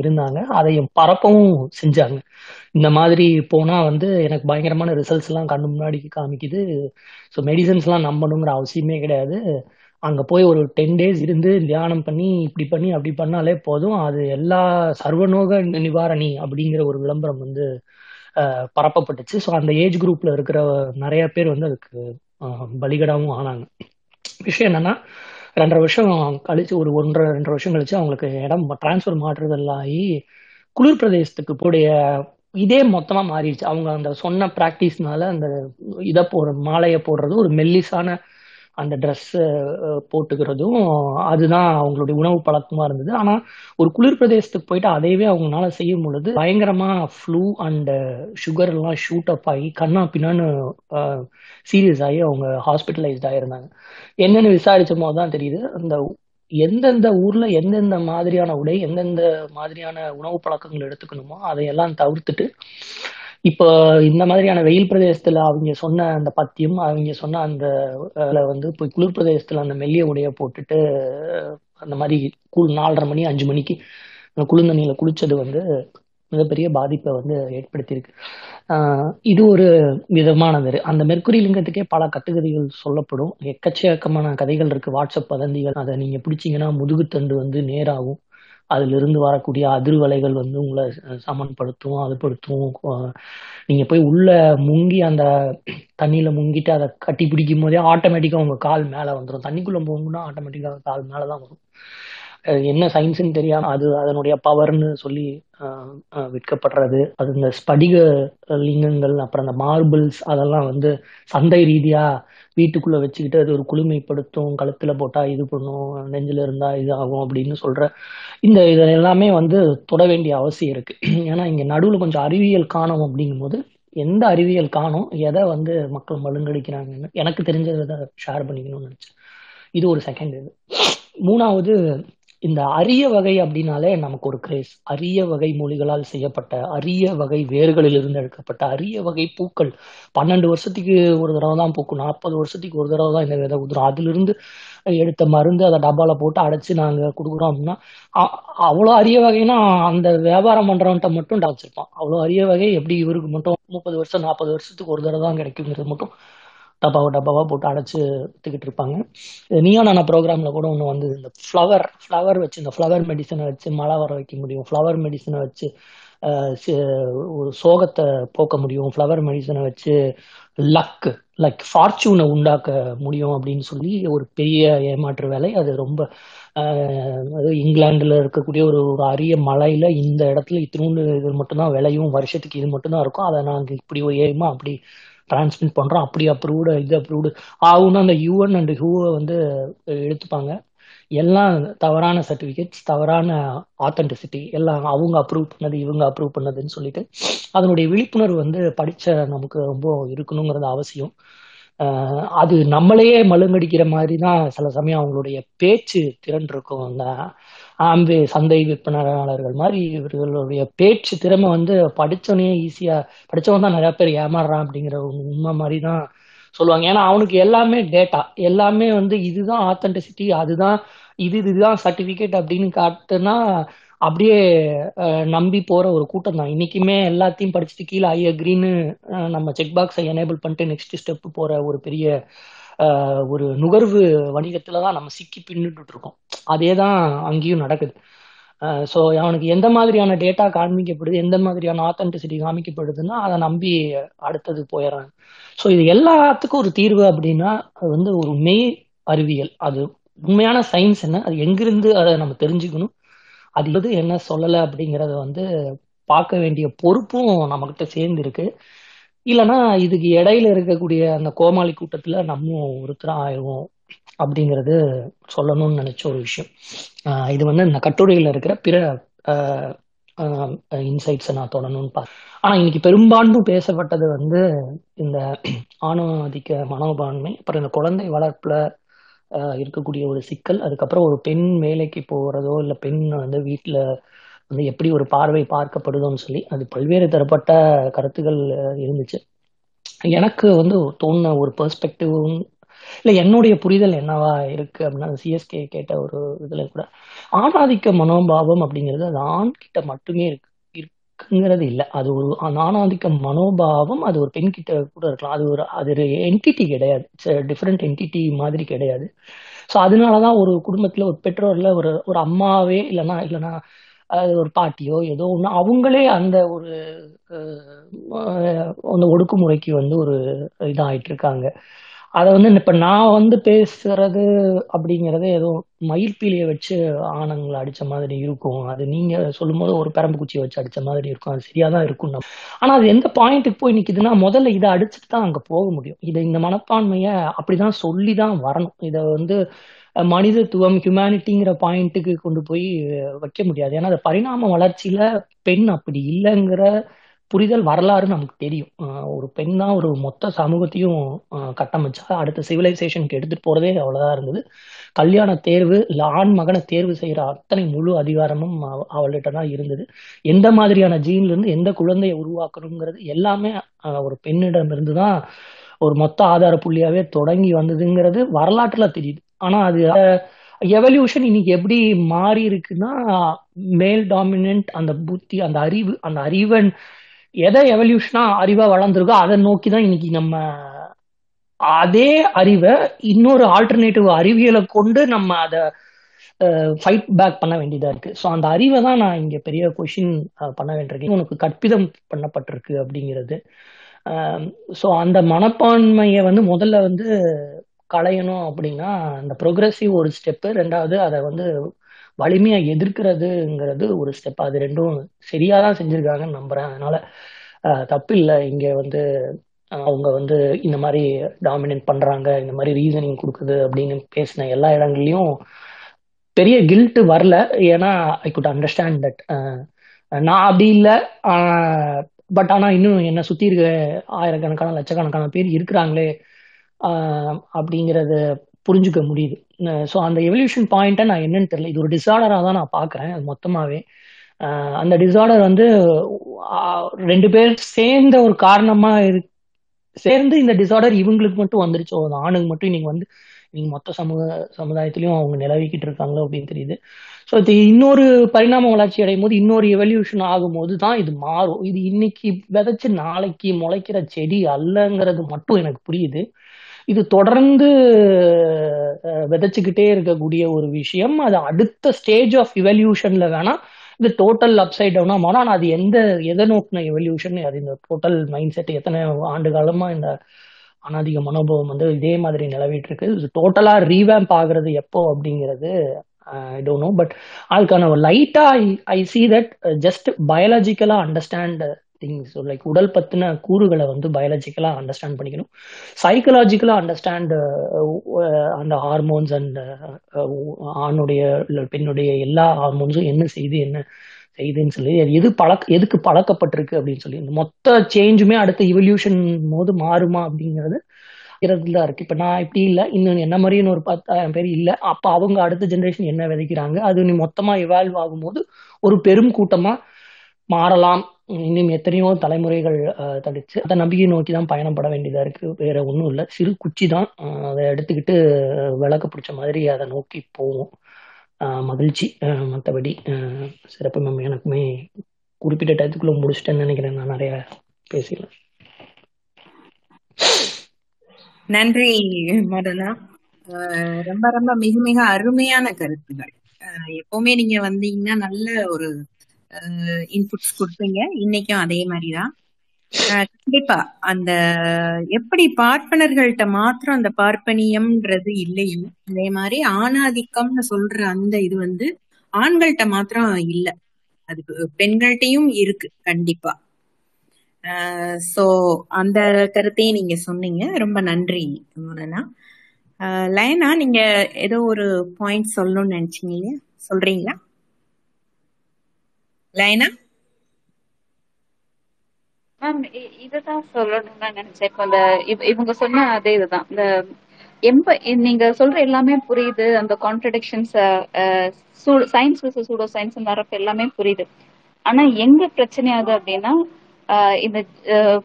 இருந்தாங்க. அதையும் பரப்பவும் செஞ்சாங்க. இந்த மாதிரி போனா வந்து எனக்கு பயங்கரமான ரிசல்ட்ஸ் எல்லாம் கண்ணு முன்னாடி காமிக்குது. ஸோ மெடிசன்ஸ்லாம் நம்பணுங்கிற அவசியமே கிடையாது. அங்க போய் ஒரு டென் டேஸ் இருந்து தியானம் பண்ணி இப்படி பண்ணி அப்படி பண்ணாலே போதும். அது எல்லா சர்வநோக நிவாரணி அப்படிங்கிற ஒரு விளம்பரம் வந்து பரப்பப்பட்டுச்சு. ஸோ அந்த ஏஜ் குரூப்ல இருக்கிற நிறைய பேர் வந்து அதுக்கு பலிகடாவும் ஆனாங்க. விஷயம் என்னன்னா ரெண்டரை வருஷம் கழிச்சு ஒரு ஒன்றரை ரெண்டரை வருஷம் கழிச்சு அவங்களுக்கு இடம் டிரான்ஸ்ஃபர் மாற்றுதல் ஆகி குளிர் பிரதேசத்துக்கு போடைய இதே மொத்தமா மாறிடுச்சு. அவங்க அந்த சொன்ன பிராக்டிஸ்னால அந்த இதை போடுற மாலையை போடுறது ஒரு மெல்லிசான அந்த ட்ரெஸ் போட்டுக்கிறதும் அதுதான் அவங்களுடைய உணவு பழக்கமா இருந்தது. ஆனா ஒரு குளிர் பிரதேசத்துக்கு போயிட்டு அதையவே அவங்களால செய்யும் பொழுது பயங்கரமா ஃப்ளூ அண்ட் சுகர் எல்லாம் ஷூட் அப் ஆகி கண்ணா பின்னான்னு சீரியஸ் ஆகி அவங்க ஹாஸ்பிட்டலைஸ்ட் ஆயிருந்தாங்க. என்னன்னு விசாரிச்ச போது தான் தெரியுது அந்த எந்தெந்த ஊர்ல எந்தெந்த மாதிரியான உடை எந்தெந்த மாதிரியான உணவு பழக்கங்கள் எடுத்துக்கணுமோ அதையெல்லாம் தவிர்த்துட்டு இப்போ இந்த மாதிரியான வெயில் பிரதேசத்துல அவங்க சொன்ன அந்த பத்தியம் அவங்க சொன்ன அந்த வந்து போய் குளிர் பிரதேசத்துல அந்த மெல்லிய உடைய போட்டுட்டு அந்த மாதிரி கூழ் நாலரை மணி அஞ்சு மணிக்கு அந்த குளிர்ந்தண்ணியில குளிச்சது வந்து மிகப்பெரிய பாதிப்பை வந்து ஏற்படுத்தியிருக்கு. இது ஒரு விதமானது. அந்த மெர்குரி லிங்கத்துக்கே பல கட்டுகதைகள் சொல்லப்படும். எக்கச்சக்கமான கதைகள் இருக்கு. வாட்ஸ்அப் வதந்திகள் அதை நீங்க பிடிச்சீங்கன்னா முதுகுத்தண்டு வந்து நேராகும். அதிலிருந்து வரக்கூடிய அதிர்வலைகள் வந்து உங்களை சமன்படுத்தும் அதுபடுத்தும் அஹ் நீங்க போய் உள்ள முங்கி அந்த தண்ணியில முங்கிட்டு அதை கட்டி பிடிக்கும் போதே ஆட்டோமேட்டிக்கா உங்க கால் மேல வந்துடும் தண்ணிக்குள்ள போகணும்னா ஆட்டோமேட்டிக்கா கால் மேலதான் வரும். என்ன சயின்ஸ்ன்னு தெரியாம அது அதனுடைய பவர்னு சொல்லி விற்கப்படுறது. அது இந்த ஸ்படிக லிங்கங்கள் அப்புறம் அந்த மார்பிள்ஸ் அதெல்லாம் வந்து சந்தை ரீதியா வீட்டுக்குள்ள வச்சுக்கிட்டு அது ஒரு குளுமைப்படுத்தும் கழுத்துல போட்டா இது பண்ணும் நெஞ்சில இருந்தா இது ஆகும் அப்படின்னு சொல்ற இந்த இது எல்லாமே வந்து தொட வேண்டிய அவசியம் இருக்கு. ஏன்னா இங்க நடுவுல கொஞ்சம் அறிவியல் காணும் அப்படிங்கும்போது எந்த அறிவியல் காணும் எதை வந்து மக்கள் மழுங்கடிக்கிறாங்கன்னு எனக்கு தெரிஞ்சதை ஷேர் பண்ணிக்கணும்னு நினைச்சேன். இது ஒரு செகண்ட் இது. மூணாவது இந்த அரிய வகை அப்படின்னாலே நமக்கு ஒரு கிரேஸ் அரிய வகை மொழிகளால் செய்யப்பட்ட அரிய வகை வேர்களிலிருந்து எடுக்கப்பட்ட அரிய வகை பூக்கள். பன்னெண்டு வருஷத்துக்கு ஒரு தடவை தான் பூக்கும். நாற்பது வருஷத்துக்கு ஒரு தடவை தான் இந்த விதை உதிரும். அதிலிருந்து எடுத்த மருந்து அதை டப்பால போட்டு அடைச்சு நாங்க கொடுக்குறோம் அப்படின்னா அவ்வளோ அரிய வகைனா அந்த வியாபாரம் பண்றவன்ட்ட மட்டும் டாச்சிருப்பான் அவ்வளோ அரிய வகை எப்படி இவருக்கு மட்டும் முப்பது வருஷம் நாற்பது வருஷத்துக்கு ஒரு தடவை தான் கிடைக்குங்கிறது மட்டும் டப்பாவை டப்பாவாக போட்டு அடைச்சு வித்துக்கிட்டு இருப்பாங்க. நியோனான ப்ரோக்ராம்ல கூட ஒன்று வந்து இந்த ஃப்ளவர் ஃப்ளவர் வச்சு இந்த ஃப்ளவர் மெடிசனை வச்சு மழை வர வைக்க முடியும். ஃப்ளவர் மெடிசனை வச்சு ஒரு சோகத்தை போக்க முடியும். ஃப்ளவர் மெடிசனை வச்சு லக் லைக் ஃபார்ச்சூனை உண்டாக்க முடியும் அப்படின்னு சொல்லி ஒரு பெரிய ஏமாற்று வேலை. அது ரொம்ப அது இங்கிலாந்துல இருக்கக்கூடிய ஒரு ஒரு அரிய மலையில இந்த இடத்துல இத்தினூண்டு இது மட்டும்தான் விளையும். வருஷத்துக்கு இது மட்டும்தான் இருக்கும். அதை நாங்கள் இப்படி ஒரு ஏமா அப்படி டிரான்ஸ்மிட் பண்றோம் அப்படி அப்ரூவ்டு இது அப்ரூவ்டு ஆகும்னு அந்த யூஎன் அண்ட் ஹூவை வந்து எடுத்துப்பாங்க. எல்லாம் தவறான சர்டிபிகேட்ஸ் தவறான ஆத்தென்டிசிட்டி எல்லாம் அவங்க அப்ரூவ் பண்ணது இவங்க அப்ரூவ் பண்ணதுன்னு சொல்லிட்டு அதனுடைய விழிப்புணர்வு வந்து படிச்ச நமக்கு ரொம்ப இருக்கணுங்கிறது அவசியம். அது நம்மளையே மழுங்கடிக்கிற மாதிரி தான் சில சமயம் அவங்களுடைய பேச்சு திறன் இருக்கும். அந்த ஆம்பே சந்தை விற்பனையாளர்கள் மாதிரி இவர்களுடைய பேச்சு திறமை வந்து படித்தவனே ஈஸியா படிச்சவன் தான் நிறைய பேர் ஏமாறுறான் அப்படிங்கிற ஒரு உண்மை மாதிரி தான் சொல்லுவாங்க. ஏன்னா அவனுக்கு எல்லாமே டேட்டா எல்லாமே வந்து இதுதான் ஆத்தென்டிசிட்டி அதுதான் இது இதுதான் சர்டிபிகேட் அப்படின்னு காட்டுனா அப்படியே நம்பி போற ஒரு கூட்டம் தான் இன்னைக்குமே எல்லாத்தையும் படிச்சுட்டு கீழே ஐ அக்ரின்னு நம்ம செக் பாக்ஸை எனேபிள் பண்ணிட்டு நெக்ஸ்ட் ஸ்டெப் போற ஒரு பெரிய ஒரு நுகர்வு வணிகத்துல தான் நம்ம சிக்கி பின்னுட்டு இருக்கோம் அதே தான் அங்கேயும் நடக்குது. ஸோ அவனுக்கு எந்த மாதிரியான டேட்டா காமிக்கப்படுது எந்த மாதிரியான ஆத்தென்டிசிட்டி காமிக்கப்படுதுன்னா அதை நம்பி அடுத்தது போயிடுறாங்க. ஸோ இது எல்லாத்துக்கும் ஒரு தீர்வு அப்படின்னா அது வந்து ஒரு மெய் அறிவியல். அது உண்மையான சயின்ஸ் என்ன அது எங்கிருந்து அதை நம்ம தெரிஞ்சுக்கணும் அது என்ன சொல்லலை அப்படிங்கிறத வந்து பார்க்க வேண்டிய பொறுப்பும் நம்மகிட்ட சேர்ந்து இருக்கு இல்லைன்னா இதுக்கு இடையில இருக்கக்கூடிய அந்த கோமாளி கூட்டத்துல நம்ம ஒருத்தர் ஆயிடுவோம் அப்படிங்கிறது சொல்லணும்னு நினைச்ச ஒரு விஷயம். இது வந்து இந்த கட்டுரையில இருக்கிற பிற இன்சைட்ஸை நான் தொடணும்னு பார்த்து ஆனா இன்னைக்கு பெரும்பான்மை பேசப்பட்டது வந்து இந்த ஆணவாதிக்க மனோபான்மை அப்புறம் இந்த குழந்தை வளர்ப்புல இருக்கக்கூடிய ஒரு சிக்கல் அதுக்கப்புறம் ஒரு பெண் வேலைக்கு போறதோ இல்ல பெண் வந்து வீட்டுல வந்து எப்படி ஒரு பார்வை பார்க்கப்படுதுன்னு சொல்லி அது பல்வேறு தரப்பட்ட கருத்துக்கள் இருந்துச்சு. எனக்கு வந்து தோணுன ஒரு பெர்ஸ்பெக்டிவும் இல்லை என்னுடைய புரிதல் என்னவா இருக்கு அப்படின்னா சிஎஸ்கே கேட்ட ஒரு இதுல கூட ஆணாதிக்க மனோபாவம் அப்படிங்கிறது அது ஆண் கிட்ட மட்டுமே இருக்கு இருக்குங்கிறது இல்லை. அது ஒரு அந்த ஆணாதிக்க மனோபாவம் அது ஒரு பெண் கிட்ட கூட இருக்கலாம். அது ஒரு அது ஒரு என்டிட்டி கிடையாது. டிஃப்ரெண்ட் என்டிட்டி மாதிரி கிடையாது. ஸோ அதனாலதான் ஒரு குடும்பத்துல ஒரு பெற்றோர்ல ஒரு ஒரு அம்மாவே இல்லைன்னா இல்லைன்னா ஒரு பாட்டியோ ஏதோ ஒன்று அவங்களே அந்த ஒரு அந்த ஒடுக்குமுறைக்கு வந்து ஒரு இதாகிட்டு இருக்காங்க அதை வந்து இப்ப நான் வந்து பேசுறது அப்படிங்கறது ஏதோ மயிர்பீலியை வச்சு ஆணங்களை அடிச்ச மாதிரி இருக்கும். அது நீங்க சொல்லும்போது ஒரு பெரம்பு குச்சியை வச்சு அடிச்ச மாதிரி இருக்கும். அது சரியாதான் இருக்கும் நம்ம ஆனா அது எந்த பாயிண்ட்டுக்கு போய் நிக்குதுன்னா முதல்ல இதை அடிச்சுட்டு தான் அங்க போக முடியும். இதை இந்த மனப்பான்மைய அப்படிதான் சொல்லி தான் வரணும். இதை வந்து மனிதத்துவம் ஹியூமனிட்டிங்கிற பாயிண்ட்டுக்கு கொண்டு போய் வைக்க முடியாது. ஏன்னா அந்த பரிணாம வளர்ச்சியில பெண் அப்படி இல்லைங்கிற புரிதல் வரலாறு நமக்கு தெரியும். ஒரு பெண் தான் ஒரு மொத்த சமூகத்தையும் கட்டமைச்சா அடுத்த சிவிலைசேஷனுக்கு எடுத்துட்டு போறதே அவ்வளவுதான் இருந்தது. கல்யாண தேர்வு இல்ல ஆண் மகனை தேர்வு செய்யற அத்தனை முழு அதிகாரமும் அவ- அவள்கிட்ட தான் இருந்தது. எந்த மாதிரியான ஜீன்ல இருந்து எந்த குழந்தையை உருவாக்கணுங்கிறது எல்லாமே ஒரு பெண்ணிடம் இருந்து தான் ஒரு மொத்த ஆதார புள்ளியாவே தொடங்கி வந்ததுங்கிறது வரலாற்றுல தெரியுது. ஆனா அது எவல்யூஷன் இன்னைக்கு எப்படி மாறி இருக்குன்னா மேல் டாமினன்ட் அந்த புத்தி அந்த அறிவு அந்த அறிவன் எதை எவல்யூஷனா அறிவா வளர்ந்துருக்கோ அதை நோக்கி தான் இன்னைக்கு நம்ம அதே அறிவை இன்னொரு ஆல்டர்னேட்டிவ் அறிவியலை கொண்டு நம்ம அதை ஃபைட் பேக் பண்ண வேண்டியதா இருக்கு. ஸோ அந்த அறிவை தான் நான் இங்க பெரிய கொஷின் பண்ண வேண்டியிருக்கேன். உனக்கு கற்பிதம் பண்ணப்பட்டிருக்கு அப்படிங்கிறது. ஸோ அந்த மனப்பான்மையை வந்து முதல்ல வந்து களையணும் அப்படின்னா அந்த ப்ரோக்ரஸிவ் ஒரு ஸ்டெப்பு ரெண்டாவது அதை வந்து வலிமையா எதிர்க்கிறதுங்கிறது ஒரு ஸ்டெப் அது ரெண்டும் சரியா தான் செஞ்சிருக்காங்கன்னு நம்புறேன். அதனால தப்பு இல்லை. இங்க வந்து அவங்க வந்து இந்த மாதிரி டாமினேட் பண்றாங்க. இந்த மாதிரி ரீசனிங் கொடுக்குது அப்படின்னு பேசின எல்லா இடங்கள்லயும் பெரிய கில்ட் வரல. ஏன்னா ஐ குட் அண்டர்ஸ்டாண்ட் தட் நான் அப்படி இல்லை. பட் ஆனா இன்னும் என்னை சுத்தி இருக்க ஆயிரக்கணக்கான லட்சக்கணக்கான பேர் இருக்கிறாங்களே. அப்படிங்கிறத புரிஞ்சுக்க முடியுது. ஸோ அந்த எவல்யூஷன் பாயிண்ட்டை நான் என்னன்னு தெரியல. இது ஒரு டிசார்டராக தான் நான் பார்க்குறேன். அது மொத்தமாகவே அந்த டிசார்டர் வந்து ரெண்டு பேர் சேர்ந்த ஒரு காரணமாக இரு சேர்ந்து இந்த டிசார்டர் இவங்களுக்கு மட்டும் வந்துருச்சோ. அந்த ஆணுக்கு மட்டும் நீங்கள் வந்து நீங்கள் மொத்த சமூக சமுதாயத்துலையும் அவங்க நிலவிக்கிட்டு இருக்காங்களோ அப்படின்னு தெரியுது. ஸோ இது இன்னொரு பரிணாம வளர்ச்சி அடையும் போது இன்னொரு எவல்யூஷன் ஆகும்போது தான் இது மாறும். இது இன்னைக்கு விதைச்சு நாளைக்கு முளைக்கிற செடி அல்லங்கிறது மட்டும் எனக்கு புரியுது. இது தொடர்ந்து விதைச்சுக்கிட்டே இருக்கக்கூடிய ஒரு விஷயம். அது அடுத்த ஸ்டேஜ் ஆஃப் இவல்யூஷன்ல வேணா இது டோட்டல் அப்சைட் டவுனா மாறும். ஆனால் அது எந்த எதை நோக்கின எவல்யூஷன் அது இந்த டோட்டல் மைண்ட் செட் எத்தனை ஆண்டு காலமா இந்த அனாதிக மனோபாவம் வந்து இதே மாதிரி நிலவிட்டு இருக்கு இது டோட்டலா ரீவேம்ப் ஆகுறது எப்போ அப்படிங்கிறது ஐ டோன்ட் நோ பட் அதுக்கான ஒரு லைட்டா ஐ சி தட் ஜஸ்ட் பயாலஜிக்கலா அண்டர்ஸ்டாண்ட் திங்ஸ் லைக் உடல் பத்தின கூறுகளை வந்து பயாலஜிக்கலா அண்டர்ஸ்டாண்ட் பண்ணிக்கணும். சைக்கலாஜிக்கலா அண்டர்ஸ்டாண்ட் அந்த ஹார்மோன்ஸ் அண்ட் ஆணுடைய பெண்ணுடைய எல்லா ஹார்மோன்ஸும் என்ன செய்து என்ன செய்யுதுன்னு சொல்லி அது எது பழக்க எதுக்கு பழக்கப்பட்டிருக்கு அப்படின்னு சொல்லி இந்த மொத்த சேஞ்சுமே அடுத்த இவல்யூஷன் போது மாறுமா அப்படிங்கிறது தான் இருக்கு. இப்ப நான் இப்படி இல்லை இன்னும் என்ன மாதிரி ஒரு பத்தாயிரம் பேர் இல்லை அப்ப அவங்க அடுத்த ஜெனரேஷன் என்ன விதைக்கிறாங்க அது நீ மொத்தமா இவால்வ் ஆகும்போது ஒரு பெரும் கூட்டமா மாறலாம். இன்னும் எத்தனையோ தலைமுறைகள் அஹ், தடிச்சு அந்த நம்பிக்கை நோக்கி தான் பயணப்பட வேண்டியதா இருக்கு. வேற ஒன்றும் இல்லை. சிறு குச்சி தான். அதை எடுத்துக்கிட்டு விளக்கு பிடிச்ச மாதிரி அதை நோக்கி போவோம். மகிழ்ச்சி. மற்றபடி மத்தபடி சிறப்பு மேம் எனக்குமே குறிப்பிட்ட டயத்துக்குள்ள முடிச்சிட்டேன்னு நினைக்கிறேன். நான் நிறைய பேசிடலாம் நன்றி மதனா. ரொம்ப ரொம்ப மிக மிக அருமையான கருத்துகள். எப்பவுமே நீங்க வந்தீங்கன்னா நல்ல ஒரு இன்புட்ஸ் கொடுப்பீங்க. இன்னைக்கும் அதே மாதிரிதான். கண்டிப்பா. அந்த எப்படி பார்ப்பனர்கள்ட்ட மாத்திரம் அந்த பார்ப்பனியம்ன்றது இல்லையோ அதே மாதிரி ஆணாதிக்கம்னு சொல்ற அந்த இது வந்து ஆண்கள்கிட்ட மாத்திரம் இல்ல. அது பெண்கள்கிட்டயும் இருக்கு கண்டிப்பா. சோ அந்த கருத்தையும் நீங்க சொன்னீங்க. ரொம்ப நன்றி முரணா லயனா நீங்க ஏதோ ஒரு பாயிண்ட் சொல்லணும்னு நினைச்சீங்க இல்லையா? சொல்றீங்களா? லைனா? மேம் இதுதான் சொல்லணும்னு நான் நினைச்சேன். இப்போ இந்த இவங்க சொன்ன அதே இதுதான். இந்த எம்ப நீங்க சொல்ற எல்லாமே புரியுது. அந்த கான்ட்ரடிக்ஷன்ஸ் சயின்ஸ் சூடோ சயின்ஸ் வரப்ப எல்லாமே புரியுது. ஆனா எங்க பிரச்சனை ஆகுது அப்படின்னா ஆஹ் இந்த ஆஹ்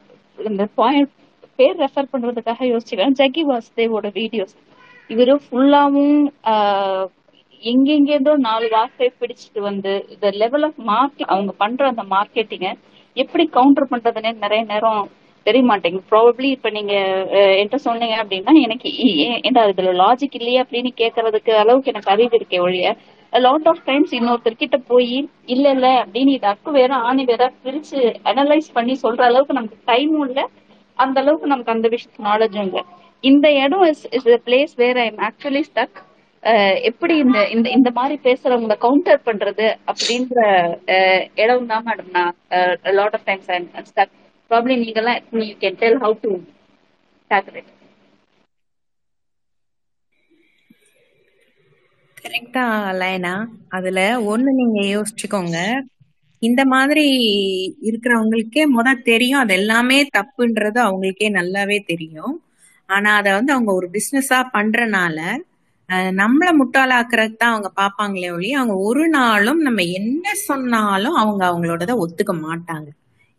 இந்த பாயிண்ட் பேர் ரெஃபர் பண்றதுக்காக யோசிச்சுக்கிறேன் ஜக்கி வாசுதேவோட வீடியோஸ் இவரு ஃபுல்லாவும் எங்கெங்கேதோ நாலு வார்த்தை பிடிச்சிட்டு வந்து இந்த லெவல் ஆஃப் மார்க்கெட் அவங்க பண்ற அந்த மார்க்கெட்டிங்க எப்படி கவுண்டர் பண்றதுன்னே நிறைய நேரம் தெரிய மாட்டேங்குது ப்ராபப்ளி இப்ப நீங்க என்கிட்ட சொன்னீங்க அப்படின்னா எனக்கு ஏன்டா இதுல லாஜிக் இல்லையா அப்படின்னு கேட்கறதுக்கு அளவுக்கு எனக்கு அறிவு இருக்கே ஒழிய லாட் ஆஃப் டைம்ஸ் இன்னொருத்தர் கிட்ட போய் இல்ல இல்ல அப்படின்னு இது அக்கு வேற ஆணி வேற பிரிச்சு அனலைஸ் பண்ணி சொல்ற அளவுக்கு நமக்கு டைமும் இல்ல அந்த அளவுக்கு நமக்கு அந்த விஷயத்து நாலேஜும் இல்லை. இந்த இடம் is is place where I am actually stuck எப்படி இந்த இந்த இந்த மாதிரி பேசுறவங்களை கவுண்டர் பண்றது அப்படின்ற அஹ், இடம் தான் மேடம் நான் lot of times I stuck problem நீங்கெல்லாம் you can tell how to tackle it கரெக்டா லைனா அதுல ஒண்ணு நீங்க யோசிச்சுக்கோங்க. இந்த மாதிரி இருக்கிறவங்களுக்கே முத தெரியும் அது எல்லாமே தப்புன்றது அவங்களுக்கே நல்லாவே தெரியும். ஆனா அத வந்து அவங்க ஒரு பிசினஸா பண்றனால நம்மள முட்டாளாக்குறதுக்கு தான் அவங்க பாப்பாங்களே ஒழிய அவங்க ஒரு நாளும் நம்ம என்ன சொன்னாலும் அவங்க அவங்களோடத ஒத்துக்க மாட்டாங்க.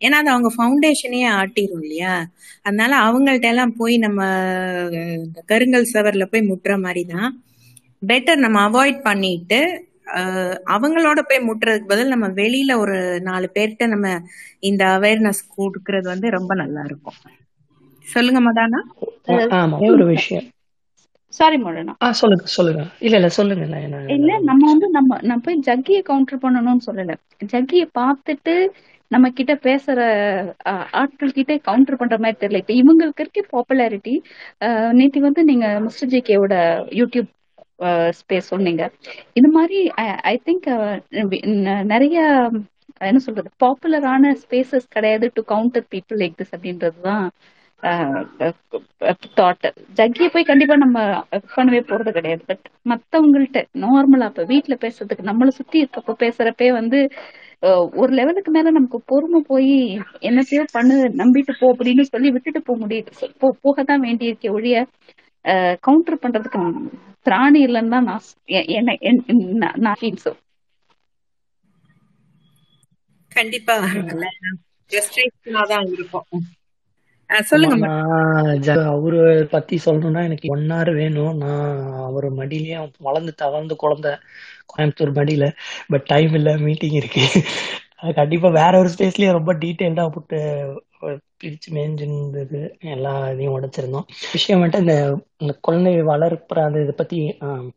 ஏன்னா அது அவங்க ஃபவுண்டேஷனே ஆட்டிரும் இல்லையா? அதனால அவங்கள்ட்ட எல்லாம் போய் நம்ம கருங்கல் சவர்ல போய் முட்டுற மாதிரி தான். பெட்டர் நம்ம அவாய்ட் பண்ணிட்டு அவங்களோட போய் முட்டுறதுக்கு பதில் நம்ம வெளியில ஒரு நாலு பேர்கிட்ட நம்ம இந்த அவேர்னஸ் கொடுக்கறது வந்து ரொம்ப நல்லா இருக்கும். சொல்லுங்க மதானா? ஒரு விஷயம். சாரி மோழனா ஆ சொல்லுங்க சொல்லுங்க. இல்ல இல்ல சொல்லுங்க நான் இல்ல நம்ம வந்து நம்ம நம்ம போய் ஜக்கிய கவுண்டர் பண்ணணும்னு சொல்லல. ஜக்கிய பார்த்துட்டு நம்ம கிட்ட பேசுற ஆட்கள் கிட்ட கவுண்டர் பண்ற மாதிரி தெரியல. இப்ப இவங்களுக்கு இருக்க பாப்புலாரிட்டி நேத்தி வந்து நீங்க மிஸ்டர் ஜிகேவோட யூடியூப் ஸ்பேஸ் சொன்னீங்க. இது மாதிரி ஐ திங்க் நிறைய என்ன சொல்றது பாப்புலரான ஸ்பேசஸ் கிடையாது to counter people like this அப்படின்றதுதான் தாட் ஜக்கிய போய் கண்டிப்பா நம்ம பண்ணவே போறது கிடையாது. பட் மத்தவங்கள்ட்ட நார்மலா இப்ப வீட்டுல பேசுறதுக்கு நம்மள சுத்தி இருக்கப்ப பேசுறப்பே வந்து ஒரு லெவலுக்கு மேல நமக்கு பொறுமை போய் என்னத்தையோ பண்ணு நம்பிட்டு போ அப்படின்னு சொல்லி விட்டுட்டு போக முடியுது போ போகத்தான் வேண்டியிருக்கே ஒழிய கவுண்டர் பண்றதுக்கு திராணி இல்லைன்னு தான் நான் என்ன நான் ஃபீல் சோ கண்டிப்பா தான் இருக்கும் சொல்லுங்க அவரு பத்தி சொல்லணும்னா எனக்கு ஒன் hour வேணும். நான் அவர் மடியிலயே வளர்ந்து தவழ்ந்து குழந்தை கோயம்புத்தூர் மடியில பட் டைம் இல்ல மீட்டிங் இருக்கு. கண்டிப்பா வேற ஒரு ஸ்பேஸ்லயே ரொம்ப டீட்டெயில்டா போட்டு பிரிச்சு மேஞ்சிருந்தது. எல்லா இதையும் உடைச்சிருந்தோம். விஷயம் மட்டும் இந்த இந்த குழந்தை வளர்ப்புற அந்த இதை பத்தி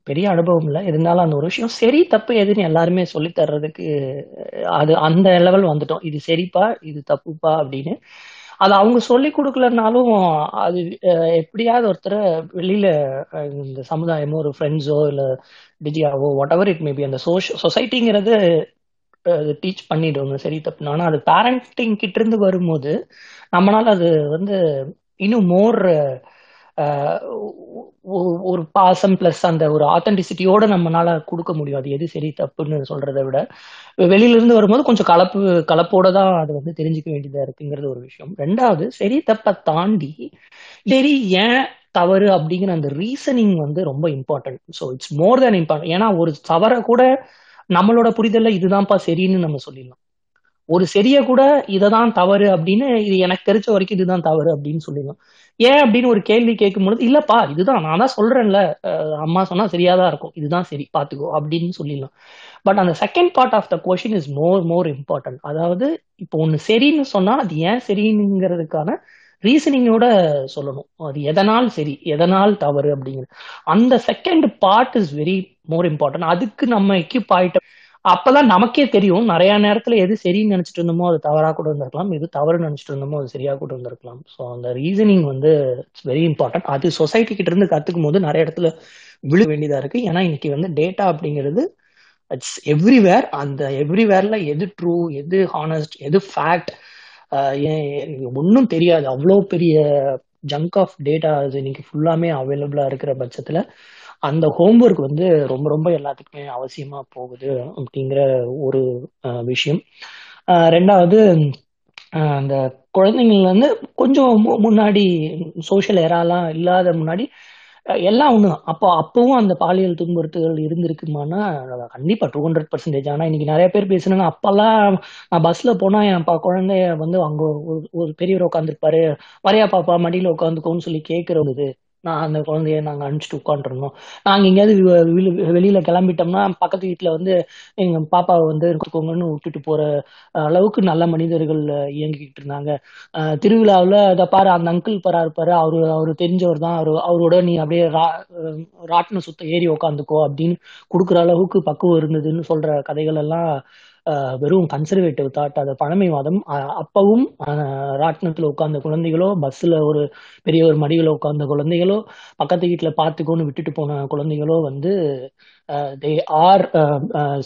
பெரிய அனுபவம் இல்லை. இருந்தாலும் அந்த ஒரு விஷயம் சரி தப்பு எதுன்னு எல்லாருமே சொல்லி தர்றதுக்கு அது அந்த லெவல் வந்துட்டோம். இது சரிப்பா இது தப்புப்பா அப்படின்னு அது அவங்க சொல்லி கொடுக்கலனாலும் அது எப்படியாவது ஒருத்தரை வெளியில இந்த சமுதாயமோ ஒரு ஃப்ரெண்ட்ஸோ இல்ல டிஜியாவோ வாட் எவர் இட் மேபி அந்த சோஷ சொசைட்டிங்கிறது டீச் பண்ணிடுவாங்க. சரி தப்பு ஆனா அது பேரண்டிங் கிட்ட இருந்து வரும்போது நம்மளால அது வந்து இன்னும் மோர் ஒரு பாசம் பிளஸ் அந்த ஒரு ஆத்தென்டிசிட்டியோட நம்மளால கொடுக்க முடியும். அது எது சரி தப்புன்னு சொல்றதை விட. வெளியில இருந்து வரும்போது கொஞ்சம் கலப்பு கலப்போட தான் அது வந்து தெரிஞ்சுக்க வேண்டியதா இருக்குங்கிறது ஒரு விஷயம். ரெண்டாவது சரி தப்பை தாண்டி சரி ஏன் தவறு அப்படிங்கிற அந்த ரீசனிங் வந்து ரொம்ப important so it's more than important ஏன்னா ஒரு தவறை கூட நம்மளோட புரிதல்ல இதுதான்ப்பா சரின்னு நம்ம சொல்லிடலாம். ஒரு சரிய கூட இததான் தவறு அப்படின்னு இது எனக்கு தெரிஞ்ச வரைக்கும் இதுதான் தவறு அப்படின்னு சொல்லிடலாம். ஏன் அப்படின்னு ஒரு கேள்வி கேட்கும் பொழுது இல்லப்பா இதுதான் நான் தான் சொல்றேன்ல. அம்மா சொன்னா சரியாதான் இருக்கும். இதுதான் சரி பாத்துக்கோ அப்படின்னு சொல்லிடலாம். பட் அந்த second part of the question is more more important அதாவது இப்போ ஒன்னு சரின்னு சொன்னா அது ஏன் சரிங்கிறதுக்கான ரீசனிங்கோட சொல்லணும். அது எதனால் சரி எதனால் தவறு அப்படிங்கிறது. அந்த second part is very more important அதுக்கு நம்ம எக்யூப் ஆயிட்ட அப்பதான் நமக்கே தெரியும் நிறைய நேரத்துல எது சரின்னு நினைச்சிட்டு இருந்தோமோ அது தவறா கூட இருந்திருக்கலாம். எது தவறு நினைச்சிட்டு இருந்தோமோ அது சரியா கூட இருந்திருக்கலாம். ஸோ அந்த ரீசனிங் வந்து இட்ஸ் வெரி இம்பார்ட்டன்ட் அது சொசைட்டி கிட்ட இருந்து கத்துக்கும் போது நிறைய இடத்துல விழு வேண்டியதா இருக்கு. ஏன்னா இன்னைக்கு வந்து டேட்டா அப்படிங்கிறது இட்ஸ் எவ்ரிவேர் அந்த எவ்ரிவேர்ல எது ட்ரூ எது ஹானஸ்ட் எது ஃபேக்ட் ஒன்றும் தெரியாது. அவ்வளோ பெரிய ஜங்க் ஆஃப் டேட்டா இன்னைக்கு ஃபுல்லாமே அவைலபிளா இருக்கிற பட்சத்துல. அந்த ஹோம்ஒர்க் வந்து ரொம்ப ரொம்ப எல்லாத்துக்குமே அவசியமா போகுது அப்படிங்கிற ஒரு விஷயம். ரெண்டாவது அந்த குழந்தைங்கள்ல வந்து கொஞ்சம் முன்னாடி சோஷியல் எராலாம் இல்லாத முன்னாடி எல்லாம் ஒன்று அப்போ அப்பவும் அந்த பாலியல் துன்புறுத்துகள் இருந்திருக்குமானா கண்டிப்பா டூ ஹண்ட்ரட் பர்சன்டேஜ் ஆனா இன்னைக்கு நிறைய பேர் பேசுனாங்க அப்பெல்லாம் நான் பஸ்ல போனா என் பா- குழந்தைய வந்து அங்க ஒரு ஒரு பெரியவர் உட்காந்துருப்பாரு வரையா பாப்பா மடியில உட்காந்துக்கோன்னு சொல்லி கேட்கறது நான் அந்த குழந்தைய நாங்கள் அனுப்பிச்சிட்டு உட்காந்துருந்தோம் நாங்க எங்கேயாவது வெளியில் வெளியில கிளம்பிட்டோம்னா பக்கத்து வீட்டில் வந்து எங்க பாப்பாவை வந்து இருக்கோங்கன்னு விட்டுட்டு போற அளவுக்கு நல்ல மனிதர்கள் இயங்கிக்கிட்டு இருந்தாங்க. அஹ் திருவிழாவுல அதை பாரு அந்த அங்கிள் பரா இருப்பாரு. அவரு அவரு தெரிஞ்சவர் தான். அவர் அவரோட நீ அப்படியே ரா- ராட்டின சுத்த ஏறி உக்காந்துக்கோ அப்படின்னு கொடுக்குற அளவுக்கு பக்குவம் இருந்ததுன்னு சொல்ற கதைகள் எல்லாம் வெறும் கன்சர்வேட்டிவ் தாட் அது பழமைவாதம். அஹ், அப்பவும் அஹ், ராட்டினத்துல உட்கார்ந்த குழந்தைகளோ பஸ்ல ஒரு பெரிய ஒரு மடியில உட்கார்ந்த குழந்தைகளோ பக்கத்து வீட்டுல பார்த்துக்கோன்னு விட்டுட்டு போன குழந்தைகளோ வந்து they are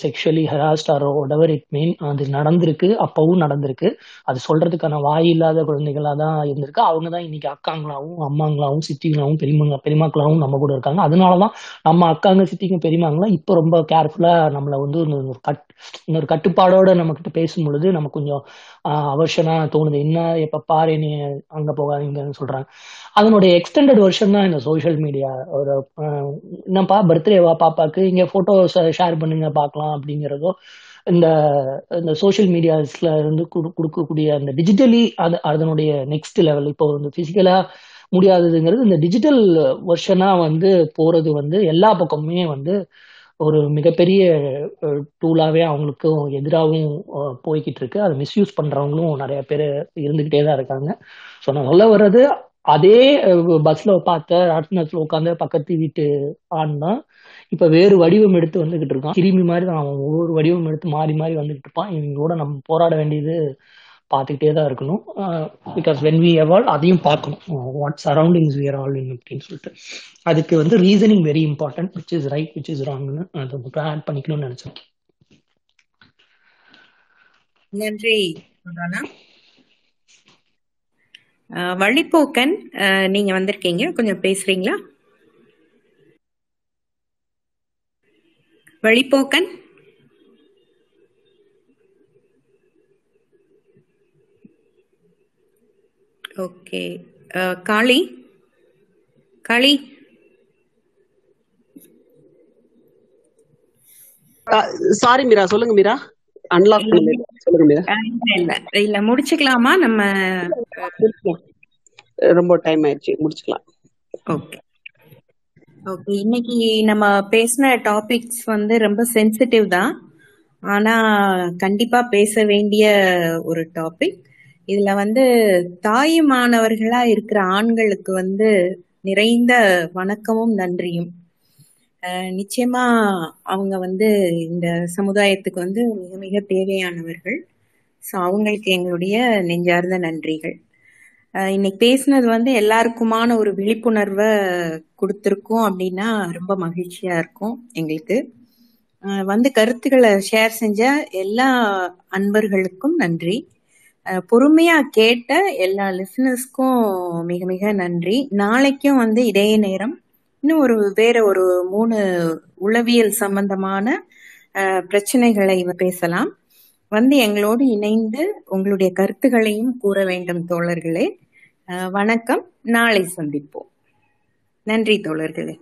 sexually harassed or whatever it mean அது நடந்திருக்கு அப்பவும் நடந்திருக்கு. அது சொல்றதுக்கான வாய் இல்லாத குழந்தைகளாக தான் இருந்திருக்கு. அவங்க தான் இன்னைக்கு அக்காங்களாவும் அம்மாங்களாவும் சித்திங்களாவும் பெரியமாங்க பெரியமாக்களாவும் நம்ம கூட இருக்காங்க. அதனால தான் நம்ம அக்காங்க சித்திங்க பெரியமாங்களாம் இப்போ ரொம்ப கேர்ஃபுல்லாக நம்மளை வந்து ஒரு ஒரு கட் இன்னொரு கட்டுப்பாடோட நம்ம கிட்ட பேசும் பொழுது நமக்கு கொஞ்சம் அவர்ஷனாக தோணுது. என்ன எப்போ பாரு நீ அங்கே போகாதீங்கன்னு சொல்கிறாங்க அதனுடைய எக்ஸ்டெண்டட் வருஷன் தான் இந்த சோஷியல் மீடியா ஒரு என்னப்பா பர்த்டேவா பாப்பாக்கு நீங்கள் போட்டோ ஷேர் பண்ணுங்க பார்க்கலாம் அப்படிங்கிறதோ இந்த இந்த சோஷியல் மீடியாஸ்ல இருந்து குடு- கொடுக்கக்கூடிய அந்த டிஜிட்டலி அது அதனுடைய நெக்ஸ்ட் லெவல் இப்போ வந்து பிசிக்கலா முடியாததுங்கிறது இந்த டிஜிட்டல் வெர்ஷனா வந்து போறது வந்து எல்லா பக்கமுமே வந்து ஒரு மிகப்பெரிய டூலாவே அவங்களுக்கும் எதிராகவும் போய்கிட்டு இருக்கு அதை மிஸ்யூஸ் பண்றவங்களும் நிறைய பேர் இருந்துகிட்டே தான் இருக்காங்க. ஸோ நான் சொல்ல வர்றது அதே பஸ்ல பார்த்த ராட்டினத்துல உட்காந்து பக்கத்து வீட்டு ஆண் தான். இப்ப வேறு வடிவம் எடுத்து வந்துகிட்டு இருக்கான். கிருமி மாதிரி தான். அவன் ஒவ்வொரு வடிவம் எடுத்து மாறி மாறி வந்துகிட்டு இருப்பான். இவங்களோட நம்ம போராட வேண்டியது பார்த்துக்கிட்டே தான் இருக்கணும். பிகாஸ் வென் வி எவால் அதையும் பார்க்கணும். What surroundings we are all in அப்படின்னு சொல்லிட்டு. அதுக்கு வந்து reasoning very important which is right which is ராங்னு அதை மட்டும் ஆட் பண்ணிக்கணும்னு நினைச்சேன் நன்றி வழிப்போக்கன் நீங்க வந்திருக்கீங்க. கொஞ்சம் பேசுறீங்களா? வழிப்போக்கன் ஓகே. காளி. காளி. சாரி மீரா சொல்லுங்க மீரா. அன்லாக் சொல்லுங்க மீரா. இல்ல இல்ல. முடிச்சுக்கலாமா? நம்ம. ரொம்ப டைம் ஆயிடுச்சு. முடிச்சுக்கலாம். ஓகே. ஓகே இன்னைக்கு நம்ம பேசின டாபிக்ஸ் வந்து ரொம்ப சென்சிட்டிவ் தான். ஆனா கண்டிப்பா பேச வேண்டிய ஒரு டாபிக் இதுல வந்து தாயுமானவர்களா இருக்கிற ஆண்களுக்கு வந்து நிறைந்த வணக்கமும் நன்றியும். நிச்சயமா அவங்க வந்து இந்த சமுதாயத்துக்கு வந்து மிக மிக தேவையானவர்கள். ஸோ அவங்களுக்கு எங்களுடைய நெஞ்சார்ந்த நன்றிகள். இன்னைக்கு பேசுனது வந்து எல்லாருக்குமான ஒரு விழிப்புணர்வை கொடுத்துருக்கோம் அப்படின்னா ரொம்ப மகிழ்ச்சியா இருக்கும் எங்களுக்கு. வந்து கருத்துக்களை ஷேர் செஞ்ச எல்லா அன்பர்களுக்கும் நன்றி. பொறுமையா கேட்ட எல்லா லிசனர்ஸ்க்கும் மிக மிக நன்றி. நாளைக்கும் வந்து இதே நேரம் இன்னும் ஒரு வேற ஒரு மூணு உளவியல் சம்பந்தமான பிரச்சனைகளை பேசலாம். வந்து எங்களோடு இணைந்து உங்களுடைய கருத்துகளையும் கூற வேண்டும் தோழர்களே. வணக்கம். நாளை சந்திப்போம். நன்றி தோழர்களே.